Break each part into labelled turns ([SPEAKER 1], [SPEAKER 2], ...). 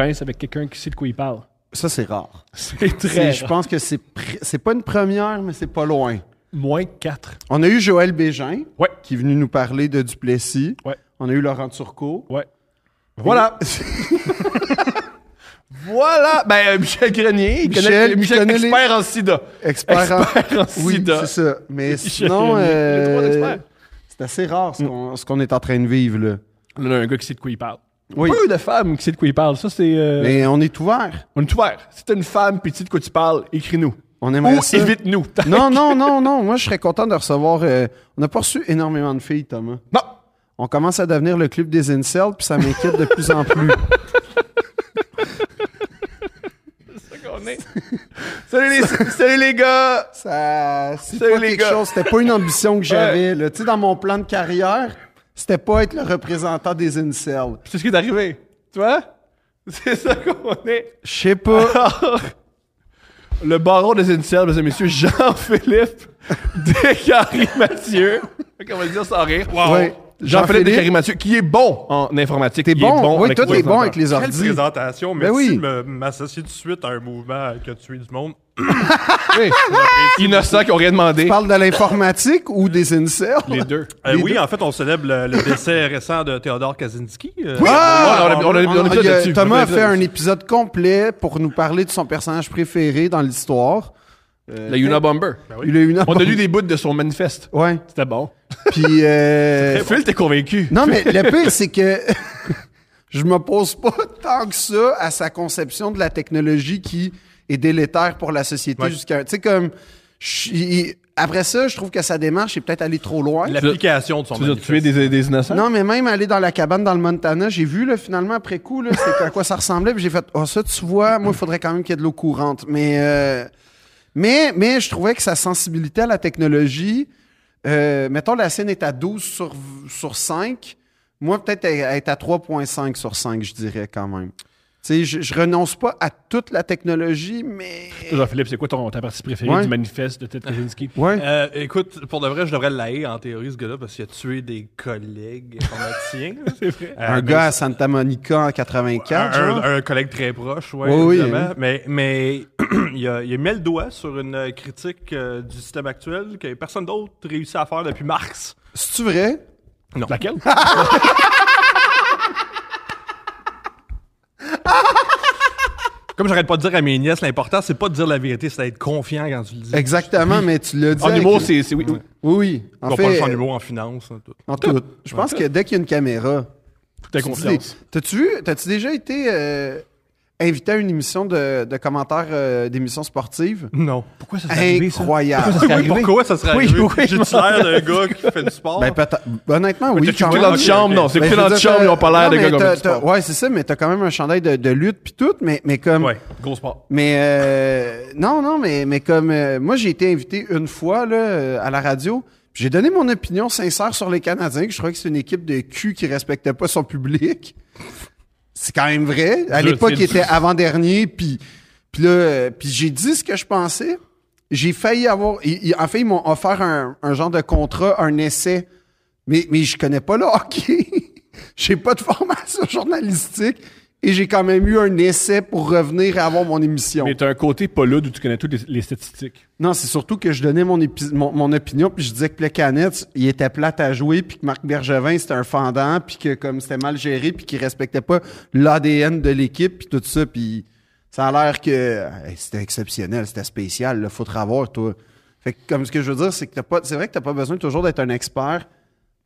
[SPEAKER 1] avec quelqu'un qui sait de quoi il parle.
[SPEAKER 2] Ça, c'est rare.
[SPEAKER 1] C'est très.
[SPEAKER 2] C'est- Je pense que c'est pr- c'est pas une première, mais c'est pas loin.
[SPEAKER 1] Moins 4.
[SPEAKER 2] On a eu Joël Bégin,
[SPEAKER 1] Ouais.
[SPEAKER 2] qui est venu nous parler de Duplessis.
[SPEAKER 1] Ouais.
[SPEAKER 2] On a eu Laurent Turcot.
[SPEAKER 1] Ouais. Voilà. voilà. Ben, euh, Michel Grenier. il
[SPEAKER 2] Michel,
[SPEAKER 1] connaît- Michel
[SPEAKER 2] connaît les-
[SPEAKER 1] expert en sida.
[SPEAKER 2] Expert en...
[SPEAKER 1] Expert en
[SPEAKER 2] Oui,
[SPEAKER 1] sida.
[SPEAKER 2] c'est ça. Mais
[SPEAKER 1] Michel
[SPEAKER 2] sinon, euh, c'est assez rare ce qu'on ce qu'on est en train de vivre. Là.
[SPEAKER 1] Là, on a un gars qui sait de quoi il parle.
[SPEAKER 2] Oui.
[SPEAKER 1] Peu de femmes qui sait de quoi il parle. Ça, c'est. euh,
[SPEAKER 2] Mais on est ouvert.
[SPEAKER 1] On est ouvert. Si t'es une femme puis tu sais de quoi tu parles, écris-nous.
[SPEAKER 2] On aimerait
[SPEAKER 1] Ou
[SPEAKER 2] ça.
[SPEAKER 1] évite-nous.
[SPEAKER 2] Non, non, non, non. Moi, je serais content de recevoir. euh, On n'a pas reçu énormément de filles, Thomas.
[SPEAKER 1] Non.
[SPEAKER 2] On commence à devenir le club des incels, puis ça m'inquiète de plus en plus.
[SPEAKER 1] Salut les, salut les gars!
[SPEAKER 2] Ça, c'est
[SPEAKER 1] Salut,
[SPEAKER 2] pas
[SPEAKER 1] les
[SPEAKER 2] quelque
[SPEAKER 1] gars.
[SPEAKER 2] chose. C'était pas une ambition que j'avais. là. Tu sais, dans mon plan de carrière, c'était pas être le représentant des incels.
[SPEAKER 1] C'est ce qui est arrivé. Tu vois? C'est ça qu'on est.
[SPEAKER 2] Je sais pas.
[SPEAKER 1] Alors, le baron des incels, mesdames et messieurs, Jean-Philippe Descaries Mathieu. On va le dire sans rire.
[SPEAKER 2] Ouais.
[SPEAKER 1] Jean-Philippe Descaries Mathieu, qui est bon en informatique.
[SPEAKER 2] T'es
[SPEAKER 1] qui est
[SPEAKER 2] bon? oui,
[SPEAKER 1] avec
[SPEAKER 2] toi,
[SPEAKER 1] les
[SPEAKER 2] t'es bon avec les
[SPEAKER 3] Quelle
[SPEAKER 2] ordi.
[SPEAKER 3] présentation, mais
[SPEAKER 2] Ben oui.
[SPEAKER 3] tu me- m'associes tout de suite à un mouvement qui a tué du monde.
[SPEAKER 1] Oui. Innocents qui ont rien demandé.
[SPEAKER 2] Tu parles de l'informatique ou des incels?
[SPEAKER 1] Les deux.
[SPEAKER 3] Euh,
[SPEAKER 2] Les
[SPEAKER 3] oui,
[SPEAKER 2] deux.
[SPEAKER 3] en fait, on célèbre le, le décès récent de Théodore Kaczynski. euh,
[SPEAKER 2] Ah!
[SPEAKER 1] on a- on a- on a- on a-
[SPEAKER 2] On-
[SPEAKER 1] épisode
[SPEAKER 2] il y a-
[SPEAKER 1] là-dessus.
[SPEAKER 2] Thomas a fait un
[SPEAKER 1] épisode
[SPEAKER 2] complet pour nous parler de son personnage préféré dans l'histoire. Euh,
[SPEAKER 1] Le Unabomber.
[SPEAKER 2] Il a une
[SPEAKER 1] On a lu des bouts de son manifeste.
[SPEAKER 2] Ouais.
[SPEAKER 1] C'était bon.
[SPEAKER 2] Puis. euh,
[SPEAKER 1] Phil, t'es convaincu.
[SPEAKER 2] Non, mais le pire, c'est que je m'oppose pas tant que ça à sa conception de la technologie qui est délétère pour la société
[SPEAKER 3] Ouais.
[SPEAKER 2] jusqu'à. Tu sais, comme. Après ça, je trouve que sa démarche est peut-être allée trop loin.
[SPEAKER 3] L'application de son
[SPEAKER 1] Tu veux tuer des, des innocents?
[SPEAKER 2] Non, mais même aller dans la cabane dans le Montana, j'ai vu là, finalement après coup, là, à quoi ça ressemblait, puis j'ai fait Oh ça tu vois, moi il faudrait quand même qu'il y ait de l'eau courante. Mais euh, mais, mais je trouvais que sa sensibilité à la technologie, euh, mettons la scène est à 12 sur, sur 5, moi peut-être elle est à 3.5 sur 5, je dirais quand même. Tu sais, je, je renonce pas à toute la technologie, mais.
[SPEAKER 1] Jean-Philippe, c'est quoi ton, ta partie préférée
[SPEAKER 2] Ouais.
[SPEAKER 1] du manifeste de Ted Kaczynski?
[SPEAKER 2] Ouais.
[SPEAKER 3] Euh, écoute, pour de vrai, je devrais l'haïr en théorie, ce gars-là, parce qu'il a tué des collègues informaticiens.
[SPEAKER 1] C'est vrai.
[SPEAKER 3] Euh,
[SPEAKER 2] un
[SPEAKER 3] mais
[SPEAKER 2] gars à Santa Monica en 84.
[SPEAKER 3] un,
[SPEAKER 2] genre.
[SPEAKER 3] un- un collègue très proche, ouais,
[SPEAKER 2] Oui, oui,
[SPEAKER 3] évidemment.
[SPEAKER 2] hein.
[SPEAKER 3] Mais, mais il, a, il a mis le doigt sur une euh, critique euh, du système actuel que personne d'autre réussit à faire depuis Marx.
[SPEAKER 2] C'est-tu vrai?
[SPEAKER 1] Laquelle?
[SPEAKER 3] Comme j'arrête pas de dire à mes nièces, l'important, c'est pas de dire la vérité, c'est d'être confiant quand tu le dis.
[SPEAKER 2] Exactement, mais tu l'as dit.
[SPEAKER 1] En
[SPEAKER 2] avec-
[SPEAKER 1] humour, c'est oui.
[SPEAKER 2] Oui, oui.
[SPEAKER 3] On
[SPEAKER 2] En fait,
[SPEAKER 3] pas le en humour, en finance. hein, tout.
[SPEAKER 2] En tout. Je pense que dès qu'il y a une caméra.
[SPEAKER 1] Tout
[SPEAKER 2] dis
[SPEAKER 1] confiance.
[SPEAKER 2] T'as-tu vu, t'as-tu déjà été euh, invité à une émission de, de commentaires euh, d'émissions sportives?
[SPEAKER 3] Non.
[SPEAKER 1] Pourquoi ça serait arrivé, ça?
[SPEAKER 2] Incroyable.
[SPEAKER 1] Pourquoi ça serait arrivé?
[SPEAKER 3] Pourquoi ça serait
[SPEAKER 1] Oui,
[SPEAKER 3] arrivé?
[SPEAKER 1] oui, je
[SPEAKER 3] J'ai-tu
[SPEAKER 1] m'en
[SPEAKER 3] l'air d'un gars qui fait du sport?
[SPEAKER 2] Ben, peut-être- honnêtement, oui.
[SPEAKER 1] T'as
[SPEAKER 2] quand
[SPEAKER 1] écouté
[SPEAKER 2] même.
[SPEAKER 1] dans
[SPEAKER 3] ok,
[SPEAKER 1] chambre? Non, c'est
[SPEAKER 2] Ben,
[SPEAKER 1] écouté
[SPEAKER 2] je
[SPEAKER 1] dans
[SPEAKER 2] veux dire,
[SPEAKER 1] chambre, ils ont pas l'air
[SPEAKER 2] non,
[SPEAKER 1] de
[SPEAKER 2] mais
[SPEAKER 1] gars comme
[SPEAKER 2] t'as-
[SPEAKER 1] ça.
[SPEAKER 2] Ouais, c'est ça, mais t'as quand même un chandail de, de lutte puis tout, mais, mais comme.
[SPEAKER 3] Ouais.
[SPEAKER 1] Gros sport.
[SPEAKER 2] Mais euh, non, non, mais, mais comme euh, moi j'ai été invité une fois là, euh, à la radio, puis j'ai donné mon opinion sincère sur les Canadiens, que je trouvais que c'est une équipe de cul qui respectait pas son public. C'est quand même vrai. À l'époque, il était avant-dernier, puis puis là, puis j'ai dit ce que je pensais. J'ai failli avoir. ils- en fait, ils m'ont offert un, un genre de contrat, un essai, mais mais je connais pas le hockey. j'ai pas de formation journalistique. Et j'ai quand même eu un essai pour revenir et avoir mon émission.
[SPEAKER 1] Mais t'as un côté pas là où tu connais toutes les, les statistiques.
[SPEAKER 2] Non, c'est surtout que je donnais mon, mon, mon opinion, puis je disais que Plecanet, il était plate à jouer, puis que Marc Bergevin, c'était un fendant, puis que comme c'était mal géré, puis qu'il respectait pas l'ADN de l'équipe, puis tout ça, puis ça a l'air que hey, c'était exceptionnel, c'était spécial, là, faut te revoir, toi. Fait que comme ce que je veux dire, c'est que t'as pas, c'est vrai que t'as pas besoin toujours d'être un expert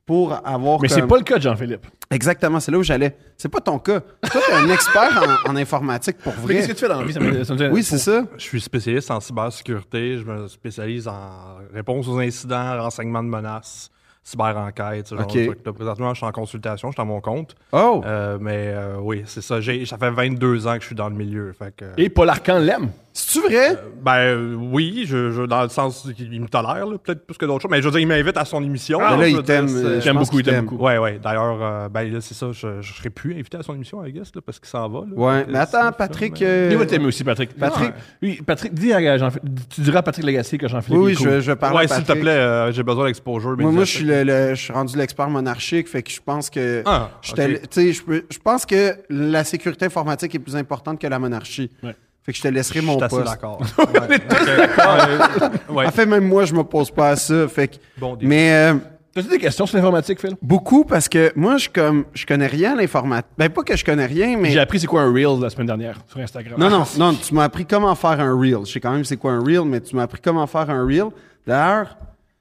[SPEAKER 2] pour avoir.
[SPEAKER 1] Mais c'est pas le cas de Jean-Philippe.
[SPEAKER 2] Exactement, c'est là où j'allais. C'est pas ton cas. Toi, t'es un expert en, en informatique pour
[SPEAKER 1] Mais
[SPEAKER 2] vrai.
[SPEAKER 1] qu'est-ce que tu fais dans la vie? Ça me- ça me-
[SPEAKER 2] Oui, c'est ça.
[SPEAKER 3] Je suis spécialiste en cybersécurité. Je me spécialise en réponse aux incidents, renseignement de menaces, cyber-enquête, ce genre
[SPEAKER 2] Ok.
[SPEAKER 3] de trucs. Là, présentement, je suis en consultation, je suis à mon compte.
[SPEAKER 2] Oh!
[SPEAKER 3] Euh, mais euh, oui, c'est ça. J'ai- Ça fait 22 ans que je suis dans le milieu. Fait que,
[SPEAKER 1] Et Paul Arcan l'aime.
[SPEAKER 2] C'est-tu vrai?
[SPEAKER 3] Ben euh, oui, je, je- dans le sens qu'il me tolère, là, peut-être plus que d'autres choses. Mais je veux dire, il m'invite à son émission.
[SPEAKER 2] Mais là,
[SPEAKER 3] je
[SPEAKER 2] il t'aime. euh, pense
[SPEAKER 1] beaucoup, il t'aime beaucoup.
[SPEAKER 3] Ouais, ouais. D'ailleurs, euh, ben là, c'est ça, je, je serais plus invité à son émission, I guess, là, parce qu'il s'en va. Là.
[SPEAKER 2] Ouais. Mais
[SPEAKER 3] euh,
[SPEAKER 2] attends, Patrick.
[SPEAKER 3] ça, mais-
[SPEAKER 2] euh,
[SPEAKER 1] Il va t'aimer aussi, Patrick. Patrick,
[SPEAKER 3] Ouais.
[SPEAKER 1] lui, Patrick, dis à Jean tu diras à Patrick Lagacé que Jean-Philippe
[SPEAKER 2] Oui, oui, je, je parle
[SPEAKER 3] Ouais,
[SPEAKER 2] à
[SPEAKER 3] s'il te plaît, euh, j'ai besoin d'exposure.
[SPEAKER 2] Moi, moi je suis le, le- je suis rendu l'expert monarchique, fait que je pense que
[SPEAKER 3] Ah,
[SPEAKER 2] je pense que la sécurité informatique est plus importante que la monarchie.
[SPEAKER 1] Ouais.
[SPEAKER 2] Fait que je te laisserai
[SPEAKER 3] Je
[SPEAKER 2] mon poste.
[SPEAKER 3] d'accord. Ouais,
[SPEAKER 2] En fait, même moi, je m'oppose pas à ça. Fait que,
[SPEAKER 3] bon
[SPEAKER 2] mais euh,
[SPEAKER 1] T'as-tu des questions sur l'informatique, Phil?
[SPEAKER 2] beaucoup parce que moi, je comme, je connais rien à l'informatique. Ben pas que je connais rien, mais
[SPEAKER 1] J'ai appris c'est quoi un Reels la semaine dernière sur Instagram.
[SPEAKER 2] non, non, non. Tu m'as appris comment faire un reel. Je sais quand même c'est quoi un reel, mais tu m'as appris comment faire un reel. D'ailleurs,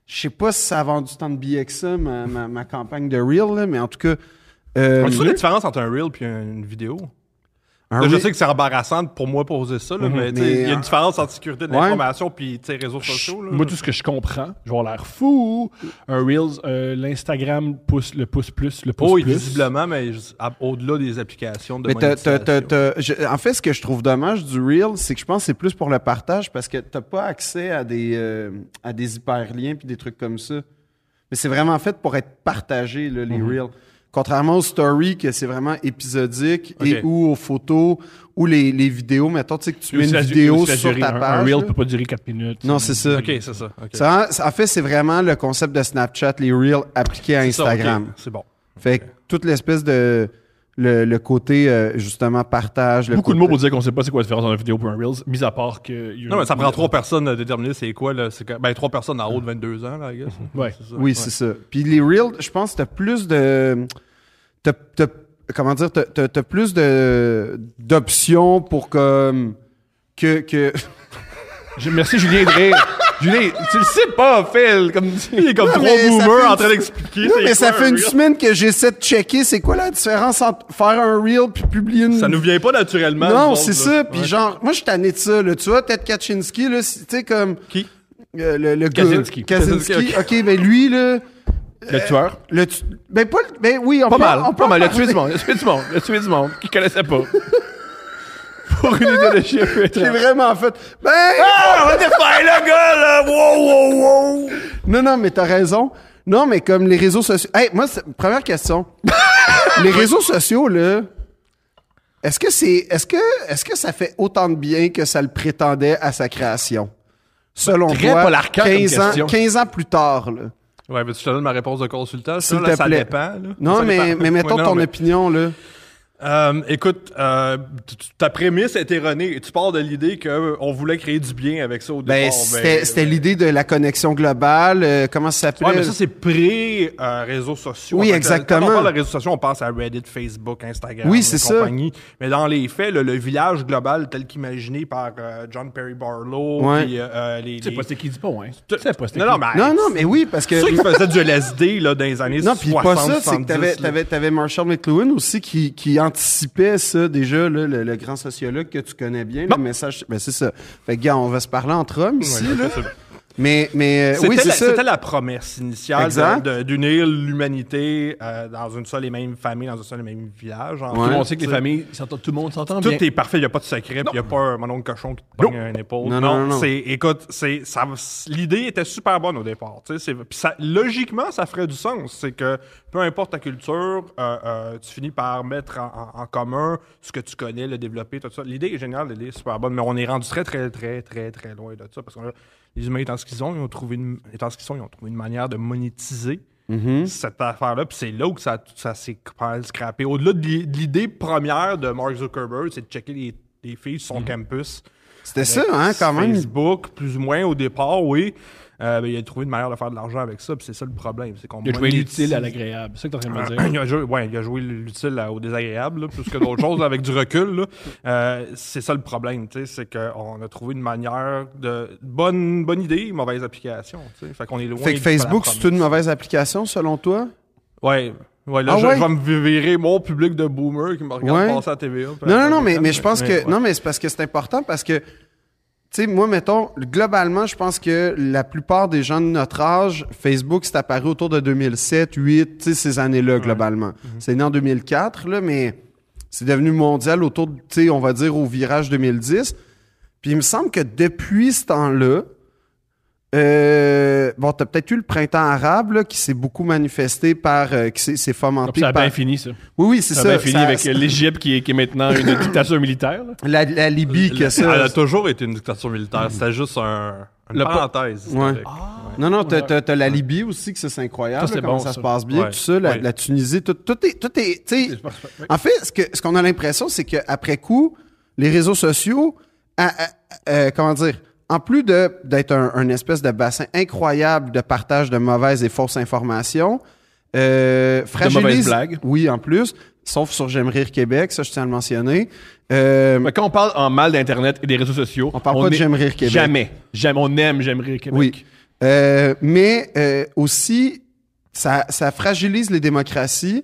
[SPEAKER 2] je sais pas si ça a vendu tant de billets que ça ma, ma, ma campagne de reel, là, mais en tout cas. euh,
[SPEAKER 3] As-tu la différence entre un reel et une vidéo? Je sais que c'est embarrassant pour moi poser ça, là, mais, tu il y a une différence entre sécurité de
[SPEAKER 2] ouais.
[SPEAKER 3] l'information puis tu sais, réseaux sociaux. Là.
[SPEAKER 1] Moi, tout ce que je comprends, je vais l'air fou. Un Reels, euh, l'Instagram pousse le pouce plus, le pouce
[SPEAKER 3] Oh, oui,
[SPEAKER 1] plus.
[SPEAKER 3] visiblement, mais au-delà des applications de
[SPEAKER 2] Mais je- en fait, ce que je trouve dommage du Reel, c'est que je pense que c'est plus pour le partage parce que t'as pas accès à des, euh, à des hyperliens puis des trucs comme ça. Mais c'est vraiment fait pour être partagé, là, les Reels. Contrairement aux stories, que c'est vraiment épisodique et ou aux photos ou les, les vidéos. Mettons, tu sais, que tu mets une vidéo sur ta page.
[SPEAKER 1] Un Reel
[SPEAKER 2] là.
[SPEAKER 1] peut pas durer 4 minutes.
[SPEAKER 2] Non, c'est ça.
[SPEAKER 3] Ok, c'est ça.
[SPEAKER 2] en fait, c'est vraiment le concept de Snapchat, les Reels appliqués à Instagram.
[SPEAKER 3] C'est bon.
[SPEAKER 2] Fait que toute l'espèce de... Le, le côté, euh, justement, partage. le
[SPEAKER 1] Beaucoup de mots pour dire qu'on sait pas c'est quoi la différence entre une vidéo et un Reels, mis à part que. il y a
[SPEAKER 3] Non, mais ça prend trois personnes à déterminer c'est quoi. Là, c'est que- ben, trois personnes en haut de 22 ans, là, I guess.
[SPEAKER 1] Ouais.
[SPEAKER 3] C'est ça.
[SPEAKER 2] Oui,
[SPEAKER 3] Ouais.
[SPEAKER 2] c'est ça. Puis les Reels, je pense que t'as plus de... T'as, t'as- comment dire? T'as, t'as- t'as plus de, d'options pour comme... Que... que...
[SPEAKER 1] Je- Merci Julien de rire. Julien, tu le sais pas, Phil. Comme...
[SPEAKER 3] Il est comme
[SPEAKER 2] Non,
[SPEAKER 3] trois boomers en train d'expliquer.
[SPEAKER 2] Non, mais ça
[SPEAKER 3] quoi
[SPEAKER 2] fait
[SPEAKER 3] un
[SPEAKER 2] une semaine que j'essaie de checker c'est quoi la différence entre faire un Reel puis publier une...
[SPEAKER 3] Ça nous vient pas naturellement.
[SPEAKER 2] Non, c'est ça. Puis
[SPEAKER 3] Ouais.
[SPEAKER 2] genre, moi, je suis tanné de ça. Là. Tu vois, Ted Kaczynski, là, tu sais, comme...
[SPEAKER 3] Qui?
[SPEAKER 2] euh, le, le
[SPEAKER 1] Kaczynski.
[SPEAKER 2] gars... Kaczynski. OK, ben lui, là...
[SPEAKER 1] Le tueur?
[SPEAKER 2] Le tu- Ben, pas... le- Ben oui, on
[SPEAKER 1] Pas
[SPEAKER 2] peut...
[SPEAKER 1] mal,
[SPEAKER 2] on peut
[SPEAKER 1] pas mal.
[SPEAKER 2] Parler.
[SPEAKER 1] tué du monde. A tué du monde. A tué du monde qu'il connaissait pas. Pour une idée de chiffre
[SPEAKER 2] J'ai vraiment fait... Ben...
[SPEAKER 1] Ah, on va te faire le gars, là! Wow, wow, wow!
[SPEAKER 2] Non, non, mais t'as raison. Non, mais comme les réseaux sociaux. Hey, moi, première question. les réseaux sociaux, là. Est-ce que c'est. Est-ce que, est-ce que ça fait autant de bien que ça le prétendait à sa création? Selon
[SPEAKER 1] Très
[SPEAKER 2] toi,
[SPEAKER 1] Paul Arcand comme
[SPEAKER 2] 15 ans,
[SPEAKER 1] question.
[SPEAKER 2] 15 ans plus tard, là.
[SPEAKER 3] Ouais, mais tu te donnes ma réponse de consultant? Ça,
[SPEAKER 2] S'il
[SPEAKER 3] là,
[SPEAKER 2] te
[SPEAKER 3] ça
[SPEAKER 2] plaît.
[SPEAKER 3] dépend. là.
[SPEAKER 2] Non,
[SPEAKER 3] Ça
[SPEAKER 2] mais,
[SPEAKER 3] dépend.
[SPEAKER 2] mais mettons
[SPEAKER 3] Ouais, non,
[SPEAKER 2] ton
[SPEAKER 3] mais-
[SPEAKER 2] opinion, là.
[SPEAKER 3] Euh, écoute, euh, ta prémisse est erronée. Tu pars de l'idée qu'on voulait créer du bien avec ça au
[SPEAKER 2] Ben,
[SPEAKER 3] départ.
[SPEAKER 2] c'était, c'était l'idée de la connexion globale. euh, comment ça s'appelait?
[SPEAKER 3] Ouais, mais ça, c'est pré-réseaux sociaux.
[SPEAKER 2] Oui,
[SPEAKER 3] En fait,
[SPEAKER 2] exactement.
[SPEAKER 3] Quand on parle de réseaux sociaux, on pense à Reddit, Facebook, Instagram,
[SPEAKER 2] Oui,
[SPEAKER 3] et
[SPEAKER 2] c'est ça.
[SPEAKER 3] compagnie. Mais dans les faits, le, le village global tel qu'imaginé par euh, John Perry Barlow,
[SPEAKER 2] Ouais.
[SPEAKER 3] puis, euh, les...
[SPEAKER 1] Tu sais
[SPEAKER 3] les-
[SPEAKER 1] pas c'est qui dit pas, hein? Tu sais pas c'est
[SPEAKER 3] Non,
[SPEAKER 1] qui.
[SPEAKER 3] non, mais...
[SPEAKER 2] non, non, mais oui, parce que.
[SPEAKER 3] Ceux qui faisaient du LSD là, dans les années
[SPEAKER 2] Non,
[SPEAKER 3] 60,
[SPEAKER 2] puis pas ça, c'est que
[SPEAKER 3] 70,
[SPEAKER 2] t'avais, t'avais, t'avais Marshall McLuhan aussi qui, qui anticipait ça déjà, là, le, le grand sociologue que tu connais bien, le message. Ben, c'est ça. Fait que, gars, on va se parler entre hommes ici,
[SPEAKER 3] Ouais,
[SPEAKER 2] là. Mais, mais, euh,
[SPEAKER 3] C'était
[SPEAKER 2] oui, c'est
[SPEAKER 3] la,
[SPEAKER 2] ça.
[SPEAKER 3] c'était la promesse initiale d'unir l'humanité euh, dans une seule et même famille, dans un seul et même village.
[SPEAKER 2] Ouais.
[SPEAKER 1] Tout le
[SPEAKER 3] fait.
[SPEAKER 1] monde sait que les familles, tout le monde s'entend
[SPEAKER 3] Tout
[SPEAKER 1] bien.
[SPEAKER 3] est parfait, il n'y a pas de secret, il n'y a pas un mon oncle cochon qui te pogne un épaule.
[SPEAKER 2] Non, non, non, non.
[SPEAKER 3] c'est, écoute, c'est, ça, l'idée était super bonne au départ. c'est- ça, logiquement, ça ferait du sens. C'est que peu importe ta culture, euh, euh, tu finis par mettre en, en- en commun ce que tu connais, le développer, tout ça. L'idée est géniale, l'idée est super bonne, mais on est rendu très, très, très, très, très loin de ça parce que là, les humains étant ce qu'ils ont, ils ont trouvé une, étant ce qu'ils sont, ils ont trouvé une manière de monétiser
[SPEAKER 2] Mhm.
[SPEAKER 3] cette affaire-là. Puis c'est là où ça, ça s'est scrappé. Au-delà de l'i- de l'idée première de Mark Zuckerberg, c'est de checker les, les filles sur son
[SPEAKER 2] Mhm.
[SPEAKER 3] campus.
[SPEAKER 2] C'était ça, hein, quand même.
[SPEAKER 3] Facebook, plus ou moins au départ, oui. Euh, ben, il a trouvé une manière de faire de l'argent avec ça, puis c'est ça le problème. C'est qu'on
[SPEAKER 1] Il a joué l'utile à l'agréable. C'est ça que t'es en train de me dire?
[SPEAKER 3] il a joué, ouais, il a joué l'utile au désagréable, là, plus que d'autres choses, avec du recul. là. Euh, c'est ça le problème, tu sais, c'est qu'on a trouvé une manière de bonne, bonne idée, mauvaise application. tu sais. Fait qu'on est loin.
[SPEAKER 2] Fait que Facebook, c'est une mauvaise application, selon toi?
[SPEAKER 3] Ouais. Ouais, là,
[SPEAKER 2] Ah
[SPEAKER 3] je,
[SPEAKER 2] ouais?
[SPEAKER 3] je vais me virer mon public de boomer qui me regarde
[SPEAKER 2] Ouais.
[SPEAKER 3] passer à TVA.
[SPEAKER 2] Non, non, non, mais, mais je pense que.
[SPEAKER 3] ouais.
[SPEAKER 2] Non, mais c'est parce que c'est important parce que. Tu sais, moi, mettons, globalement, je pense que la plupart des gens de notre âge, Facebook, c'est apparu autour de 2007, 2008, tu sais, ces années-là, globalement.
[SPEAKER 3] Mhm.
[SPEAKER 2] C'est né en 2004, là, mais c'est devenu mondial autour, tu sais, on va dire au virage 2010. Puis il me semble que depuis ce temps-là, euh, bon, t'as peut-être eu le printemps arabe là, qui s'est beaucoup manifesté par, euh, qui s'est- fomenté
[SPEAKER 1] ça a
[SPEAKER 2] par.
[SPEAKER 1] bien fini, ça.
[SPEAKER 2] Oui, oui, c'est
[SPEAKER 1] Ça
[SPEAKER 2] ça.
[SPEAKER 1] a bien fini
[SPEAKER 2] Ça-
[SPEAKER 1] avec l'Égypte qui est, qui est maintenant une dictature militaire. là.
[SPEAKER 2] la, la Libye que
[SPEAKER 3] Elle
[SPEAKER 2] ça.
[SPEAKER 3] a toujours été une dictature militaire. C'était juste un, une
[SPEAKER 1] Le pa-
[SPEAKER 3] parenthèse.
[SPEAKER 2] Ouais.
[SPEAKER 3] historique.
[SPEAKER 2] Non, non, t'as, t'as- t'as la Libye aussi, que ça, c'est incroyable.
[SPEAKER 1] Ça,
[SPEAKER 2] là, comment
[SPEAKER 1] bon,
[SPEAKER 2] ça,
[SPEAKER 1] ça.
[SPEAKER 2] se passe bien,
[SPEAKER 3] Ouais.
[SPEAKER 2] tout ça. La,
[SPEAKER 3] Ouais.
[SPEAKER 2] la Tunisie, tout, tout est. Tout est en fait, ce, que, ce qu'on a l'impression, c'est qu'après coup, les réseaux sociaux, à- à- euh, comment dire, en plus de, d'être un, un espèce de bassin incroyable de partage de mauvaises et fausses informations, euh, fragilise.
[SPEAKER 1] mauvaises blagues.
[SPEAKER 2] Oui, en plus. Sauf sur J'aime rire Québec, ça, je tiens à le mentionner. Euh,
[SPEAKER 1] Mais quand on parle en mal d'Internet et des réseaux sociaux,
[SPEAKER 2] On parle pas de J'aime rire Québec.
[SPEAKER 1] Jamais. Jamais. On aime J'aime rire Québec.
[SPEAKER 2] Oui. Euh, mais euh, aussi, ça, ça fragilise les démocraties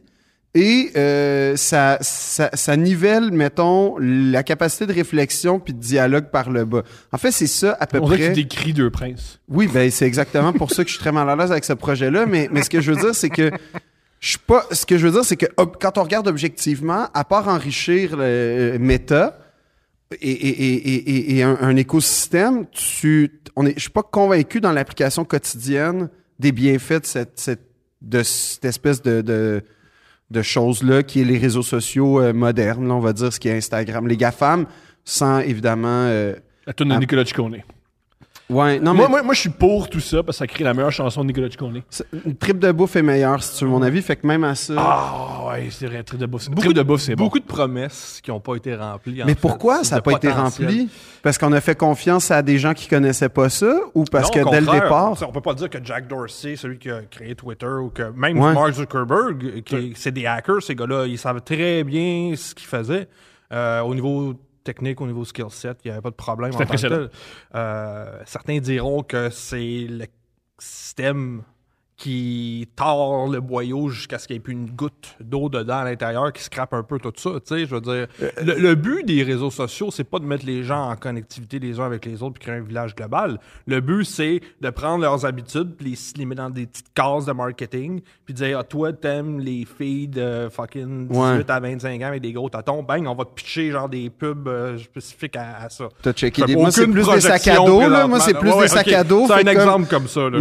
[SPEAKER 2] et euh, ça, ça, ça nivelle, mettons, la capacité de réflexion puis de dialogue par le bas. En fait, c'est ça à peu
[SPEAKER 1] On dirait que
[SPEAKER 2] près.
[SPEAKER 1] tu décris deux princes.
[SPEAKER 2] Oui, ben c'est exactement pour ça que je suis très mal à l'aise avec ce projet-là. Mais, mais ce que je veux dire, c'est que je suis pas. Ce que je veux dire, c'est que quand on regarde objectivement, à part enrichir le euh, méta et, et, et, et, et- et un, un écosystème, tu, on est, je suis pas convaincu dans l'application quotidienne des bienfaits de cette, cette, de cette espèce de, de, de choses-là qui est les réseaux sociaux euh, modernes, là, on va dire ce qui est Instagram. Les GAFAM, sans évidemment. euh,
[SPEAKER 1] La tune de. Nicolas Ciccone.
[SPEAKER 2] Ouais, non,
[SPEAKER 1] moi,
[SPEAKER 2] mais
[SPEAKER 1] moi, moi, je suis pour tout ça parce que ça crée la meilleure chanson de Nicolas Ciccone.
[SPEAKER 2] une trip de bouffe est meilleure, si tu veux mon avis. Fait que même à ça.
[SPEAKER 1] Ah, ouais, c'est vrai. Trip de bouffe.
[SPEAKER 3] Beaucoup
[SPEAKER 1] Trip de bouffe, c'est bon.
[SPEAKER 3] Beaucoup de promesses qui n'ont pas été remplies.
[SPEAKER 2] Mais
[SPEAKER 3] fait.
[SPEAKER 2] pourquoi ça n'a pas été rempli? Parce qu'on a fait confiance à des gens qui connaissaient pas ça ou parce
[SPEAKER 3] Non,
[SPEAKER 2] que
[SPEAKER 3] au
[SPEAKER 2] dès le
[SPEAKER 3] contraire,
[SPEAKER 2] départ.
[SPEAKER 3] On peut pas dire que Jack Dorsey, celui qui a créé Twitter, ou que même
[SPEAKER 2] Ouais.
[SPEAKER 3] Mark Zuckerberg, qui c'est des hackers, ces gars-là, ils savent très bien ce qu'ils faisaient. Euh, au niveau technique, au niveau skill set, il n'y avait pas de problème. En tant que
[SPEAKER 1] impressionnant.
[SPEAKER 3] tel. Euh, certains diront que c'est le système qui tord le boyau jusqu'à ce qu'il n'y ait plus une goutte d'eau dedans à l'intérieur qui scrape un peu tout ça. Tu sais, je veux dire, le, le but des réseaux sociaux, c'est pas de mettre les gens en connectivité les uns avec les autres puis créer un village global. Le but, c'est de prendre leurs habitudes puis les, les mettre dans des petites cases de marketing puis dire, ah, toi, t'aimes les filles de fucking 18
[SPEAKER 2] Ouais.
[SPEAKER 3] à 25 ans avec des gros tatons. Bang, on va te pitcher genre des pubs euh, spécifiques à, à ça.
[SPEAKER 2] T'as checké des... Moi, c'est plus des sacs à dos, là. Moi, c'est plus
[SPEAKER 3] Ouais,
[SPEAKER 2] des sacs à dos.
[SPEAKER 3] C'est un
[SPEAKER 2] comme-
[SPEAKER 3] exemple comme ça. là,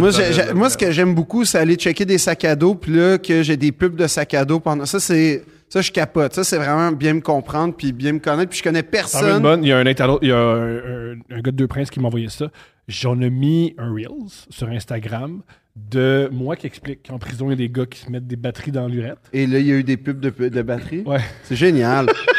[SPEAKER 2] Moi, ce que j'aime beaucoup, c'est aller checker des sacs à dos, puis là, que j'ai des pubs de sacs à dos pendant. Ça, c'est. Ça, je capote. Ça, c'est vraiment bien me comprendre, puis bien me connaître, puis je connais personne.
[SPEAKER 1] bonne? Il y a un internaute, il y a un, un- un gars de Deux Princes qui m'a envoyé ça. J'en ai mis un Reels sur Instagram de moi qui explique qu'en prison, il y a des gars qui se mettent des batteries dans l'urette.
[SPEAKER 2] Et là, il y a eu des pubs de, de batterie.
[SPEAKER 1] Ouais.
[SPEAKER 2] C'est génial.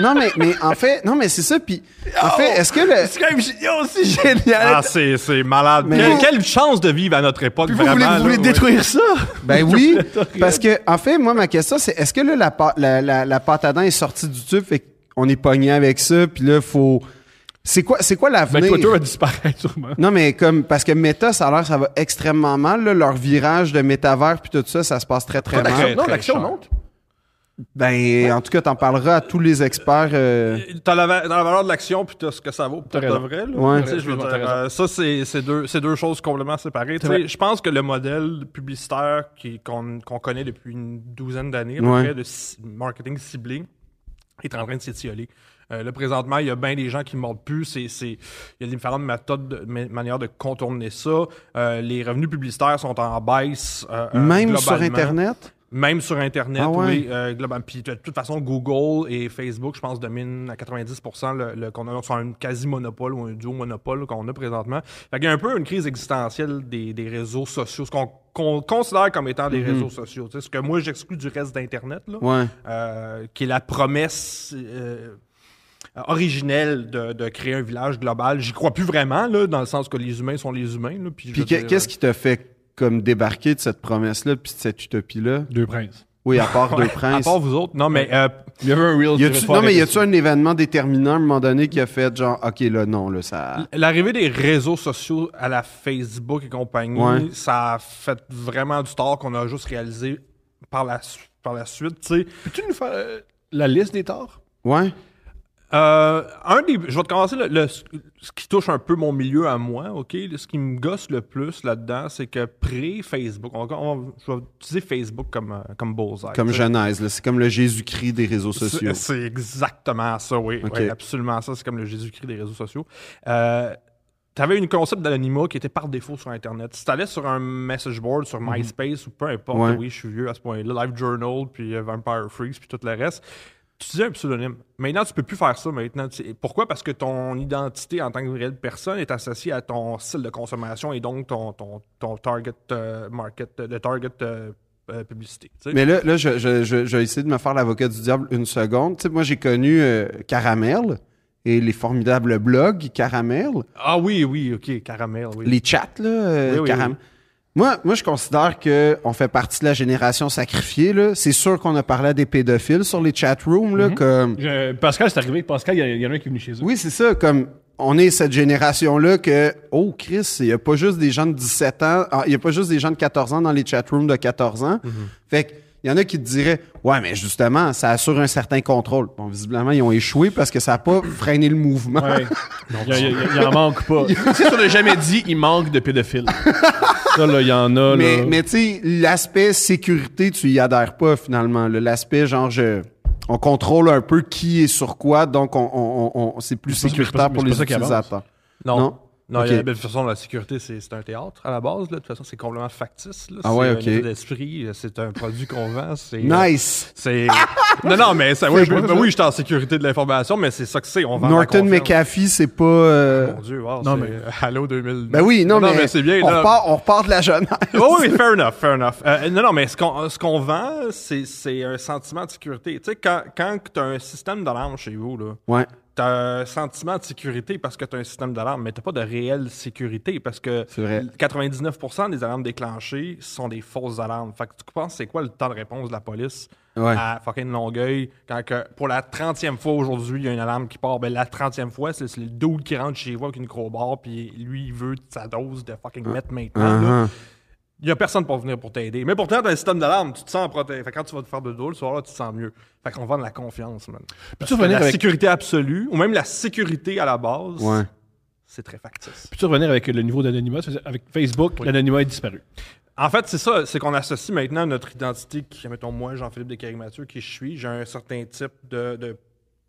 [SPEAKER 2] Non, mais, mais en fait, non, mais c'est ça. Puis, en fait, est-ce que le.
[SPEAKER 1] C'est quand même aussi génial.
[SPEAKER 3] Ah, c'est, c'est malade.
[SPEAKER 2] Mais-
[SPEAKER 3] Quelle, quelle chance de vivre à notre époque,
[SPEAKER 1] Puis vous voulez,
[SPEAKER 3] vraiment.
[SPEAKER 1] vous voulez
[SPEAKER 3] là,
[SPEAKER 1] détruire ça?
[SPEAKER 2] Ben oui, parce que en fait, moi ma question c'est est-ce que là la, pa- la, la, la pâte à dents est sortie du tube fait qu'on est pogné avec ça puis là faut c'est quoi c'est quoi
[SPEAKER 1] Ben,
[SPEAKER 2] l'avenir
[SPEAKER 1] Twitter va disparaître sûrement.
[SPEAKER 2] Non mais comme parce que Meta ça a l'air ça va extrêmement mal là, leur virage de métavers puis tout ça ça se passe très très
[SPEAKER 3] Très,
[SPEAKER 2] mal.
[SPEAKER 3] très
[SPEAKER 1] non, l'action
[SPEAKER 3] cher.
[SPEAKER 1] monte.
[SPEAKER 2] Ben en tout cas t'en parleras à tous les experts euh,
[SPEAKER 3] T'as la, valeur de l'action puis t'as ce que ça vaut pour
[SPEAKER 1] T'as
[SPEAKER 3] de vrai. Là.
[SPEAKER 2] Ouais.
[SPEAKER 3] Je veux dire, euh, ça, c'est, deux, choses complètement séparées. Tu sais,
[SPEAKER 1] vrai.
[SPEAKER 3] Je pense que le modèle publicitaire qu'on, connaît depuis une douzaine d'années,
[SPEAKER 2] Ouais.
[SPEAKER 3] de marketing ciblé, est en train de s'étioler. Euh, là, présentement, il y a bien des gens qui ne mordent plus. C'est, il y a différentes méthodes, de, ma- manières de contourner ça. Euh, les revenus publicitaires sont en baisse. euh,
[SPEAKER 2] même sur internet?
[SPEAKER 3] Même sur Internet,
[SPEAKER 2] Ah ouais?
[SPEAKER 3] oui. Euh, globalement. Puis de toute façon, Google et Facebook, je pense, dominent à 90% le, le- qu'on a un quasi-monopole ou un duo-monopole là, qu'on a présentement. Fait qu'il y a un peu une crise existentielle des, des réseaux sociaux, ce qu'on qu'on considère comme étant des réseaux sociaux. Ce que moi, j'exclus du reste d'Internet, là,
[SPEAKER 2] Ouais.
[SPEAKER 3] euh, qui est la promesse euh, originelle de, de créer un village global. J'y crois plus vraiment, là, dans le sens que les humains sont les humains. Là, puis
[SPEAKER 2] qu'est-ce qui t'a fait comme débarquer de cette promesse là puis de cette utopie là
[SPEAKER 1] Deux Princes.
[SPEAKER 2] Oui, à part deux princes.
[SPEAKER 3] À part vous autres. Non, mais euh,
[SPEAKER 1] Il y avait un Reels.
[SPEAKER 2] Y non, mais y a-tu un événement déterminant à un moment donné qui a fait genre, OK, là, non, là, ça.
[SPEAKER 3] L'arrivée des réseaux sociaux à la Facebook et compagnie,
[SPEAKER 2] Ouais.
[SPEAKER 3] ça a fait vraiment du tort qu'on a juste réalisé par la, par la suite. tu sais.
[SPEAKER 1] Peux-tu nous faire euh, la liste des torts?
[SPEAKER 2] Ouais.
[SPEAKER 3] Euh, un des, je vais te commencer le, le- ce qui touche un peu mon milieu à moi, ok? Ce qui me gosse le plus là-dedans, c'est que pré-Facebook, on, on- je vais utiliser Facebook comme euh, comme bullseye.
[SPEAKER 2] Comme
[SPEAKER 3] tu.
[SPEAKER 2] Genèse, c'est comme le Jésus-Christ des réseaux sociaux.
[SPEAKER 3] c'est exactement ça, oui. Absolument ça. C'est comme le Jésus-Christ des réseaux sociaux. Euh, T'avais une concept d'anonymat qui était par défaut sur Internet. Si t'allais sur un message board, sur MySpace ou peu importe,
[SPEAKER 2] Ouais.
[SPEAKER 3] oui, je suis vieux à ce point-là, Live Journal, puis euh, Vampire Freaks, puis tout le reste, tu disais un pseudonyme. Maintenant, tu peux plus faire ça maintenant. Pourquoi? Parce que ton identité en tant que réelle personne est associée à ton style de consommation et donc ton, ton, ton target euh, market, euh, le target euh, euh, publicité.
[SPEAKER 2] Mais là, là je, je, je, je vais essayer de me faire l'avocat du diable une seconde. Tu sais, moi, j'ai connu Caramel et les formidables blogs Caramel,
[SPEAKER 3] Ah oui, oui, ok, caramel, oui.
[SPEAKER 2] les chats, là,
[SPEAKER 3] Oui, oui,
[SPEAKER 2] Caram-
[SPEAKER 3] oui.
[SPEAKER 2] Moi, moi, je considère que on fait partie de la génération sacrifiée. Là. C'est sûr qu'on a parlé à des pédophiles sur les chat rooms, là, comme
[SPEAKER 1] Je- Pascal, c'est arrivé. Pascal, il y, en a un qui est venu chez eux.
[SPEAKER 2] Oui, c'est ça. Comme on est cette génération-là que, oh, Chris, il n'y a pas juste des gens de 17 ans, ah, il n'y a pas juste des gens de 14 ans dans les chatrooms de 14 ans. Fait que, il y en a qui te diraient, ouais, mais justement, ça assure un certain contrôle. Bon, visiblement, ils ont échoué parce que ça n'a pas freiné le mouvement.
[SPEAKER 1] Ouais. Il y, a- il y a- il y en manque pas. tu sais, on n'a jamais dit il manque de pédophiles. Ça, là, il y en a.
[SPEAKER 2] Mais,
[SPEAKER 1] là.
[SPEAKER 2] mais tu sais, l'aspect sécurité, tu y adhères pas finalement. L'aspect, genre, je, on contrôle un peu qui est sur quoi, donc on, on, on- on- c'est plus
[SPEAKER 1] pas-
[SPEAKER 2] sécuritaire pour les utilisateurs.
[SPEAKER 3] Non.
[SPEAKER 2] Non?
[SPEAKER 3] Non,
[SPEAKER 2] Ok.
[SPEAKER 3] il y a- de toute façon, la sécurité, c'est c'est un théâtre à la base. Là. De toute façon, c'est complètement factice. Là.
[SPEAKER 2] Ah
[SPEAKER 3] C'est
[SPEAKER 2] ouais,
[SPEAKER 3] un
[SPEAKER 2] ok.
[SPEAKER 3] état d'esprit. C'est un produit qu'on vend. C'est, euh,
[SPEAKER 2] Nice!
[SPEAKER 3] C'est. non, non, mais ça, oui,
[SPEAKER 1] C'est
[SPEAKER 3] je-
[SPEAKER 1] bon,
[SPEAKER 3] ben
[SPEAKER 1] ça.
[SPEAKER 3] oui, j'étais en sécurité de l'information, mais c'est ça que c'est. On vend
[SPEAKER 2] Norton. McAfee, c'est pas... euh,
[SPEAKER 3] Mon Dieu, wow,
[SPEAKER 1] Non,
[SPEAKER 3] c'est
[SPEAKER 1] mais-
[SPEAKER 3] euh, Halo 2000.
[SPEAKER 2] Ben oui, non, mais,
[SPEAKER 3] c'est bien.
[SPEAKER 2] on,
[SPEAKER 3] là.
[SPEAKER 2] repart, on repart de la jeunesse.
[SPEAKER 3] Oui, oui, fair enough, fair enough. Euh, non, non, mais ce qu'on ce qu'on vend, c'est c'est un sentiment de sécurité. Tu sais, quand, quand tu as un système d'alarme chez vous, là,
[SPEAKER 2] Ouais.
[SPEAKER 3] T'as un sentiment de sécurité parce que t'as un système d'alarme, mais t'as pas de réelle sécurité parce que
[SPEAKER 2] C'est vrai.
[SPEAKER 3] 99% des alarmes déclenchées sont des fausses alarmes. Fait que tu penses c'est quoi le temps de réponse de la police
[SPEAKER 2] Ouais.
[SPEAKER 3] à fucking Longueuil quand que pour la 30e fois aujourd'hui, il y a une alarme qui part? Ben la 30e fois, c'est le dude qui rentre chez vous avec une crowbar puis lui il veut sa dose de fucking mettre maintenant.
[SPEAKER 2] Uh-huh.
[SPEAKER 3] Il y a personne pour venir pour t'aider. Mais pourtant, t'as un système d'alarme, tu te sens protégé. Fait quand tu vas te faire de dos le soir, là, tu te sens mieux. Fait qu'on vend de la confiance, man.
[SPEAKER 1] Tu revenir
[SPEAKER 3] la
[SPEAKER 1] avec-
[SPEAKER 3] sécurité absolue, ou même la sécurité à la base,
[SPEAKER 2] Ouais.
[SPEAKER 3] c'est très factice.
[SPEAKER 1] Peux-tu revenir avec le niveau d'anonymat? Avec Facebook, l'anonymat est disparu.
[SPEAKER 3] En fait, c'est ça, c'est qu'on associe maintenant notre identité, qui, mettons moi, Jean-Philippe Descaries-Mathieu, qui je suis, j'ai un certain type de, de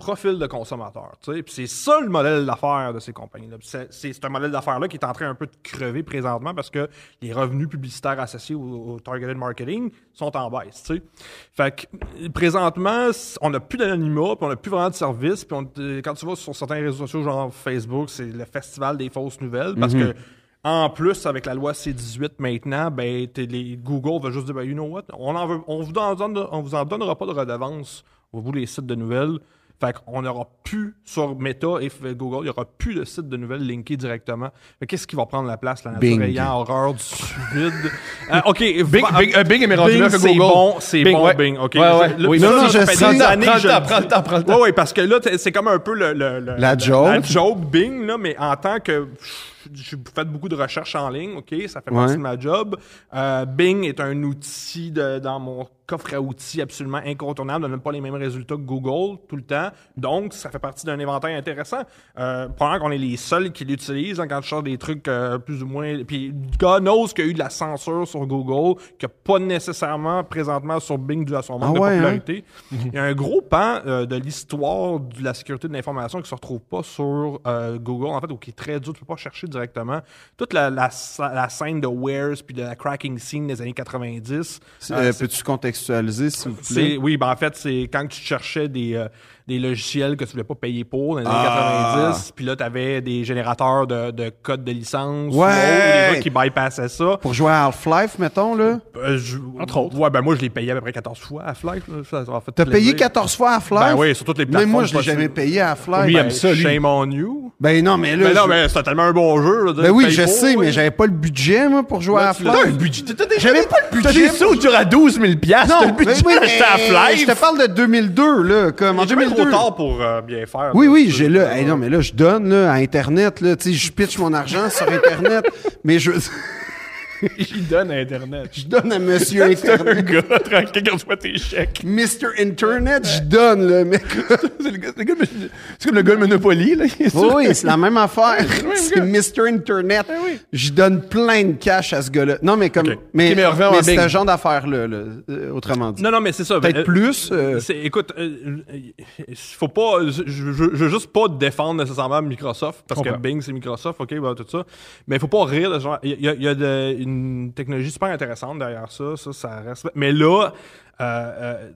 [SPEAKER 3] profil de consommateur. Puis c'est ça le modèle d'affaires de ces compagnies-là. C'est un modèle d'affaires-là qui est en train un peu de crever présentement parce que les revenus publicitaires associés au, au targeted marketing sont en baisse. Fait que présentement, on n'a plus d'anonymat, puis on n'a plus vraiment de service. Puis euh, quand tu vas sur certains réseaux sociaux, genre Facebook, c'est le festival des fausses nouvelles parce que en plus, avec la loi C18 maintenant, ben, les, Google va juste dire, ben, you know what, on en veut, on vous en donne, on vous en donnera pas de redevance au bout des sites de nouvelles. Fait qu'on n'aura plus sur Meta et Google, il n'y aura plus de sites de nouvelles linkés directement. Qu'est-ce qui va prendre la place, la nature
[SPEAKER 2] Bing.
[SPEAKER 3] ayant horreur du vide? Euh, OK.
[SPEAKER 1] Bing,
[SPEAKER 3] va-
[SPEAKER 1] Bing, euh, Bing est rendu
[SPEAKER 3] Bing,
[SPEAKER 1] que
[SPEAKER 3] c'est
[SPEAKER 1] Google.
[SPEAKER 3] bon, c'est
[SPEAKER 1] Bing,
[SPEAKER 3] bon,
[SPEAKER 1] ouais.
[SPEAKER 3] Bing. OK.
[SPEAKER 1] Ouais, ouais.
[SPEAKER 3] Là,
[SPEAKER 1] Oui,
[SPEAKER 2] non, non,
[SPEAKER 3] ça
[SPEAKER 2] je sais. Prends
[SPEAKER 3] je
[SPEAKER 1] prends le temps, prends le temps.
[SPEAKER 3] Ouais, ouais, parce que là, c'est comme un peu le, le- le-
[SPEAKER 2] La joke.
[SPEAKER 3] La joke Bing, là, mais en tant que. J'ai fait beaucoup de recherches en ligne, OK? Ça fait partie
[SPEAKER 2] Ouais.
[SPEAKER 3] de ma job. Euh, Bing est un outil de- dans mon coffre à outils absolument incontournable. On n'a pas les mêmes résultats que Google tout le temps. Donc, ça fait partie d'un inventaire intéressant. Euh, probablement qu'on est les seuls qui l'utilisent hein, quand je cherche des trucs euh, plus ou moins. Puis, God knows qu'il y a eu de la censure sur Google, qu'il n'y a pas nécessairement présentement sur Bing dû à son manque
[SPEAKER 2] Ah ouais,
[SPEAKER 3] de
[SPEAKER 2] hein?
[SPEAKER 3] popularité. Il y a un gros pan euh, de l'histoire de la sécurité de l'information qui se retrouve pas sur Google, en fait, ou qui est très dur, tu peux pas chercher directement. Toute la, la, la scène de Wares puis de la cracking scene des années 90.
[SPEAKER 2] C'est-
[SPEAKER 3] euh,
[SPEAKER 2] euh, Peux-tu contextualiser, s'il vous plaît?
[SPEAKER 3] oui, ben en fait, c'est quand tu cherchais des, euh, des logiciels que tu voulais pas payer pour dans les années
[SPEAKER 2] Ah.
[SPEAKER 3] 90, puis là, tu avais des générateurs de, de codes de licence, ou
[SPEAKER 2] Ouais.
[SPEAKER 3] autres, des gens qui bypassaient ça.
[SPEAKER 2] Pour jouer à Half-Life, mettons, là?
[SPEAKER 3] Euh, je-
[SPEAKER 1] Entre autres.
[SPEAKER 3] Ouais, ben moi, je l'ai payé à peu près 14 fois à Half-Life.
[SPEAKER 2] T'as payé 14 fois Half-Life?
[SPEAKER 3] Ben oui, sur toutes les plateformes.
[SPEAKER 2] Même moi, je l'ai jamais payé à Half-Life.
[SPEAKER 1] Il
[SPEAKER 3] Ben,
[SPEAKER 1] ça, lui.
[SPEAKER 3] Shame on you.
[SPEAKER 2] Ben non, mais là.
[SPEAKER 3] Mais non,
[SPEAKER 2] je-
[SPEAKER 3] mais c'est tellement un bon jeu. là,
[SPEAKER 2] Ben oui, je
[SPEAKER 3] pour,
[SPEAKER 2] sais,
[SPEAKER 3] ouais.
[SPEAKER 2] mais j'avais pas le budget, moi, pour jouer
[SPEAKER 3] Là,
[SPEAKER 2] à
[SPEAKER 3] tu
[SPEAKER 1] T'as
[SPEAKER 2] Half-Life.
[SPEAKER 1] budget. T'as
[SPEAKER 2] J'avais pas le
[SPEAKER 1] T'as
[SPEAKER 2] budget.
[SPEAKER 1] des sous durs à 12 000 piastres. T'as le
[SPEAKER 2] Non, mais
[SPEAKER 1] budget
[SPEAKER 2] oui,
[SPEAKER 1] d'acheter
[SPEAKER 2] mais
[SPEAKER 1] Half-Life.
[SPEAKER 2] je te parle de 2002, là, comme en
[SPEAKER 3] Il est jamais
[SPEAKER 2] 2002.
[SPEAKER 3] Trop tard pour euh, bien faire.
[SPEAKER 2] Oui,
[SPEAKER 3] là.
[SPEAKER 2] oui, j'ai là. Hey, non, mais là, je donne là, à Internet, là, je pitch mon argent sur Internet, mais je.
[SPEAKER 1] Il donne à Internet.
[SPEAKER 2] Je donne à Monsieur
[SPEAKER 1] C'est un
[SPEAKER 2] Internet.
[SPEAKER 1] gars tranquille qui reçoit tes chèques.
[SPEAKER 2] Mr. Internet, je donne, le mec.
[SPEAKER 1] C'est le gars- comme le gars de Monopoly, là.
[SPEAKER 2] Oui, c'est la même affaire. C'est. Mr. Internet.
[SPEAKER 1] Oui.
[SPEAKER 2] Je donne plein de cash à ce gars-là. Non, mais comme. Mais, c'est ce genre d'affaires-là, là, euh, autrement dit.
[SPEAKER 3] Non, non, mais c'est ça.
[SPEAKER 2] Peut-être
[SPEAKER 3] Euh,
[SPEAKER 2] plus. euh,
[SPEAKER 3] écoute, faut pas. Je, veux juste pas défendre nécessairement Microsoft parce que. Bing c'est Microsoft, ok, bah, tout ça. Mais il faut pas rire de genre. Il y a, il y a de- une technologie super intéressante derrière ça, ça, ça reste. Mais là, euh, euh,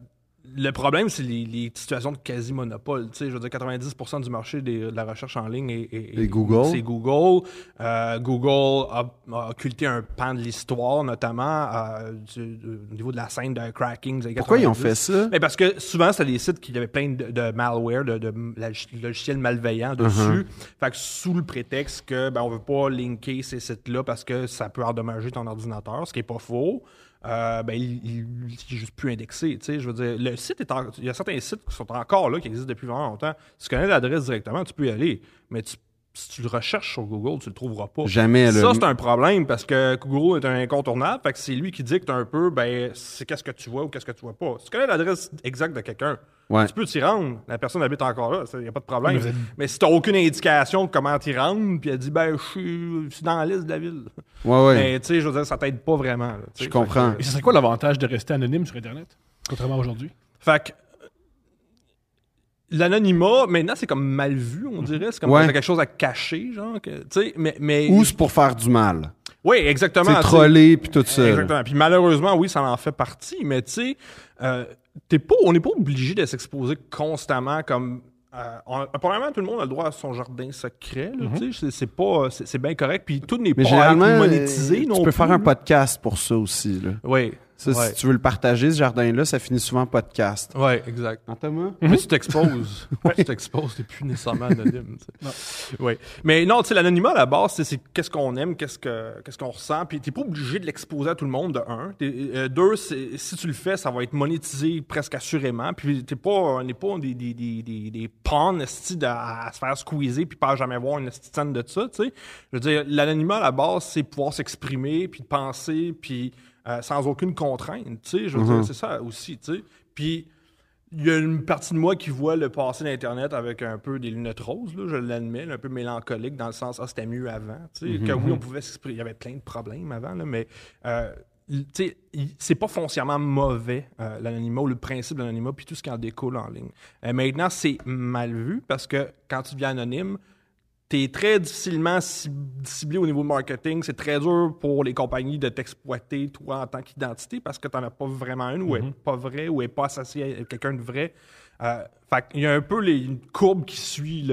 [SPEAKER 3] le problème, c'est les, les situations de quasi-monopole. Tu sais, je veux dire, 90% du marché des- de la recherche en ligne est,
[SPEAKER 2] Google.
[SPEAKER 3] C'est Google. Euh, Google a, a occulté un pan de l'histoire, notamment euh, du- au niveau de la scène de cracking. des
[SPEAKER 2] Pourquoi ils ont
[SPEAKER 3] 90.
[SPEAKER 2] fait ça?
[SPEAKER 3] Mais parce que souvent, c'était des sites qui avaient plein de, de malware, de, de log- logiciels malveillants
[SPEAKER 2] Uh-huh.
[SPEAKER 3] dessus. Fait que sous le prétexte que ben, on veut pas linker ces sites-là parce que ça peut endommager ton ordinateur, ce qui est pas faux. Euh, ben, il, il, il juste plus indexé. Je veux dire, le site est en- il y a certains sites qui sont encore là, qui existent depuis vraiment longtemps. Si tu connais l'adresse directement, tu peux y aller. Mais tu- si tu le recherches sur Google, tu le trouveras pas.
[SPEAKER 2] Jamais.
[SPEAKER 3] Ça, c'est un problème parce que Google est un incontournable. Fait que c'est lui qui dicte un peu, ben, c'est qu'est-ce que tu vois ou qu'est-ce que tu vois pas. Si tu connais l'adresse exacte de quelqu'un,
[SPEAKER 2] Ouais.
[SPEAKER 3] tu peux t'y rendre. La personne habite encore là, il n'y a pas de problème.
[SPEAKER 1] Mais
[SPEAKER 3] si tu aucune indication de comment t'y rendre, puis elle dit, ben, je suis- dans la liste de la ville.
[SPEAKER 2] Ouais, ouais.
[SPEAKER 3] Mais, tu sais, je veux dire, ça t'aide pas vraiment. là.
[SPEAKER 2] Je comprends.
[SPEAKER 1] Et ce serait quoi l'avantage de rester anonyme sur Internet, contrairement à aujourd'hui?
[SPEAKER 3] Fait que. L'anonymat, maintenant, c'est comme mal vu, on dirait. C'est comme
[SPEAKER 2] Ouais.
[SPEAKER 3] quelque chose à cacher, genre. que- Tu sais, mais. mais
[SPEAKER 2] Ou c'est pour faire du mal.
[SPEAKER 3] Oui, exactement.
[SPEAKER 2] C'est troller puis tout ça.
[SPEAKER 3] Exactement. Puis malheureusement, oui, ça en fait partie, mais tu sais, euh, t'es pas, on n'est pas obligé de s'exposer constamment comme. Euh, on- premièrement, tout le monde a le droit à son jardin secret. tu sais, c'est- pas, c'est bien correct. Puis tout n'est pas
[SPEAKER 2] euh,
[SPEAKER 3] monétisé non
[SPEAKER 2] tu peux
[SPEAKER 3] plus.
[SPEAKER 2] faire un podcast pour ça aussi. Là.
[SPEAKER 3] Oui.
[SPEAKER 2] Ça,
[SPEAKER 3] ouais.
[SPEAKER 2] Si tu veux le partager, ce jardin-là, ça finit souvent en podcast.
[SPEAKER 3] Ouais, exact.
[SPEAKER 2] Thomas?
[SPEAKER 3] Mais tu t'exposes. tu t'exposes, t'es plus nécessairement anonyme. tu sais. Ouais. Mais non, tu sais, l'anonymat à la base, c'est- c'est qu'est-ce qu'on aime, qu'est-ce que qu'est-ce qu'on ressent, puis t'es pas obligé de l'exposer à tout le monde, de un. T'es- euh, deux, c'est- si tu le fais, ça va être monétisé presque assurément, puis t'es pas, on n'est pas des, des, des, des, des pawns, à, à se faire squeezer, puis pas jamais voir une scène de ça, tu sais. Je veux dire, l'anonymat à la base, c'est pouvoir s'exprimer, puis de penser, puis euh, sans aucune contrainte, tu sais. Je veux dire, c'est ça aussi, tu sais. Puis il y a une partie de moi qui voit le passé d'Internet avec un peu des lunettes roses, là, je l'admets, un peu mélancolique dans le sens, ah, c'était mieux avant. Sais, Que oui, on pouvait s'exprimer. Il y avait plein de problèmes avant, là, mais euh, c'est pas foncièrement mauvais, euh, l'anonymat ou le principe de l'anonymat, puis tout ce qui en découle en ligne. Euh, maintenant, c'est mal vu parce que quand tu deviens anonyme, T'es très difficilement cib- ciblé au niveau marketing. C'est très dur pour les compagnies de t'exploiter, toi, en tant qu'identité, parce que t'en as pas vraiment une, ou elle est pas vrai, ou elle est pas associée à quelqu'un de vrai. Euh, fait qu'il y a un peu les, une courbe qui suit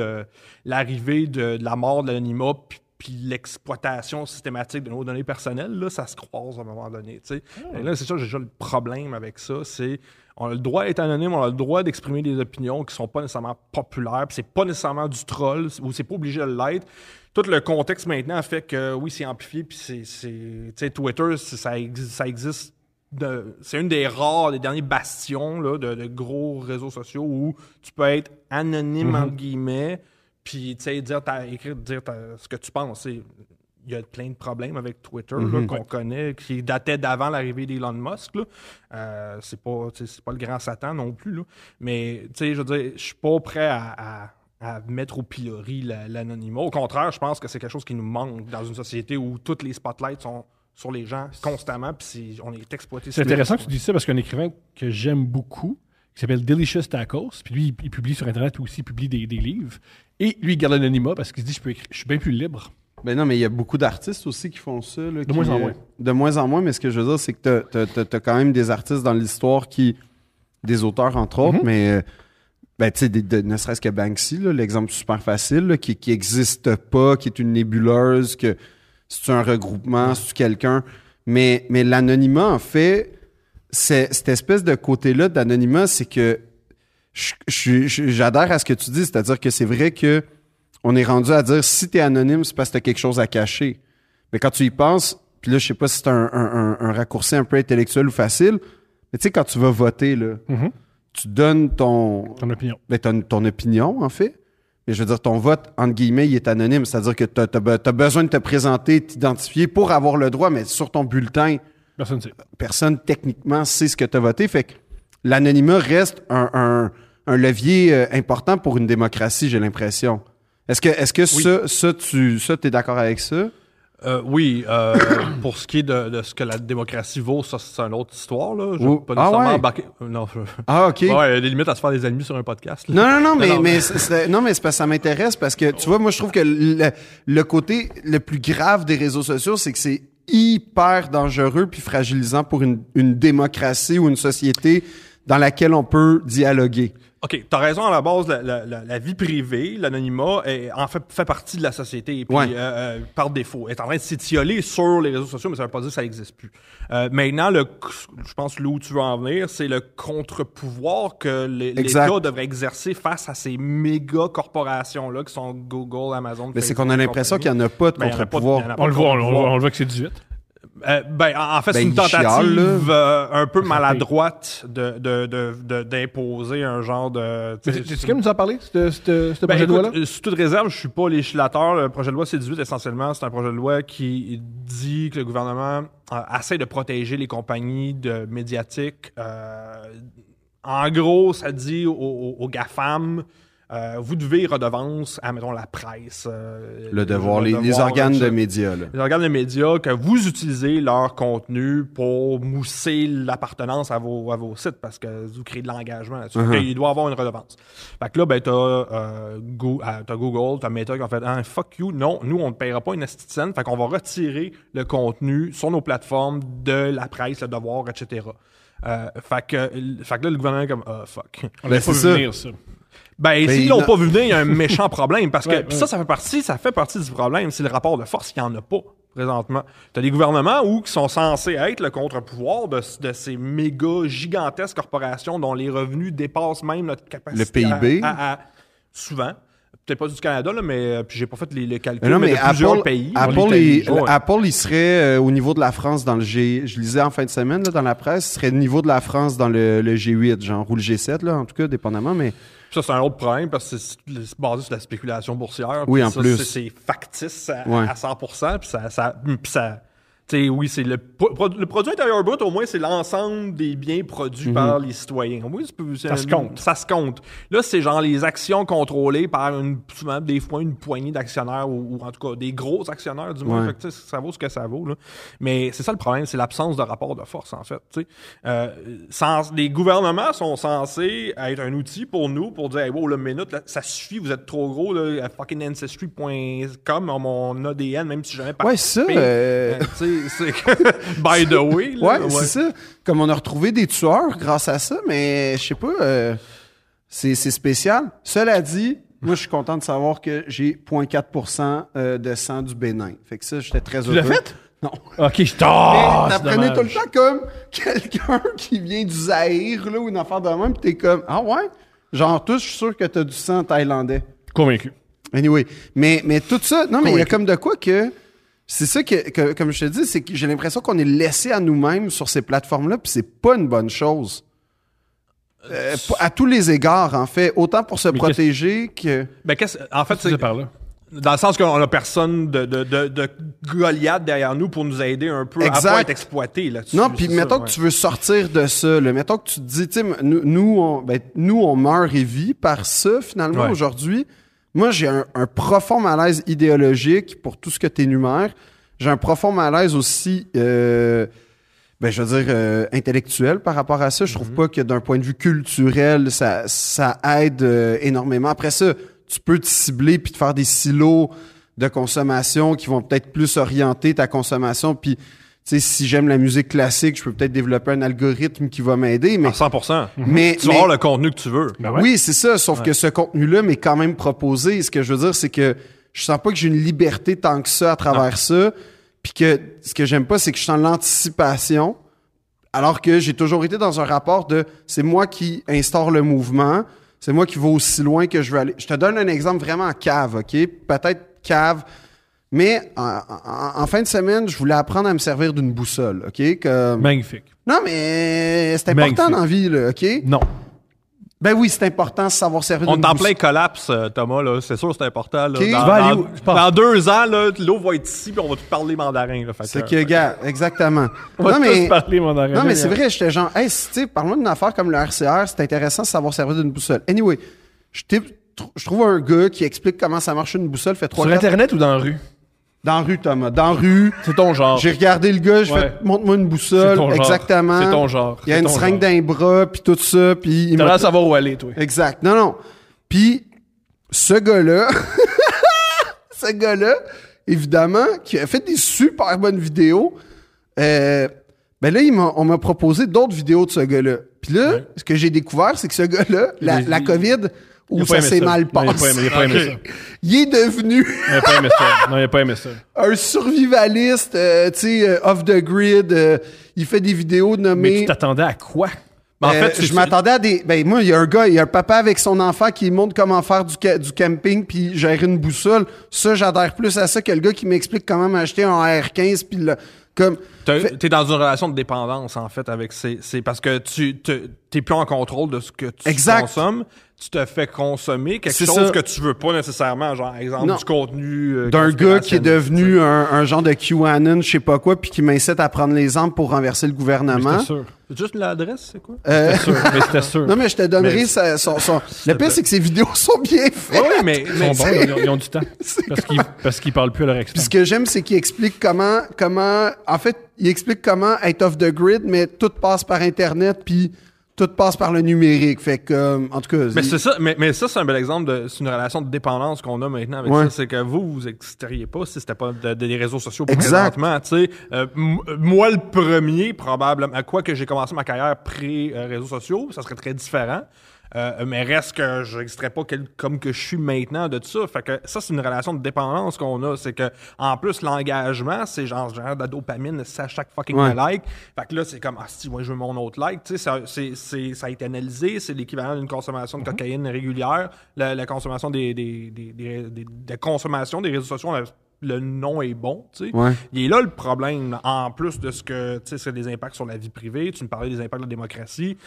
[SPEAKER 3] l'arrivée de, de la mort de l'anonymat, puis, puis l'exploitation systématique de nos données personnelles. Là, ça se croise à un moment donné. Et là, c'est ça, j'ai déjà le problème avec ça. C'est on a le droit d'être anonyme, on a le droit d'exprimer des opinions qui sont pas nécessairement populaires, puis c'est pas nécessairement du troll, ou c'est pas obligé de l'être. Tout le contexte maintenant fait que oui, c'est amplifié, puis c'est, Twitter, ça, exi- ça existe. c'est une des rares, des derniers bastions là, de, de gros réseaux sociaux où tu peux être anonyme entre guillemets, puis dire, ta, écrire, dire ce que tu penses. Il y a plein de problèmes avec Twitter là, qu'on connaît, qui dataient d'avant l'arrivée d'Elon Musk. Là. Euh, c'est pas, pas le grand Satan non plus. Là. Mais je veux dire, je suis pas prêt à, à- à mettre au pilori la- l'anonymat. Au contraire, je pense que c'est quelque chose qui nous manque dans une société où toutes les spotlights sont sur les gens constamment, puis c'est- on est exploité.
[SPEAKER 1] C'est intéressant que tu dises ça parce qu'un écrivain que j'aime beaucoup, qui s'appelle Delicious Tacos, puis lui, il, publie sur Internet, aussi il publie des, des livres. Et lui, il garde l'anonymat parce qu'il se dit je, peux écrire- je suis bien plus libre.
[SPEAKER 2] Ben non, mais il y a beaucoup d'artistes aussi qui font ça. là, qui,
[SPEAKER 1] moins en
[SPEAKER 2] euh,
[SPEAKER 1] moins.
[SPEAKER 2] De moins en moins, mais ce que je veux dire, c'est que tu as, quand même des artistes dans l'histoire qui. Des auteurs, entre autres,
[SPEAKER 1] Mm-hmm.
[SPEAKER 2] mais. euh, Ben, tu sais, de- ne serait-ce que Banksy, l'exemple super facile, là, qui, qui existe pas, qui est une nébuleuse, que c'est un regroupement, c'est quelqu'un? Mais, mais l'anonymat, en fait, c'est cette espèce de côté-là d'anonymat, c'est que j'adhère à ce que tu dis, c'est-à-dire que c'est vrai que on est rendu à dire si t'es anonyme, c'est parce que t'as quelque chose à cacher. Mais quand tu y penses, puis là, je sais pas si c'est un, un- raccourci un peu intellectuel ou facile, mais tu sais, quand tu vas voter, là,
[SPEAKER 1] Mhm.
[SPEAKER 2] tu donnes ton,
[SPEAKER 1] Ton opinion.
[SPEAKER 2] ben, ton, ton opinion, en fait, Mais je veux dire, ton vote, entre guillemets, il est anonyme. C'est-à-dire que tu as, besoin de te présenter, t'identifier pour avoir le droit, mais sur ton bulletin,
[SPEAKER 1] Personne ne sait.
[SPEAKER 2] personne techniquement sait ce que tu as voté. Fait que l'anonymat reste un, un- un levier euh, important pour une démocratie, j'ai l'impression. Est-ce que, est-ce que ça, ça, tu ça, es d'accord avec ça?
[SPEAKER 3] Euh, oui, euh, pour ce qui est de, de ce que la démocratie vaut, ça c'est une autre histoire. Là. Je pas
[SPEAKER 2] ah ouais?
[SPEAKER 3] embarquer- euh, Non, je-
[SPEAKER 2] Ah, OK.
[SPEAKER 3] Ouais, il y a des limites à se faire des ennemis sur un podcast. là.
[SPEAKER 2] Non, non, non, mais,
[SPEAKER 3] non,
[SPEAKER 2] mais, non, mais c'est parce que ça m'intéresse parce que, tu vois, moi, je trouve que le, le côté le plus grave des réseaux sociaux, c'est que c'est hyper dangereux puis fragilisant pour une, une démocratie ou une société dans laquelle on peut dialoguer.
[SPEAKER 3] OK, t'as raison à la base, la, la- la- la vie privée, l'anonymat, est- en fait, fait partie de la société, puis
[SPEAKER 2] Ouais.
[SPEAKER 3] euh, euh, par défaut. est en train de s'étioler sur les réseaux sociaux, mais ça veut pas dire que ça n'existe plus. Euh, maintenant, le, je pense là où tu veux en venir, c'est le contre-pouvoir que les- l'État devrait exercer face à ces méga corporations-là qui sont Google, Amazon,
[SPEAKER 2] Mais c'est qu'on a l'impression qu'il n'y en a pas de
[SPEAKER 3] Ben, en a pas de-
[SPEAKER 2] contre-pouvoir.
[SPEAKER 1] On le voit, on, le voit,
[SPEAKER 3] contre-pouvoir.
[SPEAKER 1] on le voit que c'est 18.
[SPEAKER 3] Euh, ben, en fait,
[SPEAKER 2] Ben,
[SPEAKER 3] c'est une
[SPEAKER 2] il chiale,
[SPEAKER 3] tentative euh, un peu maladroite de, de, de, de- d'imposer un genre de...
[SPEAKER 1] Mais tu tu nous en parler, ce
[SPEAKER 3] Ben,
[SPEAKER 1] projet de loi-là?
[SPEAKER 3] euh, sous toute réserve, je suis pas législateur. Le projet de loi C-18, essentiellement, c'est un projet de loi qui dit que le gouvernement euh, essaie de protéger les compagnies de médiatiques. Euh, en gros, ça dit aux, aux- aux GAFAM, euh, vous devez redevance à, mettons, la presse. euh,
[SPEAKER 2] Le devoir, les, les
[SPEAKER 3] devoir,
[SPEAKER 2] organes de médias. Là.
[SPEAKER 3] les organes de médias que vous utilisez leur contenu pour mousser l'appartenance à vos, à vos sites parce que vous créez de l'engagement là-dessus.
[SPEAKER 2] Uh-huh.
[SPEAKER 3] Fait qu'il doit avoir une redevance. Fait que là, ben, t'as, euh, Go- euh, t'as Google, t'as Meta qui ont fait ah, fuck you, non, nous, on ne paiera pas une astuce scène. Fait qu'on va retirer le contenu sur nos plateformes de la presse, le devoir, etc. Euh, fait, que, fait que là, le gouvernement est comme, ah, fuck.
[SPEAKER 1] On
[SPEAKER 2] Ben,
[SPEAKER 1] pas
[SPEAKER 2] c'est
[SPEAKER 1] vu
[SPEAKER 2] ça.
[SPEAKER 1] venir, ça.
[SPEAKER 3] Ben, s'ils l'ont pas vu venir, il y a un méchant problème. Parce que
[SPEAKER 1] Ouais,
[SPEAKER 3] ça, ça fait partie, ça fait partie du problème. C'est le rapport de force qu'il n'y en a pas présentement. Tu as des gouvernements où qui sont censés être le contre-pouvoir de, de ces méga gigantesques corporations dont les revenus dépassent même notre capacité.
[SPEAKER 2] Le PIB.
[SPEAKER 3] à- à- à- souvent. Peut-être pas du Canada, là, mais euh, puis j'ai pas fait les, les calculs,
[SPEAKER 2] Mais non,
[SPEAKER 3] mais,
[SPEAKER 2] mais
[SPEAKER 3] de plusieurs
[SPEAKER 2] Apple,
[SPEAKER 3] pays.
[SPEAKER 2] Apple, il,
[SPEAKER 3] ouais.
[SPEAKER 2] Apple, il serait euh, au niveau de la France dans le G. Je lisais en fin de semaine là, dans la presse, il serait au niveau de la France dans le, le G8, genre ou le G7 là, en tout cas, dépendamment. Mais
[SPEAKER 3] Ça, c'est un autre problème parce que c'est basé sur la spéculation boursière.
[SPEAKER 2] Oui, en
[SPEAKER 3] ça,
[SPEAKER 2] plus.
[SPEAKER 3] c'est- C'est factice à,
[SPEAKER 2] Ouais.
[SPEAKER 3] à 100%. Puis ça. ça, puis ça tu sais, oui, c'est le, pro- le produit intérieur brut, au moins, c'est l'ensemble des biens produits par les citoyens. Au moins, c'est- c'est
[SPEAKER 1] Ça se compte.
[SPEAKER 3] Ça se compte. Là, c'est genre les actions contrôlées par une, souvent, des fois, une poignée d'actionnaires ou, ou en tout cas des gros actionnaires du moins.
[SPEAKER 2] Ouais.
[SPEAKER 3] Fait que, ça vaut ce que ça vaut. Là. Mais c'est ça le problème, c'est l'absence de rapport de force, en fait. Euh, sans- les gouvernements sont censés être un outil pour nous pour dire, hey, wow, le minute, là, ça suffit, vous êtes trop gros, là, fucking ancestry.com, mon ADN, même si jamais
[SPEAKER 2] ouais, ça. euh,
[SPEAKER 3] Euh, c'est que- by the way. là,
[SPEAKER 2] ouais, c'est ça. Comme on a retrouvé des tueurs grâce à ça, mais je sais pas. euh, c'est c'est spécial. Cela dit. Moi, je suis content de savoir que j'ai 0.4% euh, de sang du Bénin. Fait que ça, j'étais très
[SPEAKER 1] Tu
[SPEAKER 2] heureux.
[SPEAKER 1] l'as fait?
[SPEAKER 2] Non.
[SPEAKER 1] Ok, je
[SPEAKER 2] Mais
[SPEAKER 1] t'en.
[SPEAKER 2] t'apprenais tout le temps comme quelqu'un qui vient du Zaïre, là, ou une affaire de même, pis t'es comme, ah ouais? Genre, tous, je suis sûr que t'as du sang thaïlandais.
[SPEAKER 1] Convaincu.
[SPEAKER 2] Anyway. Mais, mais tout ça, non, mais il y a comme de quoi que, c'est ça que, que- comme je te dis, c'est que j'ai l'impression qu'on est laissé à nous-mêmes sur ces plateformes-là, puis c'est pas une bonne chose. Euh, à tous les égards, en fait. Autant pour se
[SPEAKER 1] Mais
[SPEAKER 2] protéger que.
[SPEAKER 3] Ben, qu'est-ce- en fait,
[SPEAKER 1] C'est par là.
[SPEAKER 3] dans le sens qu'on a personne de, de, de, de Goliath derrière nous pour nous aider un peu
[SPEAKER 2] Exact.
[SPEAKER 3] à pas être exploité là-dessus.
[SPEAKER 2] Non, puis mettons
[SPEAKER 3] ça,
[SPEAKER 2] que
[SPEAKER 3] ouais.
[SPEAKER 2] tu veux sortir de ça. Là. Mettons que tu te dis, tu sais, nous, nous, on, ben, nous, on meurt et vit par ça, finalement,
[SPEAKER 3] Ouais.
[SPEAKER 2] aujourd'hui. Moi, j'ai un, un profond malaise idéologique pour tout ce que tu énumères. J'ai un profond malaise aussi, euh, ben, je veux dire, euh, intellectuel par rapport à ça. Je trouve pas que d'un point de vue culturel, ça, ça aide euh, énormément. Après ça, tu peux te cibler puis te faire des silos de consommation qui vont peut-être plus orienter ta consommation. Puis, sais, si j'aime la musique classique, je peux peut-être développer un algorithme qui va m'aider. Mais,
[SPEAKER 3] À 100%.
[SPEAKER 2] mais,
[SPEAKER 3] Tu vas avoir le contenu que tu veux.
[SPEAKER 1] Ben ouais.
[SPEAKER 2] oui, c'est ça. Sauf que ce contenu-là m'est quand même proposé. Ce que je veux dire, c'est que je sens pas que j'ai une liberté tant que ça à travers ça. Puis que ce que j'aime pas, c'est que je suis dans l'anticipation. Alors que j'ai toujours été dans un rapport de c'est moi qui instaure le mouvement, c'est moi qui vais aussi loin que je veux aller. Je te donne un exemple vraiment cave, OK? Peut-être cave, mais en, en- en fin de semaine, je voulais apprendre à me servir d'une boussole, OK? Comme...
[SPEAKER 1] Magnifique.
[SPEAKER 2] Non, mais c'est important
[SPEAKER 1] Magnifique.
[SPEAKER 2] dans la vie, là, OK?
[SPEAKER 1] Non.
[SPEAKER 2] Ben oui, c'est important de savoir servir
[SPEAKER 3] On
[SPEAKER 2] d'une
[SPEAKER 3] est en
[SPEAKER 2] boussole.
[SPEAKER 3] plein collapse, euh, Thomas, là. C'est sûr, c'est important, là.
[SPEAKER 2] Ok.
[SPEAKER 3] Dans, dans-
[SPEAKER 1] où?
[SPEAKER 3] Deux ans, là, l'eau va être ici, puis on va tout parler mandarin,
[SPEAKER 2] C'est
[SPEAKER 3] que-
[SPEAKER 2] que, gars, exactement.
[SPEAKER 1] On va tous
[SPEAKER 2] mais,
[SPEAKER 1] parler, arrêt.
[SPEAKER 2] non, mais c'est vrai, j'étais genre, hey, si, tu sais, parle-moi d'une affaire comme le RCR, c'est intéressant de savoir servir d'une boussole. Anyway, je, trouve un gars qui explique comment ça marche une boussole, fait trois
[SPEAKER 1] Sur Internet ou dans la rue?
[SPEAKER 2] Dans la rue, Thomas. Dans la rue.
[SPEAKER 1] C'est ton genre.
[SPEAKER 2] J'ai regardé le gars, j'ai
[SPEAKER 1] Ouais.
[SPEAKER 2] fait, montre-moi une
[SPEAKER 1] C'est
[SPEAKER 2] boussole.
[SPEAKER 1] ton genre.
[SPEAKER 2] Exactement.
[SPEAKER 1] C'est ton genre.
[SPEAKER 2] Il y a une seringue les bras, puis tout ça, puis il
[SPEAKER 1] T'as
[SPEAKER 2] m'a-
[SPEAKER 1] l'air de savoir où aller, toi.
[SPEAKER 2] Exact. Non, non. Puis, ce gars-là, ce gars-là, évidemment, qui a fait des super bonnes vidéos, euh, ben là, il m'a- on m'a proposé d'autres vidéos de ce gars-là. Puis là, ce que j'ai découvert, c'est que ce gars-là, la, COVID, où ça s'est mal
[SPEAKER 1] Non, il a pas
[SPEAKER 2] passé,
[SPEAKER 1] aimé- il a pas aimé ça.
[SPEAKER 2] il est devenu
[SPEAKER 1] Il a pas aimé ça. Non, il a pas aimé ça.
[SPEAKER 2] un survivaliste, euh, tu sais, euh, off the grid. euh, il fait des vidéos
[SPEAKER 1] Mais
[SPEAKER 2] nommées...
[SPEAKER 1] tu t'attendais à quoi?
[SPEAKER 3] Mais en
[SPEAKER 2] Euh,
[SPEAKER 3] fait,
[SPEAKER 2] je m'attendais à des. Ben, moi, il y a un gars, il y a un papa avec son enfant qui montre comment faire du, ca- du camping puis gérer une boussole. Ça, j'adhère plus à ça que le gars qui m'explique comment m'acheter un R15 puis le. Comme.
[SPEAKER 3] T'es dans une relation de dépendance, en fait, avec ces. C'est parce que tu te- t'es plus en contrôle de ce que tu
[SPEAKER 2] Exact.
[SPEAKER 3] consommes. Tu te fais consommer quelque
[SPEAKER 2] C'est
[SPEAKER 3] chose
[SPEAKER 2] ça.
[SPEAKER 3] que tu veux pas nécessairement, genre, exemple,
[SPEAKER 2] Non.
[SPEAKER 3] du contenu. euh,
[SPEAKER 2] D'un gars qui est devenu un, un genre de QAnon, je sais pas quoi, puis qui m'incite à prendre les armes pour renverser le gouvernement.
[SPEAKER 1] J'étais sûr.
[SPEAKER 3] C'est juste l'adresse, c'est quoi?
[SPEAKER 2] Euh,
[SPEAKER 1] sûr. Mais c'était sûr.
[SPEAKER 2] non, mais je te donnerai
[SPEAKER 3] Mais-
[SPEAKER 2] sa- son, son- Le pire, c'est que ses vidéos sont bien faites.
[SPEAKER 3] Oui, mais,
[SPEAKER 1] Ils
[SPEAKER 3] mais
[SPEAKER 1] sont bons, ils ont, ils ont du temps. Parce qu'ils parce qu'ils parlent plus à leur
[SPEAKER 2] Puis
[SPEAKER 1] expert.
[SPEAKER 2] ce que j'aime, c'est qu'il explique comment, comment, en fait, il explique comment être off the grid, mais tout passe par Internet, puis tout passe par le numérique. Fait que, euh, en tout cas,
[SPEAKER 3] Mais c'est ça, mais, mais ça, c'est un bel exemple de, c'est une relation de dépendance qu'on a maintenant avec
[SPEAKER 2] Ouais.
[SPEAKER 3] ça. C'est que vous, vous n'existeriez pas si c'était pas de- de- des réseaux sociaux présentement, tu sais. Euh, moi, le premier, probablement, à quoi que j'ai commencé ma carrière pré-réseaux sociaux, ça serait très différent. Euh, mais reste que je n'existerais pas quel- comme que je suis maintenant de tout ça. Fait que ça, c'est une relation de dépendance qu'on a. C'est que, en plus, l'engagement, c'est genre, genre de la dopamine, c'est à chaque fucking
[SPEAKER 2] Ouais.
[SPEAKER 3] like. Fait que là, c'est comme, ah, si, moi, je veux mon autre like. Tu sais, ça, c'est, c'est- ça a été analysé. C'est l'équivalent d'une consommation de cocaïne régulière. La, la consommation des, des, des, des, des- de consommation des réseaux sociaux, le, le nom est bon, tu sais.
[SPEAKER 2] Ouais.
[SPEAKER 3] Il est là le problème, en plus de ce que, tu sais, c'est des impacts sur la vie privée. Tu me parlais des impacts de la démocratie.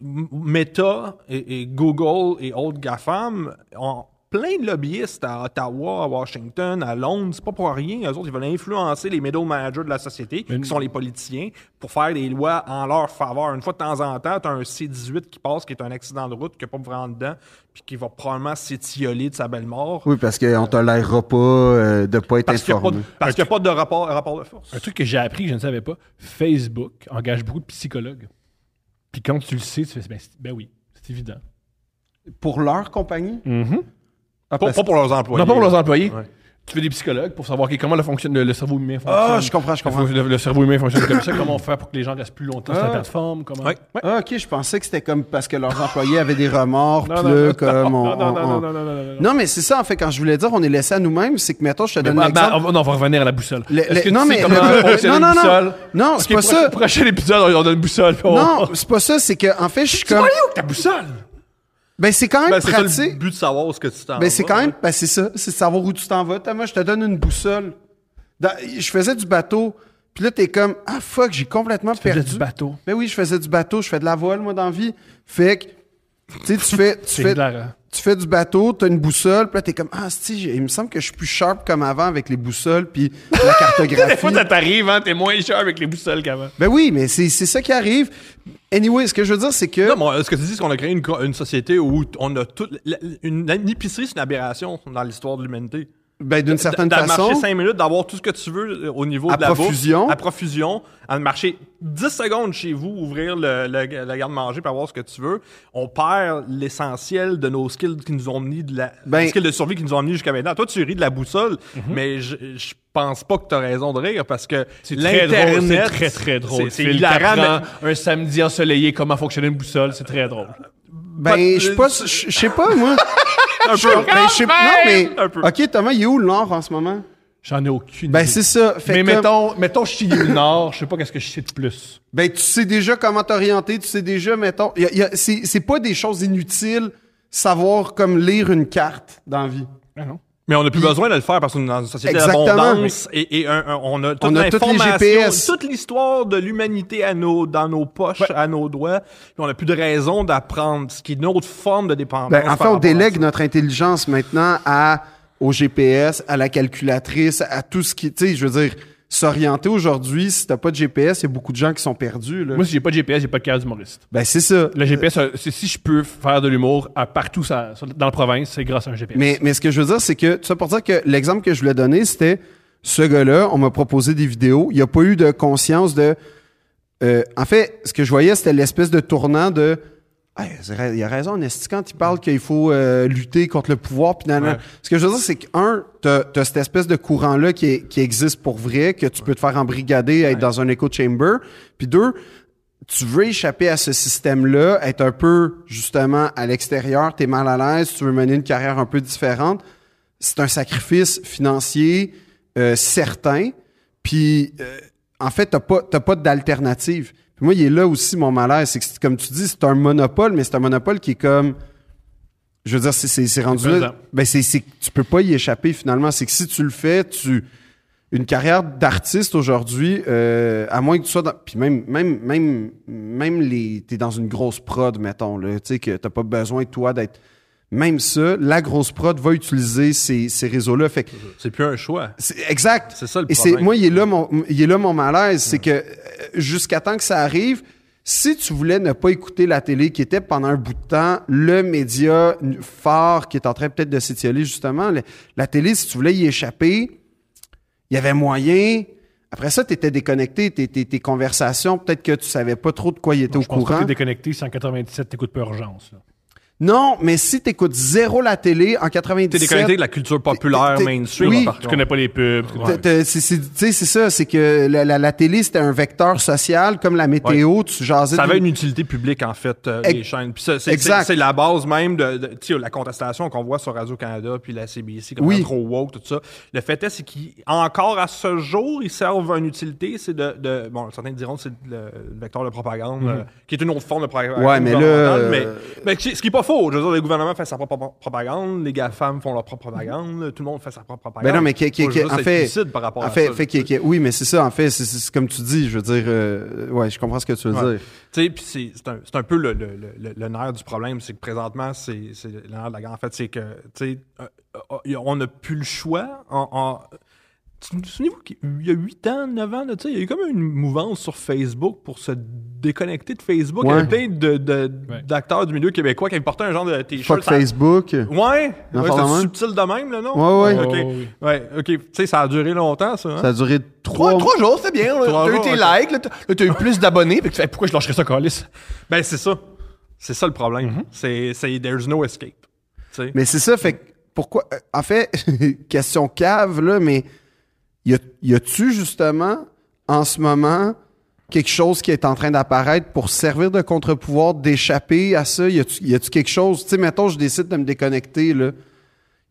[SPEAKER 3] Meta et, et Google et autres GAFAM ont plein de lobbyistes à Ottawa, à Washington, à Londres. C'est pas pour rien. Eux autres, ils veulent influencer les middle managers de la société,
[SPEAKER 1] Mais-
[SPEAKER 3] qui sont les politiciens, pour faire des lois en leur faveur. Une fois de temps en temps, tu as un C-18 qui passe, qui est un accident de route, qui n'a pas vraiment dedans, puis qui va probablement s'étioler de sa belle mort.
[SPEAKER 2] Oui, parce qu'on tolérera pas euh, de pas être
[SPEAKER 3] Parce n'y pas de-
[SPEAKER 2] informé.
[SPEAKER 3] parce qu'il y a pas de rapport, rapport de force.
[SPEAKER 1] Un truc que j'ai appris que je ne savais pas, Facebook engage beaucoup de psychologues. Puis quand tu le sais, tu fais ben, ben oui, c'est évident.
[SPEAKER 2] Pour leur compagnie? Ah,
[SPEAKER 3] Pas,
[SPEAKER 2] parce-
[SPEAKER 3] pas pour leurs employés.
[SPEAKER 1] Non, pas pour leurs employés.
[SPEAKER 3] Ouais.
[SPEAKER 1] Tu fais des psychologues pour savoir comment le, fonctionne, le, le cerveau humain fonctionne.
[SPEAKER 2] Ah, je comprends, je comprends.
[SPEAKER 1] Le, le cerveau humain fonctionne comme ça. Comment faire pour que les gens restent plus longtemps sur la
[SPEAKER 2] Ah.
[SPEAKER 1] plateforme. Comment...
[SPEAKER 3] Ouais.
[SPEAKER 2] Ah, ok, je pensais que c'était comme parce que leurs employés avaient des remords,
[SPEAKER 1] Non,
[SPEAKER 2] comme on-
[SPEAKER 1] non, non,
[SPEAKER 2] on-
[SPEAKER 1] non,
[SPEAKER 2] on-
[SPEAKER 1] non, non,
[SPEAKER 2] mais c'est ça, en fait, quand je voulais dire, on est laissé à nous-mêmes, c'est que, mettons, je te donne
[SPEAKER 1] Ben, ben,
[SPEAKER 2] l'exemple.
[SPEAKER 1] on, on va revenir à la boussole. Tu
[SPEAKER 2] non,
[SPEAKER 1] sais
[SPEAKER 2] mais
[SPEAKER 1] comment
[SPEAKER 2] le-
[SPEAKER 1] fonctionne
[SPEAKER 2] non, non, non. Non, c'est pas ça.
[SPEAKER 1] Prochain épisode, on donne une boussole?
[SPEAKER 2] Non, c'est pas ça, c'est que, en fait, je suis
[SPEAKER 1] Tu
[SPEAKER 2] comme.
[SPEAKER 1] vas aller où, ta boussole?
[SPEAKER 2] Ben, c'est quand même
[SPEAKER 3] Ben, c'est ça le
[SPEAKER 2] pratique.
[SPEAKER 3] but de savoir ce que tu t'en
[SPEAKER 2] Ben, c'est
[SPEAKER 3] vas,
[SPEAKER 2] quand
[SPEAKER 3] ouais.
[SPEAKER 2] même, ben, c'est ça, c'est de savoir où tu t'en vas. Thomas, je te donne une boussole. Dans- je faisais du bateau, puis là, t'es comme, ah, fuck, j'ai complètement
[SPEAKER 1] faisais
[SPEAKER 2] perdu.
[SPEAKER 1] du bateau.
[SPEAKER 2] Ben oui, je faisais du bateau, je fais de la voile, moi, dans la vie. Fait que, tu sais, tu fais, tu
[SPEAKER 1] C'est
[SPEAKER 2] fais,
[SPEAKER 1] hilarant.
[SPEAKER 2] Tu fais du bateau, t'as une boussole, puis là, t'es comme, ah, si, il me semble que je suis plus sharp comme avant avec les boussoles, puis la cartographie.
[SPEAKER 1] Des fois, ça t'arrive, hein, t'es moins cher avec les boussoles qu'avant.
[SPEAKER 2] ben oui, mais c'est c'est ça qui arrive. Anyway, ce que je veux dire, c'est que.
[SPEAKER 3] Non, mais ce que tu dis, c'est qu'on a créé une, une société où on a tout. la- Une, une épicerie, c'est une aberration dans l'histoire de l'humanité.
[SPEAKER 2] Ben, d'une certaine
[SPEAKER 3] le
[SPEAKER 2] façon.
[SPEAKER 3] marcher 5 minutes, d'avoir tout ce que tu veux euh, au niveau
[SPEAKER 2] À
[SPEAKER 3] de la
[SPEAKER 2] profusion.
[SPEAKER 3] bouffe. À profusion. À marcher 10 secondes chez vous, ouvrir le, le- la garde-manger pour avoir ce que tu veux. On perd l'essentiel de nos skills qui nous ont mis de la.
[SPEAKER 2] Ben-
[SPEAKER 3] skills de survie qui nous ont mis jusqu'à maintenant. Toi, tu ris de la boussole,
[SPEAKER 2] Mhm.
[SPEAKER 3] mais je, je pense pas que tu as raison de rire parce que
[SPEAKER 1] C'est très drôle, c'est très très drôle.
[SPEAKER 3] C'est- hilarant, mais-
[SPEAKER 1] Un samedi ensoleillé, comment fonctionner une boussole, c'est très drôle.
[SPEAKER 2] Ben, je sais pas, je sais pas, moi.
[SPEAKER 3] Un
[SPEAKER 2] Je-
[SPEAKER 3] peu.
[SPEAKER 2] ben, je sais pas. Non, mais.
[SPEAKER 3] Un peu.
[SPEAKER 2] Ok, Thomas, il est où le Nord en ce moment?
[SPEAKER 1] J'en ai aucune
[SPEAKER 2] Ben,
[SPEAKER 1] idée.
[SPEAKER 2] c'est ça. Fait
[SPEAKER 1] Mais
[SPEAKER 2] que,
[SPEAKER 1] mettons, mettons, je suis du Nord, je sais pas qu'est-ce que je sais de plus.
[SPEAKER 2] Ben, tu sais déjà comment t'orienter, tu sais déjà, mettons. y a- y a- c'est c'est pas des choses inutiles savoir comme lire une carte dans la vie.
[SPEAKER 1] Ah non.
[SPEAKER 3] Mais on n'a plus besoin de le faire parce qu'on est dans une société d'abondance et, et un- un- on a toute
[SPEAKER 2] On a toutes les
[SPEAKER 3] l'information,
[SPEAKER 2] GPS.
[SPEAKER 3] toute l'histoire de l'humanité à nos, dans nos poches, à nos doigts. Puis on n'a plus de raison d'apprendre ce qui est une autre forme de dépendance.
[SPEAKER 2] Ben, en fait, on délègue notre intelligence maintenant à, au GPS, à la calculatrice, à tout ce qui, tu sais, je veux dire, s'orienter aujourd'hui, si t'as pas de GPS, il y a beaucoup de gens qui sont perdus, là.
[SPEAKER 1] Moi, si j'ai pas de GPS, j'ai pas de carte d'humoriste.
[SPEAKER 2] Ben, c'est ça.
[SPEAKER 1] Le GPS, euh, si je peux faire de l'humour à partout ça- dans la province, c'est grâce à un GPS.
[SPEAKER 2] Mais, mais ce que je veux dire, c'est que, tout ça pour dire que l'exemple que je voulais donner, c'était ce gars-là, on m'a proposé des vidéos, il n'y a pas eu de conscience de. euh, en fait, ce que je voyais, c'était l'espèce de tournant de. Il a- raison, Nesty, quand il parle qu'il faut euh, lutter contre le pouvoir. Puis.
[SPEAKER 3] Ouais.
[SPEAKER 2] Ce que je veux dire, c'est que, un, t'as as cette espèce de courant-là qui, est- qui existe pour vrai, que tu peux te faire embrigader, être dans un echo chamber. Puis deux, tu veux échapper à ce système-là, être un peu, justement, à l'extérieur, t'es mal à l'aise, tu veux mener une carrière un peu différente. C'est un sacrifice financier euh, certain. Puis, euh, en fait, t'as pas, t'as pas d'alternative. Puis moi, il est là aussi mon malaise. C'est que, comme tu dis, c'est un monopole, mais c'est un monopole qui est comme... Je veux dire, c'est, c'est, c'est rendu là... Ben, c'est, tu peux pas y échapper, finalement. C'est que si tu le fais, tu... Une carrière d'artiste aujourd'hui, euh, à moins que tu sois dans... Puis même, même, même, même les... T'es dans une grosse prod, mettons, là. Tu sais, que t'as pas besoin, toi, d'être... Même ça, la grosse prod va utiliser ces, ces réseaux-là. Fait que
[SPEAKER 3] C'est plus un choix.
[SPEAKER 2] c'est exact.
[SPEAKER 3] C'est ça le
[SPEAKER 2] Et c'est
[SPEAKER 3] problème.
[SPEAKER 2] moi, il est là mon, il est là mon malaise, c'est que euh, jusqu'à temps que ça arrive, si tu voulais ne pas écouter la télé, qui était pendant un bout de temps le média fort qui est en train peut-être de s'étioler justement, la télé, si tu voulais y échapper, il y avait moyen. Après ça, tu étais déconnecté, tes, tes, tes conversations, peut-être que tu savais pas trop de quoi il était
[SPEAKER 1] je
[SPEAKER 2] au
[SPEAKER 1] pense pas que
[SPEAKER 2] courant.
[SPEAKER 1] t'es déconnecté si en 97 t'écoutes pas urgence. là.
[SPEAKER 2] Non, mais si tu écoutes zéro la télé en 97,
[SPEAKER 3] T'es déconnecté de la culture populaire,
[SPEAKER 2] t'es-
[SPEAKER 3] mainstream.
[SPEAKER 2] oui.
[SPEAKER 1] Tu connais pas les pubs. tu-
[SPEAKER 2] sais, c'est ça, c'est que la, la- la télé, c'était un vecteur social, comme la météo, tu jasais...
[SPEAKER 3] Ça avait une utilité publique, en fait, euh, les chaînes. Puis ça, c'est,
[SPEAKER 2] Exact.
[SPEAKER 3] c'est, c'est la base même de, de- tu sais, la contestation qu'on voit sur Radio-Canada puis la CBC, comme
[SPEAKER 2] Oui.
[SPEAKER 3] trop woke, tout ça. Le fait est, c'est qu'encore à ce jour, ils servent une utilité, c'est de, de bon, certains diront que c'est le, le vecteur de propagande, euh, qui est une autre forme de propagande.
[SPEAKER 2] Mhm. Ouais, mais là,
[SPEAKER 3] gouvernementale,
[SPEAKER 2] euh,
[SPEAKER 3] mais, mais ce qui est pas faux. Je veux dire, le gouvernement fait sa propre propagande, les GAFAM font leur propre propagande, tout le monde fait sa propre propagande.
[SPEAKER 2] Ben non, mais qui, qui, qui- en fait,
[SPEAKER 3] par rapport
[SPEAKER 2] en
[SPEAKER 3] à
[SPEAKER 2] fait,
[SPEAKER 3] ça.
[SPEAKER 2] fait qui- qui- oui, mais c'est ça, en fait, c'est- comme tu dis, je veux dire, euh, ouais, je comprends ce que tu veux
[SPEAKER 3] Ouais.
[SPEAKER 2] dire.
[SPEAKER 3] Tu sais, puis c'est un, un peu le, le, le, le nerf du problème, c'est que présentement, c'est le nerf de la guerre. En fait, c'est que, tu sais, euh, euh, on n'a plus le choix. En, Souvenez-vous qu'il y a 8 ans, 9 ans, là, tu sais, il y a eu comme une mouvance sur Facebook pour se déconnecter de Facebook. Il y
[SPEAKER 2] Ouais.
[SPEAKER 3] avait plein de- de-
[SPEAKER 1] Ouais.
[SPEAKER 3] d'acteurs du milieu québécois qui avaient porté un genre de t-shirt.
[SPEAKER 2] Fuck
[SPEAKER 3] ça-
[SPEAKER 2] Facebook.
[SPEAKER 3] Ouais, ouais c'est subtil de même, là, non?
[SPEAKER 2] Ouais, ouais.
[SPEAKER 3] Ok,
[SPEAKER 1] Oh, oui.
[SPEAKER 3] ouais, ok. Tu sais, ça a duré longtemps, ça. hein?
[SPEAKER 2] Ça a duré trois,
[SPEAKER 4] jours, c'est bien. T'as eu tes likes, là, t'as eu plus d'abonnés. Tu fais,
[SPEAKER 1] Pourquoi je lâcherais ça, Calis?
[SPEAKER 3] Ben, c'est ça. C'est ça le problème.
[SPEAKER 2] Mm-hmm.
[SPEAKER 3] C'est, c'est there's no escape.
[SPEAKER 2] Mais c'est ça, fait que pourquoi. euh, En fait, question cave, là, mais y a- y a-tu justement, en ce moment, quelque chose qui est en train d'apparaître pour servir de contre-pouvoir, d'échapper à ça? Y a-tu y a-tu quelque chose? Tu sais, mettons, je décide de me déconnecter, là.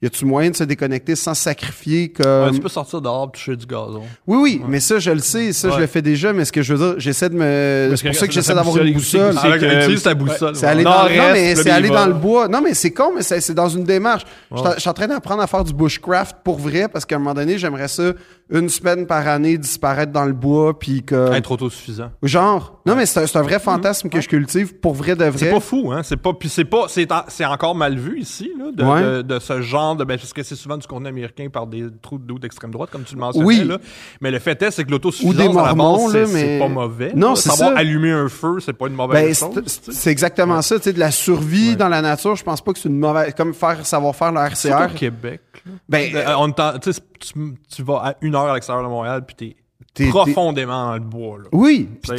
[SPEAKER 2] Y a-tu moyen de se déconnecter sans sacrifier comme.
[SPEAKER 3] Ouais, tu peux sortir dehors toucher du gazon.
[SPEAKER 2] Oui, oui, mais ça, je le sais, ça, je le fais déjà, mais ce que je veux dire, j'essaie de me. C'est pour ça que j'essaie d'avoir une
[SPEAKER 1] boussole
[SPEAKER 3] utilise ta boussole.
[SPEAKER 2] C'est aller, dans, non, mais
[SPEAKER 1] le
[SPEAKER 2] c'est aller dans le bois. Non, mais c'est con, mais c'est c'est dans une démarche. Je suis en train d'apprendre à faire du bushcraft pour vrai parce qu'à un moment donné, j'aimerais ça une semaine par année disparaître dans le bois puis que
[SPEAKER 3] Être autosuffisant.
[SPEAKER 2] genre. Non, mais c'est un, vrai fantasme que je cultive pour vrai de vrai.
[SPEAKER 3] C'est pas fou, hein. C'est pas, puis c'est pas, c'est, en- c'est encore mal vu ici, là, de,
[SPEAKER 2] Ouais.
[SPEAKER 3] de, de ce genre de, ben, parce que c'est souvent du contenu américain par des trous de d'extrême droite, comme tu le mentionnais,
[SPEAKER 2] Oui.
[SPEAKER 3] là. Mais le fait est, c'est que
[SPEAKER 2] Ou
[SPEAKER 3] l'autosuffisance,
[SPEAKER 2] des
[SPEAKER 3] à la
[SPEAKER 2] Mormons,
[SPEAKER 3] base,
[SPEAKER 2] là,
[SPEAKER 3] c'est,
[SPEAKER 2] mais-
[SPEAKER 3] pas mauvais.
[SPEAKER 2] Non, c'est ça.
[SPEAKER 3] allumer un feu, c'est pas une mauvaise
[SPEAKER 2] Ben,
[SPEAKER 3] chose.
[SPEAKER 2] c'est- exactement ça, tu sais, de la survie dans la nature. Je pense pas que c'est une mauvaise, comme faire savoir faire le RCR.
[SPEAKER 3] au Québec, là.
[SPEAKER 2] Ben,
[SPEAKER 3] Euh, on tu, tu vas à une heure à l'extérieur de Montréal, puis t'es,
[SPEAKER 2] T'es-
[SPEAKER 3] profondément dans le bois, là.
[SPEAKER 2] Oui, puis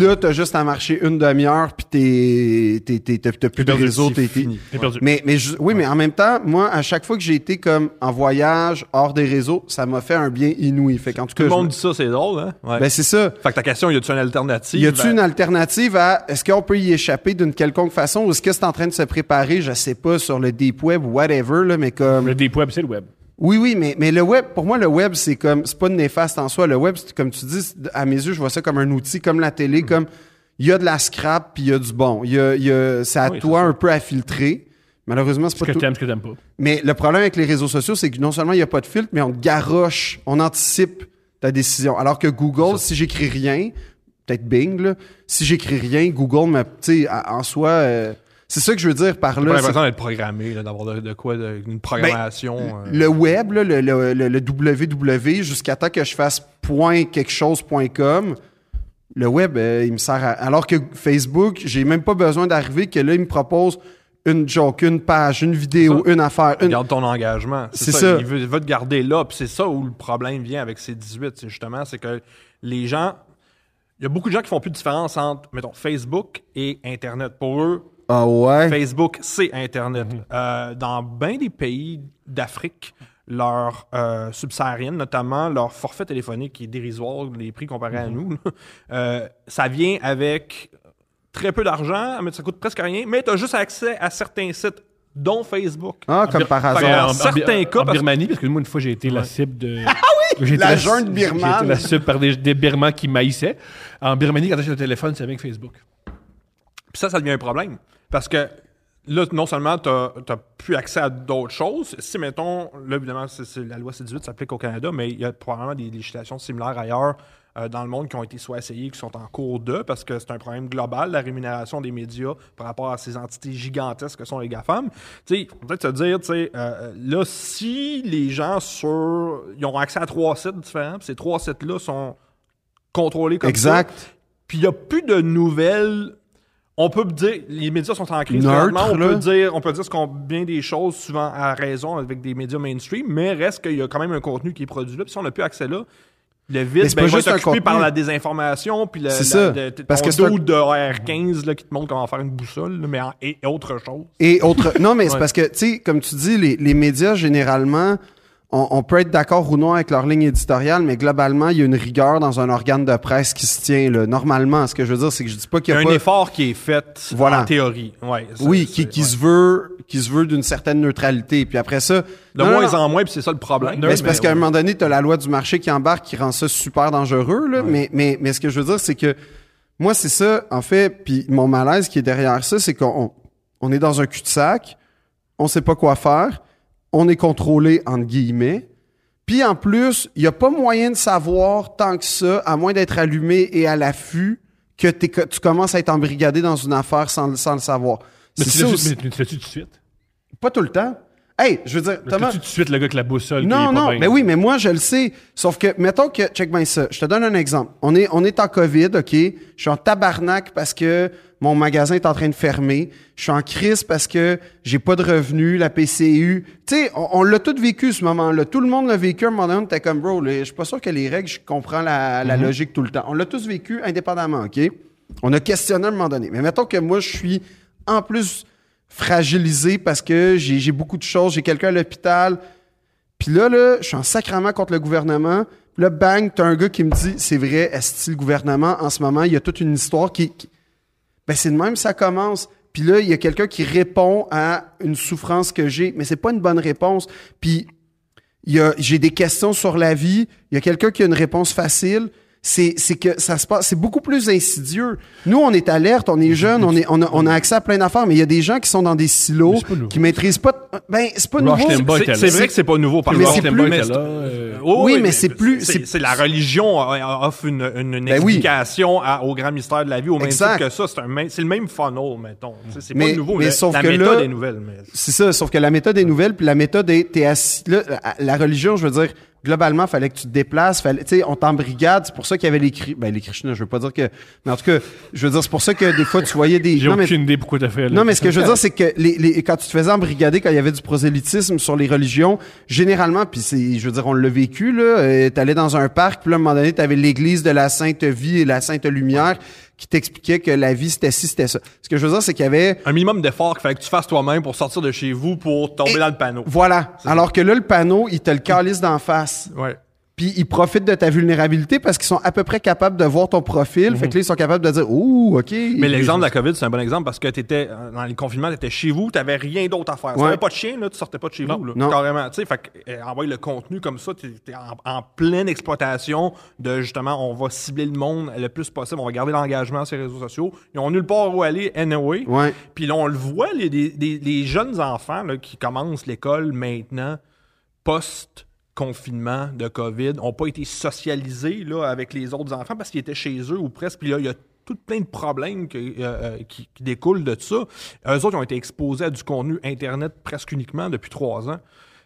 [SPEAKER 2] là, t'as juste à marcher une demi-heure, puis t'es, t'es, t'es, t'as t'as plus de
[SPEAKER 1] perdu,
[SPEAKER 2] réseau, t'es, t'es-
[SPEAKER 3] fini.
[SPEAKER 1] T'es perdu.
[SPEAKER 2] Mais, mais je- oui, mais en même temps, moi, à chaque fois que j'ai été comme en voyage, hors des réseaux, ça m'a fait un bien inouï. Fait qu'en tout
[SPEAKER 3] Tout
[SPEAKER 2] cas,
[SPEAKER 3] le monde
[SPEAKER 2] je-
[SPEAKER 3] dit ça, c'est drôle, hein? Ouais.
[SPEAKER 2] ben c'est ça.
[SPEAKER 3] fait que ta question, y a-tu une alternative?
[SPEAKER 2] Y a-tu
[SPEAKER 3] Ben,
[SPEAKER 2] une alternative à est-ce qu'on peut y échapper d'une quelconque façon ou est-ce que c'est en train de se préparer, je sais pas, sur le deep web ou whatever là, mais comme
[SPEAKER 1] Le deep web, c'est le web.
[SPEAKER 2] Oui oui, mais mais le web pour moi le web c'est comme c'est pas néfaste en soi, le web comme tu dis à mes yeux, je vois ça comme un outil comme la télé comme il y a de la scrap puis il y a du bon. Il y a, il y a c'est à
[SPEAKER 3] Oui,
[SPEAKER 2] toi un peu à filtrer. Malheureusement, c'est
[SPEAKER 1] Ce
[SPEAKER 2] pas
[SPEAKER 1] que
[SPEAKER 2] tout.
[SPEAKER 1] t'aimes, ce que t'aimes pas.
[SPEAKER 2] Mais le problème avec les réseaux sociaux, c'est que non seulement il n'y a pas de filtre, mais on te garoche, on anticipe ta décision. Alors que Google, si j'écris rien, peut-être Bing, là, si j'écris rien, Google, me, tu sais, à- en soi, euh, c'est ça que je veux dire par là.
[SPEAKER 3] pas l'impression d'être programmé, d'avoir de, de quoi, de- une programmation. euh?
[SPEAKER 2] le web, là, le, le, le- le www, jusqu'à temps que je fasse point quelque chose point com, le web, euh, il me sert à... Alors que Facebook, j'ai même pas besoin d'arriver que là, il me propose une joke, une page, une vidéo, une affaire, une...
[SPEAKER 3] Garde ton engagement.
[SPEAKER 2] C'est
[SPEAKER 3] C'est
[SPEAKER 2] ça.
[SPEAKER 3] ça. Il veut, il veut te garder là. Puis c'est ça où le problème vient avec ces 18. C'est justement, c'est que les gens. Il y a beaucoup de gens qui font plus de différence entre, mettons, Facebook et Internet. Pour eux,
[SPEAKER 2] Ah ouais?
[SPEAKER 3] Facebook, c'est Internet. Euh, dans bien des pays d'Afrique, leur euh, subsaharienne, notamment leur forfait téléphonique qui est dérisoire, les prix comparés à nous, là, euh, ça vient avec très peu d'argent, mais ça coûte presque rien, mais tu as juste accès à certains sites, dont Facebook.
[SPEAKER 2] Ah, comme par hasard.
[SPEAKER 3] dans certains cas,
[SPEAKER 1] en
[SPEAKER 3] parce-
[SPEAKER 1] Birmanie, parce que moi, une fois, j'ai été la cible de. Ah oui!
[SPEAKER 2] La junte birmane.
[SPEAKER 1] J'ai été la cible par des, des Birmans qui maïssaient. En Birmanie, quand t'achètes le téléphone, c'est avec Facebook.
[SPEAKER 3] Puis ça, ça devient un problème. Parce que là, non seulement tu n'as plus accès à d'autres choses, si, mettons, là, évidemment, la loi C-18 s'applique au Canada, mais il y a probablement des législations similaires ailleurs euh, dans le monde qui ont été soit essayées, qui sont en cours de, parce que c'est un problème global, la rémunération des médias par rapport à ces entités gigantesques que sont les GAFAM. Tu sais, peut-être se dire, tu sais, euh, là, si les gens sur... Ils ont accès à trois sites différents, puis ces trois sites-là sont contrôlés comme ça,
[SPEAKER 2] Exact.
[SPEAKER 3] puis il n'y a plus de nouvelles. On peut dire, les médias sont en crise.
[SPEAKER 2] Neutre,
[SPEAKER 3] on peut dire, on peut dire ce qu'on bien des choses, souvent à raison avec des médias mainstream, mais reste qu'il y a quand même un contenu qui est produit là. Puis si on n'a plus accès là, le vide
[SPEAKER 2] c'est
[SPEAKER 3] ben, va
[SPEAKER 2] juste
[SPEAKER 3] être occupé par la désinformation, puis le,
[SPEAKER 2] C'est
[SPEAKER 3] la-
[SPEAKER 2] ça.
[SPEAKER 3] de- ton
[SPEAKER 2] Parce que c'est un-
[SPEAKER 3] dude de R15 là, qui te montre comment faire une boussole, là, mais en- et autre chose.
[SPEAKER 2] Et autre. Non, mais c'est
[SPEAKER 3] Ouais.
[SPEAKER 2] parce que, tu sais, comme tu dis, les, les médias, généralement, on, on peut être d'accord ou non avec leur ligne éditoriale, mais globalement, il y a une rigueur dans un organe de presse qui se tient, là. Normalement, ce que je veux dire, c'est que je dis pas
[SPEAKER 3] Il
[SPEAKER 2] qu'il
[SPEAKER 3] y
[SPEAKER 2] y
[SPEAKER 3] a
[SPEAKER 2] a
[SPEAKER 3] un
[SPEAKER 2] pas.
[SPEAKER 3] effort qui est fait
[SPEAKER 2] Voilà.
[SPEAKER 3] en théorie. Ouais,
[SPEAKER 2] Oui, qui, qui
[SPEAKER 3] ouais.
[SPEAKER 2] se veut, qui se veut d'une certaine neutralité. Puis après ça.
[SPEAKER 3] De
[SPEAKER 2] Non,
[SPEAKER 3] moins
[SPEAKER 2] non.
[SPEAKER 3] en moins, puis c'est ça le problème.
[SPEAKER 2] Mais c'est parce qu'à un moment donné, tu as la loi du marché qui embarque, qui rend ça super dangereux. Là. Mais, mais, mais ce que je veux dire, c'est que moi, c'est ça, en fait, puis mon malaise qui est derrière ça, c'est qu'on on, on est dans un cul-de-sac, on sait pas quoi faire, on est contrôlé, entre guillemets. Puis en plus, il n'y a pas moyen de savoir tant que ça, à moins d'être allumé et à l'affût, que, tu commences à être embrigadé dans une affaire sans, le- sans le savoir.
[SPEAKER 1] Mais tu mais tu le fais-tu tout de suite?
[SPEAKER 2] Pas tout le temps. Hey, je veux dire,
[SPEAKER 1] Tu
[SPEAKER 2] Thomas,
[SPEAKER 1] tout de suite le gars avec la boussole?
[SPEAKER 2] non, non, mais oui, mais moi, je le sais. Sauf que, mettons que, check bien ça. Je te donne un exemple. On est, on est en COVID, OK? Je suis en tabarnak parce que mon magasin est en train de fermer. Je suis en crise parce que j'ai pas de revenus, la PCU. Tu sais, on, on l'a tout vécu, ce moment-là. Tout le monde l'a vécu. À un moment donné, on était comme, bro, je suis pas sûr que les règles, je comprends la, la logique tout le temps. On l'a tous vécu indépendamment, OK? On a questionné à un moment donné. Mais mettons que moi, je suis en plus fragilisé parce que j'ai beaucoup de choses. J'ai quelqu'un à l'hôpital. Puis là, là, je suis en sacrament contre le gouvernement. Puis là, bang, t'as un gars qui me dit, c'est vrai, est-ce que le gouvernement, en ce moment, il y a toute une histoire qui... qui- Ben, c'est de même, ça commence. Puis là, il y a quelqu'un qui répond à une souffrance que j'ai, mais c'est pas une bonne réponse. Puis il y a, j'ai des questions sur la vie. Il y a quelqu'un qui a une réponse facile. C'est, c'est que ça se passe, c'est beaucoup plus insidieux. Nous, on est alerte, on est jeunes, on est, on a, on a accès à plein d'affaires, mais il y a des gens qui sont dans des silos,
[SPEAKER 1] Mais
[SPEAKER 2] qui maîtrisent pas, ben, c'est pas
[SPEAKER 1] Rush
[SPEAKER 2] nouveau.
[SPEAKER 3] C'est vrai que c'est pas nouveau par
[SPEAKER 2] Mais
[SPEAKER 3] contre.
[SPEAKER 2] c'est plus-
[SPEAKER 3] mais
[SPEAKER 1] euh,
[SPEAKER 2] Oui, mais c'est plus-
[SPEAKER 3] C'est la religion offre une, une, une
[SPEAKER 2] Ben oui.
[SPEAKER 3] explication à- au grand mystère de la vie, au même
[SPEAKER 2] Exact.
[SPEAKER 3] titre que ça. C'est un même- c'est le même funnel, mettons. C'est
[SPEAKER 2] Mais-
[SPEAKER 3] pas nouveau,
[SPEAKER 2] mais
[SPEAKER 3] mais
[SPEAKER 2] sauf
[SPEAKER 3] la
[SPEAKER 2] que
[SPEAKER 3] méthode
[SPEAKER 2] là-
[SPEAKER 3] est nouvelle. Mais...
[SPEAKER 2] C'est ça, sauf que la méthode est nouvelle, puis la méthode est, t'es assis, là, la religion, je veux dire, globalement, fallait que tu te déplaces, fallait, tu sais, on t'embrigade, c'est pour ça qu'il y avait les cris, ben, les Krishna, je veux pas dire que, mais en tout cas, je veux dire, c'est pour ça que des fois, tu voyais des,
[SPEAKER 1] J'ai
[SPEAKER 2] non, mais-
[SPEAKER 1] aucune idée pourquoi t'as fait là.
[SPEAKER 2] non, mais ce que je veux dire, c'est que les, les- quand tu te faisais embrigader, quand il y avait du prosélytisme sur les religions, généralement, puis c'est, je veux dire, on l'a vécu, là, euh, t'allais dans un parc, puis là, à un moment donné, t'avais l'église de la Sainte Vie et la Sainte Lumière qui t'expliquait que la vie, c'était ci, c'était ça. Ce que je veux dire, c'est qu'il y avait,
[SPEAKER 3] Un minimum d'effort qu'il fallait que tu fasses toi-même pour sortir de chez vous pour tomber
[SPEAKER 2] Et-
[SPEAKER 3] dans le panneau.
[SPEAKER 2] voilà. Alors que là, le panneau, il te le calisse d'en face.
[SPEAKER 3] Ouais.
[SPEAKER 2] Puis ils profitent de ta vulnérabilité parce qu'ils sont à peu près capables de voir ton profil. Fait que là, ils sont capables de dire, ouh, OK.
[SPEAKER 3] Mais l'exemple de la COVID, c'est un bon exemple parce que tu étais dans les confinements, tu étais chez vous, tu n'avais rien d'autre à faire.
[SPEAKER 2] Ouais.
[SPEAKER 3] t'avais pas de chien, là, tu sortais pas de chez vous. Là,
[SPEAKER 2] Non.
[SPEAKER 3] Carrément. Tu sais, fait que, euh, envoyer le contenu comme ça, tu es en, en pleine exploitation de justement, on va cibler le monde le plus possible, on va garder l'engagement sur les réseaux sociaux. Ils ont nulle part où aller, anyway.
[SPEAKER 2] Ouais.
[SPEAKER 3] Puis là, on le voit, les, les- les- les jeunes enfants là, qui commencent l'école maintenant, post-confinement de COVID, n'ont pas été socialisés là, avec les autres enfants parce qu'ils étaient chez eux ou presque. Puis là, il y a tout plein de problèmes euh, euh, qui, qui découlent de ça. Eux autres ont été exposés à du contenu Internet presque uniquement depuis trois ans.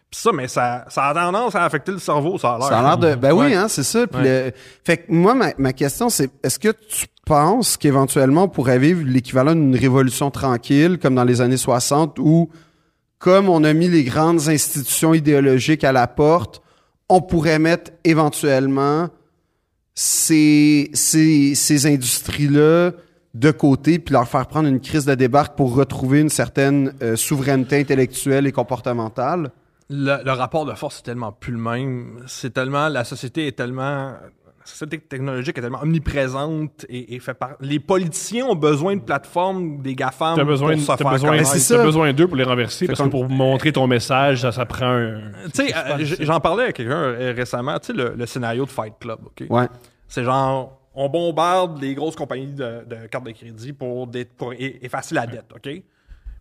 [SPEAKER 3] Puis ça, mais ça, ça a tendance à affecter le cerveau, ça a l'air.
[SPEAKER 2] Ça a l'air de. Ben oui,
[SPEAKER 3] Ouais.
[SPEAKER 2] hein, c'est ça. Puis le- Fait que moi, ma, ma question, c'est est-ce que tu penses qu'éventuellement on pourrait vivre l'équivalent d'une révolution tranquille, comme dans les années 60, où, comme on a mis les grandes institutions idéologiques à la porte, on pourrait mettre éventuellement ces, ces, industries-là de côté, puis leur faire prendre une crise de débarque pour retrouver une certaine euh, souveraineté intellectuelle et comportementale?
[SPEAKER 3] le, le rapport de force est tellement plus le même. C'est tellement la société est tellement la société technologique est tellement omniprésente et, et fait par les politiciens ont besoin de plateformes des GAFAM
[SPEAKER 1] T'as besoin,
[SPEAKER 3] pour se
[SPEAKER 1] t'as
[SPEAKER 3] faire
[SPEAKER 1] besoin, t'as besoin d'eux pour les renverser parce que pour montrer ton message, ça, ça prend un.
[SPEAKER 3] Tu sais, euh, j'en parlais à quelqu'un euh, récemment, tu sais, le, le scénario de Fight Club, OK?
[SPEAKER 2] Ouais.
[SPEAKER 3] C'est genre, on bombarde les grosses compagnies de, de cartes de crédit pour, pour effacer la dette, OK?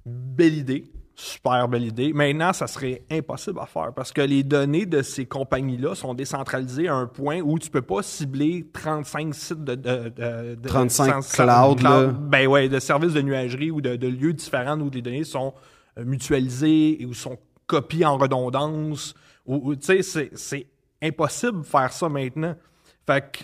[SPEAKER 3] Belle idée, super belle idée. Maintenant, ça serait impossible à faire parce que les données de ces compagnies-là sont décentralisées à un point où tu peux pas cibler 35 sites de... de, de- de-
[SPEAKER 2] 35
[SPEAKER 3] sans-
[SPEAKER 2] clouds, là.
[SPEAKER 3] Ben ouais, de services de nuagerie ou de, lieux différents où les données sont euh, mutualisées et où sont copiées en redondance. Ou, tu sais, c'est- c'est impossible de faire ça maintenant. Fait que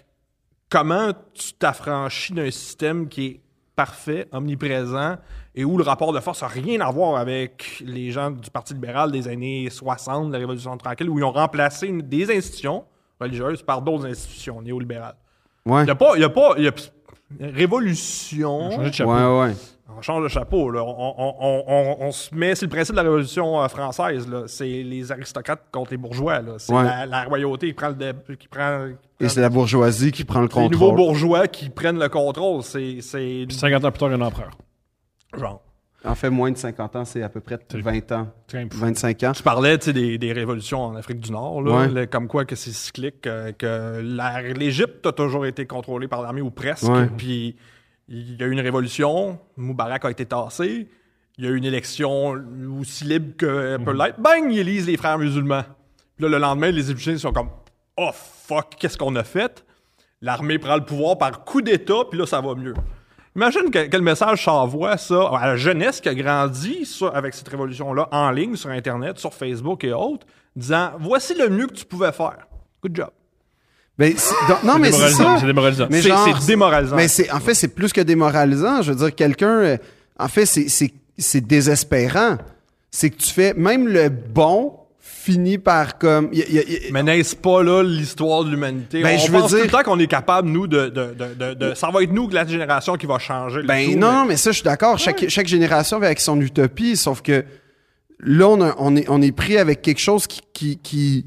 [SPEAKER 3] comment tu t'affranchis d'un système qui est parfait, omniprésent, et où le rapport de force n'a rien à voir avec les gens du Parti libéral des années 60, de la Révolution tranquille, où ils ont remplacé une- des institutions religieuses par d'autres institutions néolibérales.
[SPEAKER 2] Ouais.
[SPEAKER 3] Il n'y a pas... Il y a pas il y a, révolution...
[SPEAKER 1] Changer de chapeau.
[SPEAKER 2] Ouais, ouais.
[SPEAKER 3] On change de chapeau. Là. On, on- on- on- on se met, c'est le principe de la Révolution euh, française. Là. C'est les aristocrates contre les bourgeois. Là. C'est
[SPEAKER 2] Ouais.
[SPEAKER 3] la, la royauté qui prend le qui prend, qui
[SPEAKER 2] Et c'est la bourgeoisie qui prend le
[SPEAKER 3] c'est les nouveaux
[SPEAKER 2] contrôle.
[SPEAKER 3] bourgeois qui prennent le contrôle. C'est, c'est
[SPEAKER 1] Puis 50 ans plus tard, il y a un empereur.
[SPEAKER 3] Genre.
[SPEAKER 2] En fait, moins de 50 ans, c'est à peu près 20 ans,
[SPEAKER 1] C'est quand même fou.
[SPEAKER 2] 25 ans.
[SPEAKER 3] Tu parlais tu sais, des, des révolutions en Afrique du Nord, là,
[SPEAKER 2] Ouais.
[SPEAKER 3] le- comme quoi que c'est cyclique, euh, que l'Égypte a toujours été contrôlée par l'armée ou presque.
[SPEAKER 2] Ouais.
[SPEAKER 3] Puis il y a eu une révolution, Moubarak a été tassé, il y a eu une élection aussi libre que peut l'être, bang, ils élisent les frères musulmans. Puis là, le lendemain, les Égyptiens sont comme Oh fuck, qu'est-ce qu'on a fait? L'armée prend le pouvoir par coup d'État, puis là, ça va mieux. Imagine que- quel message ça envoie, ça, à la jeunesse qui a grandi sur- avec cette révolution-là en ligne, sur Internet, sur Facebook et autres, disant Voici le mieux que tu pouvais faire. Good job.
[SPEAKER 2] Ben, donc- non, mais c'est
[SPEAKER 1] démoralisant,
[SPEAKER 2] ça.
[SPEAKER 1] c'est démoralisant.
[SPEAKER 2] Mais
[SPEAKER 3] C'est
[SPEAKER 2] genre,
[SPEAKER 3] c'est démoralisant.
[SPEAKER 2] Mais c'est, en fait, c'est plus que démoralisant. Je veux dire, quelqu'un, euh, en fait, c'est, c'est, c'est désespérant. C'est que tu fais, même le bon finit par comme, y a- y a- y a-
[SPEAKER 3] Mais n'est-ce pas là l'histoire de l'humanité?
[SPEAKER 2] Ben,
[SPEAKER 3] On
[SPEAKER 2] je veux
[SPEAKER 3] pense
[SPEAKER 2] dire-
[SPEAKER 3] tout le temps qu'on est capable, nous, de, de, de, Ça va être nous, la génération, qui va changer
[SPEAKER 2] Ben
[SPEAKER 3] tout,
[SPEAKER 2] non,
[SPEAKER 3] mais-
[SPEAKER 2] non, mais ça, je suis d'accord. Chaque, chaque génération va avec son utopie, sauf que là, on, a- on est, on est pris avec quelque chose qui. qui, qui-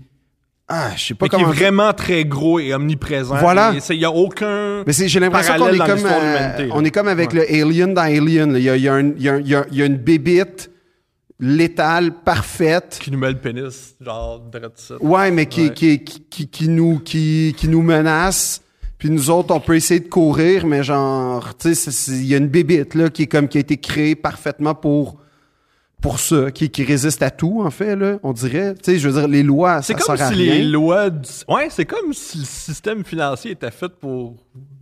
[SPEAKER 2] ah, je sais pas
[SPEAKER 3] mais qui est
[SPEAKER 2] comment.
[SPEAKER 3] vraiment très gros et omniprésent.
[SPEAKER 2] Voilà.
[SPEAKER 3] Il n'y a aucun...
[SPEAKER 2] Mais j'ai l'impression qu'on est comme, euh, on est comme avec
[SPEAKER 3] Ouais.
[SPEAKER 2] le Alien dans Alien. Il y a, y y y y a une bébite létale, parfaite.
[SPEAKER 3] Qui nous met le pénis, genre, direct ça.
[SPEAKER 2] Ouais, mais qui,
[SPEAKER 3] Ouais.
[SPEAKER 2] qui, qui, qui, qui nous, qui, qui nous menace. Puis nous autres, on peut essayer de courir, mais genre, tu sais, il y a une bébite là qui est comme qui a été créée parfaitement pour pour ça, qui, qui résiste à tout en fait là, on dirait. Tu sais, je veux dire, les lois,
[SPEAKER 3] C'est comme
[SPEAKER 2] sert à
[SPEAKER 3] si
[SPEAKER 2] rien.
[SPEAKER 3] les lois... du- Ouais, c'est comme si le système financier était fait pour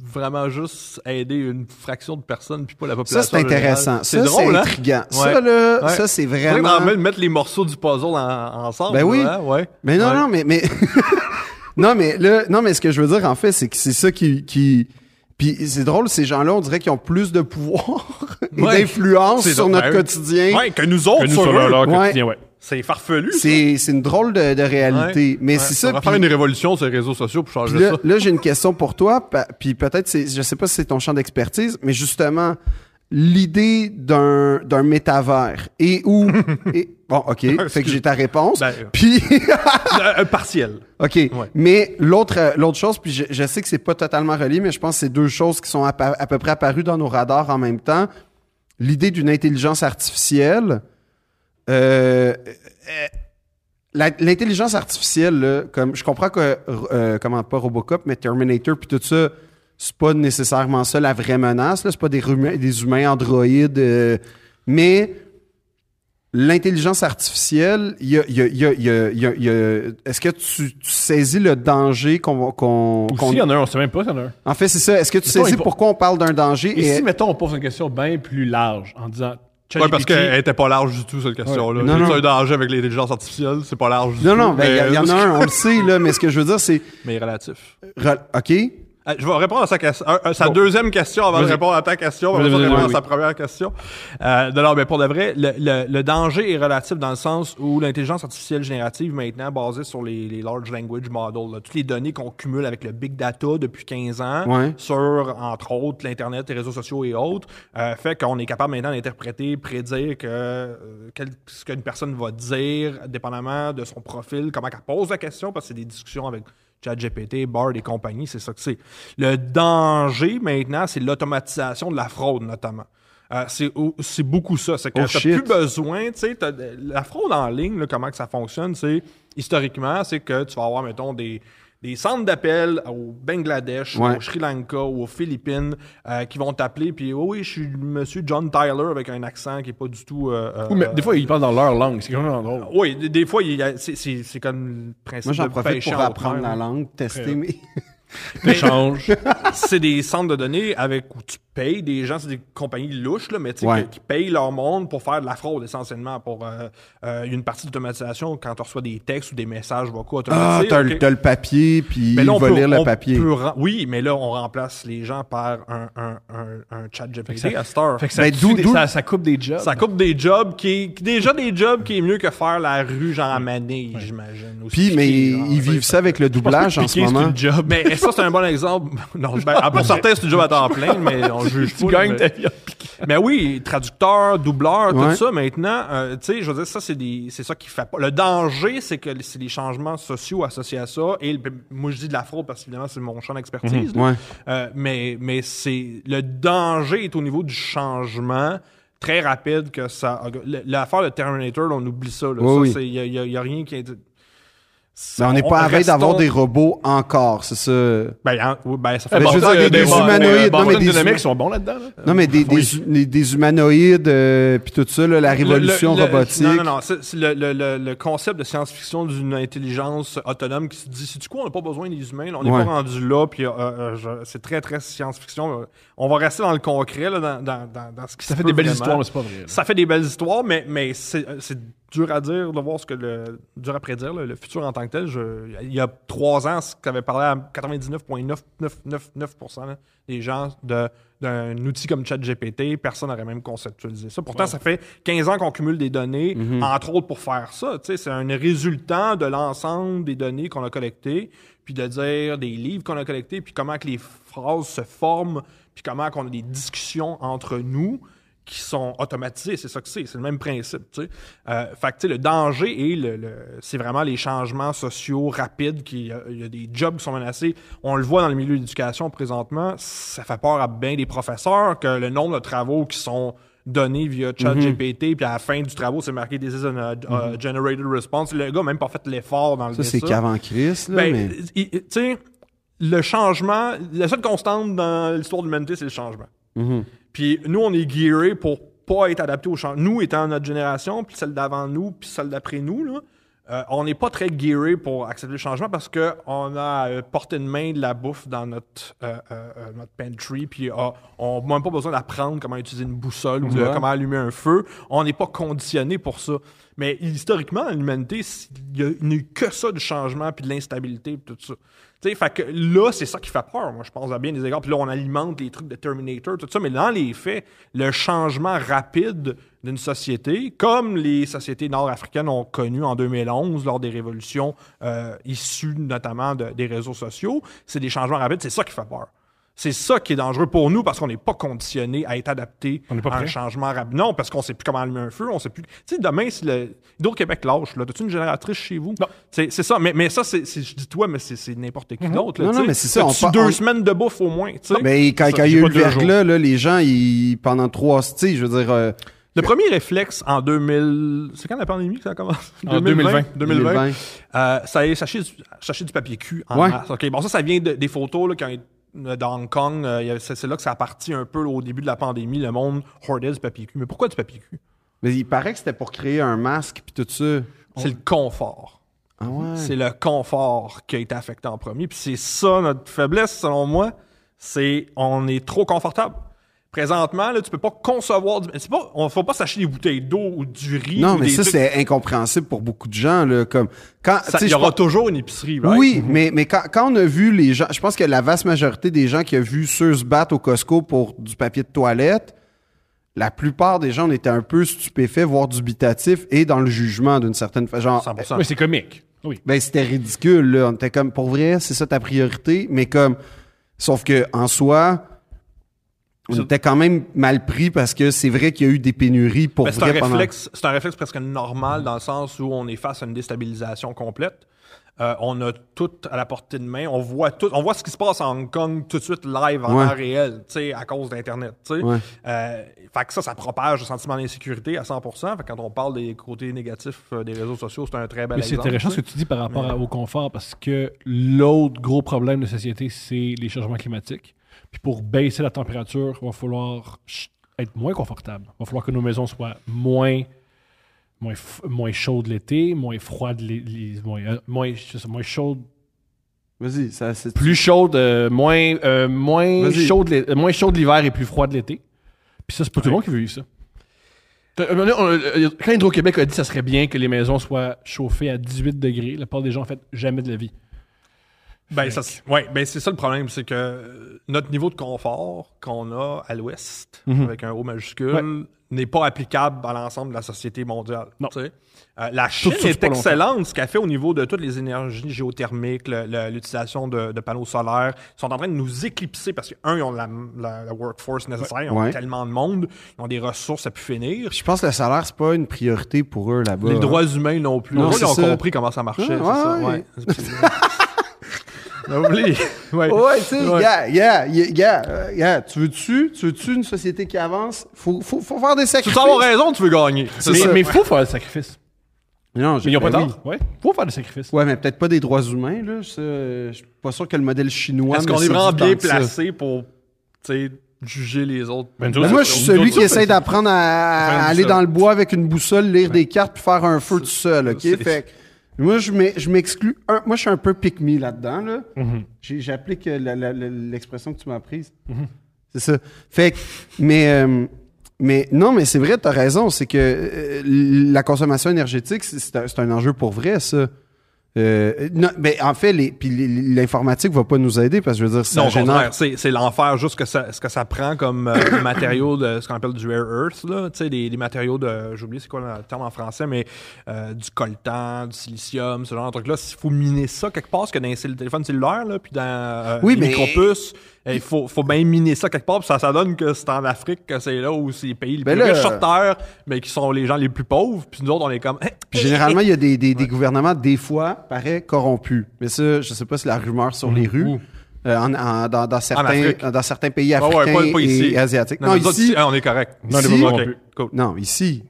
[SPEAKER 3] vraiment juste aider une fraction de personnes puis pas la population
[SPEAKER 2] Ça c'est intéressant. c'est
[SPEAKER 3] drôle, hein?
[SPEAKER 2] intriguant. Ça là,
[SPEAKER 3] Ouais.
[SPEAKER 2] ça c'est vraiment.
[SPEAKER 3] vraiment mettre les morceaux du puzzle en- ensemble.
[SPEAKER 2] Ben oui.
[SPEAKER 3] là, hein? ouais.
[SPEAKER 2] Mais non,
[SPEAKER 3] Ouais.
[SPEAKER 2] non, mais, mais non, mais là, non, mais ce que je veux dire en fait, c'est que c'est ça qui, qui, puis c'est drôle, ces gens-là, on dirait qu'ils ont plus de pouvoir et
[SPEAKER 3] Ouais.
[SPEAKER 2] d'influence sur notre
[SPEAKER 3] ben oui.
[SPEAKER 2] quotidien.
[SPEAKER 3] Ouais, que nous autres,
[SPEAKER 1] Que nous,
[SPEAKER 3] sur eux,
[SPEAKER 1] leur
[SPEAKER 2] Ouais.
[SPEAKER 1] quotidien, ouais.
[SPEAKER 3] c'est farfelu.
[SPEAKER 2] C'est, c'est une drôle de, de réalité.
[SPEAKER 3] Ouais.
[SPEAKER 2] Mais
[SPEAKER 3] Ouais.
[SPEAKER 2] c'est ça.
[SPEAKER 3] On va faire une révolution sur les réseaux sociaux pour changer
[SPEAKER 2] là,
[SPEAKER 3] ça.
[SPEAKER 2] là, j'ai une question pour toi. Puis peut-être, c'est, je sais pas si c'est ton champ d'expertise, mais justement, l'idée d'un d'un métavers et où et- bon ok fait que j'ai ta réponse
[SPEAKER 3] Ben,
[SPEAKER 2] puis
[SPEAKER 3] Euh, un partiel.
[SPEAKER 2] ok mais l'autre euh, l'autre chose puis je, je sais que c'est pas totalement relié mais je pense que c'est deux choses qui sont à, peu près apparues dans nos radars en même temps l'idée d'une intelligence artificielle euh, euh, L'intelligence artificielle, là, comme je comprends que euh, comment pas Robocop, mais Terminator puis tout ça, c'est pas nécessairement ça la vraie menace. Là, c'est pas des humains, des humains androïdes, euh, mais l'intelligence artificielle, il y a, il y a- il y a- il y a- il y a- il y a- est-ce que tu, tu saisis le danger qu'on qu'on,
[SPEAKER 1] Ou
[SPEAKER 2] qu'on-
[SPEAKER 1] s'il y en a un, on sait même pas s'il y en a un.
[SPEAKER 2] en fait c'est ça. Est-ce que tu
[SPEAKER 1] Mettons,
[SPEAKER 2] saisis pourquoi on parle d'un danger
[SPEAKER 1] Et
[SPEAKER 2] et-
[SPEAKER 1] si, mettons, on pose une question bien plus large en disant.
[SPEAKER 3] Ouais, parce qu'elle était pas large du tout, cette question-là.
[SPEAKER 2] Ouais. Non,
[SPEAKER 3] C'est
[SPEAKER 2] non.
[SPEAKER 3] un danger avec l'intelligence artificielle, c'est pas large du
[SPEAKER 2] non
[SPEAKER 3] tout.
[SPEAKER 2] non, ben, il y, y en a
[SPEAKER 3] mais-
[SPEAKER 2] un, on le sait là, mais ce que je veux dire c'est,
[SPEAKER 3] Mais relatif.
[SPEAKER 2] re- ok,
[SPEAKER 3] Je vais répondre à sa, question, sa
[SPEAKER 1] Bon.
[SPEAKER 3] deuxième question avant de répondre à ta question. Avant de répondre à sa première question. Euh, non, non, mais pour de vrai, le, le, le danger est relatif dans le sens où l'intelligence artificielle générative, maintenant basée sur les, les large language models, là, toutes les données qu'on cumule avec le big data depuis 15 ans,
[SPEAKER 2] Ouais.
[SPEAKER 3] sur, entre autres, l'Internet, les réseaux sociaux et autres, euh, fait qu'on est capable maintenant d'interpréter, prédire que, euh, quel- ce qu'une personne va dire, dépendamment de son profil, comment elle pose la question, parce que c'est des discussions avec ChatGPT, Bard et compagnie, c'est ça que c'est. Le danger, maintenant, c'est l'automatisation de la fraude, notamment. Euh, c'est au- c'est beaucoup ça. C'est que
[SPEAKER 2] Oh,
[SPEAKER 3] t'as plus besoin, tu sais, la fraude en ligne, là, comment que ça fonctionne, c'est historiquement, c'est que tu vas avoir, mettons, des, des centres d'appel au Bangladesh,
[SPEAKER 2] Ouais.
[SPEAKER 3] au Sri Lanka ou aux Philippines euh, qui vont t'appeler, puis oh oui, je suis monsieur John Tyler avec un accent qui est pas du tout. euh, euh,
[SPEAKER 1] Oui, mais des fois, ils parlent dans leur langue. C'est quand même drôle.
[SPEAKER 3] oui, des, des fois, il y a- c'est- c'est c'est comme le principe
[SPEAKER 2] moi j'en
[SPEAKER 3] de
[SPEAKER 2] profite pour
[SPEAKER 3] en
[SPEAKER 2] apprendre la langue, tester mes.
[SPEAKER 3] C'est des centres de données avec où tu payes des gens, c'est des compagnies louches, là, mais tu sais,
[SPEAKER 2] Ouais.
[SPEAKER 3] qui payent leur monde pour faire de la fraude essentiellement. Pour euh, euh, une partie d'automatisation, quand tu reçois des textes ou des messages vocaux
[SPEAKER 2] Ah,
[SPEAKER 3] automatisés.
[SPEAKER 2] t'as
[SPEAKER 3] ok.
[SPEAKER 2] le- t'as le papier, puis
[SPEAKER 3] Mais
[SPEAKER 2] il
[SPEAKER 3] là, on
[SPEAKER 2] va
[SPEAKER 3] peut-
[SPEAKER 2] lire le
[SPEAKER 3] on
[SPEAKER 2] papier.
[SPEAKER 3] peut oui, mais là, on remplace les gens par un, un, un, un chat GPT
[SPEAKER 1] ça-
[SPEAKER 3] à cette heure.
[SPEAKER 1] Fait que ça,
[SPEAKER 2] Ben,
[SPEAKER 1] des- ça, ça coupe des jobs.
[SPEAKER 3] Ça coupe des jobs qui, qui- déjà des jobs qui est mieux que faire la rue genre à Manille, j'imagine.
[SPEAKER 2] Puis, mais ils vivent ça avec le doublage en ce
[SPEAKER 1] c'est
[SPEAKER 2] moment.
[SPEAKER 1] une job.
[SPEAKER 3] Mais ça, c'est un bon exemple. Non, ben, ah, pour certains, c'est une job à temps plein, mais on juge
[SPEAKER 1] Tu
[SPEAKER 3] pas.
[SPEAKER 1] gagnes
[SPEAKER 3] mais-
[SPEAKER 1] ta vie. en piquant.
[SPEAKER 3] Mais oui, traducteur, doubleur,
[SPEAKER 2] Ouais.
[SPEAKER 3] tout ça, maintenant, euh, tu sais, je veux dire, ça, c'est des, c'est ça qui fait pas. Le danger, c'est que c'est les changements sociaux associés à ça. Et le- moi, je dis de la fraude parce qu'évidemment, c'est mon champ d'expertise. là.
[SPEAKER 2] Ouais.
[SPEAKER 3] Euh, mais, mais c'est, le danger est au niveau du changement très rapide que ça, l'affaire de Terminator, là, on oublie ça, là.
[SPEAKER 2] Oui,
[SPEAKER 3] Ça,
[SPEAKER 2] oui.
[SPEAKER 3] c'est, y a, y a- y a rien qui est,
[SPEAKER 2] Mais on n'est pas à veille d'avoir des robots encore, c'est ça.
[SPEAKER 3] Ben, en- oui, ben, ça fait
[SPEAKER 2] Ben, je veux
[SPEAKER 3] longtemps
[SPEAKER 2] dire, des
[SPEAKER 3] des-
[SPEAKER 2] humanoïdes, non, mais des
[SPEAKER 1] dynamiques sont bons là-dedans. là.
[SPEAKER 2] Non, mais des, des,
[SPEAKER 3] Oui.
[SPEAKER 2] des, des humanoïdes, euh, puis tout ça, là, la révolution
[SPEAKER 3] Le- le- le-
[SPEAKER 2] robotique.
[SPEAKER 3] Non, non, non. C'est, c'est le, le- le- le concept de science-fiction d'une intelligence autonome qui se dit, c'est du coup, on n'a pas besoin des humains, là, on n'est
[SPEAKER 2] Ouais.
[SPEAKER 3] pas rendu là, puis euh, euh, c'est très, très science-fiction. On va rester dans le concret, là, dans, dans, dans, dans ce qui
[SPEAKER 1] Ça
[SPEAKER 3] se
[SPEAKER 1] fait
[SPEAKER 3] peut
[SPEAKER 1] des belles
[SPEAKER 3] vraiment.
[SPEAKER 1] histoires, mais c'est pas vrai. là.
[SPEAKER 3] Ça fait des belles histoires, mais, mais c'est, c'est dur à dire de voir ce que le. dur à prédire, le futur en tant que tel. Je- il y a trois ans, ce qu'avait parlé à 99,999% là, des gens de, d'un outil comme ChatGPT, personne n'aurait même conceptualisé ça. Pourtant, ça fait 15 ans qu'on cumule des données, entre autres pour faire ça. Tu sais, C'est un résultat de l'ensemble des données qu'on a collectées, puis de dire des livres qu'on a collectés, puis comment que les phrases se forment, puis comment qu'on a des discussions entre nous qui sont automatisés, c'est ça que c'est, c'est le même principe, tu sais. Euh, fait que, le danger et le, le- c'est vraiment les changements sociaux rapides, qui, euh, il y a des jobs qui sont menacés. On le voit dans le milieu de l'éducation présentement, ça fait peur à bien des professeurs que le nombre de travaux qui sont donnés via ChatGPT, puis à la fin du travaux, c'est marqué « This is a uh, generated response ». Le gars n'a même pas fait l'effort dans le
[SPEAKER 2] Ça, c'est qu'avant Chris, là,
[SPEAKER 3] Ben,
[SPEAKER 2] mais...
[SPEAKER 3] tu sais, le changement, la seule constante dans l'histoire de l'humanité, c'est le changement.
[SPEAKER 2] Mhm.
[SPEAKER 3] Puis nous, on est gearés pour pas être adaptés au changement. Nous, étant notre génération, puis celle d'avant nous, puis celle d'après nous, là, euh, on n'est pas très gearés pour accepter le changement parce qu'on a euh, porté de main de la bouffe dans notre, euh, euh, notre pantry, puis on n'a même pas besoin d'apprendre comment utiliser une boussole ou
[SPEAKER 2] Ouais.
[SPEAKER 3] comment allumer un feu. On n'est pas conditionné pour ça. Mais historiquement, l'humanité, il n'y a eu que ça du changement, puis de l'instabilité, puis tout ça. Fait que là, c'est ça qui fait peur, moi, je pense, à bien des égards. Puis là, on alimente les trucs de Terminator, tout ça. Mais dans les faits, le changement rapide d'une société, comme les sociétés nord-africaines ont connu en 2011 lors des révolutions euh, issues notamment de- des réseaux sociaux, c'est des changements rapides. C'est ça qui fait peur. C'est ça qui est dangereux pour nous parce qu'on n'est pas conditionné à être adapté
[SPEAKER 1] On n'est pas
[SPEAKER 3] à un changement rapide. Non, parce qu'on sait plus comment allumer un feu, on sait plus. Tu sais, demain, si le Hydro-Québec lâche, là, as-tu une génératrice chez vous?
[SPEAKER 1] Non.
[SPEAKER 3] C'est c'est ça, mais, mais ça, c'est, c'est- je dis toi, mais c'est, c'est n'importe qui d'autre. là,
[SPEAKER 2] Non,
[SPEAKER 3] tu
[SPEAKER 2] non,
[SPEAKER 3] sais.
[SPEAKER 2] mais c'est ça, on
[SPEAKER 3] deux
[SPEAKER 2] on-
[SPEAKER 3] semaines de bouffe au moins, tu sais?
[SPEAKER 2] Ben, quand, il y a eu le verglas, là, les gens, ils, pendant trois, tu sais, je veux dire, euh,
[SPEAKER 3] Le premier réflexe en 2000. C'est quand la pandémie que ça a commencé?
[SPEAKER 1] En 2020.
[SPEAKER 3] 2020. Euh, ça est sachet du, papier cul en
[SPEAKER 2] Ouais.
[SPEAKER 3] masse. OK, bon, ça, ça vient de- des photos là, qui ont été- de Hong Kong. euh, c'est là que ça a parti un peu au début de la pandémie. Le monde hoardait du papier cul. Mais pourquoi du papier cul?
[SPEAKER 2] mais il paraît que c'était pour créer un masque puis tout ça.
[SPEAKER 3] C'est le confort.
[SPEAKER 2] Ah ouais.
[SPEAKER 3] C'est le confort qui a été affecté en premier. Puis c'est ça notre faiblesse, selon moi. C'est on est trop confortable. Présentement, là, tu peux pas concevoir du. C'est pas, on faut pas s'acheter des bouteilles d'eau ou du riz.
[SPEAKER 2] Non,
[SPEAKER 3] ou
[SPEAKER 2] mais
[SPEAKER 3] des
[SPEAKER 2] ça,
[SPEAKER 3] trucs.
[SPEAKER 2] c'est incompréhensible pour beaucoup de gens, là, comme, quand,
[SPEAKER 3] Il y aura toujours une épicerie, right?
[SPEAKER 2] Oui, mais, mais quand, quand on a vu les gens, je pense que la vaste majorité des gens qui ont vu ceux se battre au Costco pour du papier de toilette, la plupart des gens, on était un peu stupéfaits, voire dubitatifs et dans le jugement d'une certaine façon. Genre,
[SPEAKER 3] 100%.
[SPEAKER 1] Oui, c'est comique. Oui.
[SPEAKER 2] ben, c'était ridicule, là. On était comme, pour vrai, c'est ça ta priorité, mais comme, sauf que, en soi, on était quand même mal pris parce que c'est vrai qu'il y a eu des pénuries pour
[SPEAKER 3] Ben, c'est un
[SPEAKER 2] pendant-
[SPEAKER 3] réflexe, c'est un réflexe presque normal dans le sens où on est face à une déstabilisation complète. Euh, on a tout à la portée de main. On voit tout, on voit ce qui se passe à Hong Kong tout de suite live en
[SPEAKER 2] Ouais.
[SPEAKER 3] temps réel, tu sais, à cause d'Internet. tu sais.
[SPEAKER 2] Ouais.
[SPEAKER 3] Euh, fait que ça, ça propage le sentiment d'insécurité à 100%. Fait que quand on parle des côtés négatifs euh, des réseaux sociaux, c'est un très bel
[SPEAKER 1] Mais c'est
[SPEAKER 3] exemple.
[SPEAKER 1] intéressant
[SPEAKER 3] tu
[SPEAKER 1] ce que tu dis par rapport
[SPEAKER 3] Mais-
[SPEAKER 1] à- au confort parce que l'autre gros problème de société, c'est les changements climatiques. Puis pour baisser la température, il va falloir être moins confortable. Il va falloir que nos maisons soient moins, moins, moins chaudes l'été, moins froides, les, les- moins, euh, moins, moins chaudes,
[SPEAKER 2] Vas-y, ça, c'est.
[SPEAKER 1] plus chaudes, euh, moins, euh, moins euh, moins l'hiver et plus froides l'été. Puis ça, c'est pas tout le monde qui veut vivre ça. Euh, Quand Hydro-Québec a dit que ça serait bien que les maisons soient chauffées à 18 degrés, la plupart des gens, en fait, jamais de la vie.
[SPEAKER 3] Ben, ouais, ben c'est ça le problème, c'est que euh, notre niveau de confort qu'on a à l'Ouest,
[SPEAKER 1] Mhm.
[SPEAKER 3] avec un O majuscule, n'est pas applicable à l'ensemble de la société mondiale.
[SPEAKER 1] Non.
[SPEAKER 3] Euh, la Chine est excellente, ce qu'elle fait au niveau de toutes les énergies géothermiques, l'utilisation de, de panneaux solaires. Ils sont en train de nous éclipser parce que, un, ils ont la, la- la workforce nécessaire, ils ont
[SPEAKER 2] Ouais.
[SPEAKER 3] tellement de monde, ils ont des ressources à pu finir.
[SPEAKER 2] Je pense que le salaire, c'est pas une priorité pour eux là-bas.
[SPEAKER 3] Les
[SPEAKER 2] hein.
[SPEAKER 3] droits humains non plus.
[SPEAKER 2] Non,
[SPEAKER 3] Eux, ils ont
[SPEAKER 2] ça.
[SPEAKER 3] compris comment ça marchait.
[SPEAKER 2] Ouais,
[SPEAKER 3] c'est ça,
[SPEAKER 2] ouais.
[SPEAKER 3] ouais. On oublie. Ouais.
[SPEAKER 2] Ouais, tu sais,
[SPEAKER 3] Ouais.
[SPEAKER 2] gars, gars, gars, gars, euh, tu veux-tu, tu veux-tu une société qui avance? Faut, faut, faut faire des
[SPEAKER 3] Tu
[SPEAKER 2] sacrifices.
[SPEAKER 3] veux avoir raison, tu veux gagner.
[SPEAKER 1] Mais
[SPEAKER 3] ça.
[SPEAKER 1] il faut faire des sacrifices.
[SPEAKER 2] Non, j'ai-
[SPEAKER 1] Mais ils n'ont pas
[SPEAKER 2] ben
[SPEAKER 1] tort. Ouais. faut faire des sacrifices.
[SPEAKER 2] oui. Ouais, mais peut-être pas des droits humains, là. Je suis pas sûr que le modèle chinois.
[SPEAKER 3] Est-ce qu'on est vraiment bien placé pour tu sais, juger les autres?
[SPEAKER 1] Ben,
[SPEAKER 2] Ben, moi, je suis celui qui essaie d'apprendre à, aller dans le bois avec une boussole, lire des cartes puis faire un feu tout seul, OK?
[SPEAKER 3] C'est-
[SPEAKER 2] Fait que moi, je m'ex- je m'exclus. Un- Moi, je suis un peu pick-me là-dedans, là.
[SPEAKER 1] Mhm.
[SPEAKER 2] J'ai- J'applique euh, l'expression que tu m'as prise. C'est ça. Fait que, mais, euh, mais non, mais c'est vrai, tu as raison. C'est que euh, la consommation énergétique, c'est- un, c'est un enjeu pour vrai, ça. Euh, non, mais en fait, les, puis l'informatique va pas nous aider parce que je veux dire, ça
[SPEAKER 3] Non,
[SPEAKER 2] génère.
[SPEAKER 3] c'est, c'est l'enfer, juste que ça, ce que ça prend comme euh, matériaux de ce qu'on appelle du rare earth, là, tu sais, des, des matériaux de, j'ai oublié c'est quoi le terme en français, mais euh, du coltan, du silicium, ce genre de truc-là, il faut miner ça quelque part, parce que dans les cell- téléphones cellulaires, là, puis dans euh,
[SPEAKER 2] Oui,
[SPEAKER 3] les
[SPEAKER 2] mais-
[SPEAKER 3] micropuces, il faut, faut bien miner ça quelque part, puis ça, ça donne que c'est en Afrique que c'est là où c'est les pays les
[SPEAKER 2] Ben
[SPEAKER 3] plus
[SPEAKER 2] là-
[SPEAKER 3] riches sur Terre, mais qui sont les gens les plus pauvres, puis nous autres, on est comme...
[SPEAKER 2] Puis généralement, il y a des, des, des gouvernements, des fois, paraît, corrompus. Mais ça, je sais pas si la rumeur sur les rues, euh, en, en- dans, dans certains, dans certains pays
[SPEAKER 3] ouais,
[SPEAKER 2] africains
[SPEAKER 3] pas- pas ici.
[SPEAKER 2] et asiatiques.
[SPEAKER 3] Non,
[SPEAKER 2] Non,
[SPEAKER 3] autres,
[SPEAKER 2] ici,
[SPEAKER 3] ah, on est correct.
[SPEAKER 1] Non,
[SPEAKER 2] Ici-
[SPEAKER 1] besoins non
[SPEAKER 3] Ok,
[SPEAKER 1] plus.
[SPEAKER 3] cool.
[SPEAKER 2] non, ici,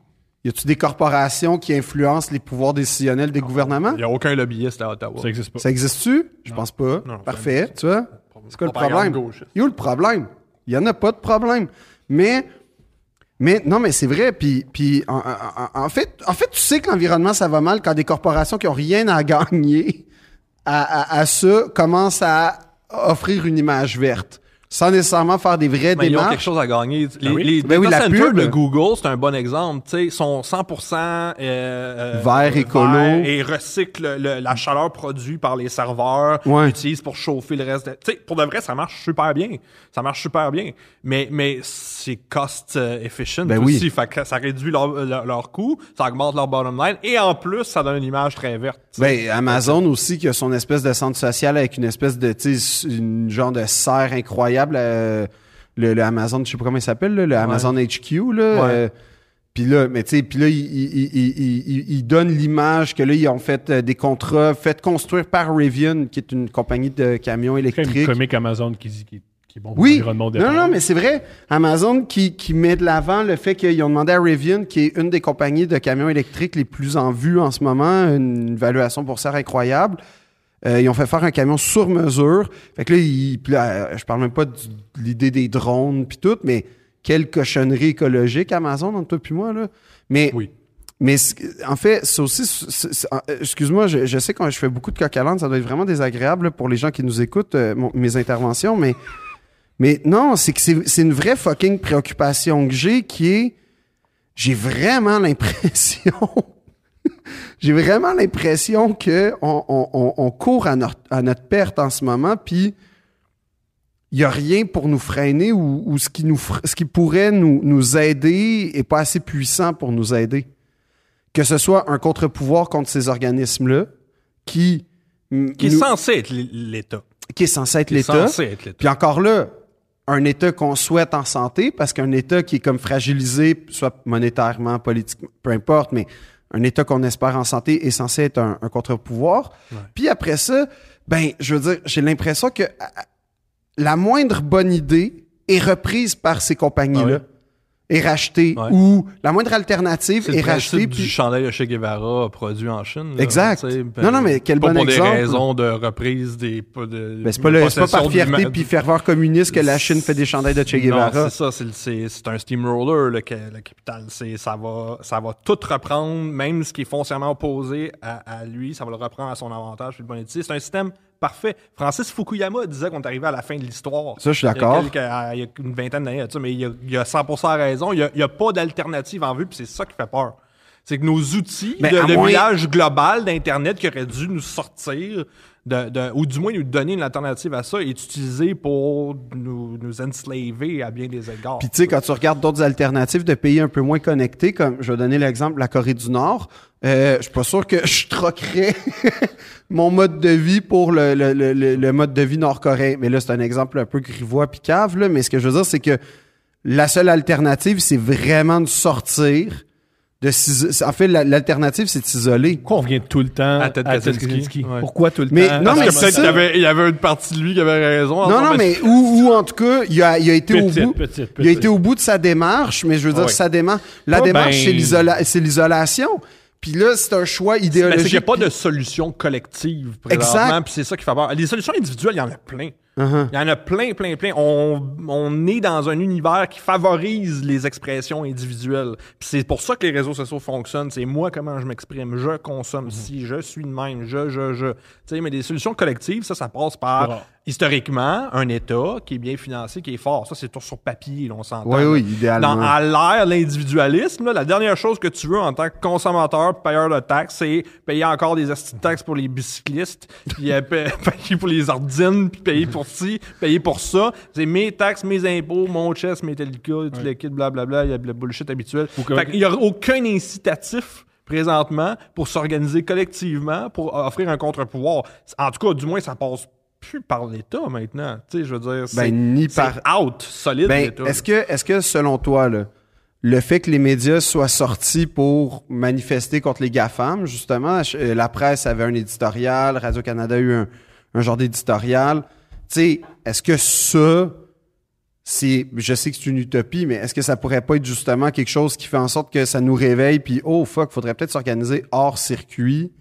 [SPEAKER 2] y a-tu des corporations qui influencent les pouvoirs décisionnels des gouvernements?
[SPEAKER 3] Il n'y a aucun lobbyiste à Ottawa.
[SPEAKER 1] Ça n'existe pas.
[SPEAKER 2] Ça existe-tu? Je pense pas.
[SPEAKER 3] Non,
[SPEAKER 2] Parfait, tu vois? C'est quoi le problème?
[SPEAKER 3] gauchiste.
[SPEAKER 2] Il y a où le problème? Il y en a pas de problème. Mais, mais non, mais c'est vrai. Puis, puis en, en- en fait, en fait, tu sais que l'environnement, ça va mal quand des corporations qui ont rien à gagner à, à- à ça commencent à offrir une image verte. Sans nécessairement faire des vraies
[SPEAKER 3] Mais ils ont quelque
[SPEAKER 2] démarches.
[SPEAKER 3] chose à gagner. Les,
[SPEAKER 1] oui.
[SPEAKER 3] les
[SPEAKER 2] Ben oui, la
[SPEAKER 3] centers
[SPEAKER 2] pub.
[SPEAKER 3] de Google, c'est un bon exemple. Tu sais, Ils sont 100% euh, euh,
[SPEAKER 2] Vert, écolo.
[SPEAKER 3] verts et recyclent le- la chaleur produite par les serveurs,
[SPEAKER 2] Ouais.
[SPEAKER 3] utilisent pour chauffer le reste. de- Tu sais, pour de vrai, ça marche super bien. Ça marche super bien. Mais, mais c'est cost euh, efficient
[SPEAKER 2] Ben
[SPEAKER 3] aussi.
[SPEAKER 2] oui.
[SPEAKER 3] Fait que ça réduit leur, leur, leur coût, ça augmente leur bottom line et en plus, ça donne une image très verte.
[SPEAKER 2] Ben, Amazon aussi, qui a son espèce de centre social avec une espèce de, tu sais, une genre de serre incroyable euh, le, le Amazon, je sais pas comment il s'appelle, le Amazon HQ. Là,
[SPEAKER 3] Ouais.
[SPEAKER 2] euh, puis là, mais tu sais, puis là, ils il, il, il, il- il donnent l'image que là, ils ont fait euh, des contrats faits construire par Rivian, qui est une compagnie de camions
[SPEAKER 1] C'est
[SPEAKER 2] électriques.
[SPEAKER 1] comique Amazon qui dit qui, qui est bon pour
[SPEAKER 2] Oui.
[SPEAKER 1] l'environnement
[SPEAKER 2] Non, non, mais c'est vrai. Amazon qui, qui met de l'avant le fait qu'ils ont demandé à Rivian, qui est une des compagnies de camions électriques les plus en vue en ce moment, une valuation boursière incroyable. Euh, ils ont fait faire un camion sur mesure. Fait que là, ils- puis là, je parle même pas de l'idée des drones puis tout, mais quelle cochonnerie écologique Amazon entre toi puis moi là. Mais
[SPEAKER 1] Oui.
[SPEAKER 2] mais en fait, c'est aussi. euh, Excuse-moi, je, je sais quand je fais beaucoup de coq ça doit être vraiment désagréable là, pour les gens qui nous écoutent, euh, mon- mes interventions, mais. Mais non, c'est que c'est une vraie fucking préoccupation que j'ai qui est. J'ai vraiment l'impression. j'ai vraiment l'impression que on, on- on- on court à notre, à notre perte en ce moment, puis il n'y a rien pour nous freiner ou, ou ce, qui nous, ce qui pourrait nous, nous aider est pas assez puissant pour nous aider. Que ce soit un contre-pouvoir contre ces organismes-là, qui,
[SPEAKER 3] Qui est censé être l'État.
[SPEAKER 2] qui est censé être l'État. Puis encore là, un État qu'on souhaite en santé, parce qu'un État qui est comme fragilisé, soit monétairement, politiquement, peu importe, mais un État qu'on espère en santé est censé être un, un contre-pouvoir. Puis après ça, ben, je veux dire, j'ai l'impression que la moindre bonne idée est reprise par ces compagnies-là.
[SPEAKER 3] Ah ouais.
[SPEAKER 2] Est rachetée.
[SPEAKER 3] Ouais.
[SPEAKER 2] ou la moindre alternative est
[SPEAKER 3] le
[SPEAKER 2] rachetée.
[SPEAKER 3] principe du
[SPEAKER 2] Puis
[SPEAKER 3] chandail de Che Guevara produit en Chine. là,
[SPEAKER 2] Exact. Non, non, mais quel
[SPEAKER 3] pas
[SPEAKER 2] bon
[SPEAKER 3] pour
[SPEAKER 2] exemple.
[SPEAKER 3] des raisons de reprise des... pas de,
[SPEAKER 2] ben, c'est pas, le- pas par fierté puis ferveur communiste que la Chine fait des chandails de Che Guevara.
[SPEAKER 3] Non, c'est ça, c'est, le- c'est, c'est un steamroller, le, le capital. C'est, ça, va, ça va tout reprendre, même ce qui est foncièrement opposé à, à lui, ça va le reprendre à son avantage. puis le bon C'est un système parfait. Francis Fukuyama disait qu'on est arrivé à la fin de l'histoire.
[SPEAKER 2] Ça, je suis d'accord.
[SPEAKER 3] à- il y a une vingtaine d'années, mais il y a, il a 100% raison. Il n'y a, pas d'alternative en vue, puis c'est ça qui fait peur. C'est que nos outils
[SPEAKER 2] Mais
[SPEAKER 3] de,
[SPEAKER 2] à
[SPEAKER 3] de
[SPEAKER 2] moins-
[SPEAKER 3] village global d'Internet qui auraient dû nous sortir, de, de- ou du moins nous donner une alternative à ça, est utilisé pour nous, nous enslaver à bien des égards.
[SPEAKER 2] Puis tu sais, quand tu regardes d'autres alternatives de pays un peu moins connectés, comme je vais donner l'exemple de la Corée du Nord, euh, je suis pas sûr que je troquerais mon mode de vie pour le, le, le, le- mode de vie nord-coréen. Mais là, c'est un exemple un peu grivois puis cave, là, mais ce que je veux dire, c'est que la seule alternative, c'est vraiment de sortir, de En fait, la- l'alternative, c'est de s'isoler.
[SPEAKER 1] Pourquoi on revient tout le temps
[SPEAKER 3] À Ted Kaczynski? Ouais.
[SPEAKER 1] Pourquoi tout le
[SPEAKER 2] Mais
[SPEAKER 1] temps?
[SPEAKER 2] non,
[SPEAKER 3] Parce
[SPEAKER 2] mais
[SPEAKER 3] peut-être qu'il y avait, il y avait une partie de lui qui avait raison.
[SPEAKER 2] Non, non, mais ou, ou en tout cas, il a, il a été
[SPEAKER 1] Petite,
[SPEAKER 2] au bout.
[SPEAKER 1] petite,
[SPEAKER 2] Il a été au bout de sa démarche, mais je veux dire,
[SPEAKER 3] oui.
[SPEAKER 2] sa démarche. La démarche,
[SPEAKER 1] ben-
[SPEAKER 2] c'est l'isola- c'est l'isolation. Puis là, c'est un choix
[SPEAKER 3] Mais c'est
[SPEAKER 2] idéologique.
[SPEAKER 3] qu'il n'y a pas de solution collective présentement,
[SPEAKER 2] Exact.
[SPEAKER 3] puis c'est ça qui fait peur. Les solutions individuelles, il y en a plein.
[SPEAKER 2] Uh-huh.
[SPEAKER 3] Il y en a plein, plein, plein. On, on est dans un univers qui favorise les expressions individuelles. Puis c'est pour ça que les réseaux sociaux fonctionnent. C'est moi comment je m'exprime. Je consomme si, je suis de même, je, je, je. Tu sais, mais des solutions collectives, ça, ça passe par,
[SPEAKER 1] Rare.
[SPEAKER 3] Historiquement, un État qui est bien financé, qui est fort. Ça, c'est tout sur papier, là, on s'entend.
[SPEAKER 2] Oui, oui, idéalement.
[SPEAKER 3] Dans, à l'ère de l'individualisme, la dernière chose que tu veux en tant que consommateur, payeur de taxes, c'est payer encore des astuces de taxes pour les bicyclistes, puis euh, pa- payer pour les ordines, puis payer pour ci, payer pour ça. C'est mes taxes, mes impôts, mon chest, mes Metallica, tout le kit, blablabla, il y a le bullshit habituel. Fait qu'il n'y a aucun incitatif présentement pour s'organiser collectivement, pour offrir un contre-pouvoir. En tout cas, du moins, ça passe plus par l'État maintenant. Tu sais, je veux dire, c'est
[SPEAKER 2] Ben, ni par-
[SPEAKER 3] out, solide
[SPEAKER 2] Ben, est-ce que, est-ce que selon toi, là, le fait que les médias soient sortis pour manifester contre les GAFAM, justement, euh, la presse avait un éditorial, Radio-Canada a eu un, un genre d'éditorial. Tu sais, est-ce que ça, c'est, je sais que c'est une utopie, mais est-ce que ça pourrait pas être justement quelque chose qui fait en sorte que ça nous réveille, puis oh fuck, faudrait peut-être s'organiser hors circuit?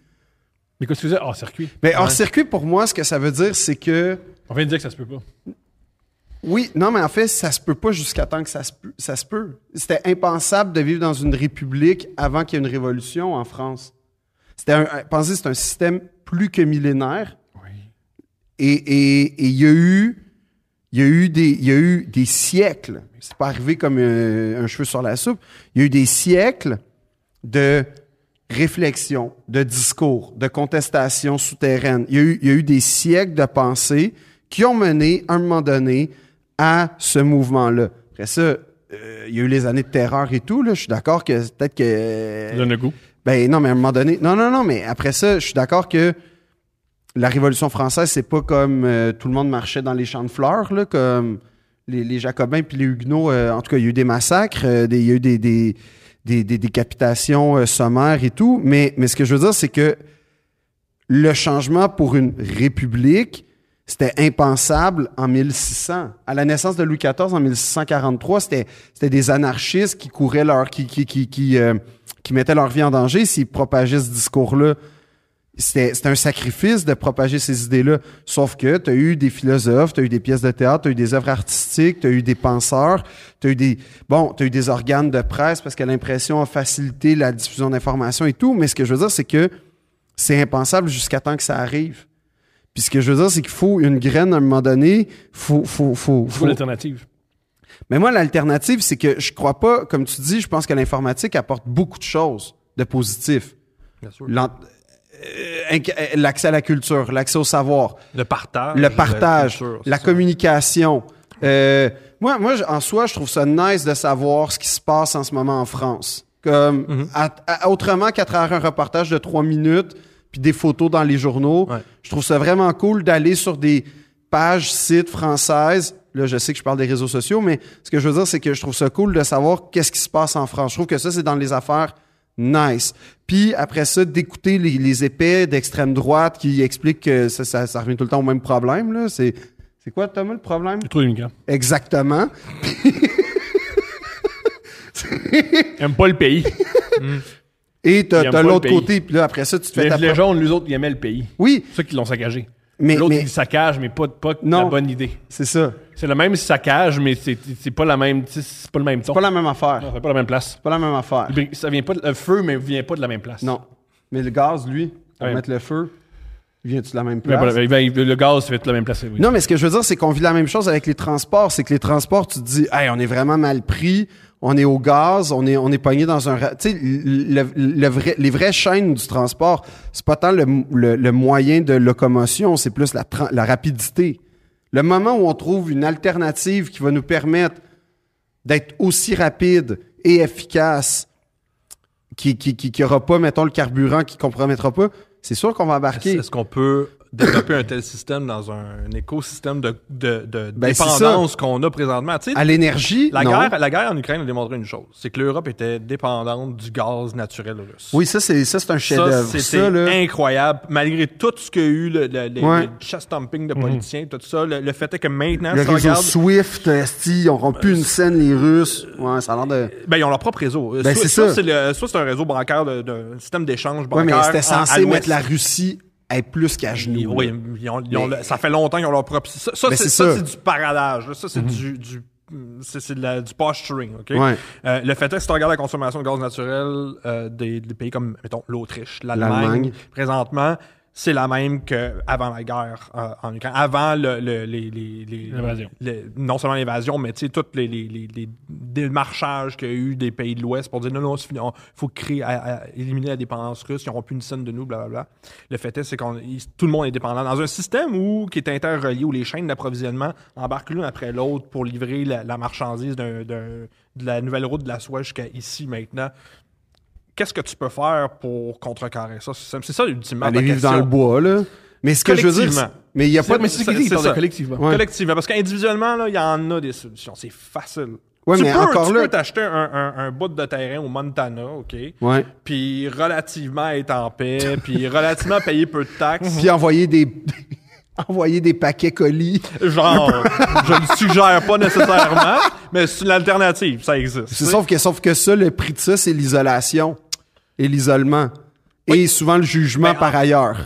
[SPEAKER 1] Mais qu'est-ce que tu faisais hors circuit?
[SPEAKER 2] Mais hors circuit, pour moi, ce que ça veut dire, c'est que
[SPEAKER 1] On vient de dire que ça se peut pas.
[SPEAKER 2] Oui, non, mais en fait, ça se peut pas jusqu'à temps que ça se peut. Ça se peut. C'était impensable de vivre dans une république avant qu'il y ait une révolution en France. C'était un, pensez, c'est un système plus que millénaire.
[SPEAKER 1] Oui.
[SPEAKER 2] Et et- et il y a eu, il y a eu des, il y a eu des siècles. C'est pas arrivé comme euh, un cheveu sur la soupe. Il y a eu des siècles de réflexion, de discours, de contestation souterraine. Il y a eu, il y a eu des siècles de pensée qui ont mené, à un moment donné, à ce mouvement-là. Après ça, euh, il y a eu les années de terreur et tout. Là. Je suis d'accord que peut-être que...
[SPEAKER 1] Ça donne le goût.
[SPEAKER 2] Ben non, mais à un moment donné. Non, non, non, mais après ça, je suis d'accord que la Révolution française, c'est pas comme euh, tout le monde marchait dans les champs de fleurs, là, comme les, les Jacobins puis les Huguenots, euh, en tout cas, il y a eu des massacres, des- il y a eu des, des, des, décapitations euh, sommaires et tout. Mais, mais ce que je veux dire, c'est que le changement pour une république, c'était impensable en 1600. À la naissance de Louis XIV en 1643, c'était c'était des anarchistes qui couraient leur qui qui qui qui, euh, qui mettaient leur vie en danger s'ils propageaient ce discours-là. C'était c'était un sacrifice de propager ces idées-là. Sauf que tu as eu des philosophes, tu as eu des pièces de théâtre, tu as eu des œuvres artistiques, tu as eu des penseurs, tu as eu des bon, tu as eu des organes de presse parce que l'impression a facilité la diffusion d'informations et tout, mais ce que je veux dire c'est que c'est impensable jusqu'à temps que ça arrive. Puis ce que je veux dire, c'est qu'il faut une graine à un moment donné. Faut, faut, faut,
[SPEAKER 1] Il faut
[SPEAKER 2] faut-
[SPEAKER 1] l'alternative.
[SPEAKER 2] Mais moi, l'alternative, c'est que je crois pas, comme tu dis, je pense que l'informatique apporte beaucoup de choses de positif. L'accès à la culture, l'accès au savoir,
[SPEAKER 3] Le partage.
[SPEAKER 2] le partage,
[SPEAKER 3] culture,
[SPEAKER 2] la communication. Euh, moi, moi, en soi, je trouve ça nice de savoir ce qui se passe en ce moment en France. Comme
[SPEAKER 3] Mhm.
[SPEAKER 2] à- à- autrement qu'à travers un reportage de trois minutes puis des photos dans les journaux.
[SPEAKER 3] Ouais.
[SPEAKER 2] Je trouve ça vraiment cool d'aller sur des pages, sites françaises. Là, je sais que je parle des réseaux sociaux, mais ce que je veux dire, c'est que je trouve ça cool de savoir qu'est-ce qui se passe en France. Je trouve que ça, c'est dans les affaires nice. Puis après ça, d'écouter les, les épais d'extrême droite qui expliquent que ça, ça, ça revient tout le temps au même problème. Là. C'est, c'est quoi, Thomas, le problème?
[SPEAKER 1] A trop d'immigrants.
[SPEAKER 2] Exactement.
[SPEAKER 1] Ils n'aiment pas le pays.
[SPEAKER 2] Et t'as,
[SPEAKER 1] le
[SPEAKER 2] l'autre côté, puis là, après ça, tu te fais
[SPEAKER 1] Les
[SPEAKER 2] propre-
[SPEAKER 1] jaunes, les autres, ils aimaient le pays.
[SPEAKER 2] Oui,
[SPEAKER 1] C'est ça qui l'ont saccagé.
[SPEAKER 2] Mais,
[SPEAKER 1] L'autre,
[SPEAKER 2] mais
[SPEAKER 1] il saccage, mais pas, pas
[SPEAKER 2] Non.
[SPEAKER 1] la bonne idée.
[SPEAKER 2] c'est ça.
[SPEAKER 1] C'est le même saccage, mais c'est c'est pas la même, c'est pas le même ton.
[SPEAKER 2] C'est pas la même affaire.
[SPEAKER 1] Non, c'est pas la même place.
[SPEAKER 2] C'est pas la même affaire.
[SPEAKER 1] Ça vient pas, de- le feu, mais vient pas de la même place.
[SPEAKER 2] Non. Mais le gaz, lui, pour
[SPEAKER 1] Ouais.
[SPEAKER 2] mettre le feu, vient-tu de la même
[SPEAKER 1] Il
[SPEAKER 2] place?
[SPEAKER 1] il vient- le gaz fait de la même place. Oui.
[SPEAKER 2] Non, mais ce que je veux dire, c'est qu'on vit la même chose avec les transports. C'est que les transports, tu te dis, hey, on est vraiment mal pris, on est au gaz, on est, on est pogné dans un. Tu sais, le, le vrai- les vraies chaînes du transport, c'est pas tant le, le- moyen de locomotion, c'est plus la, la rapidité. Le moment où on trouve une alternative qui va nous permettre d'être aussi rapide et efficace, qui, qui, qui, qui aura pas, mettons, le carburant qui compromettra pas, c'est sûr qu'on va embarquer.
[SPEAKER 3] Est-ce qu'on peut développer un tel système dans un écosystème de, de, de
[SPEAKER 2] Ben,
[SPEAKER 3] dépendance qu'on a présentement? Tu sais,
[SPEAKER 2] À l'énergie,
[SPEAKER 3] la,
[SPEAKER 2] non.
[SPEAKER 3] guerre, la guerre en Ukraine a démontré une chose, c'est que l'Europe était dépendante du gaz naturel russe.
[SPEAKER 2] Oui, ça, c'est, ça, c'est un
[SPEAKER 3] Ça,
[SPEAKER 2] chef-d'œuvre.
[SPEAKER 3] c'était
[SPEAKER 2] là.
[SPEAKER 3] incroyable. Malgré tout ce qu'il y a eu, le, le, le-
[SPEAKER 2] Ouais.
[SPEAKER 3] le de politiciens, tout ça, le, le fait est que maintenant,
[SPEAKER 2] Le
[SPEAKER 3] si
[SPEAKER 2] réseau
[SPEAKER 3] regardes,
[SPEAKER 2] Swift, esti, ils auront plus une scène, les Russes. Ouais, ça a l'air de.
[SPEAKER 3] ben, ils ont leur propre réseau.
[SPEAKER 2] Ben,
[SPEAKER 3] soit,
[SPEAKER 2] c'est
[SPEAKER 3] soit
[SPEAKER 2] ça.
[SPEAKER 3] c'est le- soit c'est un réseau bancaire, de, de- un système d'échange
[SPEAKER 2] Ouais,
[SPEAKER 3] bancaire.
[SPEAKER 2] mais c'était
[SPEAKER 3] à
[SPEAKER 2] censé mettre la Russie être plus qu'à genoux.
[SPEAKER 3] Oui,
[SPEAKER 2] là.
[SPEAKER 3] ils ont- ils ont
[SPEAKER 2] Mais-
[SPEAKER 3] le- ça fait longtemps qu'ils ont leur propre. Ça, ça, c'est, du paradage. là. Ça, c'est du. du c'est, du posturing, OK?
[SPEAKER 2] Ouais.
[SPEAKER 3] Euh, le fait est que si tu regardes la consommation de gaz naturel euh, des, des pays comme, mettons, l'Autriche,
[SPEAKER 2] l'Allemagne,
[SPEAKER 3] présentement, c'est la même qu'avant la guerre euh, en Ukraine. Avant le, le- les, les, les-
[SPEAKER 1] L'invasion.
[SPEAKER 3] les- non seulement l'invasion, mais tu sais, tous les, les, démarchages qu'il y a eu des pays de l'Ouest pour dire non, non, il faut créer, à- à éliminer la dépendance russe, ils n'auront plus une scène de nous, blablabla. Le fait est, c'est il- tout le monde est dépendant. Dans un système où, qui est interrelié, où les chaînes d'approvisionnement embarquent l'une après l'autre pour livrer la, la marchandise d'un- de la nouvelle route de la soie jusqu'à ici maintenant. Qu'est-ce que tu peux faire pour contrecarrer ça? C'est ça, ultimement.
[SPEAKER 2] Aller vivre dans le bois, là. Mais ce que je veux dire. Mais il y a pas de.
[SPEAKER 1] mais c'est ça collectivement.
[SPEAKER 2] Ouais.
[SPEAKER 3] Collectivement. Parce qu'individuellement, là, il y en a des solutions. C'est facile.
[SPEAKER 2] Ouais,
[SPEAKER 3] tu
[SPEAKER 2] mais
[SPEAKER 3] peux,
[SPEAKER 2] encore
[SPEAKER 3] tu
[SPEAKER 2] là-
[SPEAKER 3] peux t'acheter un, un- un bout de terrain au Montana, OK?
[SPEAKER 2] Ouais.
[SPEAKER 3] Puis relativement être en paix, puis relativement payer peu de taxes.
[SPEAKER 2] Puis envoyer des. envoyer des paquets colis.
[SPEAKER 3] Genre, je le suggère pas nécessairement, mais c'est une alternative, ça existe.
[SPEAKER 2] C'est sauf que, sauf que ça, le prix de ça, c'est l'isolation et l'isolement. Et souvent le jugement
[SPEAKER 3] Ben,
[SPEAKER 2] par ailleurs.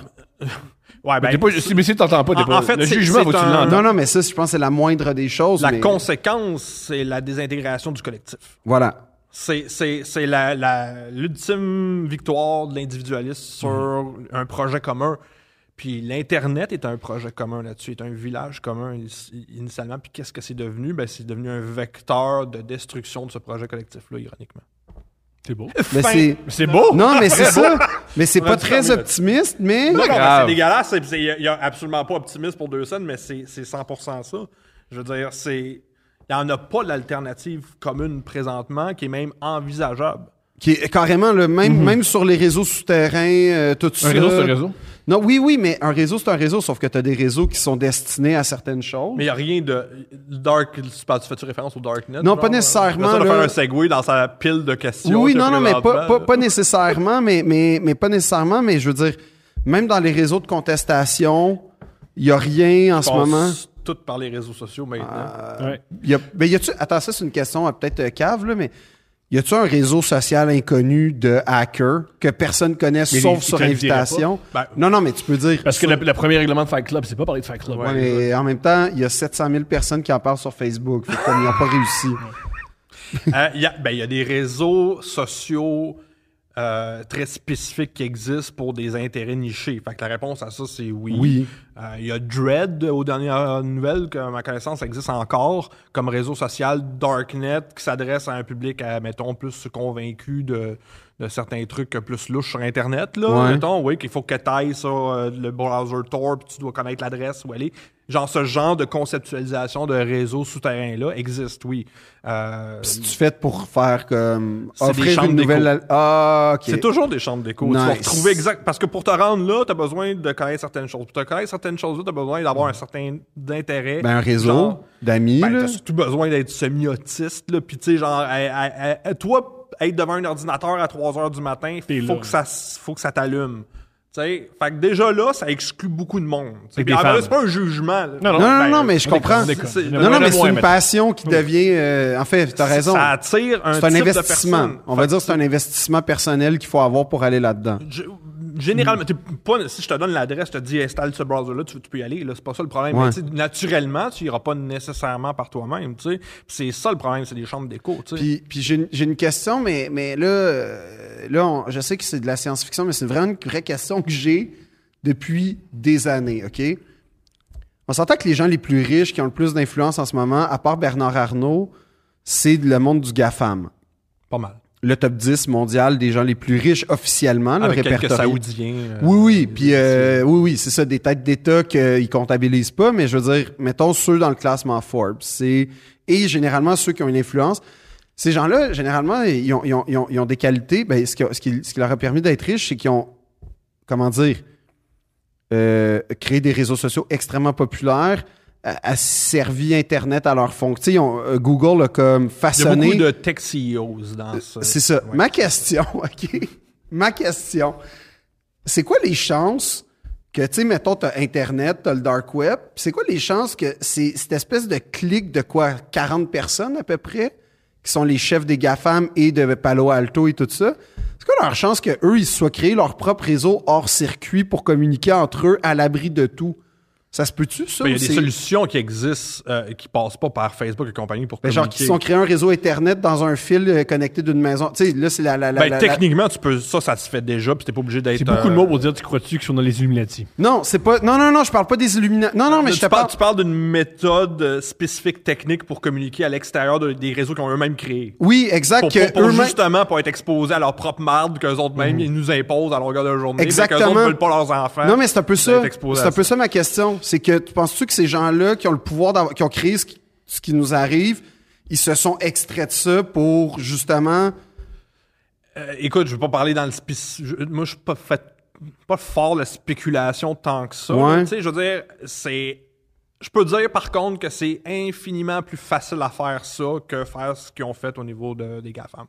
[SPEAKER 3] Ouais, ben,
[SPEAKER 1] T'es pas- si- mais si t'entends pas,
[SPEAKER 3] En-
[SPEAKER 1] pas-
[SPEAKER 3] en fait,
[SPEAKER 1] le jugement, faut tu
[SPEAKER 3] un-
[SPEAKER 1] l'entendes.
[SPEAKER 2] Non, non, mais ça, je pense que c'est la moindre des choses.
[SPEAKER 3] la
[SPEAKER 2] mais-
[SPEAKER 3] conséquence, c'est la désintégration du collectif.
[SPEAKER 2] Voilà.
[SPEAKER 3] C'est, c'est, c'est la, la- l'ultime victoire de l'individualisme sur un projet commun. Puis l'Internet est un projet commun là-dessus, est un village commun in- initialement. Puis qu'est-ce que c'est devenu? Ben, c'est devenu un vecteur de destruction de ce projet collectif-là, ironiquement.
[SPEAKER 1] C'est beau.
[SPEAKER 2] Mais
[SPEAKER 3] Fin.
[SPEAKER 2] c'est.
[SPEAKER 1] C'est beau!
[SPEAKER 2] Non, mais c'est ça. Mais c'est pas très optimiste, mais.
[SPEAKER 3] Non, non,
[SPEAKER 1] grave.
[SPEAKER 3] c'est dégueulasse. Il n'y a, absolument pas optimisme pour deux scènes, mais c'est, c'est 100% ça. Je veux dire, c'est. Il n'y en a pas d'alternative commune présentement qui est même envisageable.
[SPEAKER 2] Qui est carrément, le même, même sur les réseaux souterrains, euh, tout ça.
[SPEAKER 1] Un réseau, c'est un réseau.
[SPEAKER 2] Non, oui, oui, mais un réseau, c'est un réseau, sauf que tu as des réseaux qui sont destinés à certaines choses.
[SPEAKER 3] Mais il n'y a rien de. Dark. Tu fais-tu référence au Darknet?
[SPEAKER 2] Non,
[SPEAKER 3] genre?
[SPEAKER 2] pas nécessairement,
[SPEAKER 3] J'essaie de
[SPEAKER 2] là.
[SPEAKER 3] faire un segue dans sa pile de questions.
[SPEAKER 2] Oui, non, non, mais pas, nécessairement, mais, mais, mais pas nécessairement, mais je veux dire, même dans les réseaux de contestation, il n'y a rien en ce moment.
[SPEAKER 3] Tout par les réseaux sociaux maintenant.
[SPEAKER 1] Ouais.
[SPEAKER 2] Y a, y a-tu, attends, ça, c'est une question euh, peut-être euh, cave, là, mais y a-tu un réseau social inconnu de hackers que personne connaît
[SPEAKER 1] Mais
[SPEAKER 2] sauf sur invitation?
[SPEAKER 3] Ben-
[SPEAKER 2] non, non, mais tu peux dire.
[SPEAKER 1] Parce que le, le premier règlement de Fight Club, c'est pas parler de Fight Club.
[SPEAKER 2] Ouais, mais en même temps, il y a 700 000 personnes qui en parlent sur Facebook. Fait comme ils n'ont pas réussi.
[SPEAKER 3] Euh, Il y, ben, il y a des réseaux sociaux euh, très spécifiques qui existent pour des intérêts nichés. Fait que la réponse à ça, c'est oui.
[SPEAKER 2] Oui.
[SPEAKER 3] Euh, Il y a Dread, aux dernières nouvelles, que ma connaissance existe encore, comme réseau social Darknet qui s'adresse à un public, à, mettons, plus convaincu de, de certains trucs plus louches sur Internet. Là.
[SPEAKER 2] Ouais.
[SPEAKER 3] Mettons, oui, qu'il faut que tu ailles sur euh, le browser Tor, puis tu dois connaître l'adresse où aller. Genre, ce genre de conceptualisation de réseau souterrain-là existe, oui. Euh,
[SPEAKER 2] tu fais pour faire comme offrir
[SPEAKER 3] chambres
[SPEAKER 2] une nouvelle. Ah, ok.
[SPEAKER 3] C'est toujours des chambres d'écho. Tu vas
[SPEAKER 2] Nice.
[SPEAKER 3] retrouver exact. Parce que pour te rendre là, tu as besoin de connaître certaines choses. Pour te connaître certaines choses-là, tu as besoin d'avoir un certain intérêt.
[SPEAKER 2] Ben, un réseau d'amis.
[SPEAKER 3] ben,
[SPEAKER 2] là.
[SPEAKER 3] t'as surtout besoin d'être semi-autiste, là. Puis, tu sais, genre, à- à- à- à- toi, être devant un ordinateur à 3 heures du matin, faut
[SPEAKER 1] là.
[SPEAKER 3] que ça, faut que ça t'allume. Fait que déjà là, ça exclut beaucoup de monde. c'est pas un jugement. là.
[SPEAKER 1] Non,
[SPEAKER 2] Non, non,
[SPEAKER 3] Ben,
[SPEAKER 2] non, mais je comprends. Non, non, mais c'est une passion qui devient. euh, en fait, t'as raison.
[SPEAKER 3] Ça attire un
[SPEAKER 2] C'est un investissement. On
[SPEAKER 3] Fait
[SPEAKER 2] va dire que c'est un investissement personnel qu'il faut avoir pour aller là-dedans.
[SPEAKER 3] Généralement, t'es pas, si je te donne l'adresse, je te dis installe ce browser-là, tu, tu peux y aller, là, c'est pas ça le problème.
[SPEAKER 2] Ouais.
[SPEAKER 3] Mais naturellement, tu iras pas nécessairement par toi-même, tu sais. Puis C'est ça le problème, c'est des chambres d'écho, tu sais.
[SPEAKER 2] Puis, puis j'ai une- question, mais, mais là, euh, là on- je sais que c'est de la science-fiction, mais c'est vraiment une vraie question que j'ai depuis des années, OK? On s'entend que les gens les plus riches qui ont le plus d'influence en ce moment, à part Bernard Arnault, c'est le monde du GAFAM.
[SPEAKER 3] Pas mal.
[SPEAKER 2] Le top 10 mondial des gens les plus riches officiellement,
[SPEAKER 3] quelques
[SPEAKER 2] répertorié.
[SPEAKER 3] Saoudiens. euh,
[SPEAKER 2] Oui, oui, puis euh, oui, oui, c'est ça, des têtes d'État qu'ils comptabilisent pas, mais je veux dire, mettons ceux dans le classement Forbes, c'est et généralement ceux qui ont une influence. Ces gens-là, généralement, ils ont, ils ont- ils ont- ils ont des qualités. Ben, ce, qui, ce, qui, ce qui leur a permis d'être riches, c'est qu'ils ont, comment dire, euh, créé des réseaux sociaux extrêmement populaires, a, servi Internet à leur ont- euh, Google a comme
[SPEAKER 3] Il y a
[SPEAKER 2] façonné.
[SPEAKER 3] beaucoup de tech CEOs dans ça.
[SPEAKER 2] C'est ça.
[SPEAKER 3] Ouais.
[SPEAKER 2] Ma question, OK? Ma question. C'est quoi les chances que, tu sais, mettons, t'as Internet, t'as le Dark Web, c'est quoi les chances que c'est cette espèce de clic de quoi? 40 personnes à peu près, qui sont les chefs des GAFAM et de Palo Alto et tout ça. C'est quoi leur chance que eux ils se soient créés leur propre réseau hors circuit pour communiquer entre eux à l'abri de tout? Ça se peut-tu, ça?
[SPEAKER 3] Ben, Il y a des solutions qui existent euh, qui passent pas par Facebook et compagnie pour
[SPEAKER 2] Ben, genre,
[SPEAKER 3] communiquer.
[SPEAKER 2] qui se sont créés un réseau Internet dans un fil euh, connecté d'une maison. Tu sais, là, c'est la, la, la-
[SPEAKER 3] Ben,
[SPEAKER 2] la-
[SPEAKER 3] techniquement, tu peux, ça, ça se fait déjà, puis t'es pas obligé d'être.
[SPEAKER 1] C'est beaucoup de
[SPEAKER 3] euh,
[SPEAKER 1] mots pour dire tu crois-tu qu'ils sont dans les Illuminati?
[SPEAKER 2] Non, c'est pas. Non, non, non, je parle pas des Illuminati. Non, non, mais
[SPEAKER 3] tu
[SPEAKER 2] je te
[SPEAKER 3] parles,
[SPEAKER 2] parle.
[SPEAKER 3] tu parles d'une méthode euh, spécifique technique pour communiquer à l'extérieur de- des réseaux qu'ils ont eux-mêmes créés.
[SPEAKER 2] Oui, exact.
[SPEAKER 3] Pour, justement pour être exposés à leur propre marde qu'eux autres mêmes ils nous imposent à longueur de journée.
[SPEAKER 2] Exactement.
[SPEAKER 3] Qu'eux autres veulent pas leurs enfants.
[SPEAKER 2] Non, mais c'est un peu ça. C'est un peu ça ma question. C'est que tu penses-tu que ces gens-là qui ont le pouvoir d'avoir, qui ont créé ce qui, ce qui nous arrive, ils se sont extraits de ça pour justement.
[SPEAKER 3] Euh, écoute, je veux pas parler dans le je- Moi, je suis pas fait pas fort de spéculation tant que ça.
[SPEAKER 2] Ouais.
[SPEAKER 3] Tu sais, je veux dire, c'est. Je peux dire par contre que c'est infiniment plus facile à faire ça que faire ce qu'ils ont fait au niveau de- des GAFAM.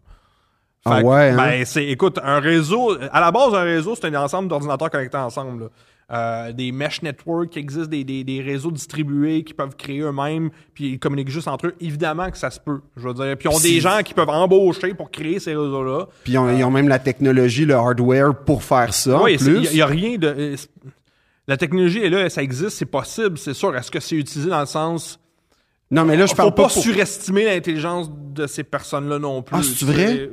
[SPEAKER 2] Ah
[SPEAKER 3] Fait que,
[SPEAKER 2] ouais, hein?
[SPEAKER 3] Ben, c'est, écoute, un réseau, à la base, un réseau, c'est un ensemble d'ordinateurs connectés ensemble. là. Euh, des mesh networks qui existent, des, des, des réseaux distribués qui peuvent créer eux-mêmes, puis ils communiquent juste entre eux. Évidemment que ça se peut, je veux dire. Puis ils ont
[SPEAKER 2] Si-
[SPEAKER 3] des gens qui peuvent embaucher pour créer ces réseaux-là.
[SPEAKER 2] Puis ils ont, ils ont même la technologie, le hardware pour faire ça.
[SPEAKER 3] Oui,
[SPEAKER 2] en plus.
[SPEAKER 3] il n'y a, rien de. euh, La technologie est là, ça existe, c'est possible, c'est sûr. Est-ce que c'est utilisé dans le sens.
[SPEAKER 2] Non, mais là, je
[SPEAKER 3] Faut
[SPEAKER 2] parle
[SPEAKER 3] pas,
[SPEAKER 2] pas. pour-
[SPEAKER 3] surestimer l'intelligence de ces personnes-là non plus.
[SPEAKER 2] Ah, c'est vrai?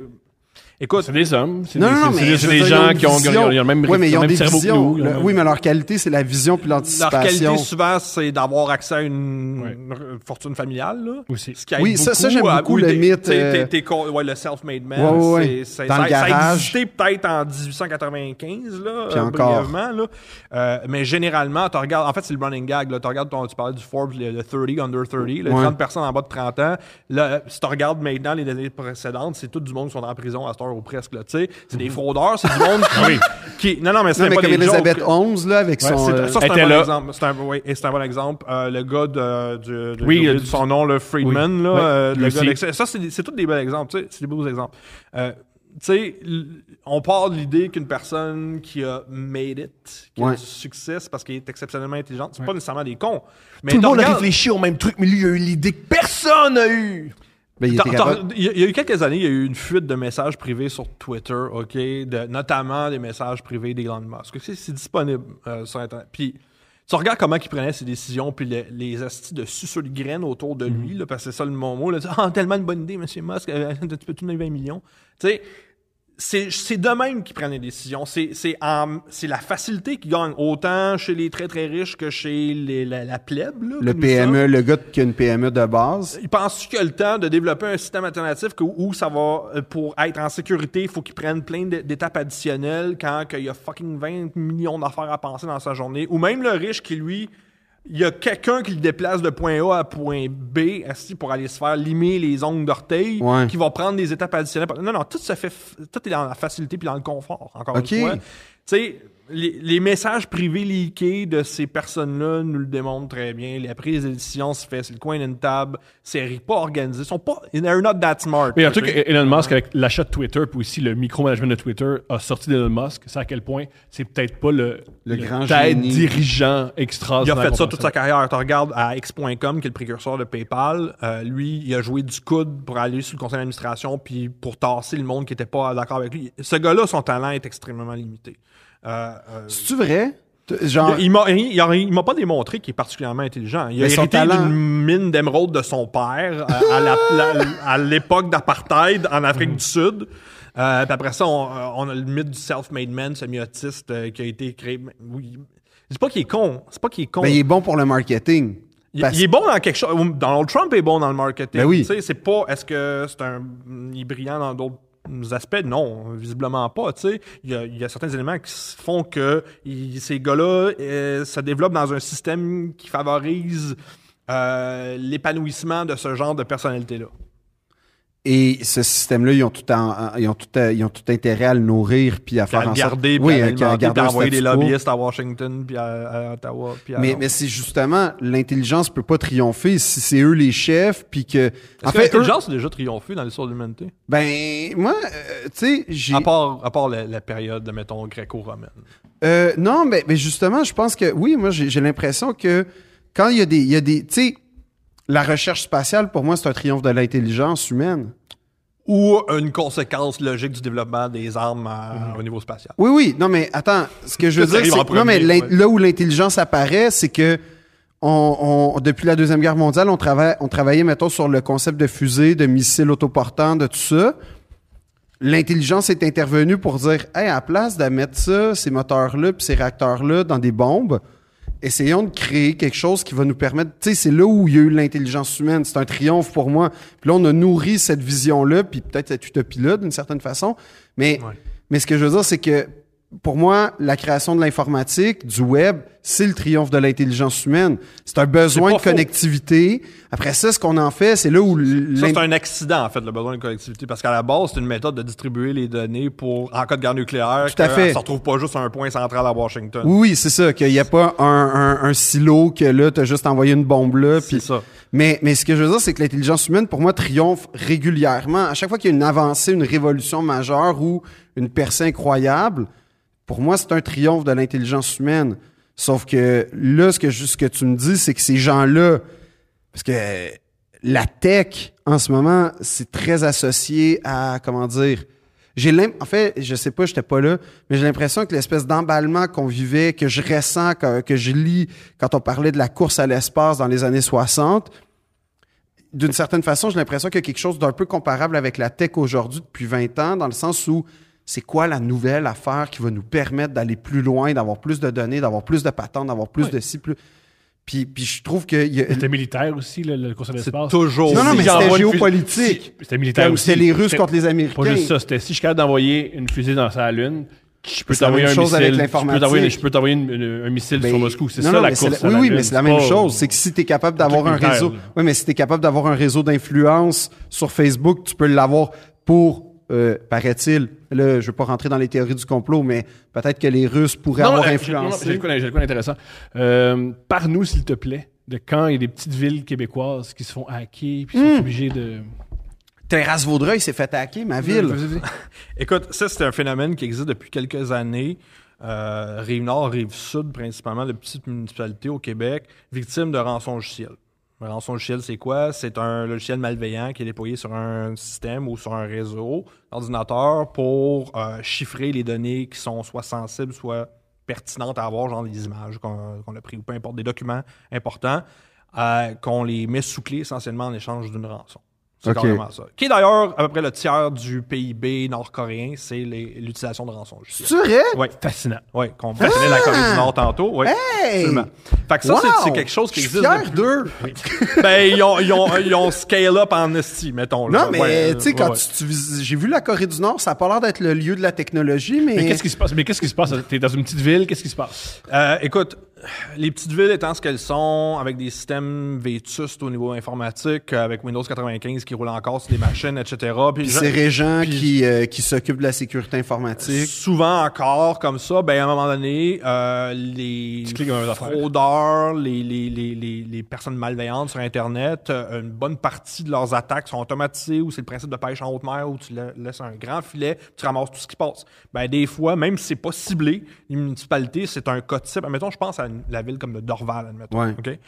[SPEAKER 3] Écoute,
[SPEAKER 1] C'est des hommes. C'est
[SPEAKER 2] Non,
[SPEAKER 1] des,
[SPEAKER 2] non, non,
[SPEAKER 1] c'est-
[SPEAKER 2] mais
[SPEAKER 1] c'est
[SPEAKER 2] je
[SPEAKER 1] des
[SPEAKER 2] veux dire,
[SPEAKER 1] gens qui ont, le même,
[SPEAKER 2] Oui, mais ils ont
[SPEAKER 1] même
[SPEAKER 2] des
[SPEAKER 1] cerveau
[SPEAKER 2] Oui, mais leur qualité, c'est la vision puis
[SPEAKER 3] leur
[SPEAKER 2] l'anticipation.
[SPEAKER 3] qualité, souvent, c'est d'avoir accès à une, fortune familiale. Là.
[SPEAKER 1] Aussi.
[SPEAKER 3] Ce qui aide
[SPEAKER 2] Oui, ça- ça, j'aime beaucoup
[SPEAKER 3] oui,
[SPEAKER 2] le mythe,
[SPEAKER 3] t'es-
[SPEAKER 2] euh,
[SPEAKER 3] t'es- t'es con- ouais, le self-made man.
[SPEAKER 2] Ouais, ouais, ouais.
[SPEAKER 3] c'est- c'est-
[SPEAKER 2] Dans
[SPEAKER 3] ça,
[SPEAKER 2] le
[SPEAKER 3] ça a
[SPEAKER 2] garage.
[SPEAKER 3] existé peut-être en 1895, là,
[SPEAKER 2] Puis
[SPEAKER 3] euh,
[SPEAKER 2] encore.
[SPEAKER 3] brièvement. Là. Euh, mais généralement, tu regardes, en fait, c'est le running gag. Là, tu regardes, tu parlais du Forbes, le, le 30, under 30, les
[SPEAKER 2] Ouais.
[SPEAKER 3] 30 personnes en bas de 30 ans. Là, si tu regardes maintenant les années précédentes, c'est tout du monde qui sont en prison à cette ou presque. Là, tu sais. c'est des fraudeurs, c'est du monde qui, qui- Non, non, mais c'est pas
[SPEAKER 2] comme
[SPEAKER 3] des
[SPEAKER 2] Elisabeth
[SPEAKER 3] jokes.
[SPEAKER 2] Holmes, là, avec
[SPEAKER 1] Ouais,
[SPEAKER 2] son...
[SPEAKER 3] C'est-
[SPEAKER 2] euh,
[SPEAKER 3] ça, c'est un bon exemple. C'est un, oui, bon exemple. Euh, le gars de, de, de-
[SPEAKER 1] Oui, euh,
[SPEAKER 3] son nom, le Friedman,
[SPEAKER 1] oui.
[SPEAKER 3] là,
[SPEAKER 1] Ouais,
[SPEAKER 3] euh, le gars. Ça, c'est tous des bons exemples. tu sais, C'est des beaux exemples. Euh, tu sais, on part de l'idée qu'une personne qui a made it, qui a
[SPEAKER 2] Ouais.
[SPEAKER 3] du succès, c'est parce qu'elle est exceptionnellement intelligente. C'est pas nécessairement des cons. Mais
[SPEAKER 4] Tout le monde a
[SPEAKER 3] regardes-
[SPEAKER 4] réfléchi au même truc, mais lui, il a eu l'idée que personne n'a eu.
[SPEAKER 2] Ben, il capable-
[SPEAKER 3] y, a- eu quelques années, il y a eu une fuite de messages privés sur Twitter, OK, de, notamment des messages privés d'Elon Musk. C'est, c'est disponible euh, sur Internet. Puis, tu regardes comment il prenait ses décisions, puis le- les astis de suceux de graines autour de lui, là, parce que c'est ça le mot. Là, ah, tellement une bonne idée, monsieur Musk, euh, tu peux tout donner 20 millions. Tu sais, c'est, c'est de même qu'ils prennent les décisions. C'est, c'est, en- c'est la facilité qui gagne, autant chez les très très riches que chez les- la, la plèbe. Là,
[SPEAKER 2] Le
[SPEAKER 3] sommes.
[SPEAKER 2] PME, le gars qui a une PME de base.
[SPEAKER 3] Il pense qu'il a le temps de développer un système alternatif que- où ça va, euh, pour être en sécurité, il faut qu'il prenne plein d'é- d'étapes additionnelles quand il y a fucking 20 millions d'affaires à penser dans sa journée. Ou même le riche qui, lui, il y a quelqu'un qui le déplace de point A à point B assis pour aller se faire limer les ongles d'orteil,
[SPEAKER 2] Ouais.
[SPEAKER 3] qui va prendre des étapes additionnelles. Non, non, tout se fait, tout est dans la facilité puis dans le confort, encore une fois. Tu sais, les, les messages privés leakés de ces personnes-là nous le démontrent très bien. La prise de décision se fait sur le coin d'une table. C'est pas organisé. Ils sont pas. They're not that smart.
[SPEAKER 1] Mais un truc. Elon Musk, avec l'achat de Twitter, puis aussi le micromanagement de Twitter, a sorti d'Elon Musk. C'est à quel point c'est peut-être pas le,
[SPEAKER 2] Le grand
[SPEAKER 1] tête
[SPEAKER 2] génie.
[SPEAKER 1] dirigeant
[SPEAKER 3] Il
[SPEAKER 1] extraordinaire.
[SPEAKER 3] a fait ça toute sa carrière. Tu regardes à X.com, qui est le précurseur de PayPal. euh, lui, il a joué du coude pour aller sur le conseil d'administration puis pour tasser le monde qui était pas d'accord avec lui. Ce gars-là, son talent est extrêmement limité. Euh, euh,
[SPEAKER 2] C'est-tu vrai? Genre,
[SPEAKER 3] Il, il m'a, pas démontré qu'il est particulièrement intelligent. Il a
[SPEAKER 2] Mais
[SPEAKER 3] hérité
[SPEAKER 2] talent-
[SPEAKER 3] d'une mine d'émeraude de son père euh, à, l'époque d'apartheid en Afrique
[SPEAKER 2] Mhm.
[SPEAKER 3] du Sud. Euh, puis après ça, on, on a le mythe du self-made man semi-autiste euh, qui a été créé. Mais Oui, c'est pas qu'il est con. C'est pas qu'il est con.
[SPEAKER 2] ben, il est bon pour le marketing.
[SPEAKER 3] Il est bon dans quelque chose. Donald Trump est bon dans le marketing.
[SPEAKER 2] Ben oui.
[SPEAKER 3] Tu sais, c'est pas. Est-ce que c'est un. Il est brillant dans d'autres aspects? Non, visiblement pas. Il y a, y a certains éléments qui font que ces gars-là euh, se développent dans un système qui favorise euh, l'épanouissement de ce genre de personnalité-là.
[SPEAKER 2] Et ce système-là, ils ont tout, en- ils ont tout, à- ils ont tout intérêt à le nourrir puis à
[SPEAKER 3] Puis à
[SPEAKER 2] faire
[SPEAKER 3] le
[SPEAKER 2] en sorte...
[SPEAKER 3] garder, puis
[SPEAKER 2] oui,
[SPEAKER 3] à
[SPEAKER 2] à- à garder
[SPEAKER 3] puis à envoyer des lobbyistes à Washington, puis à, à Ottawa, puis à
[SPEAKER 2] Mais, mais c'est justement, l'intelligence peut pas triompher si c'est eux les chefs, puis que...
[SPEAKER 3] Est-ce que l'intelligence a déjà triomphé dans l'histoire de l'humanité?
[SPEAKER 2] ben, moi, euh, tu sais, j'ai...
[SPEAKER 3] À part, à part la, la période, mettons, gréco-romaine.
[SPEAKER 2] Euh, non, mais, mais justement, je pense que oui, moi j'ai j'ai l'impression que quand il y a des, il y a des, tu sais, la recherche spatiale pour moi c'est un triomphe de l'intelligence humaine.
[SPEAKER 3] ou une conséquence logique du développement des armes à- au niveau spatial.
[SPEAKER 2] Oui, oui, non mais attends, ce que je veux dire, c'est non mais
[SPEAKER 3] ouais.
[SPEAKER 2] là où l'intelligence apparaît, c'est que on, on- depuis la deuxième guerre mondiale, on travaille, on travaillait mettons sur le concept de fusée, de missiles autoportants, de tout ça. L'intelligence est intervenue pour dire, hey, à la place de mettre ça, ces moteurs-là, puis ces réacteurs-là dans des bombes, essayons de créer quelque chose qui va nous permettre. Tu sais, c'est là où il y a eu l'intelligence humaine. C'est un triomphe pour moi. Puis là, on a nourri cette vision-là, puis peut-être cette utopie-là d'une certaine façon. Mais,
[SPEAKER 3] Ouais.
[SPEAKER 2] mais ce que je veux dire, c'est que pour moi, la création de l'informatique, du web, c'est le triomphe de l'intelligence humaine. C'est un besoin de
[SPEAKER 3] faux.
[SPEAKER 2] connectivité. Après ça, ce qu'on en fait, c'est là où
[SPEAKER 3] Ça, c'est un accident, en fait, le besoin de collectivité. Parce qu'à la base, c'est une méthode de distribuer les données pour, en cas de guerre nucléaire,
[SPEAKER 2] Tout à fait.
[SPEAKER 3] se retrouve pas juste à un point central à Washington.
[SPEAKER 2] Oui, c'est ça, qu'il n'y a pas un, un- un silo que là, tu as juste envoyé une bombe là.
[SPEAKER 3] C'est ça.
[SPEAKER 2] Mais, mais ce que je veux dire, c'est que l'intelligence humaine, pour moi, triomphe régulièrement. À chaque fois qu'il y a une avancée, une révolution majeure ou une percée incroyable, pour moi, c'est un triomphe de l'intelligence humaine. Sauf que là, ce que, ce que tu me dis, c'est que ces gens-là, parce que euh, la tech, en ce moment, c'est très associé à, comment dire, j'ai l'im- en fait, je sais pas, j'étais pas là, mais j'ai l'impression que l'espèce d'emballement qu'on vivait, que je ressens, que, que je lis quand on parlait de la course à l'espace dans les années 60, d'une certaine façon, j'ai l'impression qu'il y a quelque chose d'un peu comparable avec la tech aujourd'hui depuis 20 ans, dans le sens où c'est quoi la nouvelle affaire qui va nous permettre d'aller plus loin, d'avoir plus de données, d'avoir plus de patentes, d'avoir plus de ci, plus. Puis, puis je trouve que. a-
[SPEAKER 1] C'était militaire aussi, le, le course à
[SPEAKER 3] C'est
[SPEAKER 1] l'espace.
[SPEAKER 3] toujours.
[SPEAKER 2] Non, non,
[SPEAKER 1] Si
[SPEAKER 2] mais c'était géopolitique.
[SPEAKER 1] si- C'était militaire aussi.
[SPEAKER 2] C'était les Russes contre les Américains.
[SPEAKER 1] Pas juste ça, c'était si je suis capable d'envoyer une fusée dans sa lune, je peux t'envoyer un
[SPEAKER 2] chose
[SPEAKER 1] missile. Je peux t'envoyer, je peux t'envoyer une- une- un missile
[SPEAKER 2] Ben,
[SPEAKER 1] sur Moscou. C'est ça
[SPEAKER 2] non,
[SPEAKER 1] la course
[SPEAKER 2] la- Oui,
[SPEAKER 1] la
[SPEAKER 2] oui, mais c'est la même chose. C'est que si tu es capable d'avoir un réseau.
[SPEAKER 1] là.
[SPEAKER 2] Oui, mais si tu es capable d'avoir un réseau d'influence sur Facebook, tu peux l'avoir pour euh, paraît-il, là, je veux pas rentrer dans les théories du complot, mais peut-être que les Russes pourraient
[SPEAKER 1] Non,
[SPEAKER 2] avoir
[SPEAKER 1] euh,
[SPEAKER 2] influencé.
[SPEAKER 1] J'ai le coup- j'ai le coup intéressant. Euh, Par-nous, s'il te plaît, de quand il y a des petites villes québécoises qui se font hacker puis
[SPEAKER 2] Hmm.
[SPEAKER 1] sont obligés de.
[SPEAKER 2] Terrasse Vaudreuil s'est fait hacker, ma ville.
[SPEAKER 3] Écoute, ça, c'est un phénomène qui existe depuis quelques années. Euh, Rive-Nord, Rive-Sud, principalement, de petites municipalités au Québec, victimes de rançon logiciel. Un rançon logiciel, c'est quoi? C'est un logiciel malveillant qui est déployé sur un système ou sur un réseau d'ordinateur pour euh, chiffrer les données qui sont soit sensibles, soit pertinentes à avoir, genre des images qu'on a pris ou peu importe, des documents importants, euh, qu'on les met sous clé essentiellement en échange d'une rançon. C'est carrément ça. Qui est d'ailleurs à peu près le tiers du PIB nord-coréen, c'est l'utilisation de rançon logiciel.
[SPEAKER 2] C'est vrai?
[SPEAKER 3] Oui,
[SPEAKER 1] Fascinant.
[SPEAKER 3] oui, qu'on mentionnait la Corée du Nord tantôt. Oui,
[SPEAKER 2] Hey!
[SPEAKER 3] absolument. Fait que ça, c'est-
[SPEAKER 2] Wow!
[SPEAKER 3] c'est quelque chose qui existe.
[SPEAKER 2] fier d'eux.
[SPEAKER 3] Ben, ils ont, ils, ont, ils ont scale up en esti, mettons. là.
[SPEAKER 2] Non, mais
[SPEAKER 3] Ouais,
[SPEAKER 2] tu sais,
[SPEAKER 3] ouais,
[SPEAKER 2] quand
[SPEAKER 3] ouais.
[SPEAKER 2] tu, tu vis- j'ai vu la Corée du Nord, ça a pas l'air d'être le lieu de la technologie, mais.
[SPEAKER 1] Mais qu'est-ce qui se passe? Mais qu'est-ce qui se passe? T'es dans une petite ville, qu'est-ce qui se passe?
[SPEAKER 3] Euh, écoute, les petites villes étant ce qu'elles sont, avec des systèmes vétustes au niveau informatique, euh, avec Windows 95 qui roule encore sur des machines, etc. Puis
[SPEAKER 2] Puis c'est Régent
[SPEAKER 3] puis-
[SPEAKER 2] qui, euh, qui s'occupe de la sécurité informatique.
[SPEAKER 3] Souvent encore comme ça, ben à un moment donné, euh, les fraudeurs, les, les, les, les, les personnes malveillantes sur Internet, euh, une bonne partie de leurs attaques sont automatisées ou c'est le principe de pêche en haute mer où tu la- laisses un grand filet, tu ramasses tout ce qui passe. Ben des fois, même si c'est pas ciblé, les municipalités, c'est un cas type. Admettons, je pense à une- la ville comme de Dorval, admettons.
[SPEAKER 2] Ouais.
[SPEAKER 3] OK?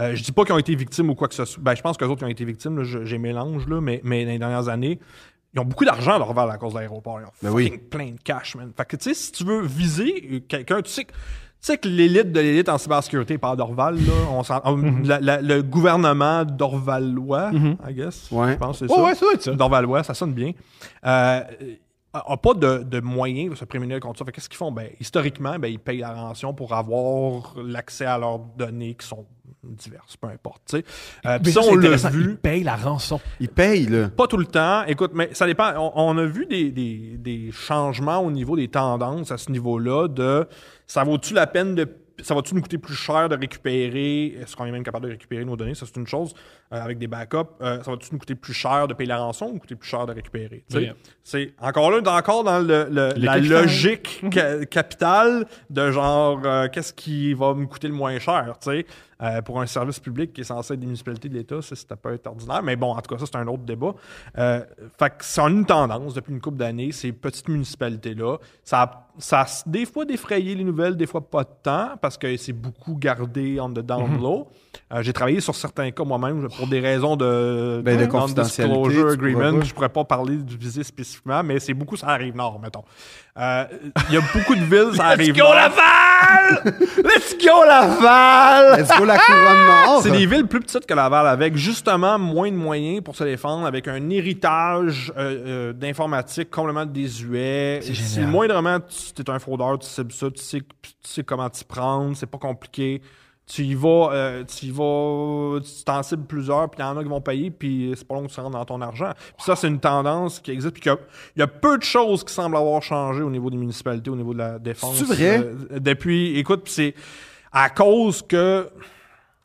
[SPEAKER 3] Euh, je dis pas qu'ils ont été victimes ou quoi que ce soit. Ben, je pense qu'eux autres qui ont été victimes, j'ai mélange, là, mais, mais dans les dernières années, ils ont beaucoup d'argent à Dorval à cause de l'aéroport. Ils ont
[SPEAKER 2] Ben oui.
[SPEAKER 3] plein de cash, man. Fait que, tu sais, si tu veux viser quelqu'un, tu sais que. Tu sais que l'élite de l'élite en cybersécurité par Dorval, là, on
[SPEAKER 2] Mhm.
[SPEAKER 3] la- la- le gouvernement dorvalois, I guess.
[SPEAKER 2] Ouais.
[SPEAKER 3] Je pense c'est
[SPEAKER 1] Oh,
[SPEAKER 3] ça.
[SPEAKER 1] ouais, ça doit être ça.
[SPEAKER 3] Dorvalois, ça sonne bien. Euh, a pas de, de moyens de se prémunir contre ça. Fait qu'est-ce qu'ils font? Ben, historiquement, ben, ils payent la rançon pour avoir l'accès à leurs données qui sont diverses, peu importe. tu sais. Euh, puis ça, on l'a vu.
[SPEAKER 1] Ils payent la rançon.
[SPEAKER 2] Il paye, là.
[SPEAKER 3] Pas tout le temps. Écoute, mais ça dépend. On, on a vu des, des- des changements au niveau des tendances à ce niveau-là de ça vaut-tu la peine de. Ça va-tu nous coûter plus cher de récupérer? Est-ce qu'on est même capable de récupérer nos données? Ça, c'est une chose. euh, avec des backups, euh, ça va-tu nous coûter plus cher de payer la rançon ou coûter plus cher de récupérer? C'est encore là, encore dans le, le-
[SPEAKER 1] Le
[SPEAKER 3] la
[SPEAKER 1] capital.
[SPEAKER 3] logique ca- capitale de genre, euh, qu'est-ce qui va me coûter le moins cher? Tu sais? Euh, pour un service public qui est censé être des municipalités de l'État, ça, ça peut être ordinaire. Mais bon, en tout cas, ça, c'est un autre débat. Euh, fait que c'est une tendance depuis une couple d'années, ces petites municipalités-là. Ça, ça a des fois défrayé les nouvelles, des fois pas de temps, parce que c'est beaucoup gardé on the down low. Euh, J'ai travaillé sur certains cas moi-même pour des raisons de,
[SPEAKER 2] Ben, de
[SPEAKER 3] non-disclosure
[SPEAKER 2] confidentialité,
[SPEAKER 3] agreement. Je pourrais pas parler du visé spécifiquement, mais c'est beaucoup, ça arrive nord, mettons. Euh, Il y a beaucoup de villes, ça arrive nord.
[SPEAKER 4] Laval! Let's go, Laval!
[SPEAKER 2] Let's go la couronne nord.
[SPEAKER 3] C'est des villes plus petites que Laval, avec justement moins de moyens pour se défendre, avec un héritage euh, euh, d'informatique complètement désuet. Si moindrement tu es un fraudeur, tu sais ça, tu sais, tu sais comment t'y prendre, c'est pas compliqué. Tu y vas, euh, tu y vas, tu t'en cibles plusieurs, puis il y en a qui vont payer, puis c'est pas long que tu rentres dans ton argent. Puis ça, c'est une tendance qui existe, puis qu'il y y, a peu de choses qui semblent avoir changé au niveau des municipalités, au niveau de la défense.
[SPEAKER 2] C'est-tu vrai?
[SPEAKER 3] Euh, depuis, écoute, puis c'est à cause que tu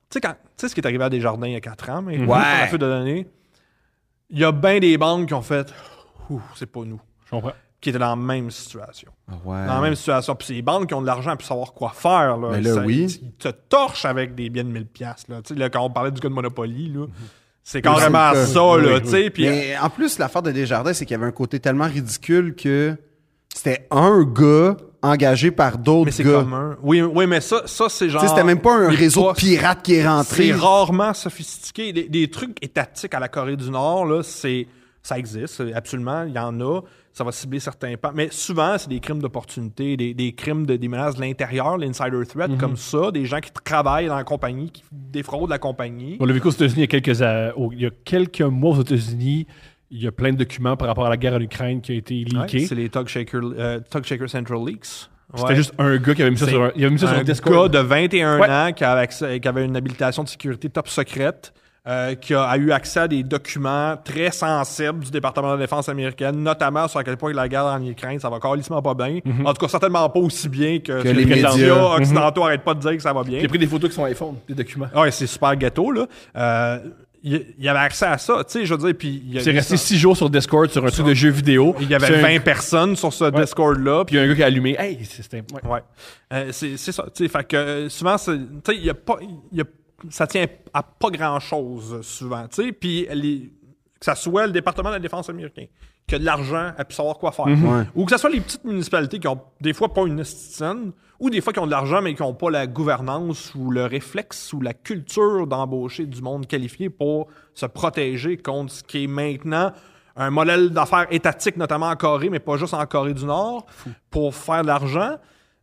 [SPEAKER 3] sais, quand- tu sais ce qui est arrivé à Desjardins il y a 4 ans, mais
[SPEAKER 2] Ouais.
[SPEAKER 3] pour la fuite de données, il y a bien des banques qui ont fait Ouh, c'est pas nous,
[SPEAKER 1] Je comprends.
[SPEAKER 3] Qui étaient dans la même situation.
[SPEAKER 2] Ah ouais.
[SPEAKER 3] Dans la même situation. Puis c'est les banques qui ont de l'argent pour savoir quoi faire. Là.
[SPEAKER 2] Ben là,
[SPEAKER 3] Ça-
[SPEAKER 2] oui.
[SPEAKER 3] Ils te torchent avec des biens de 1000$. piastres, Là. Tu sais, là, quand on parlait du cas de Monopoly, là, c'est
[SPEAKER 2] c'est
[SPEAKER 3] carrément ça.
[SPEAKER 1] Oui,
[SPEAKER 3] là,
[SPEAKER 1] oui.
[SPEAKER 3] tu sais, puis-
[SPEAKER 2] Mais en plus, l'affaire de Desjardins, c'est qu'il y avait un côté tellement ridicule que c'était un gars engagé par d'autres
[SPEAKER 3] mais c'est
[SPEAKER 2] gars.
[SPEAKER 3] commun. Oui, oui, mais ça, ça c'est genre.
[SPEAKER 2] C'était même pas un réseau de pirates qui est rentré.
[SPEAKER 3] C'est rarement sophistiqué. Des, des trucs étatiques à la Corée du Nord, là, c'est, ça existe, absolument, il y en a. Ça va cibler certains pas. Mais souvent, c'est des crimes d'opportunité, des, des crimes de des menaces de l'intérieur, l'insider threat, comme ça, des gens qui travaillent dans la compagnie, qui défraudent la compagnie.
[SPEAKER 1] On l'a vécu aux États-Unis il y a quelques, euh, il y a quelques mois aux États-Unis. Il y a plein de documents par rapport à la guerre en Ukraine qui a été
[SPEAKER 3] Ouais,
[SPEAKER 1] leakés.
[SPEAKER 3] c'est les Tug Shaker, euh, Tug Shaker Central Leaks.
[SPEAKER 1] C'était
[SPEAKER 3] Ouais.
[SPEAKER 1] juste un gars qui avait mis ça sur un, il avait mis ça sur un Discord.
[SPEAKER 3] gars de 21
[SPEAKER 1] Ouais.
[SPEAKER 3] ans qui avait, qui avait une habilitation de sécurité top secrète, euh, qui a, a eu accès à des documents très sensibles du département de la défense américaine, notamment sur à quel point la guerre en Ukraine, ça va carrément pas bien. En tout cas, certainement pas aussi bien que,
[SPEAKER 2] Que les médias.
[SPEAKER 3] occidentaux arrêtent pas de dire que ça va bien.
[SPEAKER 1] J'ai pris des photos qui sont iPhone, des documents.
[SPEAKER 3] Ouais, c'est super ghetto, là. Euh, il il y avait accès à ça, tu sais, je veux dire, puis il y a-
[SPEAKER 1] C'est resté six jours sur Discord sur un truc de jeu vidéo.
[SPEAKER 3] il y avait
[SPEAKER 1] C'est un-
[SPEAKER 3] 20 personnes sur ce Discord-là,
[SPEAKER 1] Puis il y a un gars qui a allumé. Hey, c'était. ouais.
[SPEAKER 3] Ouais. Euh, c'est c'est ça. tu sais, Fait que euh, souvent, c'est- tu sais, il y a pas. il y a- ça tient à pas grand-chose, souvent. tu sais. Puis que ça soit le département de la défense américain, qui a de l'argent à pu savoir quoi faire.
[SPEAKER 2] Ouais.
[SPEAKER 3] Ou que ce soit les petites municipalités qui ont des fois pas une institution, ou des fois qui ont de l'argent, mais qui n'ont pas la gouvernance ou le réflexe ou la culture d'embaucher du monde qualifié pour se protéger contre ce qui est maintenant un modèle d'affaires étatique, notamment en Corée, mais pas juste en Corée du Nord, pour faire de l'argent.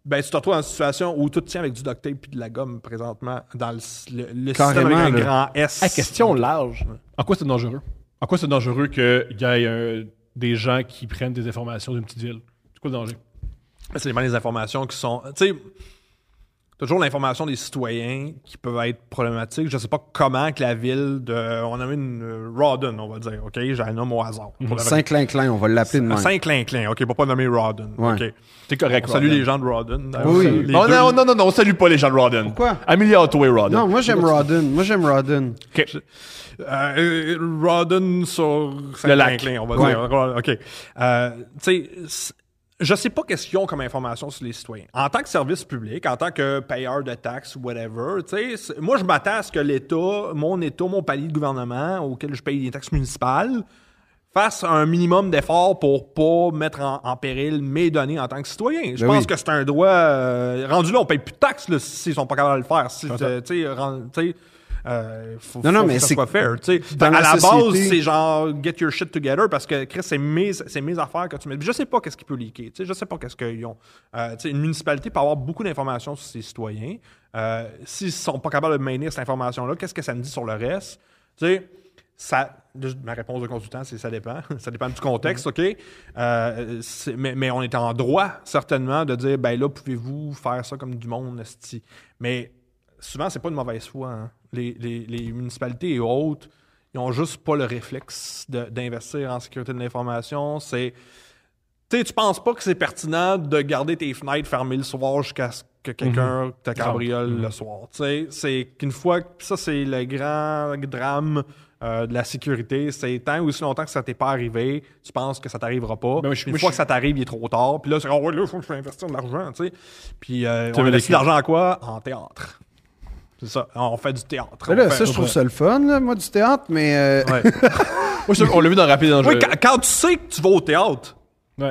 [SPEAKER 3] Ben, tu te retrouves dans une situation où tout tient avec du duct tape et de la gomme présentement dans le, le, le système avec un
[SPEAKER 2] là.
[SPEAKER 3] grand S.
[SPEAKER 1] Hey, question large. En quoi c'est dangereux? En quoi c'est dangereux qu'il y ait euh, des gens qui prennent des informations d'une petite ville? C'est quoi le danger?
[SPEAKER 3] C'est des informations qui sont. Tu sais, toujours l'information des citoyens qui peuvent être problématiques. Je sais pas comment que la ville de. On avait une euh, Rawdon, on va dire. OK, j'ai un nom au hasard. Le vrai.
[SPEAKER 2] Saint-Clinclin, on va l'appeler de même.
[SPEAKER 3] Saint-Clinclin. OK, pour pas nommer Rawdon.
[SPEAKER 2] Ouais.
[SPEAKER 3] OK.
[SPEAKER 1] C'est correct.
[SPEAKER 3] On salue les gens de Rawdon.
[SPEAKER 2] Oui.
[SPEAKER 1] Non, non, non, non, non, on salue pas les gens de Rawdon.
[SPEAKER 2] Pourquoi?
[SPEAKER 1] Améliore-toi, Rawdon.
[SPEAKER 2] Non, moi j'aime Rawdon. Moi j'aime Rawdon.
[SPEAKER 1] Ok.
[SPEAKER 3] Euh, Rawdon sur. Saint-Clinclin, on va
[SPEAKER 2] Ouais.
[SPEAKER 3] dire. OK. Euh, tu sais, je sais pas qu'est-ce qu'ils ont comme information sur les citoyens. En tant que service public, en tant que payeur de taxes ou whatever, tu sais, c'est- moi, je m'attends à ce que l'État, mon État, mon palier de gouvernement auquel je paye des taxes municipales, fasse un minimum d'efforts pour pas mettre en, en péril mes données en tant que citoyen. Je
[SPEAKER 2] Ben
[SPEAKER 3] pense
[SPEAKER 2] oui.
[SPEAKER 3] que c'est un droit... euh, rendu là, on paye plus de taxes là, s'ils sont pas capables de le faire. Si, euh, faut,
[SPEAKER 2] Non, non,
[SPEAKER 3] faut
[SPEAKER 2] mais c'est
[SPEAKER 3] fair. tu sais. à
[SPEAKER 2] la
[SPEAKER 3] la base, c'est genre get your shit together parce que Chris, c'est mes, c'est mes affaires que tu mets. Je sais pas qu'est-ce qui peut leaker. tu sais, Je sais pas qu'est-ce qu'ils ont. Euh, tu sais, une municipalité peut avoir beaucoup d'informations sur ses citoyens. Euh, S'ils sont pas capables de maintenir cette information-là, qu'est-ce que ça me dit sur le reste? Tu sais, ça, ma réponse de consultant, c'est ça dépend. ça dépend du contexte, OK? Euh, mais, mais on est en droit, certainement, de dire, ben là, pouvez-vous faire ça comme du monde. Mais souvent, c'est pas une mauvaise foi. hein. Les, les- les municipalités et autres, ils ont juste pas le réflexe d'investir en sécurité de l'information. C'est. Tu sais, tu penses pas que c'est pertinent de garder tes fenêtres fermées le soir jusqu'à ce que quelqu'un te cabriole le soir. Tu sais, c'est qu'une fois. Ça, c'est le grand drame euh, de la sécurité. C'est tant ou aussi longtemps que ça t'est pas arrivé, tu penses que ça t'arrivera pas.
[SPEAKER 1] Ben, je-
[SPEAKER 3] Une
[SPEAKER 1] moi,
[SPEAKER 3] fois
[SPEAKER 1] je-
[SPEAKER 3] que ça t'arrive, il est trop tard. Puis là, c'est oh, ouais, là, il faut que je investir de l'argent. Tu sais. Puis euh,
[SPEAKER 1] Tu
[SPEAKER 3] on investit de l'argent à quoi? En théâtre. C'est ça. On fait du théâtre.
[SPEAKER 2] Mais là,
[SPEAKER 3] On fait-
[SPEAKER 2] ça, je trouve ça le fun, là, moi, du théâtre, mais. euh,
[SPEAKER 3] Ouais.
[SPEAKER 1] Moi, je- on l'a vu dans Rapide et Dangereux.
[SPEAKER 3] Oui, quand, quand tu sais que tu vas au théâtre,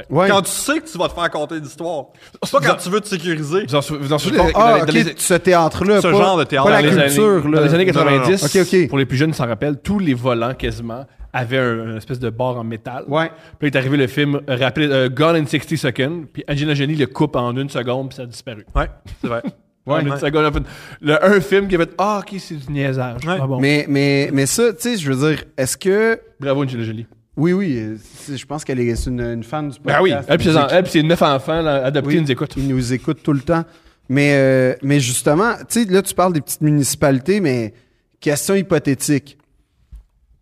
[SPEAKER 1] Ouais.
[SPEAKER 3] quand tu sais que tu vas te faire conter l'histoire, c'est pas quand tu veux te sécuriser.
[SPEAKER 1] Vous en, sou- vous en souvenez
[SPEAKER 2] Ah,
[SPEAKER 1] dans-
[SPEAKER 2] ok,
[SPEAKER 1] dans les-
[SPEAKER 2] ce théâtre-là.
[SPEAKER 3] Ce
[SPEAKER 2] pas-
[SPEAKER 3] genre de théâtre.
[SPEAKER 2] Pas la
[SPEAKER 1] dans les
[SPEAKER 2] culture,
[SPEAKER 1] années,
[SPEAKER 2] là.
[SPEAKER 1] Dans les années
[SPEAKER 3] Non, non, non.
[SPEAKER 1] 90,
[SPEAKER 2] Ok, ok.
[SPEAKER 1] pour les plus jeunes, ils s'en rappellent, tous les volants quasiment avaient un, une espèce de barre en métal.
[SPEAKER 2] Ouais.
[SPEAKER 1] Puis là, est arrivé le film Rapid, euh, Gone in 60 Seconds, puis Angelina Jolie le coupe en une seconde, puis ça a disparu.
[SPEAKER 3] Ouais, c'est vrai.
[SPEAKER 1] Seconde, en fait, le, un film qui a fait Ah, ok, c'est du niaisage.
[SPEAKER 3] Ouais.
[SPEAKER 1] Ah bon.
[SPEAKER 2] Mais, mais, mais ça, tu sais, je veux dire, est-ce que.
[SPEAKER 1] Bravo, Angelina Jolie.
[SPEAKER 2] Oui, oui, euh, je pense qu'elle est, une, une fan du podcast.
[SPEAKER 1] Ben oui, elle puis ses, ses neuf enfants là, adoptés
[SPEAKER 2] Oui.
[SPEAKER 1] nous écoutent.
[SPEAKER 2] Ils nous écoutent tout le temps. Mais, euh, mais justement, tu sais, là, tu parles des petites municipalités, mais question hypothétique.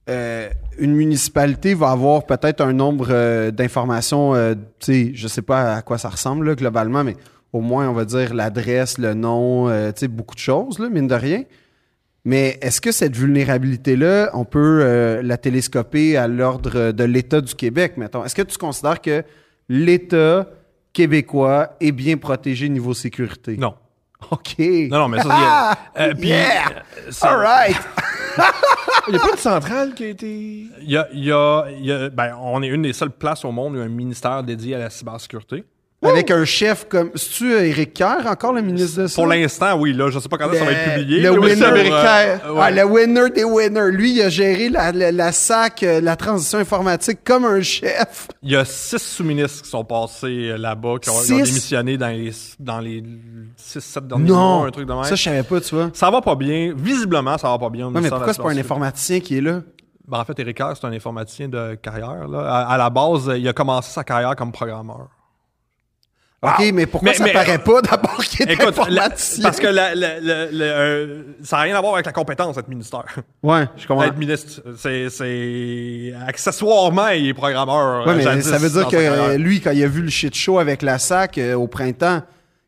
[SPEAKER 2] Euh, une municipalité va avoir peut-être un nombre euh, d'informations, tu sais, je sais pas à quoi ça ressemble là, globalement, mais au moins, on va dire l'adresse, le nom, euh, tu sais, beaucoup de choses, là, mine de rien. Mais est-ce que cette vulnérabilité-là, on peut euh, la télescoper à l'ordre de l'État du Québec, mettons? Est-ce que tu considères que l'État québécois est bien protégé niveau sécurité?
[SPEAKER 3] Non.
[SPEAKER 2] OK.
[SPEAKER 3] Non, non, mais ça,
[SPEAKER 2] Ah!
[SPEAKER 3] il y a- euh, puis,
[SPEAKER 2] Yeah!
[SPEAKER 3] euh, ça-
[SPEAKER 2] All right!
[SPEAKER 1] Il n'y a pas de centrale qui a été.
[SPEAKER 3] Il y a, il y a- il y a- ben, on est une des seules places au monde où il y a un ministère dédié à la cybersécurité.
[SPEAKER 2] Avec un chef comme. C'est-tu euh, Éric Kerr, encore le ministre de ça?
[SPEAKER 3] Pour l'instant, oui, là, je sais pas quand ça va être publié.
[SPEAKER 2] Le winner,
[SPEAKER 3] euh,
[SPEAKER 2] Kerr.
[SPEAKER 3] euh, ouais.
[SPEAKER 2] Ah, le winner des winners. Lui, il a géré la, la, la SAC, euh, la transition informatique, comme un chef.
[SPEAKER 3] Il y a six sous-ministres qui sont passés euh, là-bas, qui ont,
[SPEAKER 2] Six?
[SPEAKER 3] démissionné dans les, dans les 6-7 derniers
[SPEAKER 2] Non!
[SPEAKER 3] mois, un truc de même.
[SPEAKER 2] Ça, je savais pas, tu vois.
[SPEAKER 3] Ça va pas bien. Visiblement, ça va pas bien.
[SPEAKER 2] Ouais, mais pourquoi c'est pas un informaticien qui est là?
[SPEAKER 3] Ben, en fait, Eric Kerr, c'est un informaticien de carrière. Là. À, à la base, il a commencé sa carrière comme programmeur.
[SPEAKER 2] OK, mais pourquoi
[SPEAKER 3] Mais-
[SPEAKER 2] ça
[SPEAKER 3] mais-
[SPEAKER 2] paraît pas d'abord qu'il est
[SPEAKER 3] Écoute, la-
[SPEAKER 2] informaticien?
[SPEAKER 3] parce que la- la- la- la- euh, ça n'a rien à voir avec la compétence d'être ministère.
[SPEAKER 2] Ouais, je comprends.
[SPEAKER 3] Être ministre, c'est, accessoirement, il est programmeur.
[SPEAKER 2] Ouais,
[SPEAKER 3] euh,
[SPEAKER 2] mais
[SPEAKER 3] jadis
[SPEAKER 2] ça veut dire que euh, lui, quand il a vu le shit show avec la SAC euh, au printemps,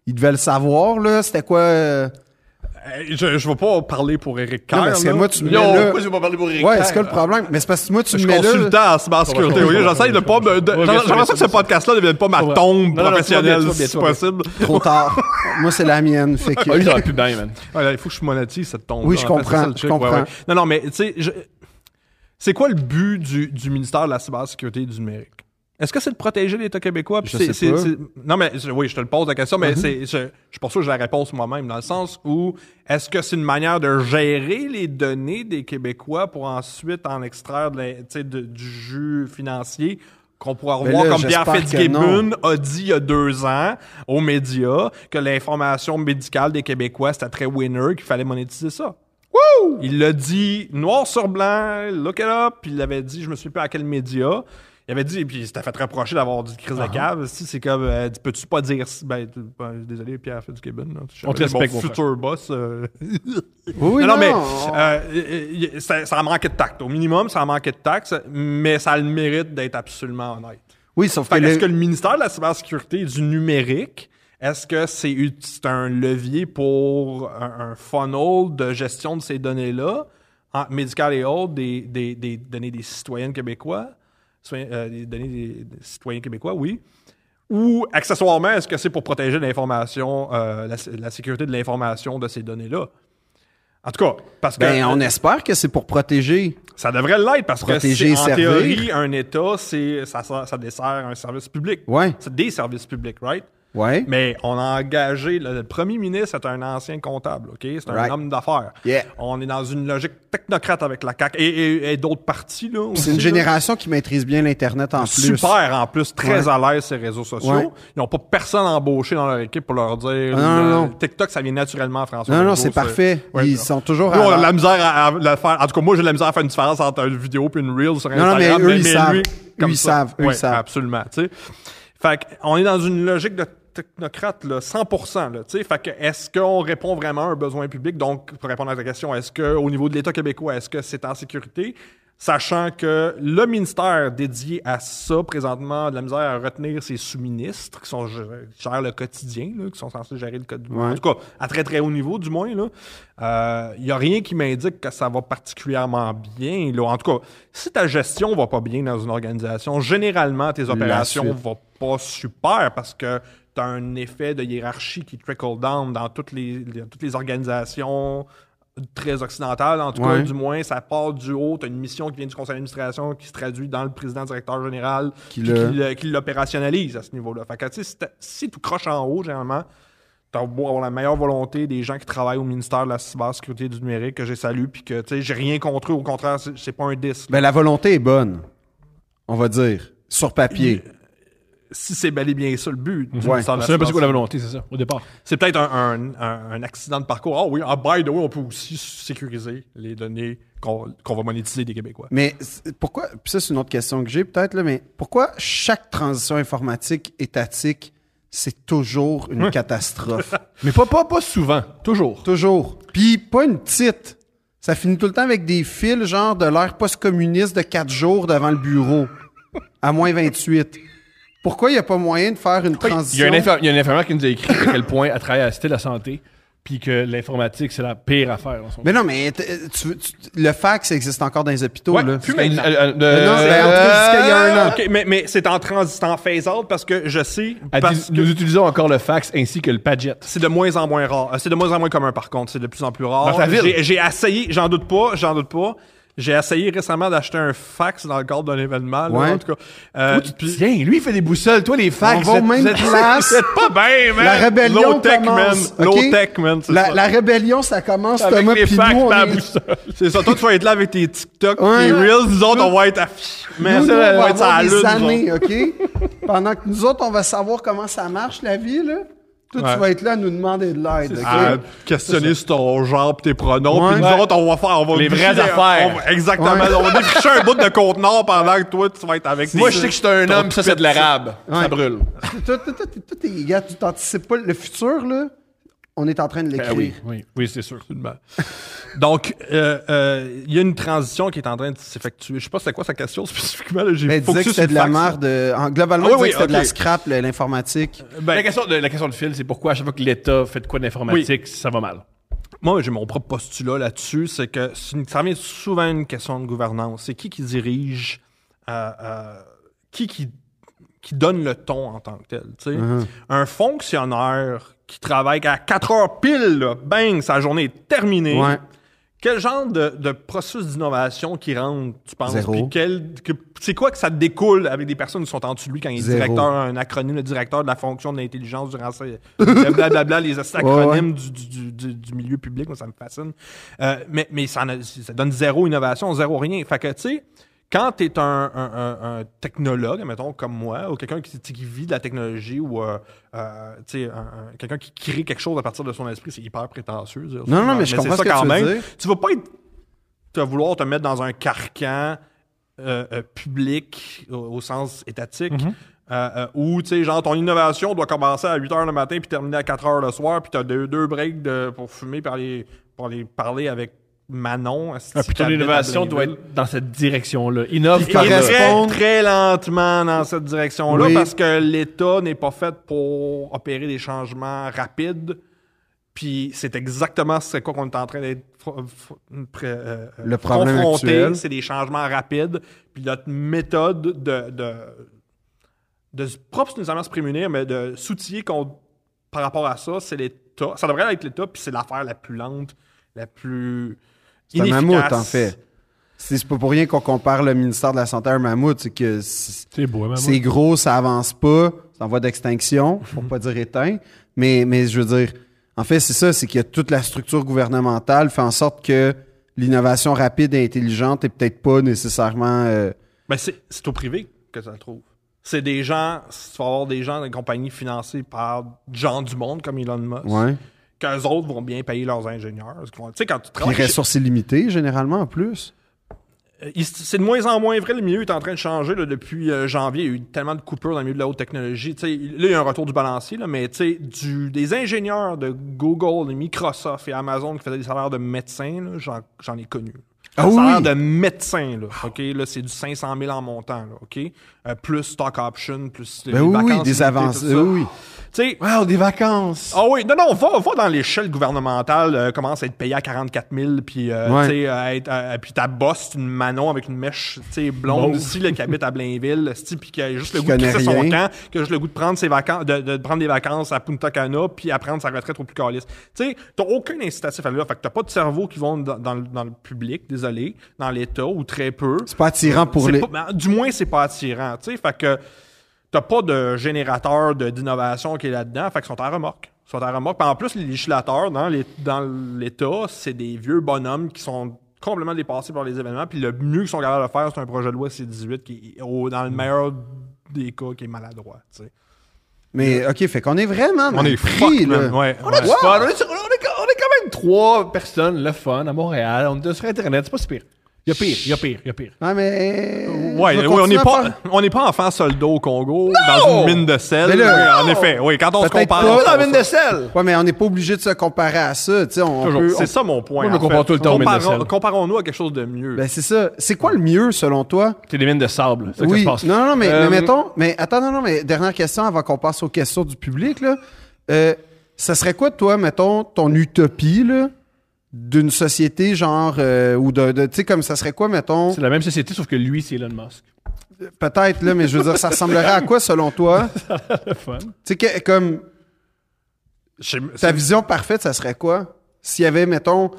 [SPEAKER 2] il devait le savoir, là. C'était quoi? euh,
[SPEAKER 3] Euh, Je, je vais pas parler pour Eric Kerr.
[SPEAKER 2] Non, mais c'est
[SPEAKER 3] là.
[SPEAKER 2] moi, tu me mets là.
[SPEAKER 4] pourquoi j'ai pas parlé pour Eric
[SPEAKER 2] Ouais,
[SPEAKER 4] Kerr?
[SPEAKER 2] c'est quoi le problème? Mais c'est parce que moi, tu
[SPEAKER 3] Je
[SPEAKER 2] me
[SPEAKER 3] suis
[SPEAKER 2] mets là.
[SPEAKER 3] consultant en cybersécurité.
[SPEAKER 1] Ça va,
[SPEAKER 3] Oui, j'essaie de pas me. J'aimerais
[SPEAKER 1] ça
[SPEAKER 3] que ce podcast-là ne devienne pas ma tombe professionnelle, si possible.
[SPEAKER 2] Trop tard. moi, c'est la mienne. Fait que...
[SPEAKER 1] Ah, lui, ça va plus bien, man.
[SPEAKER 3] Ouais, il faut que je monétise cette tombe.
[SPEAKER 2] Oui, je comprends, je comprends.
[SPEAKER 3] Non, non, mais tu sais, je- c'est quoi le but du, du ministère de la cybersécurité et du numérique? Est-ce que c'est de protéger l'État québécois? Puis
[SPEAKER 2] Je
[SPEAKER 3] c'est-
[SPEAKER 2] sais
[SPEAKER 3] c'est-
[SPEAKER 2] pas.
[SPEAKER 3] c'est- Non, mais je- oui, je te le pose la question, mais c'est, je, je sûr que j'ai la réponse moi-même, dans le sens où est-ce que c'est une manière de gérer les données des Québécois pour ensuite en extraire de de- du jus financier qu'on pourra revoir
[SPEAKER 2] là,
[SPEAKER 3] comme Pierre Fitzgibbon a dit il y a deux ans aux médias que l'information médicale des Québécois c'était très winner, qu'il fallait monétiser ça. Il l'a dit noir sur blanc, look it up, puis il l'avait dit, je me souviens plus à quel média. Il avait dit, puis il s'était fait reprocher d'avoir dit crise de cave. Si c'est comme, euh, tu peux-tu pas dire, si- ben, ben, désolé, Pierre Fitzgibbon. là, tu sais,
[SPEAKER 1] On te respecte, mon
[SPEAKER 3] futur boss. euh,
[SPEAKER 2] Oui,
[SPEAKER 3] non,
[SPEAKER 2] non,
[SPEAKER 3] mais euh, ça, ça a manqué de tact. Au minimum, ça a manqué de tact, mais ça a le mérite d'être absolument honnête.
[SPEAKER 2] Oui, sauf que,
[SPEAKER 3] Fait Est-ce que le ministère de la cybersécurité et du numérique, est-ce que c'est un levier pour un, un funnel de gestion de ces données-là, médicales et autres, des, des, des données des citoyens québécois, euh, des données des, des citoyens québécois, oui. Ou accessoirement, est-ce que c'est pour protéger l'information, euh, la, la sécurité de l'information de ces données-là? En tout cas, parce que
[SPEAKER 2] ben, on espère que c'est pour protéger.
[SPEAKER 3] ça devrait l'être parce que
[SPEAKER 2] Protéger
[SPEAKER 3] c'est- en théorie, un État, c'est ça, ça, ça dessert un service public.
[SPEAKER 2] Ouais.
[SPEAKER 3] C'est des services publics, right?
[SPEAKER 2] Ouais.
[SPEAKER 3] Mais on a engagé, le, le premier ministre est un ancien comptable, OK? C'est un
[SPEAKER 2] Right.
[SPEAKER 3] homme d'affaires.
[SPEAKER 2] Yeah.
[SPEAKER 3] On est dans une logique technocrate avec la CAQ et, et- et d'autres partis, là.
[SPEAKER 2] C'est une
[SPEAKER 3] là.
[SPEAKER 2] génération qui maîtrise bien l'Internet en plus.
[SPEAKER 3] Super, en plus, très
[SPEAKER 2] Ouais.
[SPEAKER 3] à l'aise ces réseaux sociaux.
[SPEAKER 2] Ouais.
[SPEAKER 3] Ils n'ont pas personne embauché dans leur équipe pour leur dire.
[SPEAKER 2] Ah, non, non,
[SPEAKER 3] euh,
[SPEAKER 2] non.
[SPEAKER 3] TikTok, ça vient naturellement François.
[SPEAKER 2] Non, non, c'est parfait. Ils
[SPEAKER 3] ça.
[SPEAKER 2] sont toujours
[SPEAKER 3] Nous, on a la misère à, à faire. En tout cas, moi, j'ai de la misère à faire une différence entre une vidéo et une reel sur
[SPEAKER 2] non,
[SPEAKER 3] Instagram.
[SPEAKER 2] mais eux, ils savent.
[SPEAKER 3] lui,
[SPEAKER 2] Eux,
[SPEAKER 3] comme
[SPEAKER 2] ils savent. Eux, ils savent.
[SPEAKER 3] Absolument, tu sais. Fait qu'on est dans une logique de technocrate, là, 100%, là. Fait que est-ce qu'on répond vraiment à un besoin public? Donc, pour répondre à ta question, est-ce qu'au niveau de l'État québécois, est-ce que c'est en sécurité? Sachant que le ministère dédié à ça, présentement, de la misère à retenir ses sous-ministres, qui sont qui gèrent le quotidien, là, qui sont censés gérer le code
[SPEAKER 2] Ouais.
[SPEAKER 3] En tout cas, à très très haut niveau, du moins, là. Il n'y a rien qui m'indique que ça va particulièrement bien. Là. En tout cas, si ta gestion va pas bien dans une organisation, généralement, tes opérations vont pas super parce que tu as un effet de hiérarchie qui trickle down dans toutes les, les- toutes les organisations très occidentales, en tout cas, du moins, ça part du haut, tu as une mission qui vient du conseil d'administration qui se traduit dans le président directeur général
[SPEAKER 2] Qui le-
[SPEAKER 3] qui l'opérationnalise à ce niveau-là. Fait que, tu sais, si, si tout croche en haut, généralement, t'as beau avoir la meilleure volonté des gens qui travaillent au ministère de la cybersécurité et du numérique, que j'ai salué, puis que, tu sais, j'ai rien contre eux, au contraire, c'est c'est pas un 10.
[SPEAKER 2] Ben, la volonté est bonne. On va dire. Sur papier.
[SPEAKER 3] Si c'est bel et bien ça le but
[SPEAKER 1] C'est même pas quoi la volonté, c'est ça, au départ.
[SPEAKER 3] C'est peut-être un, un- un- un accident de parcours. Ah oui, ah, by the way, on peut aussi sécuriser les données qu'on qu'on va monétiser des Québécois.
[SPEAKER 2] Mais pourquoi, puis ça c'est une autre question que j'ai peut-être, là, mais pourquoi chaque transition informatique étatique, c'est toujours une catastrophe?
[SPEAKER 1] Mais pas, pas, pas souvent, toujours.
[SPEAKER 2] toujours. Puis pas une petite. Ça finit tout le temps avec des fils, genre de l'ère post-communiste de 4 jours devant le bureau, à moins 28. Pourquoi il n'y a pas moyen de faire une transition?
[SPEAKER 1] il y a un infirmière qui nous a écrit à quel point elle travaille à la Cité de la Santé, puis que l'informatique, c'est la pire affaire. en ce moment.
[SPEAKER 2] Mais non, mais tu- tu- le fax existe encore dans les hôpitaux,
[SPEAKER 1] Ouais,
[SPEAKER 2] là.
[SPEAKER 1] plus
[SPEAKER 2] C'est-
[SPEAKER 1] maintenant. Euh, euh,
[SPEAKER 2] Mais non,
[SPEAKER 1] euh,
[SPEAKER 2] il y a un an.
[SPEAKER 3] Mais, mais c'est en transit, en phase-out parce que je sais,
[SPEAKER 1] elle
[SPEAKER 3] parce
[SPEAKER 1] dit,
[SPEAKER 3] que
[SPEAKER 1] nous utilisons encore le fax ainsi que le Padget.
[SPEAKER 3] c'est de moins en moins rare. Euh, C'est de moins en moins commun, par contre. C'est de plus en plus rare. J'ai essayé, j'en doute pas, j'en doute pas. J'ai essayé récemment d'acheter un fax dans le cadre d'un événement, là,
[SPEAKER 2] Ouais.
[SPEAKER 3] en tout cas. Euh,
[SPEAKER 1] Tiens, lui, il fait des boussoles. Toi, les fax.
[SPEAKER 2] On va même place.
[SPEAKER 3] pas bien, man!
[SPEAKER 2] La rébellion
[SPEAKER 3] Low tech,
[SPEAKER 2] commence,
[SPEAKER 3] man. Low tech, man.
[SPEAKER 2] La,
[SPEAKER 3] ça.
[SPEAKER 2] la rébellion, ça commence,
[SPEAKER 1] Avec
[SPEAKER 2] Thomas,
[SPEAKER 1] les fax
[SPEAKER 2] nous,
[SPEAKER 1] la
[SPEAKER 2] est-
[SPEAKER 1] boussole.
[SPEAKER 3] C'est ça. Toi, tu vas être là avec tes TikTok,
[SPEAKER 2] Ouais,
[SPEAKER 3] tes. Reels. Nous autres, on va être à... Mais
[SPEAKER 2] Nous,
[SPEAKER 3] ça,
[SPEAKER 2] nous, on va
[SPEAKER 3] va être à la
[SPEAKER 2] des
[SPEAKER 3] lune,
[SPEAKER 2] années, OK? Pendant que nous autres, on va savoir comment ça marche, la vie, là. Toi,
[SPEAKER 3] Ouais.
[SPEAKER 2] tu vas être là à nous demander de l'aide, OK?
[SPEAKER 3] à questionner sur ton genre pis tes pronoms.
[SPEAKER 2] Ouais.
[SPEAKER 3] Puis nous
[SPEAKER 1] Ouais.
[SPEAKER 3] autres, on va faire... On va
[SPEAKER 1] Les vraies affaires.
[SPEAKER 3] on va- exactement.
[SPEAKER 2] Ouais.
[SPEAKER 3] On va défricher un bout de contenant pendant que toi, tu vas être avec
[SPEAKER 1] Moi, je sais que je suis un homme, ça, c'est de l'arabe.
[SPEAKER 2] Ouais.
[SPEAKER 1] Ça brûle.
[SPEAKER 2] Toi, toi, toi, t'es- toi, t'es- gars, tu t'anticipes pas le futur, là? On est en train de l'écrire.
[SPEAKER 1] Ben oui, oui, oui, c'est sûr.
[SPEAKER 3] Donc, euh, euh, il y a une transition qui est en train de s'effectuer. Je sais pas c'était quoi sa question spécifiquement. Là. J'ai
[SPEAKER 2] Ben, il disait que c'était de la merde. euh, en- globalement,
[SPEAKER 3] Ah oui,
[SPEAKER 2] c'était de la scrap, l'informatique.
[SPEAKER 3] Ben,
[SPEAKER 1] la, question de, la question de fil, c'est pourquoi à chaque fois que l'État fait de quoi d'informatique, ça va mal?
[SPEAKER 3] Moi, j'ai mon propre postulat là-dessus, c'est que c'est une- ça revient souvent à une question de gouvernance. C'est qui qui dirige, euh, euh, qui, qui qui donne le ton en tant que tel. tu sais.
[SPEAKER 2] Mhm.
[SPEAKER 3] Un fonctionnaire qui travaille à 4 heures pile, là, bang, sa journée est terminée.
[SPEAKER 2] Ouais.
[SPEAKER 3] Quel genre de, de processus d'innovation qui rentre, tu penses?
[SPEAKER 2] Zéro.
[SPEAKER 3] Puis c'est quoi que ça découle avec des personnes qui sont en dessous de lui quand il est
[SPEAKER 2] Zéro.
[SPEAKER 3] directeur, un acronyme, le directeur de la fonction de l'intelligence durant ces blablabla, les acronymes du, du, du, du milieu public, moi, ça me fascine. Euh, mais mais ça, ça donne zéro innovation, zéro rien. Fait que, tu sais, quand tu es un, un- un- un technologue, mettons, comme moi, ou quelqu'un qui, qui vit de la technologie, ou euh, euh, quelqu'un qui crée quelque chose à partir de son esprit, c'est hyper prétentieux. ça.
[SPEAKER 2] Non, non, mais je comprends
[SPEAKER 3] ça
[SPEAKER 2] ce que
[SPEAKER 3] quand
[SPEAKER 2] tu veux
[SPEAKER 3] même.
[SPEAKER 2] dire.
[SPEAKER 3] Tu vas pas être, tu vas vouloir te mettre dans un carcan euh, euh, public au, au sens étatique.
[SPEAKER 2] Mm-hmm.
[SPEAKER 3] euh, euh, où, tu sais, genre, ton innovation doit commencer à 8 h le matin puis terminer à 4 h le soir, puis tu as deux, deux breaks de, pour fumer, pour aller, pour aller parler avec Manon. esti,
[SPEAKER 1] Ah, puis
[SPEAKER 3] qui
[SPEAKER 1] ton
[SPEAKER 3] habite à
[SPEAKER 1] innovation doit être dans cette direction-là. Innove
[SPEAKER 3] Il
[SPEAKER 2] correspond-
[SPEAKER 3] très, très lentement dans cette direction-là
[SPEAKER 2] Oui.
[SPEAKER 3] parce que l'État n'est pas fait pour opérer des changements rapides. Puis c'est exactement ce quoi qu'on est en train d'être euh,
[SPEAKER 2] Le problème
[SPEAKER 3] confronté. C'est des changements rapides. Puis notre méthode de, de, de s- pas nécessairement se prémunir, mais de s'outiller contre- par rapport à ça, c'est l'État. Ça devrait être l'État, puis c'est l'affaire la plus lente, la plus
[SPEAKER 2] C'est un mammouth, en fait. C'est pas pour rien qu'on compare le ministère de la Santé à un mammouth, c'est que c'est gros, ça avance pas, c'est en voie d'extinction, pour pas dire éteint. Mais, mais je veux dire, en fait, c'est ça, c'est que toute la structure gouvernementale fait en sorte que l'innovation rapide et intelligente est peut-être pas nécessairement. euh,
[SPEAKER 3] Ben, c'est c'est au privé que ça le trouve. C'est des gens, tu vas avoir des gens des compagnies financées par gens du monde comme Elon Musk,
[SPEAKER 2] ouais.
[SPEAKER 3] Qu'eux autres vont bien payer leurs ingénieurs. Vont- quand tu
[SPEAKER 2] Puis
[SPEAKER 3] travailles chez-
[SPEAKER 2] ressources illimitées, généralement, en plus.
[SPEAKER 3] Euh, C'est de moins en moins vrai. Le milieu est en train de changer. là, depuis euh, janvier, il y a eu tellement de coupures dans le milieu de la haute technologie. Là, il y a un retour du balancier, là, mais du- des ingénieurs de Google, de Microsoft et Amazon qui faisaient des salaires de médecins, j'en ai connu.
[SPEAKER 2] Ah oui?
[SPEAKER 3] salaire de médecin, là, OK? Là, c'est du 500 000 en montant, là, OK? Euh, plus stock option, plus
[SPEAKER 2] Ben
[SPEAKER 3] les
[SPEAKER 2] oui, oui,
[SPEAKER 3] vacances
[SPEAKER 2] des. Oui, oui.
[SPEAKER 3] Tu sais,
[SPEAKER 2] Wow, des vacances.
[SPEAKER 3] ah oui, non, non, va, va dans l'échelle gouvernementale, euh, commence à être payé à 44 000, puis euh,
[SPEAKER 2] Ouais.
[SPEAKER 3] tu sais, puis ta boss, c'est une Manon avec une mèche, tu sais, blonde ici, là, qui habite à Blainville, puis qui a juste le goût de crisser son camp, qui a juste le goût de prendre ses vacances, de, de prendre des vacances à Punta Cana, puis à prendre sa retraite au plus. Tu sais, t'as aucun incitatif à là, fait que t'as pas de cerveau qui vont dans, dans le- dans le public, désolé, dans l'État, ou très peu.
[SPEAKER 2] C'est pas attirant pour les.
[SPEAKER 3] pas- ben, du moins, c'est pas attirant. Tu sais, fait que t'as pas de générateur de- d'innovation qui est là-dedans. Fait qu'ils sont à remorque. Ils sont à remorque. Puis en plus, les législateurs dans les- dans l'État, c'est des vieux bonhommes qui sont complètement dépassés par les événements. Puis le mieux qu'ils sont capables de faire, c'est un projet de loi C-18 qui est, au- dans le meilleur des cas, qui est maladroit. tu sais.
[SPEAKER 2] Mais OK, fait qu'on est vraiment
[SPEAKER 3] On est
[SPEAKER 2] pris,
[SPEAKER 3] fuck,
[SPEAKER 2] là.
[SPEAKER 3] Ouais,
[SPEAKER 1] On a
[SPEAKER 3] ouais.
[SPEAKER 1] du fun. On est, on est quand- on est quand même trois personnes, le fun, à Montréal. On est sur Internet, c'est pas si pire. Il y a pire, il y a pire, il y a pire.
[SPEAKER 2] Ouais, mais.
[SPEAKER 3] Ouais, oui, on n'est pas, on n'est pas enfant soldat au Congo, dans une mine de sel.
[SPEAKER 2] Mais là-
[SPEAKER 3] Oui, en effet, oui, quand on se compare.
[SPEAKER 2] pas
[SPEAKER 3] on
[SPEAKER 1] dans la
[SPEAKER 3] se-
[SPEAKER 1] mine de sel!
[SPEAKER 2] Ouais, mais on n'est pas obligé de se comparer à ça. Tu sais, on.
[SPEAKER 3] C'est
[SPEAKER 2] on-
[SPEAKER 3] ça mon point.
[SPEAKER 1] Moi, me
[SPEAKER 3] en
[SPEAKER 1] compare
[SPEAKER 3] fait.
[SPEAKER 1] tout le temps aux mines de
[SPEAKER 3] Comparons-
[SPEAKER 1] sel.
[SPEAKER 3] Comparons-nous à quelque chose de mieux.
[SPEAKER 2] Ben, c'est ça. C'est quoi le mieux, selon toi?
[SPEAKER 1] C'est des mines de sable. C'est ça que
[SPEAKER 2] oui.
[SPEAKER 1] ça se passe.
[SPEAKER 2] Non, non, mais,
[SPEAKER 1] Euh,
[SPEAKER 2] mais mettons. Mais attends, non, non, mais dernière question avant qu'on passe aux questions du public, là. Euh, ça serait quoi, toi, mettons, ton utopie, là, d'une société, genre, euh, ou de. de- tu sais, comme ça serait quoi, mettons?
[SPEAKER 1] C'est la même société, sauf que lui, c'est Elon Musk.
[SPEAKER 2] Peut-être, là, mais je veux dire, ça ressemblerait à quoi, selon toi?
[SPEAKER 1] Le fun.
[SPEAKER 2] Tu sais, que- comme.
[SPEAKER 3] Je-
[SPEAKER 2] Ta
[SPEAKER 3] c'est-
[SPEAKER 2] vision parfaite, ça serait quoi? S'il y avait, mettons.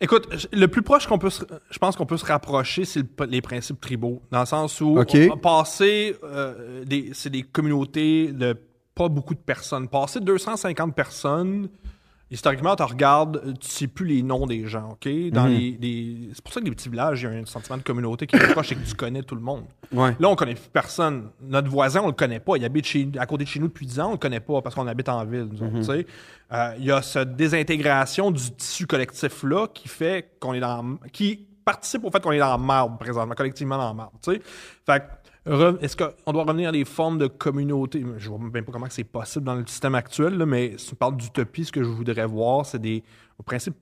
[SPEAKER 3] Écoute, le plus proche qu'on peut, se- je pense qu'on peut se rapprocher, c'est le- les principes tribaux, dans le sens où
[SPEAKER 2] Ok.
[SPEAKER 3] on- passer, euh, des, c'est des communautés de pas beaucoup de personnes. Passer 250 personnes, historiquement, tu regardes, tu sais plus les noms des gens, ok? Dans
[SPEAKER 2] Mhm.
[SPEAKER 3] les, les- c'est pour ça que les petits villages, il y a un sentiment de communauté qui est proche et que tu connais tout le monde.
[SPEAKER 2] Ouais.
[SPEAKER 3] Là, on connaît plus personne. Notre voisin, on le connaît pas. Il habite chez, à côté de chez nous depuis 10 ans, on le connaît pas parce qu'on habite en ville. nous sais. Euh, Il y a cette désintégration du tissu collectif-là qui fait qu'on est dans. qui participe au fait qu'on est dans la merde présentement, collectivement dans la merde. tu sais. Fait que, est-ce qu'on doit revenir à des formes de communauté? Je vois même pas comment c'est possible dans le système actuel, là, mais si on parle d'utopie, ce que je voudrais voir, c'est des. Au principe,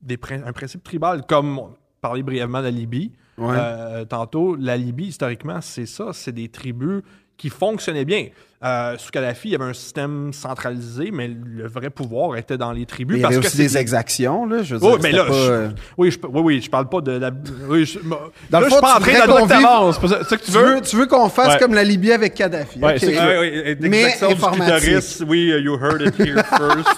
[SPEAKER 3] des, prin- un principe tribal, comme on parlait brièvement de la Libye.
[SPEAKER 2] Ouais.
[SPEAKER 3] Euh, tantôt, la Libye, historiquement, c'est ça. C'est des tribus qui fonctionnait bien. Euh, sous Kadhafi, il y avait un système centralisé, mais le vrai pouvoir était dans les tribus.
[SPEAKER 2] Il y avait
[SPEAKER 3] que
[SPEAKER 2] aussi des exactions, là. Je veux
[SPEAKER 3] Oh,
[SPEAKER 2] dire,
[SPEAKER 3] mais là,
[SPEAKER 2] pas,
[SPEAKER 3] je-
[SPEAKER 2] euh,
[SPEAKER 3] oui, je, oui, oui, je parle pas de la. Oui, je,
[SPEAKER 2] Dans
[SPEAKER 3] là,
[SPEAKER 2] le
[SPEAKER 3] je
[SPEAKER 2] fond,
[SPEAKER 3] suis pas en
[SPEAKER 2] tu
[SPEAKER 3] train de
[SPEAKER 1] c'est ça que tu
[SPEAKER 2] Tu
[SPEAKER 1] veux?
[SPEAKER 2] veux, tu veux qu'on fasse
[SPEAKER 1] Ouais.
[SPEAKER 2] comme la Libye avec Kadhafi.
[SPEAKER 1] Ouais,
[SPEAKER 2] ok.
[SPEAKER 1] c'est ça.
[SPEAKER 3] Oui, oui,
[SPEAKER 2] Mais informatique.
[SPEAKER 3] clitoris, oui, uh, you heard it here first.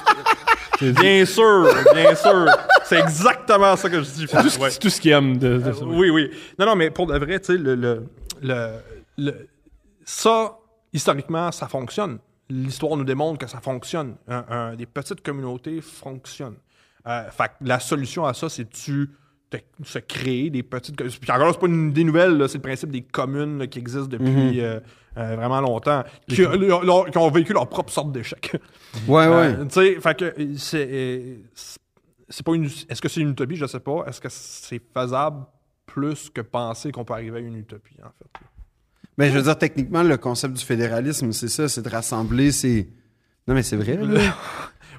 [SPEAKER 3] bien sûr, bien sûr. C'est exactement ça que je dis.
[SPEAKER 1] C'est tout, ce-
[SPEAKER 3] Ouais.
[SPEAKER 1] c'est tout ce qu'il aime de, de ça.
[SPEAKER 3] Oui, oui. Non, non, mais pour de vrai, tu sais, le, le, le, le- ça, historiquement, ça fonctionne. L'histoire nous démontre que ça fonctionne. Un- un- des petites communautés fonctionnent. Euh, fait la solution à ça, c'est de tu se créer des petites. Puis encore c'est pas une idée nouvelle, c'est le principe des communes là, qui existent depuis euh, euh, vraiment longtemps, qui, leur- leur- qui ont vécu leur propre sorte d'échec.
[SPEAKER 2] Ouais, ouais.
[SPEAKER 3] Euh, tu sais, fait que c'est. c'est- c'est pas une. Est-ce que c'est une utopie? Je sais pas. Est-ce que c'est faisable plus que penser qu'on peut arriver à une utopie, en fait?
[SPEAKER 2] Ben, je veux dire, techniquement, le concept du fédéralisme, c'est ça, c'est de rassembler ces. Non, mais c'est vrai, là.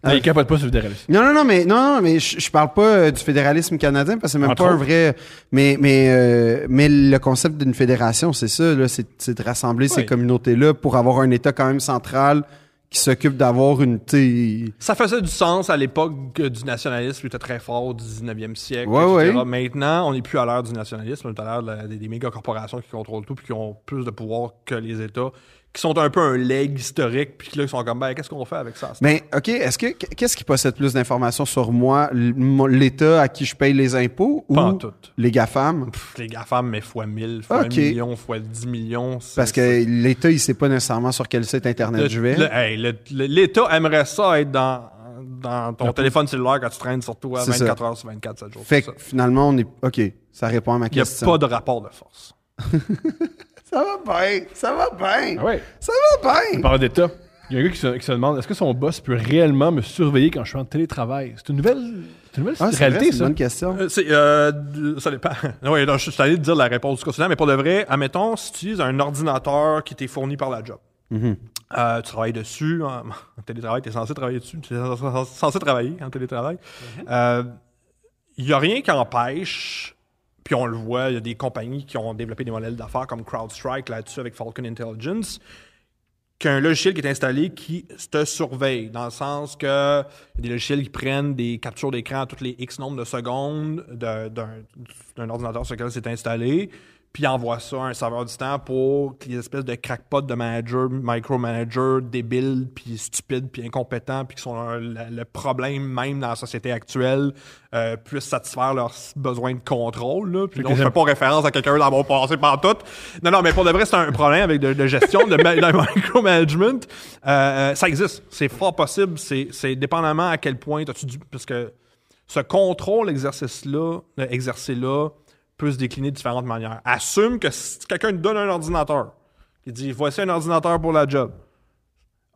[SPEAKER 1] Ah, il capote pas sur le fédéralisme.
[SPEAKER 2] Non, non, non, mais non, non, mais je, je parle pas euh, du fédéralisme canadien parce que c'est même
[SPEAKER 1] Entre
[SPEAKER 2] pas un vrai. Mais, mais, euh, mais le concept d'une fédération, c'est ça, là, c'est, c'est de rassembler ces
[SPEAKER 1] Oui.
[SPEAKER 2] communautés-là pour avoir un État quand même central qui s'occupe d'avoir une. sais,
[SPEAKER 3] Ça faisait du sens à l'époque du nationalisme qui était très fort au 19e siècle.
[SPEAKER 2] Ouais,
[SPEAKER 3] etc.
[SPEAKER 2] ouais.
[SPEAKER 3] Maintenant, on n'est plus à l'ère du nationalisme, on est à l'ère des, des méga corporations qui contrôlent tout puis qui ont plus de pouvoir que les États, qui sont un peu un leg historique, puis là, ils sont comme, ben, qu'est-ce qu'on fait avec ça?
[SPEAKER 2] Mais OK, est-ce que qu'est-ce qui possède plus d'informations sur moi, l'État à qui je paye les impôts ou
[SPEAKER 3] Pas en tout.
[SPEAKER 2] les GAFAM?
[SPEAKER 3] Pff, les GAFAM, mais fois 1000, fois
[SPEAKER 2] Ok.
[SPEAKER 3] 1 million, fois 10 millions.
[SPEAKER 2] Parce que l'État, il sait pas nécessairement sur quel site Internet
[SPEAKER 3] Le-
[SPEAKER 2] je vais.
[SPEAKER 3] hey, L'État aimerait ça être dans, dans ton téléphone cellulaire quand tu traînes sur toi
[SPEAKER 2] C'est
[SPEAKER 3] 24
[SPEAKER 2] ça.
[SPEAKER 3] heures sur 24, 7 jours.
[SPEAKER 2] Fait que finalement, on est. OK, ça répond à ma
[SPEAKER 3] Il n'y a
[SPEAKER 2] question.
[SPEAKER 3] pas de rapport de force.
[SPEAKER 2] Ça va bien, ça va bien.
[SPEAKER 1] Ah ouais.
[SPEAKER 2] Ça va
[SPEAKER 1] On
[SPEAKER 2] bien.
[SPEAKER 1] parle d'État. Il y a un gars qui se, qui se demande est-ce que son boss peut réellement me surveiller quand je suis en télétravail? C'est une nouvelle, c'est une nouvelle
[SPEAKER 2] Ah, c'est
[SPEAKER 1] réalité,
[SPEAKER 2] vrai, c'est une
[SPEAKER 1] ça.
[SPEAKER 2] bonne question.
[SPEAKER 3] Euh, euh, ça dépend. non, je suis allé te dire la réponse du questionnaire, mais pour de vrai, admettons, si tu utilises un ordinateur qui t'est fourni par la job,
[SPEAKER 2] Mhm.
[SPEAKER 3] euh, tu travailles dessus, en, en télétravail, tu es censé travailler dessus, tu es censé- censé travailler en télétravail. Il n'y a rien qui empêche, puis on le voit, il y a des compagnies qui ont développé des modèles d'affaires comme CrowdStrike là-dessus avec Falcon Intelligence, qu'un logiciel qui est installé qui te surveille, dans le sens que y a des logiciels qui prennent des captures d'écran toutes les X nombres de secondes de- d'un d'un ordinateur sur lequel c'est installé, puis envoie ça à un serveur distant pour que les espèces de crackpots de managers, micromanagers, débiles, puis stupides, puis incompétents, puis qui sont un- le, le problème même dans la société actuelle, euh, puissent satisfaire leurs besoins de contrôle. Là. Puis
[SPEAKER 1] Fait
[SPEAKER 3] donc, je fais pas référence à quelqu'un dans mon passé par tout. Non, non, mais pour de vrai, c'est un problème avec de, de gestion, de, de micromanagement. Euh, euh, ça existe. C'est fort possible. C'est dépendamment à quel point as-tu. Parce que ce contrôle exercice-là, exercé-là, peut se décliner de différentes manières. Assume que si quelqu'un te donne un ordinateur, qui dit voici un ordinateur pour la job,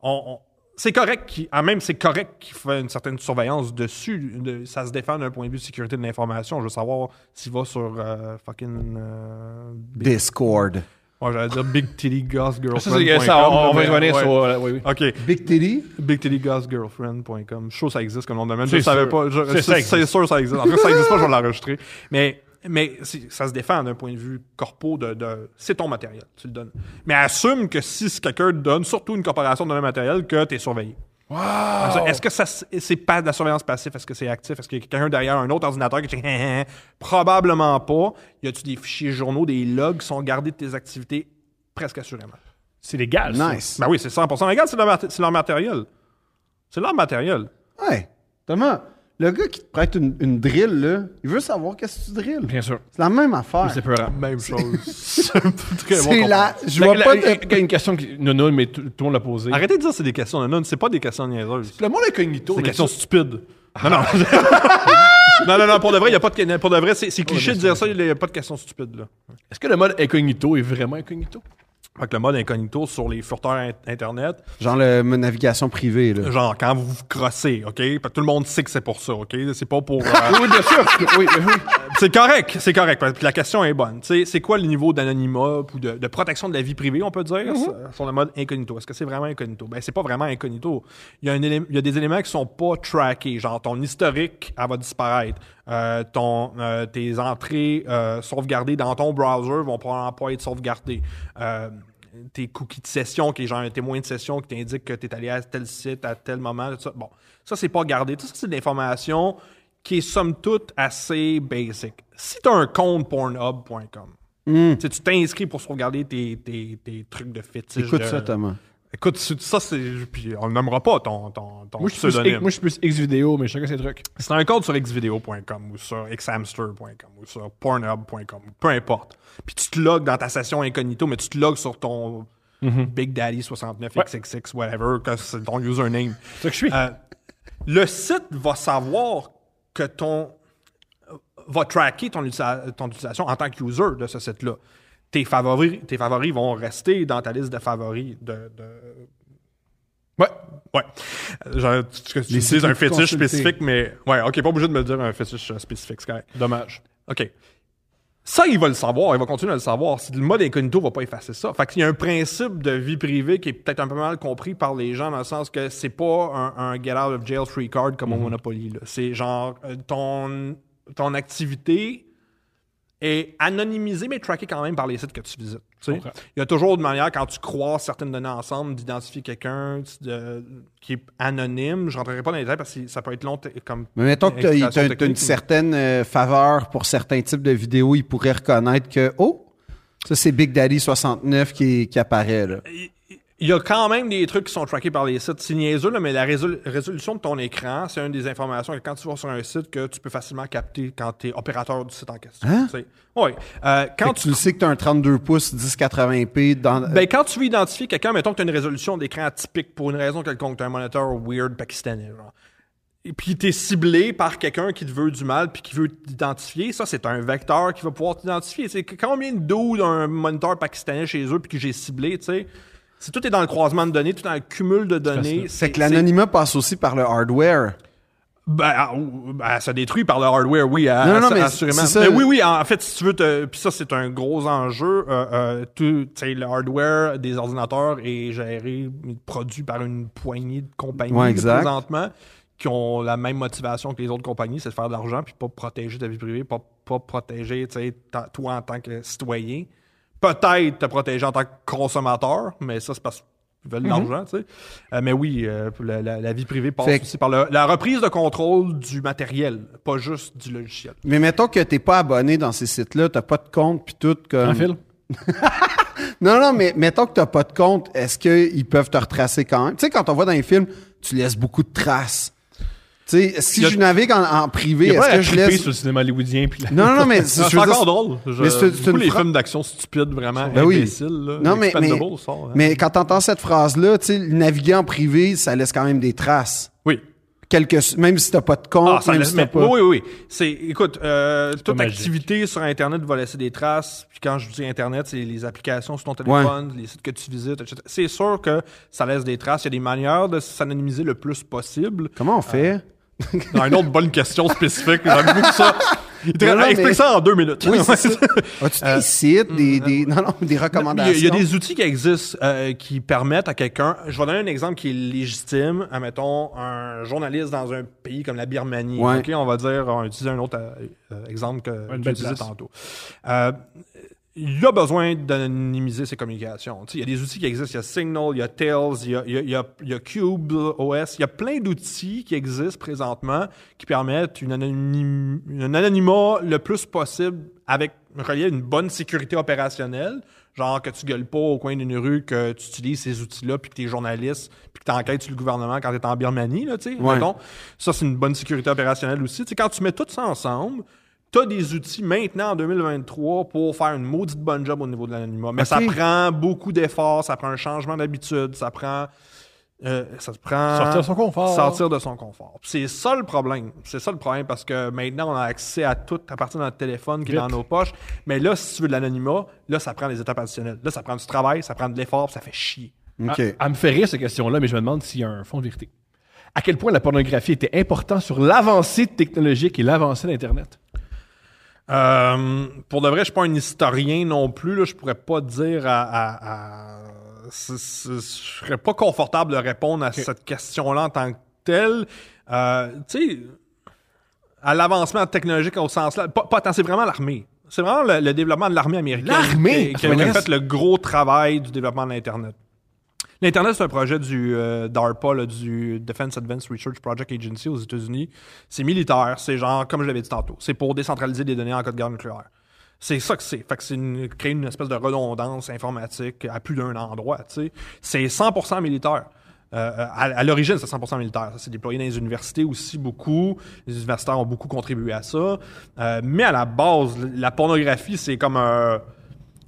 [SPEAKER 3] on- on- c'est correct, qu'il- ah, même c'est correct qu'il fait une certaine surveillance dessus. de- ça se défend d'un point de vue de sécurité de l'information. Je veux savoir s'il va sur euh, fucking. euh, Big-
[SPEAKER 2] Discord.
[SPEAKER 3] Ouais, j'allais dire Big Titty Goss
[SPEAKER 1] Ça, c'est- ça, on, on va revenir sur. euh, oui, oui.
[SPEAKER 3] Ok.
[SPEAKER 2] Big Titty?
[SPEAKER 3] Big Titty Goss Girlfriend.com. Je suis sûr que ça existe comme nom de domaine. Je savais
[SPEAKER 1] sûr.
[SPEAKER 3] pas. je-
[SPEAKER 1] C'est- ça
[SPEAKER 3] C'est sûr que ça existe. En tout cas, ça existe pas, je vais l'enregistrer. Mais, mais ça se défend d'un point de vue corpo de, de- c'est ton matériel. Tu le donnes. Mais assume que si quelqu'un te donne, surtout une corporation donne un matériel, que tu es surveillé.
[SPEAKER 1] Wow!
[SPEAKER 3] Est-ce que ça, c'est pas de la surveillance passive? Est-ce que c'est actif? Est-ce qu'il y a quelqu'un derrière un autre ordinateur qui dit Probablement pas. Y a-tu des fichiers journaux, des logs qui sont gardés de tes activités? Presque assurément?
[SPEAKER 1] C'est légal. ça.
[SPEAKER 2] Nice.
[SPEAKER 3] Ben oui, c'est 100% légal, c'est leur, mat- c'est leur matériel. C'est leur matériel.
[SPEAKER 2] Ouais. Thomas, le gars qui te prête une, une drill, là, il veut savoir qu'est-ce que tu drilles.
[SPEAKER 1] Bien sûr.
[SPEAKER 2] C'est la même affaire.
[SPEAKER 1] C'est peurant.
[SPEAKER 3] Même chose. c'est un peu très bon
[SPEAKER 2] la. Je
[SPEAKER 1] La-
[SPEAKER 2] vois
[SPEAKER 1] la-
[SPEAKER 2] pas
[SPEAKER 1] la-
[SPEAKER 2] de.
[SPEAKER 1] Une question qui. Non, non, mais tout, le monde l'a posé.
[SPEAKER 3] Arrêtez de dire que c'est des questions de non, c'est pas des questions niaiseuses.
[SPEAKER 1] Le monde incognito.
[SPEAKER 3] C'est des questions stupides. Non, non. non, non, non, pour de vrai, il y a pas de pour de vrai, c'est c'est cliché de dire ça, il n'y a pas de questions stupides là.
[SPEAKER 1] Est-ce que le mode incognito est vraiment incognito?
[SPEAKER 3] Fait que le mode incognito sur les furteurs in- internet,
[SPEAKER 2] Genre le ma navigation privée, là.
[SPEAKER 3] genre quand vous vous crossez, OK? Fait que tout le monde sait que c'est pour ça, OK? C'est pas pour euh,
[SPEAKER 1] oui, bien sûr. Oui, oui, oui.
[SPEAKER 3] C'est correct, c'est correct. Puis la question est bonne. Tu sais, c'est quoi le niveau d'anonymat ou de, de protection de la vie privée, on peut dire,
[SPEAKER 2] Mhm.
[SPEAKER 3] sur- sur le mode incognito? Est-ce que c'est vraiment incognito? Ben, c'est pas vraiment incognito. Il y, a un il y a des éléments qui sont pas trackés. Genre, ton historique, elle va disparaître. Euh, ton, euh, tes entrées euh, sauvegardées dans ton browser vont probablement pas être sauvegardées. Tes cookies de session, qui est genre un témoin de session qui t'indique que tu es allé à tel site à tel moment. tout ça. Bon, ça, c'est pas gardé. Tout ça, c'est de l'information qui est somme toute assez basic. Si tu as un compte pornhub.com,
[SPEAKER 2] Hmm.
[SPEAKER 3] tu t'inscris pour sauvegarder tes, tes, tes trucs de fétiche.
[SPEAKER 2] Écoute
[SPEAKER 3] de-
[SPEAKER 2] ça, Thomas.
[SPEAKER 3] Écoute, ça, c'est. Puis on ne nommera pas ton, ton, ton
[SPEAKER 1] Moi, je suis plus,
[SPEAKER 3] pseudonyme.
[SPEAKER 1] moi, je suis plus X-Vidéo, mais chacun ses trucs.
[SPEAKER 3] C'est un compte sur xvideo.com ou sur xhamster.com ou sur pornhub.com, peu importe. Puis tu te logs dans ta session incognito, mais tu te logs sur ton Big Daddy 69
[SPEAKER 1] Ouais.
[SPEAKER 3] XXX, whatever, que c'est ton username.
[SPEAKER 1] C'est ça que je suis.
[SPEAKER 3] Euh, le site va savoir que ton. va tracker ton, ton utilisation en tant qu'user de ce site-là. Tes favoris, tes favoris vont rester dans ta liste de favoris de. de-
[SPEAKER 1] Ouais.
[SPEAKER 3] Ouais. Genre, tu, un fétiche spécifique, mais. Ouais, ok, pas obligé de me dire un fétiche euh, spécifique, c'est correct.
[SPEAKER 1] Dommage.
[SPEAKER 3] OK. Ça, il va le savoir, il va continuer à le savoir. Le mode incognito va pas effacer ça. Fait qu'il y a un principe de vie privée qui est peut-être un peu mal compris par les gens dans le sens que c'est pas un, un get out of jail free card comme au Monopoly. là. C'est genre euh, ton, ton activité est anonymisée mais traquée quand même par les sites que tu visites. tu sais.
[SPEAKER 1] comprends.
[SPEAKER 3] Il y a toujours une manière, quand tu croises certaines données ensemble, d'identifier quelqu'un qui est anonyme. Je rentrerai pas dans les détails parce que ça peut être long comme
[SPEAKER 2] Mais mettons que tu as, une certaine euh, faveur pour certains types de vidéos, ils pourraient reconnaître que, oh, ça c'est Big Daddy 69 qui, qui apparaît là.
[SPEAKER 3] Il y a quand même des trucs qui sont trackés par les sites. C'est niaiseux, là, mais la résol- résolution de ton écran, c'est une des informations que quand tu vas sur un site que tu peux facilement capter quand tu es opérateur du site en question.
[SPEAKER 2] Hein?
[SPEAKER 3] Oui. Euh, quand tu,
[SPEAKER 2] tu le sais que tu as un 32 pouces 1080p dans.
[SPEAKER 3] ben, quand tu veux identifier quelqu'un, mettons que tu as une résolution d'écran atypique pour une raison quelconque, tu as un moniteur weird pakistanais, genre. Et puis tu es ciblé par quelqu'un qui te veut du mal puis qui veut t'identifier, ça c'est un vecteur qui va pouvoir t'identifier. C'est combien de dos d'un moniteur pakistanais chez eux puis que j'ai ciblé, tu sais? Si tout est dans le croisement de données, tout est dans le cumul de données,
[SPEAKER 2] Fait que l'anonymat passe aussi par le hardware.
[SPEAKER 3] Ben, ah, ben, ça détruit par le hardware, oui, à-
[SPEAKER 2] Non, non,
[SPEAKER 3] à-
[SPEAKER 2] mais
[SPEAKER 3] assurément.
[SPEAKER 2] c'est ça.
[SPEAKER 3] Mais oui, oui, en fait, si tu veux te. Puis ça, c'est un gros enjeu. Euh, euh, tout, tu sais, le hardware des ordinateurs est géré, produit par une poignée de compagnies
[SPEAKER 2] Ouais,
[SPEAKER 3] présentement qui ont la même motivation que les autres compagnies, c'est de faire de l'argent puis pas protéger ta vie privée, pas, pas protéger toi en tant que citoyen. Peut-être te protéger en tant que consommateur, mais ça, c'est parce qu'ils veulent de l'argent, tu sais. Euh, mais oui, euh, la, la- la vie privée passe
[SPEAKER 2] Fait que-
[SPEAKER 3] aussi par le- la reprise de contrôle du matériel, pas juste du logiciel.
[SPEAKER 2] Mais mettons que t'es pas abonné dans ces sites-là, t'as pas de compte puis tout comme.
[SPEAKER 1] Un fil?
[SPEAKER 2] Non, non, mais mettons que t'as pas de compte, est-ce qu'ils peuvent te retracer quand même? Tu sais, quand on voit dans les films, tu laisses beaucoup de traces. Tu sais, si
[SPEAKER 3] a-
[SPEAKER 2] je navigue en, en privé,
[SPEAKER 1] Il y a
[SPEAKER 2] est-ce que je laisse.
[SPEAKER 1] sur le cinéma hollywoodien. Puis la-
[SPEAKER 2] Non, non, non, mais
[SPEAKER 3] C'est
[SPEAKER 2] dire-
[SPEAKER 3] encore drôle. Je,
[SPEAKER 2] mais c'est- une
[SPEAKER 3] les
[SPEAKER 2] fra-
[SPEAKER 3] films d'action stupides, vraiment
[SPEAKER 2] Ben oui.
[SPEAKER 3] imbéciles. là.
[SPEAKER 2] Non, mais, mais,
[SPEAKER 3] sort, hein.
[SPEAKER 2] mais quand t'entends cette phrase-là, tu sais, naviguer en privé, ça laisse quand même des traces.
[SPEAKER 3] Oui.
[SPEAKER 2] Quelques, même si t'as pas de compte,
[SPEAKER 3] Ah, ça
[SPEAKER 2] même
[SPEAKER 3] laisse-
[SPEAKER 2] si t'as pas.
[SPEAKER 3] Oui, oui, oui. C'est, écoute, euh, toute
[SPEAKER 1] magique.
[SPEAKER 3] activité sur Internet va laisser des traces. Puis quand je dis Internet, c'est les applications sur ton téléphone, les sites que tu visites, etc. C'est sûr que ça laisse des traces. Il y a des manières de s'anonymiser le plus possible.
[SPEAKER 2] Comment on fait?
[SPEAKER 3] Dans une autre bonne question spécifique, j'aime beaucoup ça. Il te
[SPEAKER 2] Non, non,
[SPEAKER 3] explique
[SPEAKER 2] mais-
[SPEAKER 3] ça en deux minutes.
[SPEAKER 2] Oui, c'est ça. As-tu des sites, des, des, non, non, des
[SPEAKER 3] Il y, a,
[SPEAKER 2] recommandations?
[SPEAKER 3] il y a des outils qui existent euh, qui permettent à quelqu'un. Je vais donner un exemple qui est légitime. Admettons, un journaliste dans un pays comme la Birmanie.
[SPEAKER 2] Ouais.
[SPEAKER 3] OK, on va dire, on va utiliser un autre euh, euh, exemple que j'ai utilisé tantôt. Euh, il a besoin d'anonymiser ses communications. Il y a des outils qui existent. Il y a Signal, il y a Tails, il y a, y a- il y a- Cube OS. Il y a plein d'outils qui existent présentement qui permettent une anonym- un anonymat le plus possible avec relié à une bonne sécurité opérationnelle. Genre que tu gueules pas au coin d'une rue, que tu utilises ces outils-là, puis que tu es journaliste, puis que tu enquêtes sur le gouvernement quand tu es en Birmanie, là,
[SPEAKER 2] Ouais.
[SPEAKER 3] Ça, c'est une bonne sécurité opérationnelle aussi. Quand tu mets tout ça ensemble, tu as des outils maintenant en 2023 pour faire une maudite bonne job au niveau de l'anonymat. Mais ça prend beaucoup d'efforts, ça prend un changement d'habitude, ça prend. euh, ça te prend.
[SPEAKER 1] Sortir de son confort.
[SPEAKER 3] Sortir de son confort. C'est ça le problème. C'est ça le problème parce que maintenant, on a accès à tout à partir de notre téléphone qui est dans nos poches. Mais là, si tu veux de l'anonymat, là, ça prend des étapes additionnelles. Là, ça prend du travail, ça prend de l'effort, puis ça fait chier.
[SPEAKER 2] OK.
[SPEAKER 1] Elle, elle me fait rire, cette question-là, mais je me demande s'il y a un fond de vérité. À quel point la pornographie était importante sur l'avancée technologique et l'avancée d'Internet?
[SPEAKER 3] Euh, pour de vrai, je suis pas un historien non plus. Là. Je pourrais pas dire à. à- à- je serais pas confortable de répondre à cette question-là en tant que telle. Euh, tu sais, à l'avancement technologique au sens là, pas, pas tant, c'est vraiment l'armée. C'est vraiment le, le développement de l'armée américaine qui, qui a- fait le gros travail du développement de l'Internet. L'Internet, c'est un projet du euh, DARPA, du Defense Advanced Research Project Agency aux États-Unis. C'est militaire, c'est genre, comme je l'avais dit tantôt, c'est pour décentraliser des données en cas de guerre nucléaire. C'est ça que c'est. Fait que c'est créer une espèce de redondance informatique à plus d'un endroit, tu sais. C'est 100% militaire. Euh, à, à l'origine, c'est 100% militaire. Ça s'est déployé dans les universités aussi beaucoup. Les universitaires ont beaucoup contribué à ça. Euh, mais à la base, la pornographie, c'est comme un-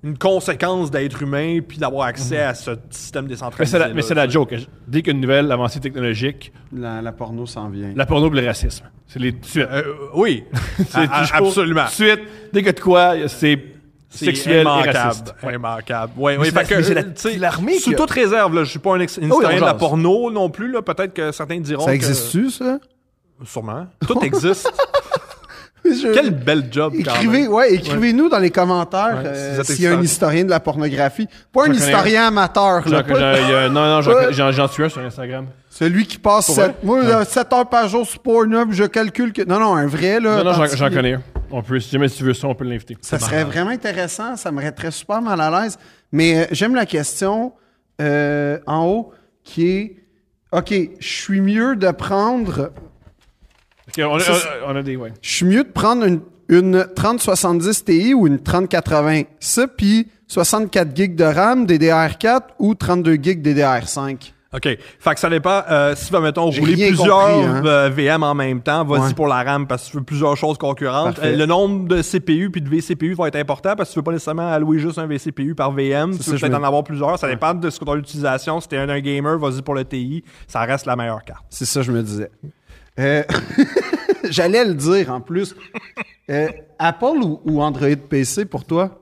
[SPEAKER 3] une conséquence d'être humain puis d'avoir accès à ce système décentralisé.
[SPEAKER 1] la, mais c'est la joke. Dès qu'il y a une nouvelle avancée technologique,
[SPEAKER 2] La, la porno s'en vient.
[SPEAKER 1] la porno et le racisme. C'est les tout de suite.
[SPEAKER 3] Euh, oui,
[SPEAKER 1] C'est
[SPEAKER 3] A- a-
[SPEAKER 1] toujours-
[SPEAKER 3] absolument.
[SPEAKER 1] Suite, dès que de quoi, c'est
[SPEAKER 3] C'est
[SPEAKER 1] sexuel et
[SPEAKER 3] immanquable.
[SPEAKER 1] raciste. Ouais.
[SPEAKER 3] Immanquable. Ouais,
[SPEAKER 4] Mais
[SPEAKER 3] oui,
[SPEAKER 4] c'est la- la- c'est l'armée
[SPEAKER 3] Sous toute réserve, là, je suis pas un,
[SPEAKER 4] oui,
[SPEAKER 3] historien
[SPEAKER 4] on
[SPEAKER 3] de la porno non plus. Là, peut-être que certains diront.
[SPEAKER 2] Ça
[SPEAKER 3] que-
[SPEAKER 2] existe-tu, ça?
[SPEAKER 3] Sûrement. Tout existe.
[SPEAKER 2] Je-
[SPEAKER 3] Quel bel job, quand
[SPEAKER 2] Écrivez,
[SPEAKER 3] même.
[SPEAKER 2] ouais, écrivez-nous dans les commentaires
[SPEAKER 3] Ouais,
[SPEAKER 2] euh, s'il y a un
[SPEAKER 3] historien.
[SPEAKER 2] de la pornographie. Pas un historien amateur, là, pas
[SPEAKER 1] j'en- il y a- non, non, j'en- suis un sur Instagram.
[SPEAKER 2] celui qui passe
[SPEAKER 1] Pour
[SPEAKER 2] 7,
[SPEAKER 1] vrai?
[SPEAKER 2] moi, là, 7 heures par jour sur Pornhub, je calcule que... Non, non, un vrai, là.
[SPEAKER 1] Non, non, j'en- connais un. On peut, si jamais tu veux ça, on peut l'inviter.
[SPEAKER 2] Ça serait
[SPEAKER 1] marrant.
[SPEAKER 2] vraiment intéressant, ça me mettrait super mal à l'aise. Mais euh, j'aime la question euh, en haut qui est OK, je suis mieux de prendre
[SPEAKER 1] On, a,
[SPEAKER 2] C'est-
[SPEAKER 1] on a des. Ouais.
[SPEAKER 2] je suis mieux de prendre une, une 3070 Ti ou une 3080. Ça, puis 64 gigs de RAM DDR4 ou 32 gigs DDR5.
[SPEAKER 3] OK. Fait que ça dépend. Euh, si, va, mettons, rouler plusieurs
[SPEAKER 2] compris, hein.
[SPEAKER 3] euh, VM en même temps, vas-y
[SPEAKER 2] Ouais.
[SPEAKER 3] pour la RAM parce que tu veux plusieurs choses concurrentes. Euh, le nombre de CPU puis de vCPU va être important parce que tu veux pas nécessairement allouer juste un vCPU par VM. Tu veux peut-être en avoir plusieurs. Ça dépend de ce que ton utilisation. Si t'es un, un gamer, vas-y pour le TI. Ça reste la meilleure carte.
[SPEAKER 2] C'est ça, je me disais. Euh, J'allais le dire en plus. Euh, Apple ou, ou Android PC pour toi?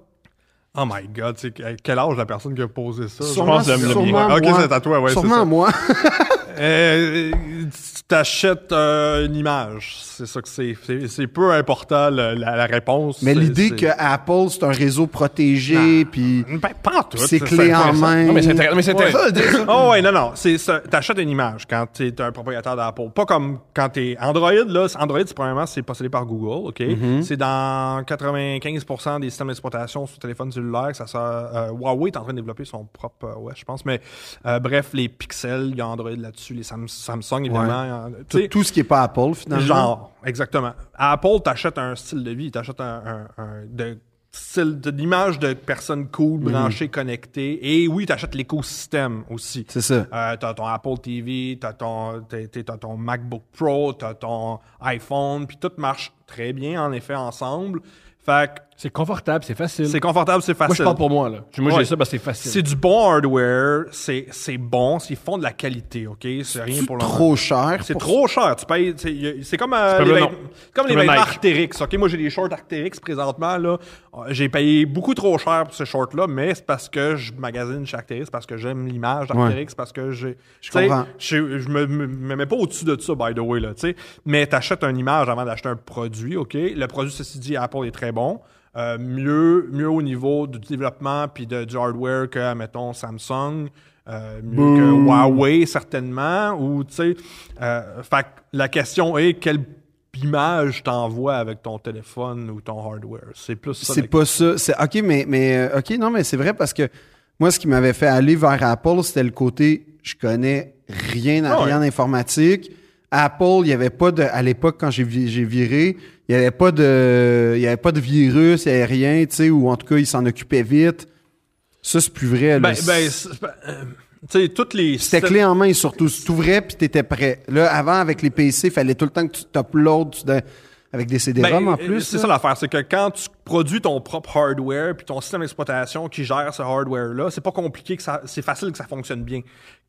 [SPEAKER 3] Oh my god, c'est que- quel âge la personne qui a posé ça?
[SPEAKER 2] Sûrement,
[SPEAKER 1] pense que le.
[SPEAKER 3] Ok, c'est à toi, ouais,
[SPEAKER 2] Sûrement
[SPEAKER 3] ça.
[SPEAKER 2] moi.
[SPEAKER 3] Euh, tu t'achètes euh, une image. C'est ça que c'est. C'est- C'est peu important le- la, la réponse.
[SPEAKER 2] Mais
[SPEAKER 3] C'est-
[SPEAKER 2] l'idée
[SPEAKER 3] c'est-
[SPEAKER 2] que Apple, c'est un réseau protégé, puis
[SPEAKER 3] Ben, pas en tout.
[SPEAKER 2] c'est clé en main.
[SPEAKER 1] Non, mais c'est intéressant. Mais c'est
[SPEAKER 3] Ouais.
[SPEAKER 1] intéressant.
[SPEAKER 3] Oh ouais, non, non. C'est ça. T'achètes une image quand t'es un propriétaire d'Apple. Pas comme quand t'es Android, là. c'est- Android, c'est premièrement, c'est possédé par Google, OK?
[SPEAKER 2] Mm-hmm.
[SPEAKER 3] C'est dans 95% des systèmes d'exploitation sur téléphone cellulaire que ça sort. euh, Huawei est en train de développer son propre euh, OS, je pense. Mais euh, bref, les Pixels, il y a Android là-dessus. Les Sam- Samsung, évidemment. euh, tu
[SPEAKER 2] tout, ce qui est pas Apple, finalement.
[SPEAKER 3] Genre, exactement. À Apple, t'achètes un style de vie, t'achètes un, un, un de style de- d'image de personnes cool,
[SPEAKER 2] Mhm.
[SPEAKER 3] branchées, connectées. Et oui, t'achètes l'écosystème aussi.
[SPEAKER 2] C'est ça.
[SPEAKER 3] Euh, t'as ton Apple TV, t'as ton, t'as ton MacBook Pro, t'as ton iPhone, puis tout marche très bien, en effet, ensemble. Fait que
[SPEAKER 1] C'est confortable, c'est facile.
[SPEAKER 3] c'est confortable, c'est
[SPEAKER 1] Moi,
[SPEAKER 3] facile.
[SPEAKER 1] je parle pour moi, là. Moi,
[SPEAKER 3] Ouais.
[SPEAKER 1] j'ai ça parce que c'est facile.
[SPEAKER 3] C'est du bon hardware, c'est c'est bon, c'est font de la qualité, OK? C'est rien pour le
[SPEAKER 2] trop cher.
[SPEAKER 3] C'est trop cher. Tu payes. c'est- comme, euh,
[SPEAKER 1] comme
[SPEAKER 3] les, comme
[SPEAKER 1] Comme
[SPEAKER 3] vêtements. Arc'teryx. Ok, moi j'ai des shorts Arc'teryx présentement là. Euh, J'ai payé beaucoup trop cher pour ces shorts là, mais c'est parce que je magasine chez Arc'teryx, parce que j'aime l'image d'Arc'teryx, parce que j'ai.
[SPEAKER 2] Je comprends.
[SPEAKER 3] Je, je me, me, me mets pas au-dessus de ça, by the way là. Tu sais, mais t'achètes une image avant d'acheter un produit. Ok, le produit ceci dit, Apple est très bon. Euh, mieux, mieux au niveau du développement puis de, du hardware que, mettons, Samsung. Euh, mieux que Huawei, certainement. Ou, tu sais, euh, fait la question est quelle image t'envoies avec ton téléphone ou ton hardware? C'est plus ça.
[SPEAKER 2] C'est pas ça. C'est OK, mais mais OK, non, mais c'est vrai parce que moi, ce qui m'avait fait aller vers Apple, c'était le côté je connais rien à
[SPEAKER 3] Ah ouais.
[SPEAKER 2] rien en informatique. Apple, il y avait pas de à l'époque quand j'ai vi- j'ai viré, il y avait pas de il y avait pas de virus, il y avait rien, tu sais, ou en tout cas, ils s'en occupaient vite. Ça c'est plus vrai.
[SPEAKER 3] Ben, ben, euh, tu toutes les.
[SPEAKER 2] C'était clé en main surtout. Si t'ouvrais puis t'étais prêt. Là, avant, avec les PC, il fallait tout le temps que tu t'uploades tu avec des CD-ROM
[SPEAKER 3] Ben,
[SPEAKER 2] en plus.
[SPEAKER 3] C'est ça l'affaire, c'est que quand tu produis ton propre hardware puis ton système d'exploitation qui gère ce hardware-là, c'est pas compliqué que ça, c'est facile que ça fonctionne bien.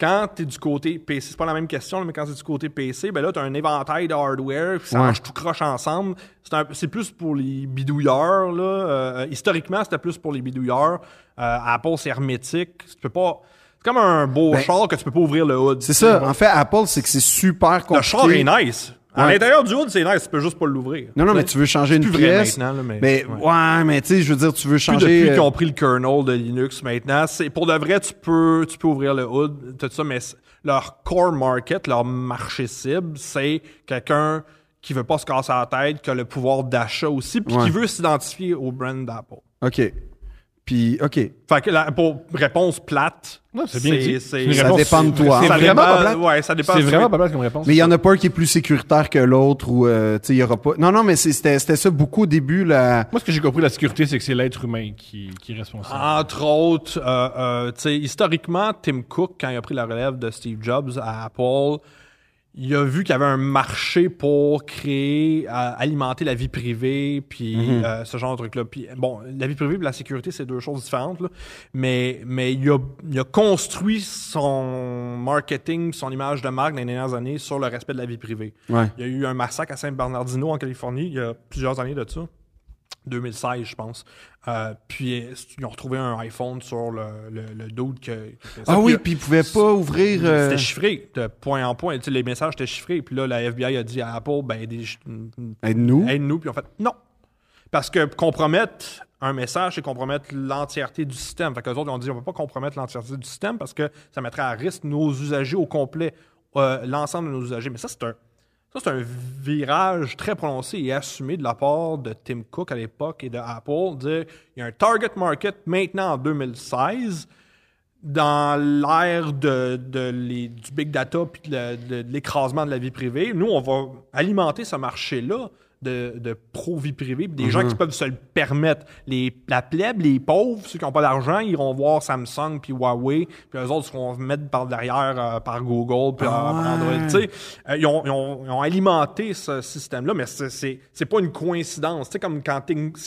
[SPEAKER 3] Quand tu es du côté PC, c'est pas la même question, mais quand c'est du côté PC, ben là, tu as un éventail de hardware, puis ça
[SPEAKER 2] Ouais.
[SPEAKER 3] marche tout croche ensemble. C'est, un- c'est plus pour les bidouilleurs, là. Euh, historiquement, c'était plus pour les bidouilleurs. Euh, Apple, c'est hermétique. Tu peux pas. C'est comme un beau
[SPEAKER 2] Ben,
[SPEAKER 3] char que tu peux pas ouvrir le hood.
[SPEAKER 2] C'est ça. En fait, Apple, c'est que c'est super
[SPEAKER 3] Le
[SPEAKER 2] compliqué.
[SPEAKER 3] char est nice. À
[SPEAKER 2] Ouais.
[SPEAKER 3] l'intérieur du hood, c'est nice, tu peux juste pas l'ouvrir.
[SPEAKER 2] Non, non, mais tu veux changer une
[SPEAKER 3] plus vrai
[SPEAKER 2] pièce.
[SPEAKER 3] maintenant, là, mais-
[SPEAKER 2] mais
[SPEAKER 3] ouais.
[SPEAKER 2] ouais. mais tu sais, je veux dire, tu veux
[SPEAKER 3] Plus
[SPEAKER 2] changer.
[SPEAKER 3] depuis
[SPEAKER 2] euh,
[SPEAKER 3] qu'ils ont pris le kernel de Linux maintenant, c'est pour de vrai tu peux tu peux ouvrir le hood tout ça mais leur core market, leur marché cible, c'est quelqu'un qui veut pas se casser la tête, qui a le pouvoir d'achat aussi, puis
[SPEAKER 2] Ouais.
[SPEAKER 3] qui veut s'identifier au brand d'Apple.
[SPEAKER 2] OK. Puis, OK.
[SPEAKER 3] Fait que la, pour réponse plate,
[SPEAKER 1] Non, c'est bien dit.
[SPEAKER 3] c'est-
[SPEAKER 1] une
[SPEAKER 2] Ça
[SPEAKER 1] réponse-
[SPEAKER 2] dépend de toi.
[SPEAKER 1] C'est vraiment pas plate.
[SPEAKER 3] Ouais, ça dépend.
[SPEAKER 1] C'est vraiment pas plate comme réponse.
[SPEAKER 2] Mais il y en a pas un qui est plus sécuritaire que l'autre ou, euh, tu sais, il y aura pas. Non, non, mais c'est- c'était c'était ça beaucoup au début, là.
[SPEAKER 1] Moi, ce que j'ai compris de la sécurité, c'est que c'est l'être humain qui, qui est responsable.
[SPEAKER 3] Entre autres, euh, euh, tu sais, historiquement, Tim Cook, quand il a pris la relève de Steve Jobs à Apple, il a vu qu'il y avait un marché pour créer, euh, alimenter la vie privée, puis
[SPEAKER 2] Mhm.
[SPEAKER 3] euh, ce genre de truc-là. Puis bon, la vie privée et la sécurité, c'est deux choses différentes, là. mais mais il a, il a construit son marketing, son image de marque dans les dernières années sur le respect de la vie privée.
[SPEAKER 2] Ouais.
[SPEAKER 3] Il y a eu un massacre à San Bernardino, en Californie, il y a plusieurs années de ça. 2016, je pense. Euh, puis euh, ils ont retrouvé un iPhone sur le, le, le dude que, ça.
[SPEAKER 2] Ah oui,
[SPEAKER 3] Puis,
[SPEAKER 2] puis il pouvait pas ouvrir. euh,
[SPEAKER 3] C'était chiffré de point en point. Tu sais, les messages étaient chiffrés. Puis là, la FBI a dit à Apple, ben,
[SPEAKER 2] Aide-nous.
[SPEAKER 3] aide-nous. Puis en fait, non. Parce que compromettre un message, c'est compromettre l'entièreté du système. Fait qu'eux autres, ils ont dit, on ne peut pas compromettre l'entièreté du système parce que ça mettrait à risque nos usagers au complet, euh, l'ensemble de nos usagers. Mais ça, c'est un, ça, c'est un virage très prononcé et assumé de la part de Tim Cook à l'époque et de Apple. Dire, il y a un target market maintenant en 2016 dans l'ère de, du big data puis de- de l'écrasement de la vie privée, nous, on va alimenter ce marché-là de, de pro-vie privée, puis des gens qui peuvent se le permettre. Les, la plèbe, les pauvres, ceux qui n'ont pas d'argent, ils iront voir Samsung puis Huawei, puis eux autres se feront mettre par derrière euh, par Google puis
[SPEAKER 2] Ah
[SPEAKER 3] Android. Tu sais, euh, ils, ont, ils ont- ils ont alimenté ce système-là, mais c'est- pas une coïncidence. Tu sais, comme quand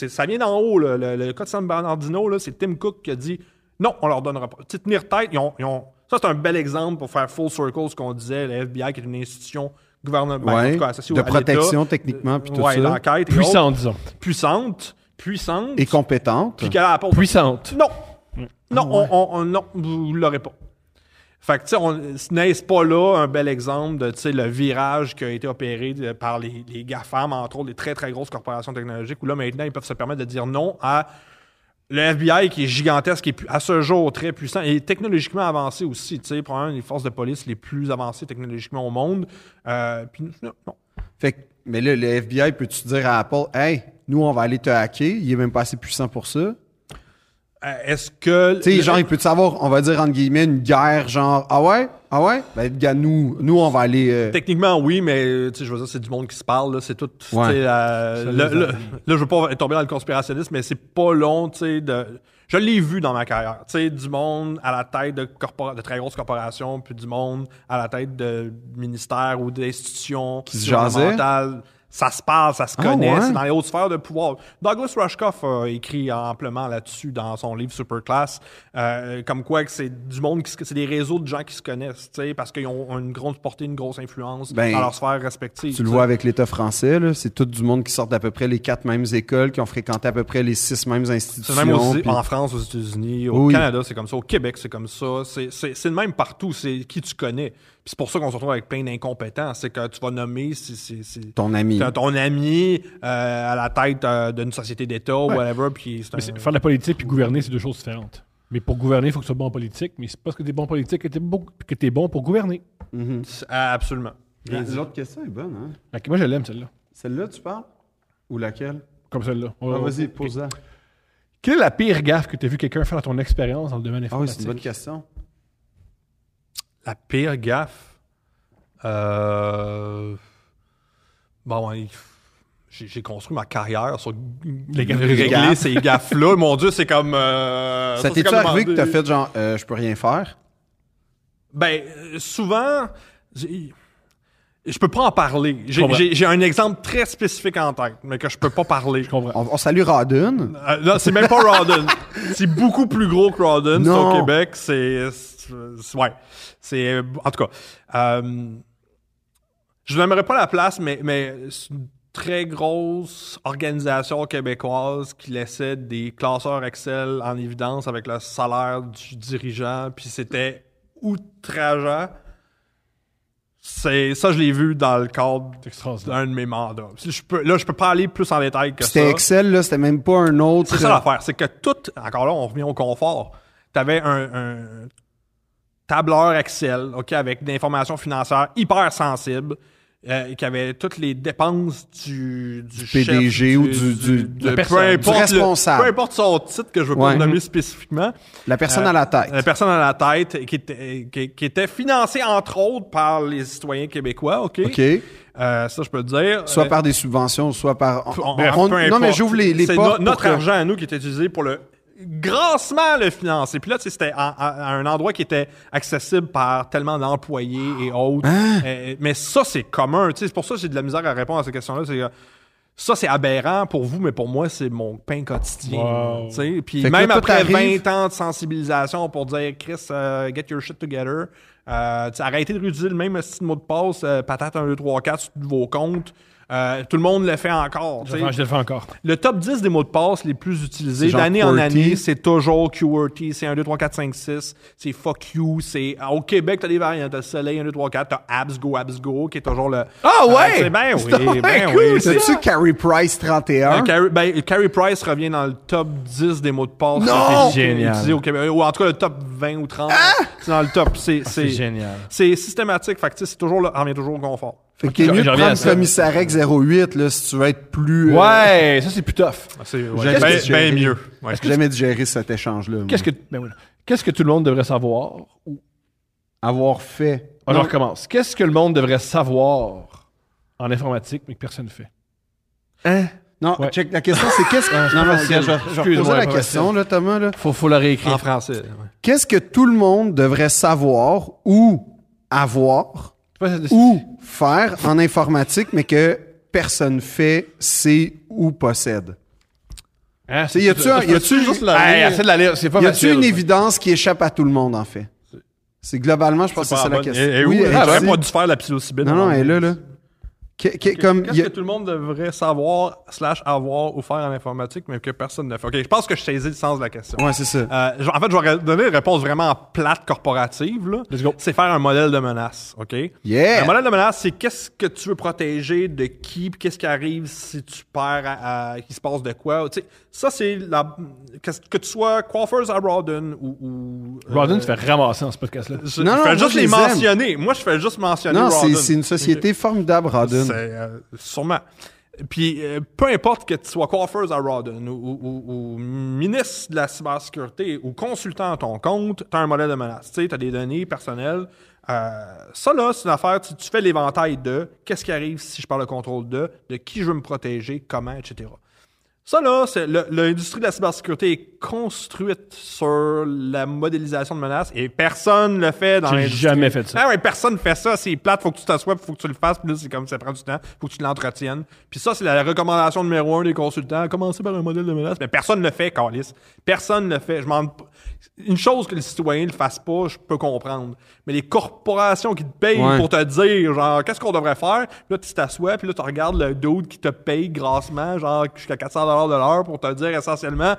[SPEAKER 3] ça vient d'en haut, là, le, le cas de San Bernardino, c'est Tim Cook qui a dit non, on leur donnera pas. Tu tenir tête, ils ont, ils ont- ça c'est un bel exemple pour faire full circle ce qu'on disait, le FBI qui est une institution gouvernementale,
[SPEAKER 2] Ouais,
[SPEAKER 3] en tout cas associée
[SPEAKER 2] de protection, techniquement, puis tout
[SPEAKER 3] ouais,
[SPEAKER 2] ça.
[SPEAKER 3] d'enquête et
[SPEAKER 1] Puissant,
[SPEAKER 3] autres.
[SPEAKER 1] disons.
[SPEAKER 3] puissante, puissante,
[SPEAKER 2] Et compétente.
[SPEAKER 3] puis qu'elle a apporté
[SPEAKER 1] Puissante.
[SPEAKER 3] non.
[SPEAKER 2] Ah
[SPEAKER 3] Non, on, on- on- non, vous ne l'aurez pas. Fait que, tu sais, on- n'est-ce pas là un bel exemple de, tu sais, le virage qui a été opéré de- par les, les GAFAM, entre autres, les très, très grosses corporations technologiques, où là, maintenant, ils peuvent se permettre de dire non à le FBI qui est gigantesque, qui est à ce jour très puissant et technologiquement avancé aussi, tu sais, probablement les forces de police les plus avancées technologiquement au monde. Euh, puis, non.
[SPEAKER 2] Fait que, mais là, le FBI, peux-tu dire à Apple, hey, nous, on va aller te hacker, il est même pas assez puissant pour ça?
[SPEAKER 3] Euh, Est-ce que...
[SPEAKER 2] Tu sais, genre, il peut savoir, on va dire, entre guillemets, une guerre, genre, ah ouais? Ah ouais? Ben, gars, nous, nous, on va aller. euh,
[SPEAKER 3] Techniquement, oui, mais euh, tu sais, je veux dire, c'est du monde qui se parle. là, C'est tout. tu sais,
[SPEAKER 2] Ouais.
[SPEAKER 3] euh,
[SPEAKER 1] Ça
[SPEAKER 3] le-
[SPEAKER 1] les
[SPEAKER 3] le-
[SPEAKER 1] a-
[SPEAKER 3] là, je veux pas tomber dans le conspirationnisme, mais c'est pas long, tu sais, de. Je l'ai vu dans ma carrière. Tu sais, du monde à la tête de, corpora- de très grosses corporations, puis du monde à la tête de ministères ou d'institutions
[SPEAKER 2] Qui se jasaient?
[SPEAKER 3] gouvernementales. Ça se parle, ça se
[SPEAKER 2] Ah,
[SPEAKER 3] connaît,
[SPEAKER 2] ouais?
[SPEAKER 3] c'est dans les hautes sphères de pouvoir. Douglas Rushkoff a écrit amplement là-dessus dans son livre Superclass, euh, comme quoi que c'est du monde, c'est des réseaux de gens qui se connaissent, tu sais, parce qu'ils ont une grosse portée, une grosse influence
[SPEAKER 2] Ben,
[SPEAKER 3] dans leur sphère respective.
[SPEAKER 2] Tu le vois avec l'État français, c'est tout du monde qui sort d'à peu près les quatre mêmes écoles, qui ont fréquenté à peu près les six mêmes
[SPEAKER 3] C'est
[SPEAKER 2] institutions.
[SPEAKER 3] le même aussi en France, aux États-Unis, au
[SPEAKER 2] Oui.
[SPEAKER 3] Canada, c'est comme ça. Au Québec, c'est comme ça. C'est- C'est c'est le même partout. C'est qui tu connais. Puis c'est pour ça qu'on se retrouve avec plein d'incompétents. C'est que tu vas nommer
[SPEAKER 2] ton ami.
[SPEAKER 3] t'as ton ami euh, à la tête euh, d'une société d'État ou
[SPEAKER 1] Ouais.
[SPEAKER 3] whatever. Puis un-
[SPEAKER 1] faire de la politique puis gouverner, c'est deux choses différentes. Mais pour gouverner, il faut que tu sois bon en politique. Mais c'est parce que tu es bon en politique que tu es, bon, que t'es bon pour gouverner.
[SPEAKER 2] Mhm.
[SPEAKER 3] c'est- Absolument.
[SPEAKER 2] L'autre question est bonne, hein?
[SPEAKER 1] Que moi, je l'aime, celle-là.
[SPEAKER 2] Celle-là, tu parles? Ou laquelle?
[SPEAKER 1] Comme celle-là.
[SPEAKER 2] Ah,
[SPEAKER 1] va-
[SPEAKER 2] vas-y, pose-la.
[SPEAKER 1] Quelle est la pire gaffe que tu as vu quelqu'un faire dans ton expérience dans le domaine
[SPEAKER 2] Ah oui, c'est
[SPEAKER 1] informatique?
[SPEAKER 2] une bonne question.
[SPEAKER 3] La pire gaffe. Euh... Bon, j'ai construit ma carrière sur
[SPEAKER 1] Les gaffes.
[SPEAKER 3] régler
[SPEAKER 2] gaffes.
[SPEAKER 3] ces gaffes-là. Mon Dieu, c'est comme. euh,
[SPEAKER 2] ça
[SPEAKER 3] comme
[SPEAKER 2] arrivé que t'as fait genre, euh, je peux rien faire?
[SPEAKER 3] Ben, euh, souvent, j'ai- je peux pas en parler. J'ai-
[SPEAKER 1] comprends.
[SPEAKER 3] J'ai j'ai un exemple très spécifique en tête, mais que je peux pas parler.
[SPEAKER 1] Je comprends.
[SPEAKER 2] On, on salue Radun.
[SPEAKER 3] Euh, là, c'est même pas Rawdon. c'est beaucoup plus gros que. C'est
[SPEAKER 2] Non.
[SPEAKER 3] au Québec. C'est, c'est- c'est- ouais. C'est, en tout cas, euh, je n'aimerais pas la place, mais, mais c'est une très grosse organisation québécoise qui laissait des classeurs Excel en évidence avec le salaire du dirigeant, puis c'était outrageant. C'est, ça, je l'ai vu dans le cadre d'un de mes mandats. Si Je peux, là, je peux pas aller plus en détail que ça.
[SPEAKER 2] C'était Excel, là, c'était même pas un autre.
[SPEAKER 3] C'est ça l'affaire, c'est que tout, encore là, on revient au confort. Tu avais un, un tableur Excel, OK, avec des informations financières hyper sensibles. Euh, qui avait toutes les dépenses du, du,
[SPEAKER 2] PDG
[SPEAKER 3] chef,
[SPEAKER 2] ou du- du-
[SPEAKER 3] de peu
[SPEAKER 2] du
[SPEAKER 3] le-
[SPEAKER 2] responsable.
[SPEAKER 3] peu importe son titre que je veux pas
[SPEAKER 2] Ouais.
[SPEAKER 3] nommer spécifiquement.
[SPEAKER 2] La personne
[SPEAKER 3] Euh,
[SPEAKER 2] à la tête.
[SPEAKER 3] La personne à la tête qui était, qui, qui était financée entre autres par les citoyens québécois, ok?
[SPEAKER 2] OK.
[SPEAKER 3] Euh, ça je peux le dire.
[SPEAKER 2] Soit
[SPEAKER 3] Euh,
[SPEAKER 2] par des subventions, soit par. on-
[SPEAKER 3] on-
[SPEAKER 2] on-
[SPEAKER 3] peu
[SPEAKER 2] non, mais j'ouvre les, les
[SPEAKER 3] C'est no- notre
[SPEAKER 2] que-
[SPEAKER 3] argent à nous qui était utilisé pour le grassement le financer. Puis là, c'était à, à- à un endroit qui était accessible par tellement d'employés et autres.
[SPEAKER 2] Hein?
[SPEAKER 3] Euh, mais ça, c'est commun. C'est pour ça que j'ai de la misère à répondre à ces questions-là. C'est que ça, c'est aberrant pour vous, mais pour moi, c'est mon pain quotidien.
[SPEAKER 1] Wow.
[SPEAKER 3] Puis
[SPEAKER 2] Fait
[SPEAKER 3] même
[SPEAKER 2] là,
[SPEAKER 3] après
[SPEAKER 2] arrive-
[SPEAKER 3] 20 ans de sensibilisation pour dire Chris, euh, get your shit together. Euh, arrêtez de réutiliser le même style mot de passe, euh, patate 1, 2, 3, 4 sur vos comptes. Euh, tout le monde le fait encore. tu
[SPEAKER 1] Je
[SPEAKER 3] sais.
[SPEAKER 1] le fais- je le fais encore.
[SPEAKER 3] Le top 10 des mots de passe les plus utilisés
[SPEAKER 2] C'est
[SPEAKER 3] d'année en année, c'est toujours QWERTY, c'est 1, 2, 3, 4, 5, 6, c'est fuck you, c'est au Québec, t'as des variantes, t'as soleil, 1, 2, 3, 4, t'as abs go, abs go, qui est toujours le.
[SPEAKER 2] Ah ouais!
[SPEAKER 3] Euh, c'est ben oui, ben
[SPEAKER 2] cool.
[SPEAKER 3] oui. c'est-
[SPEAKER 2] C'est-tu Carrie Price 31?
[SPEAKER 3] euh, Carey, ben, Carey Price revient dans le top 10 des mots de passe étaient
[SPEAKER 5] Génial.
[SPEAKER 3] utilisés au Québec. Ou en tout cas, le top 20 ou 30. C'est dans le top. C'est,
[SPEAKER 5] C'est
[SPEAKER 3] c'est,
[SPEAKER 5] génial.
[SPEAKER 3] c'est systématique. Fait que, tu sais, c'est toujours là, on revient toujours au confort.
[SPEAKER 2] Fait que t'es
[SPEAKER 1] Je-
[SPEAKER 2] mieux
[SPEAKER 1] je
[SPEAKER 2] de prendre
[SPEAKER 1] ça.
[SPEAKER 2] Commissarec 08 là, si tu veux être plus. euh,
[SPEAKER 5] Ouais, ça c'est plus tough.
[SPEAKER 3] C'est
[SPEAKER 2] Qu'est-ce
[SPEAKER 3] ouais,
[SPEAKER 2] que
[SPEAKER 3] ben, ben mieux. Ouais.
[SPEAKER 2] J'ai jamais digéré cet échange-là.
[SPEAKER 1] Qu'est-ce que, ben voilà. Qu'est-ce que tout le monde devrait savoir? Ou-
[SPEAKER 2] Avoir fait.
[SPEAKER 1] On
[SPEAKER 2] Non.
[SPEAKER 1] recommence. Qu'est-ce que le monde devrait savoir en informatique, mais que personne ne fait?
[SPEAKER 2] Hein? Non,
[SPEAKER 1] Ouais.
[SPEAKER 2] check. La question, c'est qu'est-ce que. Non, non, je vais- je
[SPEAKER 1] Excuse-moi,
[SPEAKER 2] reposer la question, là, Thomas. Là.
[SPEAKER 1] Faut, faut la réécrire.
[SPEAKER 3] En français. ouais.
[SPEAKER 2] Qu'est-ce que tout le monde devrait savoir ou avoir
[SPEAKER 1] C'est c'est-
[SPEAKER 2] ou faire en informatique, mais que personne fait, sait ou possède?
[SPEAKER 1] Hein,
[SPEAKER 2] Tu sais, y a-tu un- y a-tu
[SPEAKER 1] juste la
[SPEAKER 5] Hey, de la lire, c'est pas
[SPEAKER 2] Y a-tu une évidence qui échappe à tout le monde, en fait? C'est globalement, je pense que c'est ça la question.
[SPEAKER 3] Et, et
[SPEAKER 2] Oui,
[SPEAKER 3] où?
[SPEAKER 2] elle
[SPEAKER 3] J'aurais
[SPEAKER 2] ici.
[SPEAKER 3] pas dû faire la psilocybine.
[SPEAKER 2] Non, non, elle est là, là. Que-
[SPEAKER 3] Qu'est-ce
[SPEAKER 2] a-
[SPEAKER 3] que tout le monde devrait savoir, slash avoir ou faire en informatique, mais que personne ne fait? OK, je pense que je saisis le sens de la question.
[SPEAKER 2] Ouais, c'est ça.
[SPEAKER 3] Euh, en fait, je vais donner une réponse vraiment plate corporative. C'est faire un modèle de menace, OK?
[SPEAKER 2] Yeah!
[SPEAKER 3] Un modèle de menace, c'est qu'est-ce que tu veux protéger de qui, qu'est-ce qui arrive si tu perds, à, à- qu'il se passe de quoi. Tu sais, ça, c'est la... Que, que tu sois coiffeuse à Rawdon ou... ou euh,
[SPEAKER 1] Rodden se fait ramasser dans ce podcast-là.
[SPEAKER 3] je,
[SPEAKER 2] Non,
[SPEAKER 3] je
[SPEAKER 2] non,
[SPEAKER 3] fais
[SPEAKER 2] moi,
[SPEAKER 3] juste
[SPEAKER 2] je
[SPEAKER 3] les mentionner. Moi, je fais juste mentionner
[SPEAKER 2] Non, c'est une société formidable, Rodden.
[SPEAKER 3] C'est euh, sûrement. Puis, euh, peu importe que tu sois coiffeuse à Rawdon ou, ou- ou- ou ministre de la cybersécurité ou consultant à ton compte, tu as un modèle de menace. Tu sais, as des données personnelles. Euh, ça, là, c'est une affaire. Tu, tu fais l'éventail de qu'est-ce qui arrive si je parle le contrôle de, de qui je veux me protéger, comment, etc. Ça, là, c'est l'industrie de la cybersécurité est construite sur la modélisation de menaces et personne le fait dans
[SPEAKER 1] J'ai
[SPEAKER 3] l'industrie.
[SPEAKER 1] jamais fait ça.
[SPEAKER 3] Ah ouais, personne fait ça. C'est plate, faut que tu t'assoies, faut que tu le fasses, puis là, c'est comme ça prend du temps, faut que tu l'entretiennes. Puis ça, c'est la recommandation numéro un des consultants. Commencer par un modèle de menace. Mais personne ne le fait, Carlis. Personne ne le fait. Je m'en... Une chose que les citoyens ne le fassent pas, je peux comprendre. Mais les corporations qui te payent
[SPEAKER 2] Ouais.
[SPEAKER 3] pour te dire, genre, qu'est-ce qu'on devrait faire? Puis là, tu t'assois, puis là, tu regardes le dude qui te paye grassement, genre, jusqu'à 400 de l'heure pour te dire essentiellement,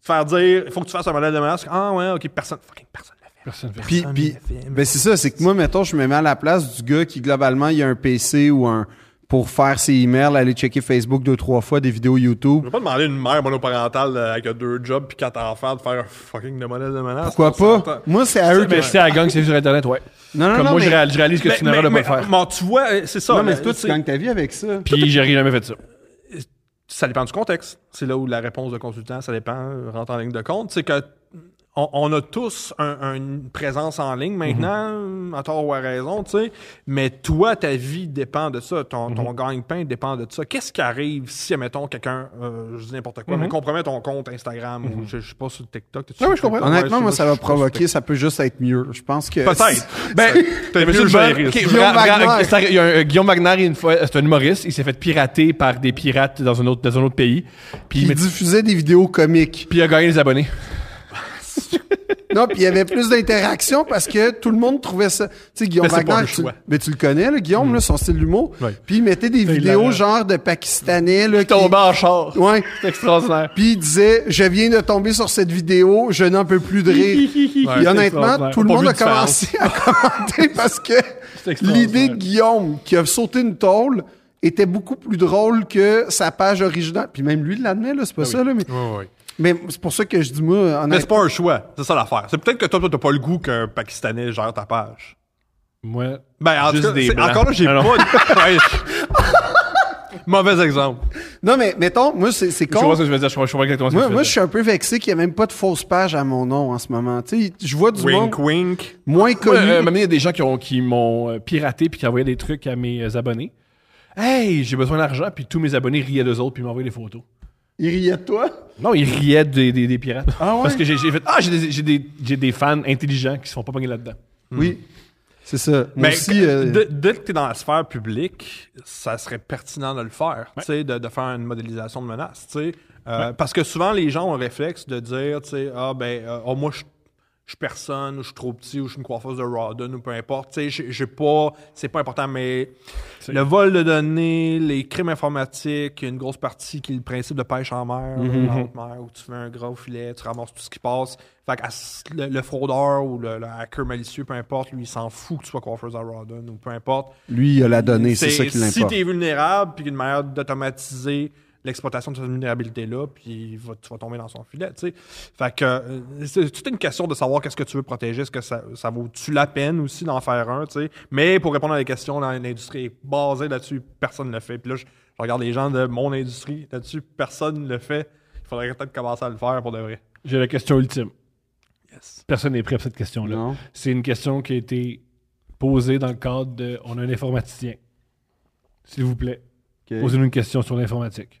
[SPEAKER 3] faire dire, il faut que tu fasses un modèle de menace. Ah ouais, ok, personne, fucking personne le fait.
[SPEAKER 1] Personne.
[SPEAKER 2] Puis,
[SPEAKER 3] Personne
[SPEAKER 2] puis
[SPEAKER 3] ne le fait.
[SPEAKER 2] ben c'est ça, c'est que moi, mettons, je me mets à la place du gars qui, globalement, il a un PC ou un pour faire ses emails, aller checker Facebook deux, trois fois, des vidéos YouTube.
[SPEAKER 3] Je vais pas demander à une mère monoparentale euh, avec deux jobs puis quatre enfants de faire un fucking de modèle de menace.
[SPEAKER 2] Pourquoi pas? Moi, c'est à eux que...
[SPEAKER 1] Mais si à la gang, c'est sur Internet, ouais.
[SPEAKER 2] Non, non,
[SPEAKER 1] Comme
[SPEAKER 2] non,
[SPEAKER 1] moi,
[SPEAKER 2] mais...
[SPEAKER 1] je, réalise, que
[SPEAKER 3] Mais-
[SPEAKER 1] de
[SPEAKER 3] mais-
[SPEAKER 1] pas
[SPEAKER 3] mais-
[SPEAKER 1] faire.
[SPEAKER 3] bon, tu vois, euh, c'est ça.
[SPEAKER 2] Non, mais
[SPEAKER 3] mais
[SPEAKER 2] toi, tu gagnes ta vie avec ça.
[SPEAKER 1] Puis j'ai jamais fait ça.
[SPEAKER 3] ça dépend du contexte. C'est là où la réponse de consultant, ça dépend, euh, rentre en ligne de compte. C'est que on, on a tous un- un- une présence en ligne maintenant,
[SPEAKER 2] Mhm.
[SPEAKER 3] à tort ou à raison, tu sais. Mais toi, ta vie dépend de ça. Ton,
[SPEAKER 2] Mhm.
[SPEAKER 3] ton gagne-pain dépend de ça. Qu'est-ce qui arrive si, admettons, quelqu'un, euh, je dis n'importe quoi,
[SPEAKER 2] Mhm.
[SPEAKER 3] mais compromet ton compte Instagram ou je, je sais pas sur TikTok.
[SPEAKER 1] Ah oui,
[SPEAKER 3] sur
[SPEAKER 1] je comprends.
[SPEAKER 2] Honnêtement,
[SPEAKER 3] Ouais,
[SPEAKER 2] moi, ça va provoquer, ça peut juste être mieux. Je pense que...
[SPEAKER 3] Peut-être.
[SPEAKER 5] Ben,
[SPEAKER 3] T'as
[SPEAKER 5] mieux
[SPEAKER 3] ça le gérer.
[SPEAKER 2] Guillaume Wagner.
[SPEAKER 5] c'est- il y a un- Guillaume Wagner, une fois, c'est un humoriste, il s'est fait pirater par des pirates dans un autre, dans un autre pays. Puis il,
[SPEAKER 2] Il diffusait des vidéos comiques.
[SPEAKER 5] puis il a gagné des abonnés.
[SPEAKER 2] Non, puis il y avait plus d'interaction parce que tout le monde trouvait ça. Tu sais, Guillaume
[SPEAKER 3] Mais
[SPEAKER 2] Wagner, tu, mais tu le connais, là, Guillaume, là, son style d'humour. Puis il mettait des vidéos genre de Pakistanais. Là, qui...
[SPEAKER 5] Tombé en char.
[SPEAKER 2] Ouais.
[SPEAKER 5] C'est extraordinaire.
[SPEAKER 2] Puis il disait, je viens de tomber sur cette vidéo, je n'en peux plus de rire. Honnêtement, tout le monde a commencé à commenter parce que l'idée de Guillaume qui a sauté une tôle était beaucoup plus drôle que sa page originale. Puis même lui l'admet, là, c'est pas ça, là, mais,
[SPEAKER 3] ouais.
[SPEAKER 2] Mais c'est pour ça que je dis, moi,
[SPEAKER 3] Mais c'est pas un choix. C'est ça l'affaire. C'est peut-être que toi, toi, t'as pas le goût qu'un Pakistanais gère ta page.
[SPEAKER 1] Moi,
[SPEAKER 3] Ben, en
[SPEAKER 1] Juste
[SPEAKER 3] tout cas,
[SPEAKER 1] des
[SPEAKER 3] encore là, j'ai
[SPEAKER 1] Ah
[SPEAKER 3] pas de... Ouais, je- Mauvais exemple.
[SPEAKER 2] Non, mais mettons, moi, c'est c'est
[SPEAKER 5] Je vois
[SPEAKER 2] con.
[SPEAKER 5] ce que je veux dire. Je vois je vois exactement ce que
[SPEAKER 2] Moi,
[SPEAKER 5] tu veux
[SPEAKER 2] moi,
[SPEAKER 5] dire.
[SPEAKER 2] je suis un peu vexé qu'il n'y ait même pas de fausse page à mon nom en ce moment. Tu sais, je vois du monde
[SPEAKER 3] Wink, wink.
[SPEAKER 2] moins
[SPEAKER 5] Ouais,
[SPEAKER 2] connu.
[SPEAKER 5] euh, un moment donné, il y a des gens qui, ont- qui m'ont euh, piraté puis qui envoyaient des trucs à mes euh, abonnés. Hey, j'ai besoin d'argent, puis tous mes abonnés riaient d'eux autres puis m'envoyaient des photos.
[SPEAKER 2] Il riait de toi?
[SPEAKER 5] Non, ils riaient des, des, des pirates.
[SPEAKER 2] Ah ouais?
[SPEAKER 5] Parce que j'ai j'ai fait Ah, j'ai des, j'ai des, j'ai des fans intelligents qui se font pas pogner là-dedans.
[SPEAKER 2] Oui. C'est ça. Moi
[SPEAKER 3] Mais
[SPEAKER 2] aussi,
[SPEAKER 3] que-
[SPEAKER 2] euh,
[SPEAKER 3] dès- dès que tu es dans la sphère publique, ça serait pertinent de le faire, tu sais, de, de faire une modélisation de menace. tu sais. Euh, Parce que souvent, les gens ont le réflexe de dire, tu sais, ah ben, euh, oh, moi, je je suis personne, ou je suis trop petit, ou je suis une coiffeuse de Rodden, ou peu importe. Tu sais, j'ai- pas, c'est pas important, mais le vol de données, les crimes informatiques, il y a une grosse partie qui est le principe de pêche en mer, en haute mer, où tu fais un gros filet, tu ramasses tout ce qui passe. Fait que à le, le fraudeur ou le, le hacker malicieux, peu importe, lui, il s'en fout que tu sois coiffeuse de Rodden, ou peu importe.
[SPEAKER 2] lui, il a la donnée, c'est ça qui
[SPEAKER 3] Si
[SPEAKER 2] l'importe.
[SPEAKER 3] tu es vulnérable, puis qu'il y a une manière d'automatiser l'exploitation de cette vulnérabilité-là, puis il va- tu vas tomber dans son filet, tu sais. Fait que euh, c'est toute une question de savoir qu'est-ce que tu veux protéger, est-ce que ça, ça vaut-tu la peine aussi d'en faire un, tu sais. Mais pour répondre à la question, dans l'industrie est basée là-dessus, personne ne le fait. Puis là, je, je regarde les gens de mon industrie, là-dessus, personne ne le fait. Il faudrait peut-être commencer à le faire pour de vrai.
[SPEAKER 1] j'ai la question ultime.
[SPEAKER 3] Yes.
[SPEAKER 1] Personne n'est prêt pour cette question-là.
[SPEAKER 2] Non.
[SPEAKER 1] C'est une question qui a été posée dans le cadre de On a un informaticien. S'il vous plaît, posez-nous une question sur l'informatique.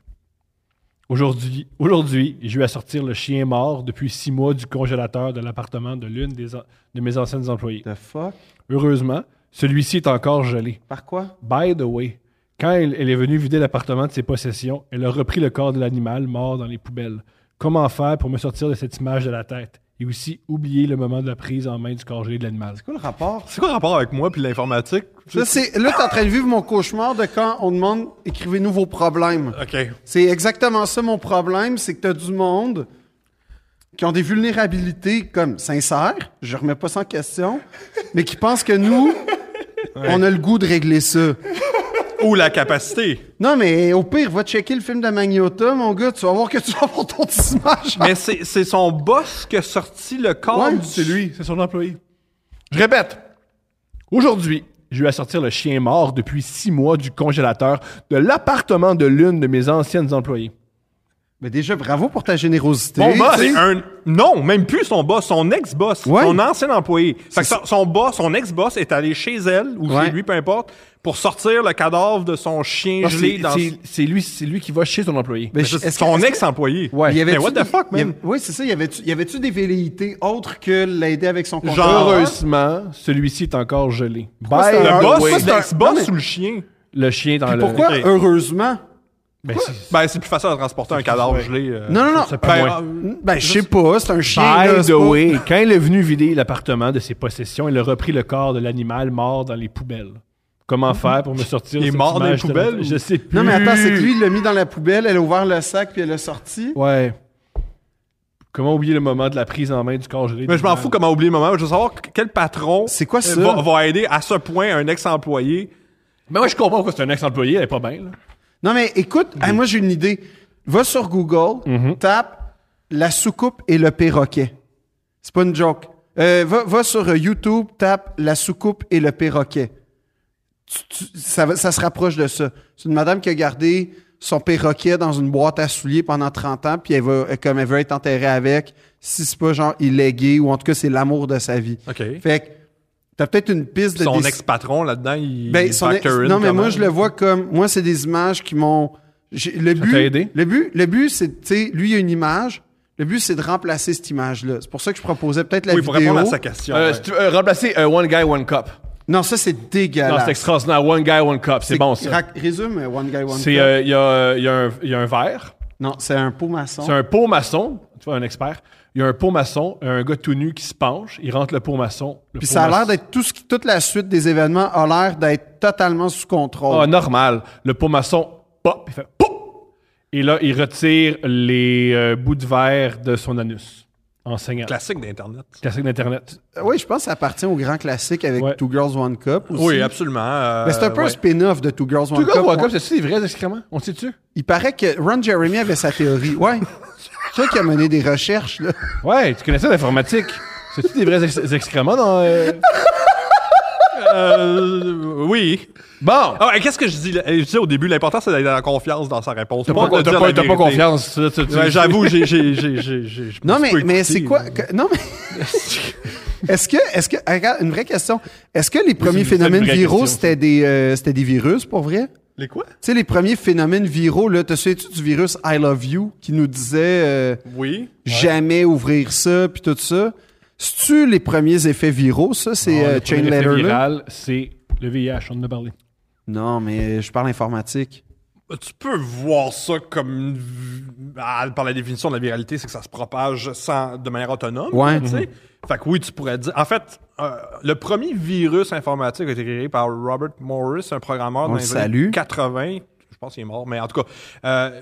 [SPEAKER 1] Aujourd'hui, aujourd'hui, j'ai eu à sortir le chien mort depuis six mois du congélateur de l'appartement de l'une des de mes anciennes employées.
[SPEAKER 2] The fuck?
[SPEAKER 1] Heureusement, celui-ci est encore gelé.
[SPEAKER 2] Par quoi?
[SPEAKER 1] By the way, quand elle, elle est venue vider l'appartement de ses possessions, elle a repris le corps de l'animal mort dans les poubelles. Comment faire pour me sortir de cette image de la tête? Et aussi oublier le moment de la prise en main du corps gelé de l'animal?
[SPEAKER 2] C'est quoi le rapport?
[SPEAKER 3] C'est quoi le rapport avec moi puis l'informatique?
[SPEAKER 2] Là, c'est- là, t'es en train de vivre mon cauchemar de quand on demande écrivez-nous vos problèmes.
[SPEAKER 3] OK.
[SPEAKER 2] C'est exactement ça mon problème, c'est que t'as du monde qui ont des vulnérabilités comme sincères, je remets pas ça en question, mais qui pensent que nous, on a le goût de régler ça.
[SPEAKER 3] Ou la capacité.
[SPEAKER 2] Non, mais au pire, va checker le film de Magnota, mon gars, tu vas voir que tu vas avoir ton image.
[SPEAKER 3] Mais c'est c'est son boss qui a sorti le corps
[SPEAKER 2] Ouais,
[SPEAKER 3] du-
[SPEAKER 1] C'est lui, c'est son employé. Je répète. Aujourd'hui, j'ai eu à sortir le chien mort depuis six mois du congélateur de l'appartement de l'une de mes anciennes employées.
[SPEAKER 2] Mais déjà, bravo pour ta générosité.
[SPEAKER 3] Mon boss,
[SPEAKER 2] tu sais.
[SPEAKER 3] c'est un. Non, même plus son boss, son ex-boss,
[SPEAKER 2] Ouais.
[SPEAKER 3] son ancien employé. Fait que son, son boss, son ex-boss est allé chez elle ou
[SPEAKER 2] Ouais.
[SPEAKER 3] chez lui, peu importe, pour sortir le cadavre de son chien gelé
[SPEAKER 1] c'est-
[SPEAKER 3] dans.
[SPEAKER 1] c'est- C'est lui, c'est lui qui va chez son employé.
[SPEAKER 2] Mais
[SPEAKER 3] son ex-employé.
[SPEAKER 1] Ouais.
[SPEAKER 2] Il y avait
[SPEAKER 3] Mais what the fuck, man?
[SPEAKER 2] Oui, c'est ça. Y avait-tu y avait-tu des velléités autres que l'aider avec son compte?
[SPEAKER 3] Genre-
[SPEAKER 1] Heureusement, celui-ci est encore gelé.
[SPEAKER 2] Pourquoi
[SPEAKER 1] By
[SPEAKER 2] c'est
[SPEAKER 1] the
[SPEAKER 2] un-
[SPEAKER 3] Le boss,
[SPEAKER 2] c'est
[SPEAKER 3] l'ex-boss ou le chien?
[SPEAKER 1] le chien dans
[SPEAKER 2] Puis
[SPEAKER 1] le.
[SPEAKER 2] pourquoi, heureusement?
[SPEAKER 1] Ben, c'est-
[SPEAKER 3] Ben, c'est plus facile à transporter un cadavre gelé. euh.
[SPEAKER 2] Non, non, non.
[SPEAKER 3] Ben, euh,
[SPEAKER 2] Ben, je sais pas, c'est un chien.
[SPEAKER 1] By
[SPEAKER 2] là,
[SPEAKER 1] the way, quand elle est venue vider l'appartement de ses possessions, elle a repris le corps de l'animal mort dans les poubelles. Comment faire pour me sortir
[SPEAKER 3] Il est mort dans les
[SPEAKER 1] la-
[SPEAKER 3] poubelles ou-
[SPEAKER 1] Je sais plus.
[SPEAKER 2] Non, mais attends, c'est que lui, il l'a mis dans la poubelle, elle a ouvert le sac, puis elle l'a sorti.
[SPEAKER 1] Ouais. Comment oublier le moment de la prise en main du corps gelé?
[SPEAKER 3] Mais je m'en fous comment oublier le moment. Je veux savoir quel patron
[SPEAKER 2] C'est quoi ça?
[SPEAKER 3] va, va aider à ce point un ex-employé.
[SPEAKER 1] Mais moi, je comprends pourquoi c'est un ex-employé, elle est pas bien. là.
[SPEAKER 2] Non, mais écoute, hey, moi, j'ai une idée. Va sur Google,
[SPEAKER 1] Mhm.
[SPEAKER 2] tape la soucoupe et le perroquet. C'est pas une joke. Euh, va, va sur euh, YouTube, tape la soucoupe et le perroquet. Tu- tu- ça, se rapproche de ça. C'est une madame qui a gardé son perroquet dans une boîte à souliers pendant 30 ans, puis elle va, comme elle veut être enterrée avec, si c'est pas genre illégué, ou en tout cas, c'est l'amour de sa vie.
[SPEAKER 3] OK.
[SPEAKER 2] Fait que t'as peut-être une piste de...
[SPEAKER 3] Son ex-patron là-dedans, il
[SPEAKER 2] ben, son ex- non, mais moi, je le vois comme. Moi, c'est des images qui m'ont. j'ai- Le but.
[SPEAKER 1] t'a aidé?
[SPEAKER 2] Le but, le but, c'est. Tu sais, lui, il y a une image. Le but, c'est de remplacer cette image-là. C'est pour ça que je proposais peut-être la
[SPEAKER 3] Oui, pour
[SPEAKER 2] vidéo.
[SPEAKER 3] répondre à sa question.
[SPEAKER 5] Euh,
[SPEAKER 3] ouais.
[SPEAKER 5] si tu veux, euh, remplacer euh, One Guy, One Cup.
[SPEAKER 2] Non, ça, c'est
[SPEAKER 1] Non,
[SPEAKER 2] dégueulasse.
[SPEAKER 1] c'est extraordinaire. One guy, one cup. C'est bon, ça.
[SPEAKER 2] Résume euh, One Guy, One
[SPEAKER 1] C'est,
[SPEAKER 2] Cup.
[SPEAKER 1] euh, il y, a, il y a un- il y a un verre.
[SPEAKER 2] Non, c'est un pot maçon.
[SPEAKER 1] C'est un pot maçon. Tu vois, un expert. Il y a un pot maçon, un gars tout nu qui se penche. Il rentre le pot maçon. le
[SPEAKER 2] Puis
[SPEAKER 1] pot
[SPEAKER 2] ça a l'air d'être tout ce qui, toute la suite des événements a l'air d'être totalement sous contrôle.
[SPEAKER 1] Ah, normal. Le pot maçon, pop, il fait pop. Et là, il retire les euh, bouts de verre de son anus en saignant.
[SPEAKER 3] Classique d'Internet.
[SPEAKER 1] Classique d'Internet.
[SPEAKER 2] Euh, oui, je pense que ça appartient au grand classique avec
[SPEAKER 1] Ouais.
[SPEAKER 2] Two Girls One Cup. Aussi.
[SPEAKER 3] Oui, absolument. euh,
[SPEAKER 2] Mais c'est un peu un spin-off de Two Girls One Cup.
[SPEAKER 1] gars, One
[SPEAKER 2] On-
[SPEAKER 1] Cup, c'est des vrais excréments? On sait-tu?
[SPEAKER 2] Il paraît que Ron Jeremy avait sa théorie. Ouais. Toi qui a mené des recherches, là.
[SPEAKER 1] Ouais, tu connais ça l'informatique. C'est-tu des vrais ex- excréments dans. euh,
[SPEAKER 3] Euh, oui.
[SPEAKER 5] Bon!
[SPEAKER 3] Ah, et qu'est-ce que je dis? là? Je disais au début, l'important, c'est d'être dans la confiance dans sa réponse.
[SPEAKER 5] T'as
[SPEAKER 3] pas de
[SPEAKER 5] t'as
[SPEAKER 3] dire
[SPEAKER 5] pas-
[SPEAKER 3] la
[SPEAKER 5] t'as pas
[SPEAKER 3] vérité.
[SPEAKER 5] confiance. ça, tu- tu-
[SPEAKER 3] Ouais, J'avoue, j'ai, j'ai, j'ai, j'ai, j'ai- je me
[SPEAKER 2] Non,
[SPEAKER 3] suis
[SPEAKER 2] mais,
[SPEAKER 3] pas
[SPEAKER 2] mais
[SPEAKER 3] écouté,
[SPEAKER 2] c'est quoi? que- non, mais. Est-ce que, est-ce que, regarde, une vraie question. Est-ce que les premiers
[SPEAKER 1] c'est une
[SPEAKER 2] phénomènes
[SPEAKER 1] vraie
[SPEAKER 2] viraux,
[SPEAKER 1] question,
[SPEAKER 2] c'était des, euh, c'était des virus, pour vrai?
[SPEAKER 3] Les quoi?
[SPEAKER 2] Tu sais, les premiers phénomènes viraux, là, te souviens-tu du virus I Love You qui nous disait euh,
[SPEAKER 3] Oui.
[SPEAKER 2] jamais ouvrir ça, puis tout ça? C'est-tu les premiers effets viraux, ça? C'est euh,
[SPEAKER 1] le
[SPEAKER 2] Chain Letter,
[SPEAKER 1] viral, c'est le VIH, on en a parlé.
[SPEAKER 2] Non, mais je parle informatique.
[SPEAKER 3] Tu peux voir ça comme ah, par la définition de la viralité, c'est que ça se propage sans de manière autonome.
[SPEAKER 2] Ouais.
[SPEAKER 3] tu sais. Fait que oui, tu pourrais dire. En fait, euh, le premier virus informatique a été créé par Robert Morris, un programmeur
[SPEAKER 2] On
[SPEAKER 3] dans
[SPEAKER 2] le
[SPEAKER 3] les années
[SPEAKER 2] salue.
[SPEAKER 3] 80. Je pense qu'il est mort, mais en tout cas, euh,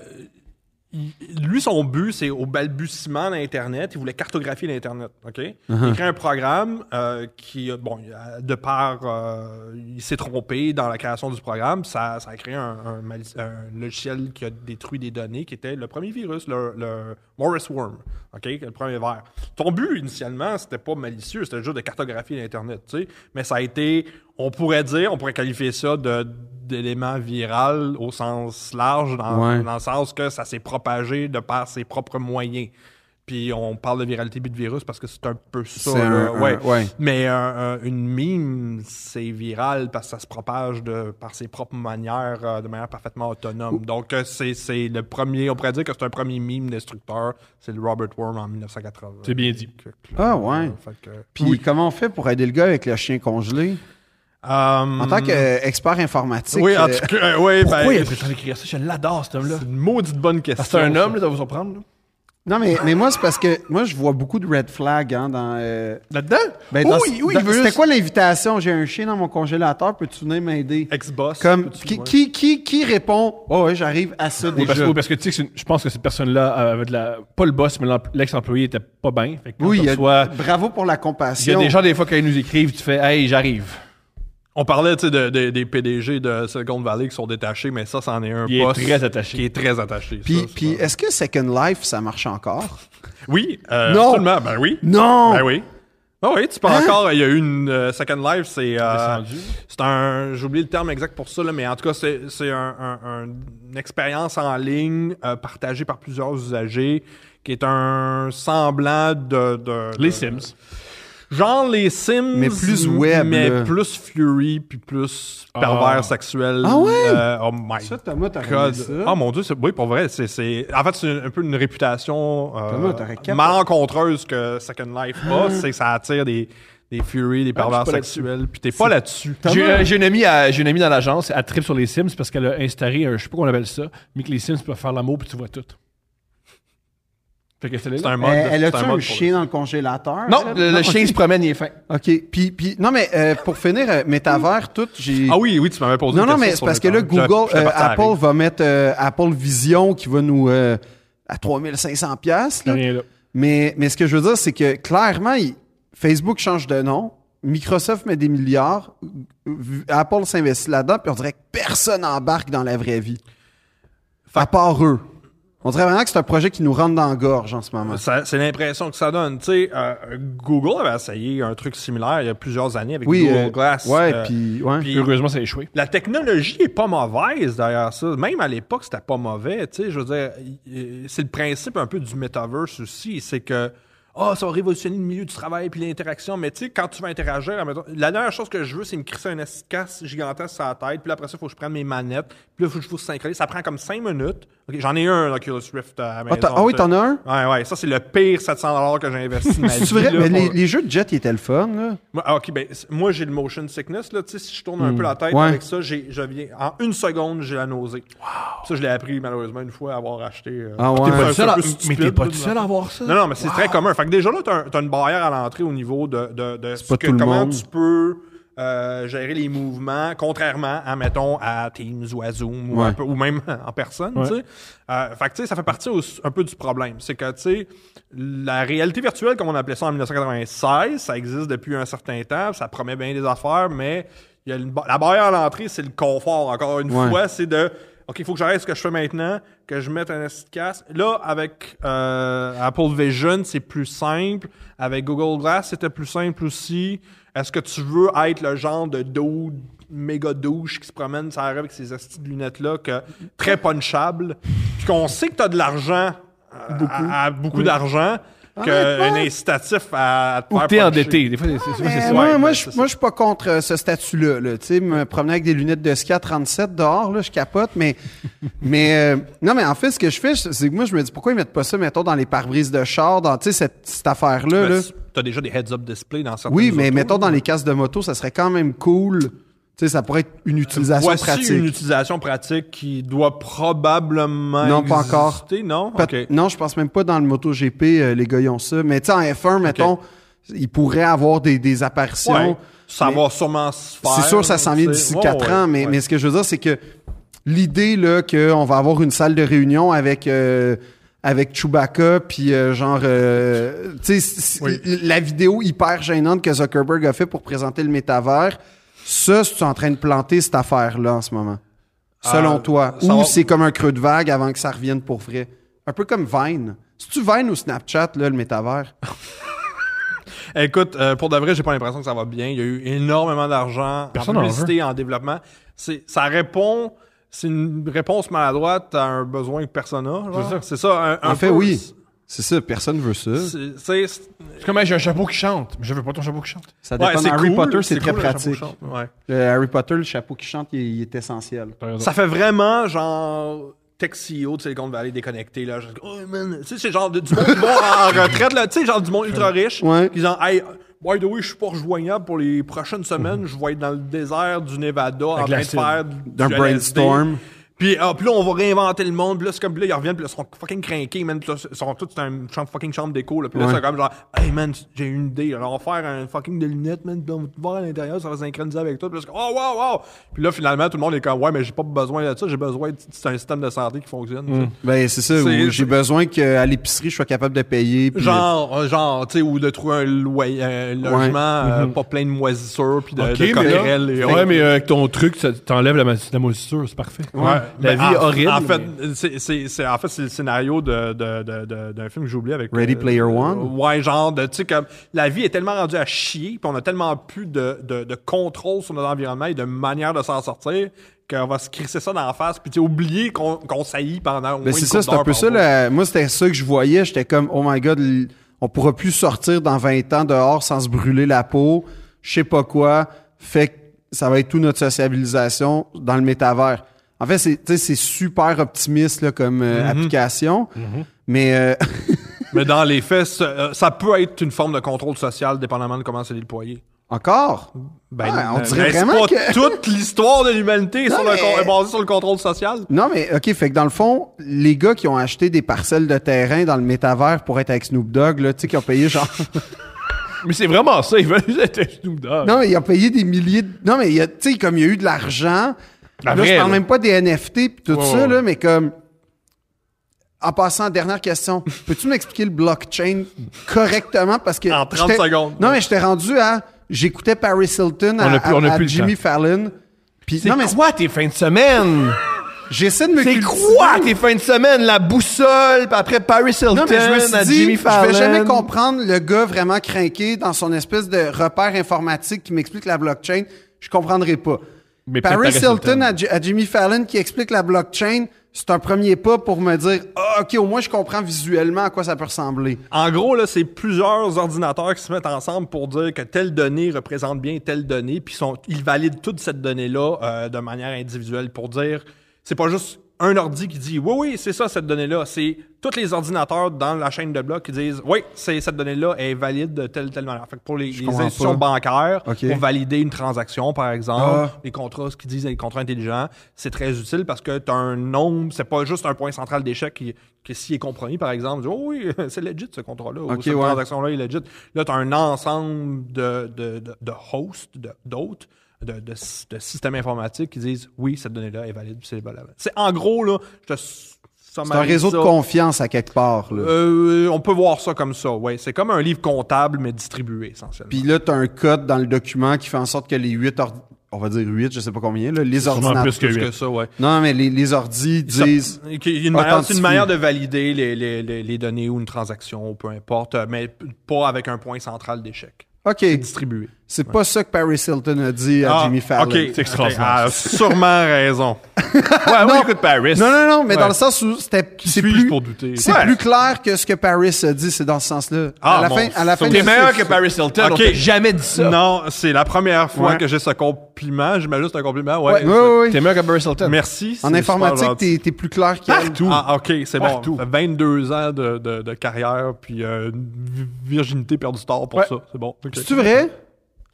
[SPEAKER 3] il- lui, son but, c'est au balbutiement d'Internet, il voulait cartographier l'Internet. OK?
[SPEAKER 2] Uh-huh.
[SPEAKER 3] Il crée un programme euh, qui, bon, de part, euh, il s'est trompé dans la création du programme. Ça, ça a créé un, un mali- un logiciel qui a détruit des données, qui était le premier virus, le, le Morris Worm. OK? Le premier verre. Ton but, initialement, c'était pas malicieux, c'était juste de cartographier l'Internet, tu sais. Mais ça a été, on pourrait dire, on pourrait qualifier ça de d'élément viral au sens large, dans,
[SPEAKER 2] Ouais.
[SPEAKER 3] dans le sens que ça s'est propagé de par ses propres moyens. Puis on parle de viralité but de virus parce que c'est un peu ça.
[SPEAKER 2] Un- un-
[SPEAKER 3] ouais.
[SPEAKER 2] ouais.
[SPEAKER 3] Mais une meme, c'est viral parce que ça se propage de, par ses propres manières, euh, de manière parfaitement autonome. Donc euh, c'est c'est le premier, on pourrait dire que c'est un premier meme destructeur. C'est le Robert Worm en 1980.
[SPEAKER 1] C'est bien dit.
[SPEAKER 2] Ah, ouais.
[SPEAKER 3] Fait que-
[SPEAKER 2] Puis comment on fait pour aider le gars avec le chien congelé? En tant qu'expert informatique.
[SPEAKER 3] Oui, en tout cas, euh, oui,
[SPEAKER 1] Pourquoi
[SPEAKER 3] ben,
[SPEAKER 1] temps d'écrire ça? Je l'adore, cet homme-là.
[SPEAKER 3] c'est une maudite bonne question.
[SPEAKER 1] C'est un homme, là, ça va vous surprendre. là.
[SPEAKER 2] Non, mais, mais moi, c'est parce que moi, je vois beaucoup de red flags hein, dans. euh,
[SPEAKER 1] Là-dedans?
[SPEAKER 2] ben, dans-
[SPEAKER 1] oui, oui,
[SPEAKER 2] dans- C'était
[SPEAKER 1] juste-
[SPEAKER 2] quoi l'invitation? J'ai un chien dans mon congélateur, peux-tu venir m'aider?
[SPEAKER 3] Ex-boss.
[SPEAKER 2] Comme, qui,
[SPEAKER 3] ouais.
[SPEAKER 2] qui, qui, qui répond? Oh, ouais, j'arrive à ça
[SPEAKER 1] Oui,
[SPEAKER 2] déjà.
[SPEAKER 1] parce, oui, parce que tu sais je pense que cette personne-là avait de la. Pas le boss, mais l'ex-employé était pas bien.
[SPEAKER 2] Oui, il y a- bravo pour la
[SPEAKER 1] il y a
[SPEAKER 2] compassion.
[SPEAKER 1] des gens, des fois, quand ils nous écrivent, tu fais Hey, j'arrive.
[SPEAKER 3] On parlait de, de- des PDG de Silicon Valley qui sont détachés, mais ça, c'en est un
[SPEAKER 1] Il est très attaché.
[SPEAKER 3] qui est très attaché.
[SPEAKER 2] Puis, puis est-ce que Second Life, ça marche encore?
[SPEAKER 3] Oui, euh,
[SPEAKER 2] Non.
[SPEAKER 3] absolument. Ben oui.
[SPEAKER 2] Non!
[SPEAKER 3] Ben oui. Ben oui, tu peux
[SPEAKER 2] Hein?
[SPEAKER 3] encore. Il y a eu une euh, Second Life, c'est. euh, c'est un. J'ai oublié le terme exact pour ça, là, mais en tout cas, c'est c'est un, un- un- une expérience en ligne euh, partagée par plusieurs usagers qui est un semblant de. de-
[SPEAKER 1] Les
[SPEAKER 3] de-
[SPEAKER 1] Sims.
[SPEAKER 3] Genre les Sims.
[SPEAKER 2] Mais plus web,
[SPEAKER 3] Mais
[SPEAKER 2] là.
[SPEAKER 3] plus Fury, puis plus pervers
[SPEAKER 1] Ah.
[SPEAKER 3] sexuel.
[SPEAKER 2] Ah ouais?
[SPEAKER 3] Euh, oh my
[SPEAKER 2] Ça, Thomas,
[SPEAKER 3] God.
[SPEAKER 2] ça?
[SPEAKER 3] Ah mon dieu, c'est- oui, pour vrai, c'est, c'est- en fait, c'est un peu une réputation euh,
[SPEAKER 2] Thomas,
[SPEAKER 3] malencontreuse que Second Life a, c'est que ça attire des, des furies, des
[SPEAKER 1] Ah,
[SPEAKER 3] pervers sexuels, puis t'es pas là-dessus.
[SPEAKER 1] J'ai euh, j'ai une amie à- j'ai une amie dans l'agence, elle tripe sur les Sims parce qu'elle a installé un, je sais pas comment on appelle ça, mais que les Sims peuvent faire l'amour puis tu vois tout. Fait que c'est
[SPEAKER 3] un
[SPEAKER 2] Elle,
[SPEAKER 3] mode.
[SPEAKER 2] elle a-tu
[SPEAKER 3] un
[SPEAKER 2] un, chien dans le congélateur?
[SPEAKER 1] Non, le, le chien se promène, il est fin.
[SPEAKER 2] OK. Puis, puis, non, mais euh, pour finir, euh, Métavers, tout, j'ai...
[SPEAKER 3] Ah oui, oui, tu m'avais posé
[SPEAKER 2] Non,
[SPEAKER 3] une
[SPEAKER 2] non, mais c'est parce que là, Google, euh, Apple va mettre euh, Apple Vision qui va nous... euh, à 3500 pièces
[SPEAKER 1] Rien là.
[SPEAKER 2] mais, mais ce que je veux dire, c'est que clairement, il- Facebook change de nom, Microsoft met des milliards, Apple s'investit là-dedans, puis on dirait que personne embarque dans la vraie vie. À part eux. On dirait vraiment que c'est un projet qui nous rentre dans la gorge en ce moment.
[SPEAKER 3] Ça- c'est l'impression que ça donne. Tu sais, euh, Google avait essayé un truc similaire il y a plusieurs années avec
[SPEAKER 2] Oui,
[SPEAKER 3] Google
[SPEAKER 2] euh,
[SPEAKER 3] Glass.
[SPEAKER 2] ouais,
[SPEAKER 3] Euh,
[SPEAKER 2] puis... Ouais.
[SPEAKER 3] puis-
[SPEAKER 1] Heureusement, ça a échoué.
[SPEAKER 3] La technologie est pas mauvaise derrière ça. Même à l'époque, c'était pas mauvais. Tu sais, je veux dire, c'est le principe un peu du metaverse aussi. C'est que, ah, ça va révolutionner le milieu du travail puis l'interaction. Mais tu sais, quand tu vas interagir, la dernière chose que je veux, c'est me crisser un casse gigantesque sur la tête. Puis là, après ça, il faut que je prenne mes manettes. Puis là, il faut que je faut synchroniser. Ça prend comme cinq minutes. Ok, J'en ai un, l'Oculus Rift à la maison.
[SPEAKER 2] Ah, ah oui, t'en as un?
[SPEAKER 3] Ouais, ouais. Ça, c'est le pire 700 que j'ai investi de ma vie.
[SPEAKER 2] C'est vrai,
[SPEAKER 3] là,
[SPEAKER 2] mais les, les jeux de jet, ils étaient le fun, là.
[SPEAKER 3] moi, ah, ok, ben, moi j'ai le motion sickness. Là, tu sais, si je tourne un peu la tête
[SPEAKER 2] Ouais.
[SPEAKER 3] avec ça, j'ai, je viens, en une seconde, j'ai la nausée. Ça, je l'ai appris malheureusement une fois à avoir acheté. euh,
[SPEAKER 2] Ah ouais.
[SPEAKER 3] c'est
[SPEAKER 2] T'es
[SPEAKER 3] un
[SPEAKER 2] pas
[SPEAKER 1] le seul
[SPEAKER 3] peu
[SPEAKER 1] à-
[SPEAKER 3] stupide,
[SPEAKER 1] mais t'es pas tout seul à avoir ça?
[SPEAKER 3] Non, non, mais c'est très commun. Fait que déjà là, t'as, un- t'as une barrière à l'entrée au niveau de, de, de ce
[SPEAKER 2] pas
[SPEAKER 3] que-
[SPEAKER 2] tout le
[SPEAKER 3] comment
[SPEAKER 2] monde.
[SPEAKER 3] tu peux euh, gérer les mouvements, contrairement à, mettons, à Teams ou à Zoom ou,
[SPEAKER 2] Ouais.
[SPEAKER 3] un peu- ou même en personne,
[SPEAKER 1] Ouais.
[SPEAKER 3] sais. Euh, fait que, tu sais, ça fait partie un peu du problème. C'est que, sais, la réalité virtuelle, comme on appelait ça en 1996, ça existe depuis un certain temps, ça promet bien des affaires, mais il y a une ba- la barrière à l'entrée, c'est le confort. Encore une
[SPEAKER 2] Ouais.
[SPEAKER 3] fois, c'est de OK, il faut que j'arrête ce que je fais maintenant, que je mette un casque. Là, avec euh, Apple Vision, c'est plus simple. Avec Google Glass, c'était plus simple aussi. Est-ce que tu veux être le genre de dude méga douche qui se promène la rue avec ces esti de lunettes-là, que, très punchable, puis qu'on sait que tu as de l'argent, euh, à- à beaucoup d'argent, qu'un incitatif à, à te
[SPEAKER 1] Ou
[SPEAKER 3] faire
[SPEAKER 1] t'es
[SPEAKER 3] puncher.
[SPEAKER 1] endetté. Des fois, c'est ça.
[SPEAKER 2] moi,
[SPEAKER 3] ouais,
[SPEAKER 2] moi, je, moi, je suis pas contre euh, ce statut-là. Là. Tu sais, me promener avec des lunettes de ski à 37 dehors, là, je capote. Mais, mais euh, non, mais en fait, ce que je fais, c'est que moi, je me dis pourquoi ils mettent pas ça, mettons, dans les pare-brises de char, dans tu sais, cette, cette affaire-là.
[SPEAKER 3] Ben,
[SPEAKER 2] là?
[SPEAKER 3] T'as déjà des heads-up display dans certaines
[SPEAKER 2] Oui, mais
[SPEAKER 3] autos,
[SPEAKER 2] mettons
[SPEAKER 3] là.
[SPEAKER 2] dans les casques de moto, ça serait quand même cool. Tu sais, ça pourrait être une utilisation
[SPEAKER 3] Voici
[SPEAKER 2] pratique.
[SPEAKER 3] une utilisation pratique qui doit probablement
[SPEAKER 2] Non, pas encore.
[SPEAKER 3] non? OK.
[SPEAKER 2] Non, je pense même pas dans le MotoGP, euh, les gars ils ont ça. Mais tu sais, en F1, mettons, ils pourraient avoir des, des apparitions.
[SPEAKER 3] Ouais. Ça
[SPEAKER 2] Mais-
[SPEAKER 3] va sûrement se faire.
[SPEAKER 2] C'est sûr, ça s'en vient d'ici
[SPEAKER 3] sais. Ouais,
[SPEAKER 2] 4
[SPEAKER 3] ouais,
[SPEAKER 2] ans, mais,
[SPEAKER 3] ouais.
[SPEAKER 2] mais ce que je veux dire, c'est que l'idée là qu'on va avoir une salle de réunion avec euh, avec Chewbacca puis euh, genre euh, tu sais
[SPEAKER 3] Oui.
[SPEAKER 2] la vidéo hyper gênante que Zuckerberg a fait pour présenter le métavers, ça c'est en train de planter cette affaire là en ce moment. Selon
[SPEAKER 3] Euh,
[SPEAKER 2] toi, ou
[SPEAKER 3] va-
[SPEAKER 2] c'est comme un creux de vague avant que ça revienne pour vrai? Un peu comme Vine. C'est-tu Vine ou Snapchat, là, le métavers?
[SPEAKER 3] Écoute, euh, pour de vrai, j'ai pas l'impression que ça va bien. Il y a eu énormément d'argent en
[SPEAKER 1] Personne en
[SPEAKER 3] publicité et en développement. C'est, ça répond, c'est une réponse maladroite à un besoin que personne n'a.
[SPEAKER 1] C'est ça.
[SPEAKER 3] C'est ça. un- un
[SPEAKER 2] En fait,
[SPEAKER 3] peu.
[SPEAKER 2] oui. C'est ça, personne veut ça.
[SPEAKER 3] C'est, c'est- c'est-
[SPEAKER 1] C'est comme, hey, j'ai un chapeau qui chante. Mais je veux pas ton chapeau qui chante.
[SPEAKER 2] Ça dépend.
[SPEAKER 3] c'est
[SPEAKER 2] Harry
[SPEAKER 3] cool,
[SPEAKER 2] Potter, c'est très
[SPEAKER 3] cool,
[SPEAKER 2] pratique.
[SPEAKER 3] ouais.
[SPEAKER 2] Le Harry Potter, le chapeau qui chante, il, il est essentiel.
[SPEAKER 3] Ça fait vraiment genre tech CEO de Silicon Valley déconnecté là. Genre, oh man, tu sais c'est genre de- du monde qui va en retraite là, tu sais genre du monde ultra riche
[SPEAKER 2] Ouais.
[SPEAKER 3] qui disant hey by the way, je suis pas rejoignable pour les prochaines semaines, je vais être dans le désert du Nevada en train de faire du
[SPEAKER 2] D'un
[SPEAKER 3] LSD. Puis, ah, puis là, on va réinventer le monde. Puis là, c'est comme, puis là, ils reviennent, puis là, ils sont fucking craqués, man. Puis là, ils sont tous dans une chambre, fucking chambre d'écho, là. Puis là,
[SPEAKER 2] Ouais.
[SPEAKER 3] c'est comme genre, hey, man, j'ai une idée. Alors, on va faire un fucking de lunettes, man. Puis là, on va te voir à l'intérieur, ça va synchroniser avec toi. Puis là, c'est comme, oh, wow, wow. Puis là, finalement, tout le monde est comme, ouais, mais j'ai pas besoin de ça. J'ai besoin, de- c'est un système de santé qui fonctionne. tu sais.
[SPEAKER 2] Ben, c'est ça.
[SPEAKER 3] C'est-
[SPEAKER 2] où J'ai besoin qu'à l'épicerie, je sois capable de payer. puis-
[SPEAKER 3] Genre, euh, genre, tu sais, ou de trouver un, loyer, un logement euh, pas plein de moisissures puis de, de
[SPEAKER 1] mais là-
[SPEAKER 3] collerelles et
[SPEAKER 1] Ouais, mais euh, avec ton truc, ça t'enlève la, ma- la moisissure, c'est parfait.
[SPEAKER 3] Ouais.
[SPEAKER 1] La
[SPEAKER 3] Ben,
[SPEAKER 1] vie est
[SPEAKER 3] en-
[SPEAKER 1] horrible.
[SPEAKER 3] En fait,
[SPEAKER 1] mais-
[SPEAKER 3] c'est, c'est, c'est- en fait, c'est le scénario de, de, de, de- d'un film que j'ai oublié avec.
[SPEAKER 2] Ready Player One?
[SPEAKER 3] euh, ouais, genre, de, tu sais, comme, la vie est tellement rendue à chier, puis on a tellement plus de, de, de contrôle sur notre environnement et de manière de s'en sortir qu'on va se crisser ça dans la face, puis tu sais, oublier qu'on, qu'on saillit pendant au
[SPEAKER 2] Ben,
[SPEAKER 3] moins
[SPEAKER 2] c'est
[SPEAKER 3] une
[SPEAKER 2] ça, c'est un peu ça. Moi, c'était ça que je voyais. J'étais comme, oh my god, l- on pourra plus sortir dans 20 ans dehors sans se brûler la peau. Je sais pas quoi. Fait que ça va être toute notre sociabilisation dans le métavers. En fait, c'est, tu sais, c'est super optimiste là, comme euh,
[SPEAKER 3] Mm-hmm.
[SPEAKER 2] application. Mais euh,
[SPEAKER 3] Mais dans les faits, ça, euh, ça peut être une forme de contrôle social, dépendamment de comment c'est déployé.
[SPEAKER 2] encore,
[SPEAKER 3] Ben,
[SPEAKER 2] on
[SPEAKER 3] euh,
[SPEAKER 2] dirait vraiment
[SPEAKER 3] pas
[SPEAKER 2] que-
[SPEAKER 3] toute l'histoire de l'humanité
[SPEAKER 2] mais-
[SPEAKER 3] est basée sur le contrôle social.
[SPEAKER 2] Non, mais OK, fait que dans le fond, les gars qui ont acheté des parcelles de terrain dans le métavers pour être avec Snoop Dogg, là, tu sais, qui ont payé genre.
[SPEAKER 1] Mais c'est vraiment ça, ils veulent être Snoop Dogg.
[SPEAKER 2] non, mais ils ont payé des milliers de. Non, mais tu sais, comme il y a eu de l'argent. Là, je parle
[SPEAKER 1] là.
[SPEAKER 2] même pas des NFT pis tout ça, là, mais comme. En passant, dernière question. Peux-tu m'expliquer le blockchain correctement? Parce que.
[SPEAKER 3] En 30
[SPEAKER 2] j'étais-
[SPEAKER 3] secondes.
[SPEAKER 2] Non, mais j'étais rendu à. J'écoutais Paris Hilton à,
[SPEAKER 1] On a plus- on a
[SPEAKER 2] à- à
[SPEAKER 1] plus
[SPEAKER 2] Jimmy Fallon. Puis,
[SPEAKER 1] C'est
[SPEAKER 2] non, mais
[SPEAKER 1] quoi tes fins de semaine?
[SPEAKER 2] j'essaie de me
[SPEAKER 1] C'est quoi tes fins de semaine? La boussole, puis après Paris Hilton,
[SPEAKER 2] Non, mais je me suis
[SPEAKER 1] à
[SPEAKER 2] dit,
[SPEAKER 1] Jimmy
[SPEAKER 2] je
[SPEAKER 1] Fallon.
[SPEAKER 2] vais jamais comprendre le gars vraiment craqué dans son espèce de repère informatique qui m'explique la blockchain. Je comprendrai pas.
[SPEAKER 1] Mais
[SPEAKER 2] Paris Hilton à, Jimmy Fallon qui explique la blockchain, c'est un premier pas pour me dire, ah, OK, au moins je comprends visuellement à quoi ça peut ressembler.
[SPEAKER 3] En gros, là, c'est plusieurs ordinateurs qui se mettent ensemble pour dire que telle donnée représente bien telle donnée, puis sont, ils valident toute cette donnée-là euh, de manière individuelle pour dire, c'est pas juste un ordi qui dit, oui, oui, c'est ça cette donnée-là, c'est tous les ordinateurs dans la chaîne de blocs qui disent, oui, c'est cette donnée-là est valide de telle telle manière. Fait que pour les, institutions
[SPEAKER 2] pas.
[SPEAKER 3] bancaires, pour valider une transaction, par exemple,
[SPEAKER 2] Ah.
[SPEAKER 3] les contrats, ce qu'ils disent les contrats intelligents, c'est très utile parce que tu as un nombre, c'est pas juste un point central d'échec qui, qui s'il est compromis, par exemple, tu dis, oh oui, c'est legit ce contrat-là, ou cette
[SPEAKER 2] ouais.
[SPEAKER 3] transaction-là est legit. Là, tu as un ensemble de, de, de, de hosts, d'hôtes, de, de, de systèmes informatiques qui disent, oui, cette donnée-là est valide, c'est valable. C'est en gros, là, je te
[SPEAKER 2] C'est un réseau de confiance à quelque part. Là.
[SPEAKER 3] Euh, on peut voir ça comme ça, ouais. C'est comme un livre comptable, mais distribué, essentiellement.
[SPEAKER 2] Puis là, tu as un code dans le document qui fait en sorte que les huit, ordi- on va dire 8, je sais pas combien, là, les ordinateurs.
[SPEAKER 1] plus que
[SPEAKER 3] Plus
[SPEAKER 1] huit.
[SPEAKER 3] que ça, ouais.
[SPEAKER 2] Non, mais les, les ordis disent.
[SPEAKER 3] une C'est
[SPEAKER 2] Authentifie.
[SPEAKER 3] une manière de valider les, les, les, les données ou une transaction, peu importe, mais pas avec un point central d'échec.
[SPEAKER 2] OK,
[SPEAKER 3] Distribué.
[SPEAKER 2] C'est pas ça que Paris Hilton a dit à
[SPEAKER 3] Ah,
[SPEAKER 2] Jimmy Fallon.
[SPEAKER 3] ok,
[SPEAKER 1] C'est extraordinaire.
[SPEAKER 3] ok, ah, sûrement raison.
[SPEAKER 1] Ouais, moi, j'écoute Paris.
[SPEAKER 2] Non, non, non, mais
[SPEAKER 3] Ouais.
[SPEAKER 2] dans le sens où c'était, c'est plus,
[SPEAKER 3] pour douter?
[SPEAKER 2] c'est
[SPEAKER 3] Ouais.
[SPEAKER 2] plus clair que ce que Paris a dit, c'est dans ce sens-là.
[SPEAKER 3] Ah,
[SPEAKER 2] à la
[SPEAKER 3] mon
[SPEAKER 2] fin, à la fin.
[SPEAKER 1] T'es meilleur que Paris Hilton.
[SPEAKER 3] Ok.
[SPEAKER 1] On jamais dit ça.
[SPEAKER 3] Non, c'est la première fois
[SPEAKER 2] Ouais.
[SPEAKER 3] que j'ai ce compliment. J'imagine c'est un compliment. Ouais.
[SPEAKER 2] Ouais, ouais, ouais.
[SPEAKER 1] T'es meilleur que Paris Hilton.
[SPEAKER 3] Merci.
[SPEAKER 2] En informatique, t'es, t'es plus clair qu'elle.
[SPEAKER 1] Partout.
[SPEAKER 3] Ah, ok, c'est bon.
[SPEAKER 1] Partout.
[SPEAKER 3] Ça fait 22 ans de, de, de carrière, puis euh, une virginité perdue tard pour
[SPEAKER 1] Ouais.
[SPEAKER 3] ça. C'est bon.
[SPEAKER 2] C'est-tu vrai?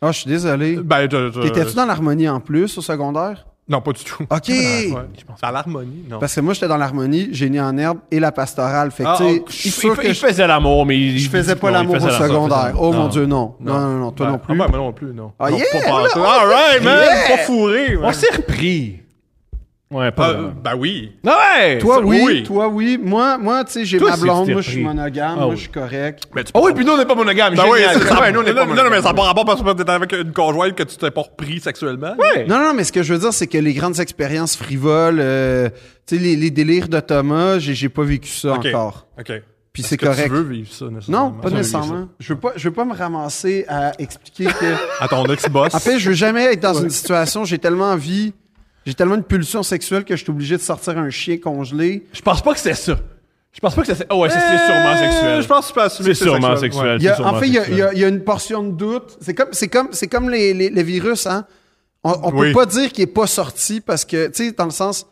[SPEAKER 2] Ah, je suis désolé.
[SPEAKER 3] Ben, je- je-
[SPEAKER 2] T'étais-tu dans l'harmonie en plus au secondaire?
[SPEAKER 3] Non, pas du tout.
[SPEAKER 2] OK.
[SPEAKER 3] Ouais. À l'harmonie, non.
[SPEAKER 2] Parce que moi, j'étais dans l'harmonie, génie en herbe et la pastorale. Fait que,
[SPEAKER 3] Ah,
[SPEAKER 2] tu sais,
[SPEAKER 3] ok.
[SPEAKER 2] je suis
[SPEAKER 1] Il,
[SPEAKER 2] sûr
[SPEAKER 1] fa-
[SPEAKER 2] que
[SPEAKER 1] il
[SPEAKER 2] je,
[SPEAKER 1] faisait l'amour, mais il,
[SPEAKER 2] je faisais pas l'amour au secondaire. Oh mon. Dieu, non. Non, non, non, toi
[SPEAKER 3] Ben,
[SPEAKER 2] non plus.
[SPEAKER 3] Ah, ben, moi non plus, non.
[SPEAKER 2] Ah,
[SPEAKER 3] non,
[SPEAKER 2] yeah,
[SPEAKER 3] pas
[SPEAKER 2] on
[SPEAKER 3] All right, man!
[SPEAKER 2] yeah.
[SPEAKER 3] Pas fourré,
[SPEAKER 1] On
[SPEAKER 3] man.
[SPEAKER 1] s'est repris. Ouais, pas
[SPEAKER 3] Ah,
[SPEAKER 1] vraiment.
[SPEAKER 3] ben oui.
[SPEAKER 1] Ouais!
[SPEAKER 2] Toi, oui,
[SPEAKER 3] oui.
[SPEAKER 2] Toi, oui. Moi, moi tu sais, j'ai ma blonde. Moi, je suis monogame.
[SPEAKER 1] Ah
[SPEAKER 2] moi,
[SPEAKER 1] oui.
[SPEAKER 2] je suis correct.
[SPEAKER 3] Ben, tu
[SPEAKER 1] Oh oui, puis nous, on n'est pas monogame.
[SPEAKER 3] Ben oui,
[SPEAKER 1] Génial.
[SPEAKER 3] c'est ça.
[SPEAKER 1] Ouais, nous, on
[SPEAKER 3] non,
[SPEAKER 1] pas
[SPEAKER 3] non, non, mais
[SPEAKER 1] monogame.
[SPEAKER 3] ça n'a pas rapport parce que t'es avec une conjointe que tu t'es pas repris sexuellement.
[SPEAKER 1] Ouais.
[SPEAKER 2] Non, non, mais ce que je veux dire, c'est que les grandes expériences frivoles, euh, tu sais, les, les délires de Thomas, j'ai, pas vécu ça encore.
[SPEAKER 3] OK.
[SPEAKER 2] Puis c'est correct.
[SPEAKER 3] Tu veux vivre ça, nécessairement?
[SPEAKER 2] Non, pas nécessairement. Je veux pas, je veux pas me ramasser à expliquer que.
[SPEAKER 3] À ton ex-boss.
[SPEAKER 2] En fait, je veux jamais être dans une situation, j'ai tellement envie, j'ai tellement une pulsion sexuelle que je suis obligé de sortir un chien congelé.
[SPEAKER 1] Je pense pas que c'est ça. Je pense pas que c'est. Oh ouais, c'est c'est
[SPEAKER 3] Euh,
[SPEAKER 1] sûrement sexuel.
[SPEAKER 3] Je pense que tu peux assumer
[SPEAKER 1] C'est
[SPEAKER 3] que
[SPEAKER 1] sûrement
[SPEAKER 3] sexuel.
[SPEAKER 1] sexuel.
[SPEAKER 2] Il y a-
[SPEAKER 1] c'est sûrement
[SPEAKER 2] en fait, il y, a,
[SPEAKER 1] sexuel.
[SPEAKER 2] il y a- il y a une portion de doute. C'est comme, c'est comme, c'est comme les, les, les virus, hein. On, on
[SPEAKER 3] Oui.
[SPEAKER 2] peut pas dire qu'il est pas sorti parce que, tu sais, dans le sens.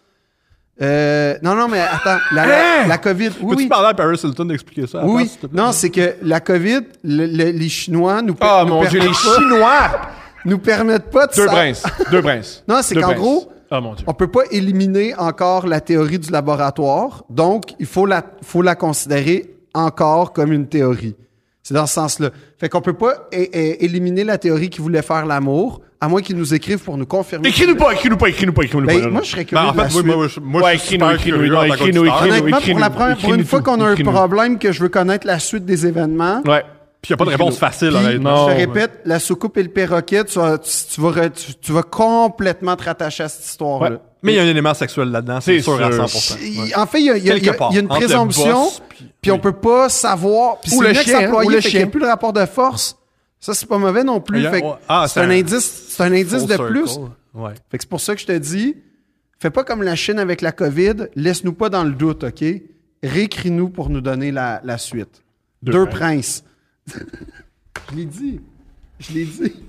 [SPEAKER 2] Euh, non, non, mais attends, la, la, la COVID. Oui,
[SPEAKER 3] Peux-tu
[SPEAKER 2] oui.
[SPEAKER 3] parler à Paris Hilton d'expliquer ça?
[SPEAKER 2] Oui, non, c'est que la COVID, le- le- les Chinois nous, per-
[SPEAKER 1] Ah,
[SPEAKER 2] nous
[SPEAKER 1] mon Dieu, les
[SPEAKER 2] permettent pas-
[SPEAKER 1] Chinois!
[SPEAKER 2] nous permettent pas de
[SPEAKER 1] Deux
[SPEAKER 2] sa-
[SPEAKER 1] princes. Deux princes.
[SPEAKER 2] Non, c'est
[SPEAKER 1] Deux
[SPEAKER 2] qu'en
[SPEAKER 1] princes.
[SPEAKER 2] gros,
[SPEAKER 1] Ah, mon Dieu.
[SPEAKER 2] on peut pas éliminer encore la théorie du laboratoire, donc il faut la, faut la considérer encore comme une théorie. C'est dans ce sens-là. Fait qu'on peut pas é- é- éliminer la théorie qui voulait faire l'amour, à moins qu'ils nous écrivent pour nous confirmer.
[SPEAKER 1] Écris-nous pas, écris-nous pas, écris-nous pas, écris-nous pas.
[SPEAKER 2] Ben,
[SPEAKER 1] non,
[SPEAKER 2] moi, je serais curieux
[SPEAKER 3] Ben, en
[SPEAKER 2] de la
[SPEAKER 3] fait, oui,
[SPEAKER 2] suite.
[SPEAKER 3] moi, je, moi,
[SPEAKER 1] Ouais,
[SPEAKER 3] je suis super curieux en.
[SPEAKER 2] Honnêtement, pour la première, pour une fois qu'on a un problème que je veux connaître la suite des événements,
[SPEAKER 1] Ouais.
[SPEAKER 3] Puis il n'y a pas de réponse facile, honnêtement.
[SPEAKER 1] Non.
[SPEAKER 2] je te répète, la soucoupe et le perroquet, tu vas, tu, tu vas, re- tu, tu vas complètement te rattacher à cette histoire-là.
[SPEAKER 1] Ouais.
[SPEAKER 3] Mais il y a un élément sexuel là-dedans, c'est sûr à
[SPEAKER 1] sûr.
[SPEAKER 3] 100%.
[SPEAKER 2] Il- En fait, il y a, il y a- il y a-
[SPEAKER 3] Quelque part,
[SPEAKER 2] il y a une présomption,
[SPEAKER 3] boss, puis-
[SPEAKER 2] puis on
[SPEAKER 3] oui.
[SPEAKER 2] peut pas savoir. Puis
[SPEAKER 1] Ou le chien,
[SPEAKER 2] ex-employé,
[SPEAKER 1] ou le
[SPEAKER 2] fait qu'il n'y a
[SPEAKER 1] chien.
[SPEAKER 2] plus le rapport de force. Ça, c'est pas mauvais non plus.
[SPEAKER 3] Il
[SPEAKER 2] Fait.
[SPEAKER 3] Ah,
[SPEAKER 2] c'est un, indice, c'est un indice de
[SPEAKER 3] circle.
[SPEAKER 2] plus.
[SPEAKER 3] Ouais.
[SPEAKER 2] Fait que c'est pour ça que je te dis, fais pas comme la Chine avec la COVID, laisse-nous pas dans le doute, OK? Réécris-nous pour nous donner la, la suite. Deux,
[SPEAKER 1] Deux
[SPEAKER 2] princes. Je l'ai dit. Je l'ai dit.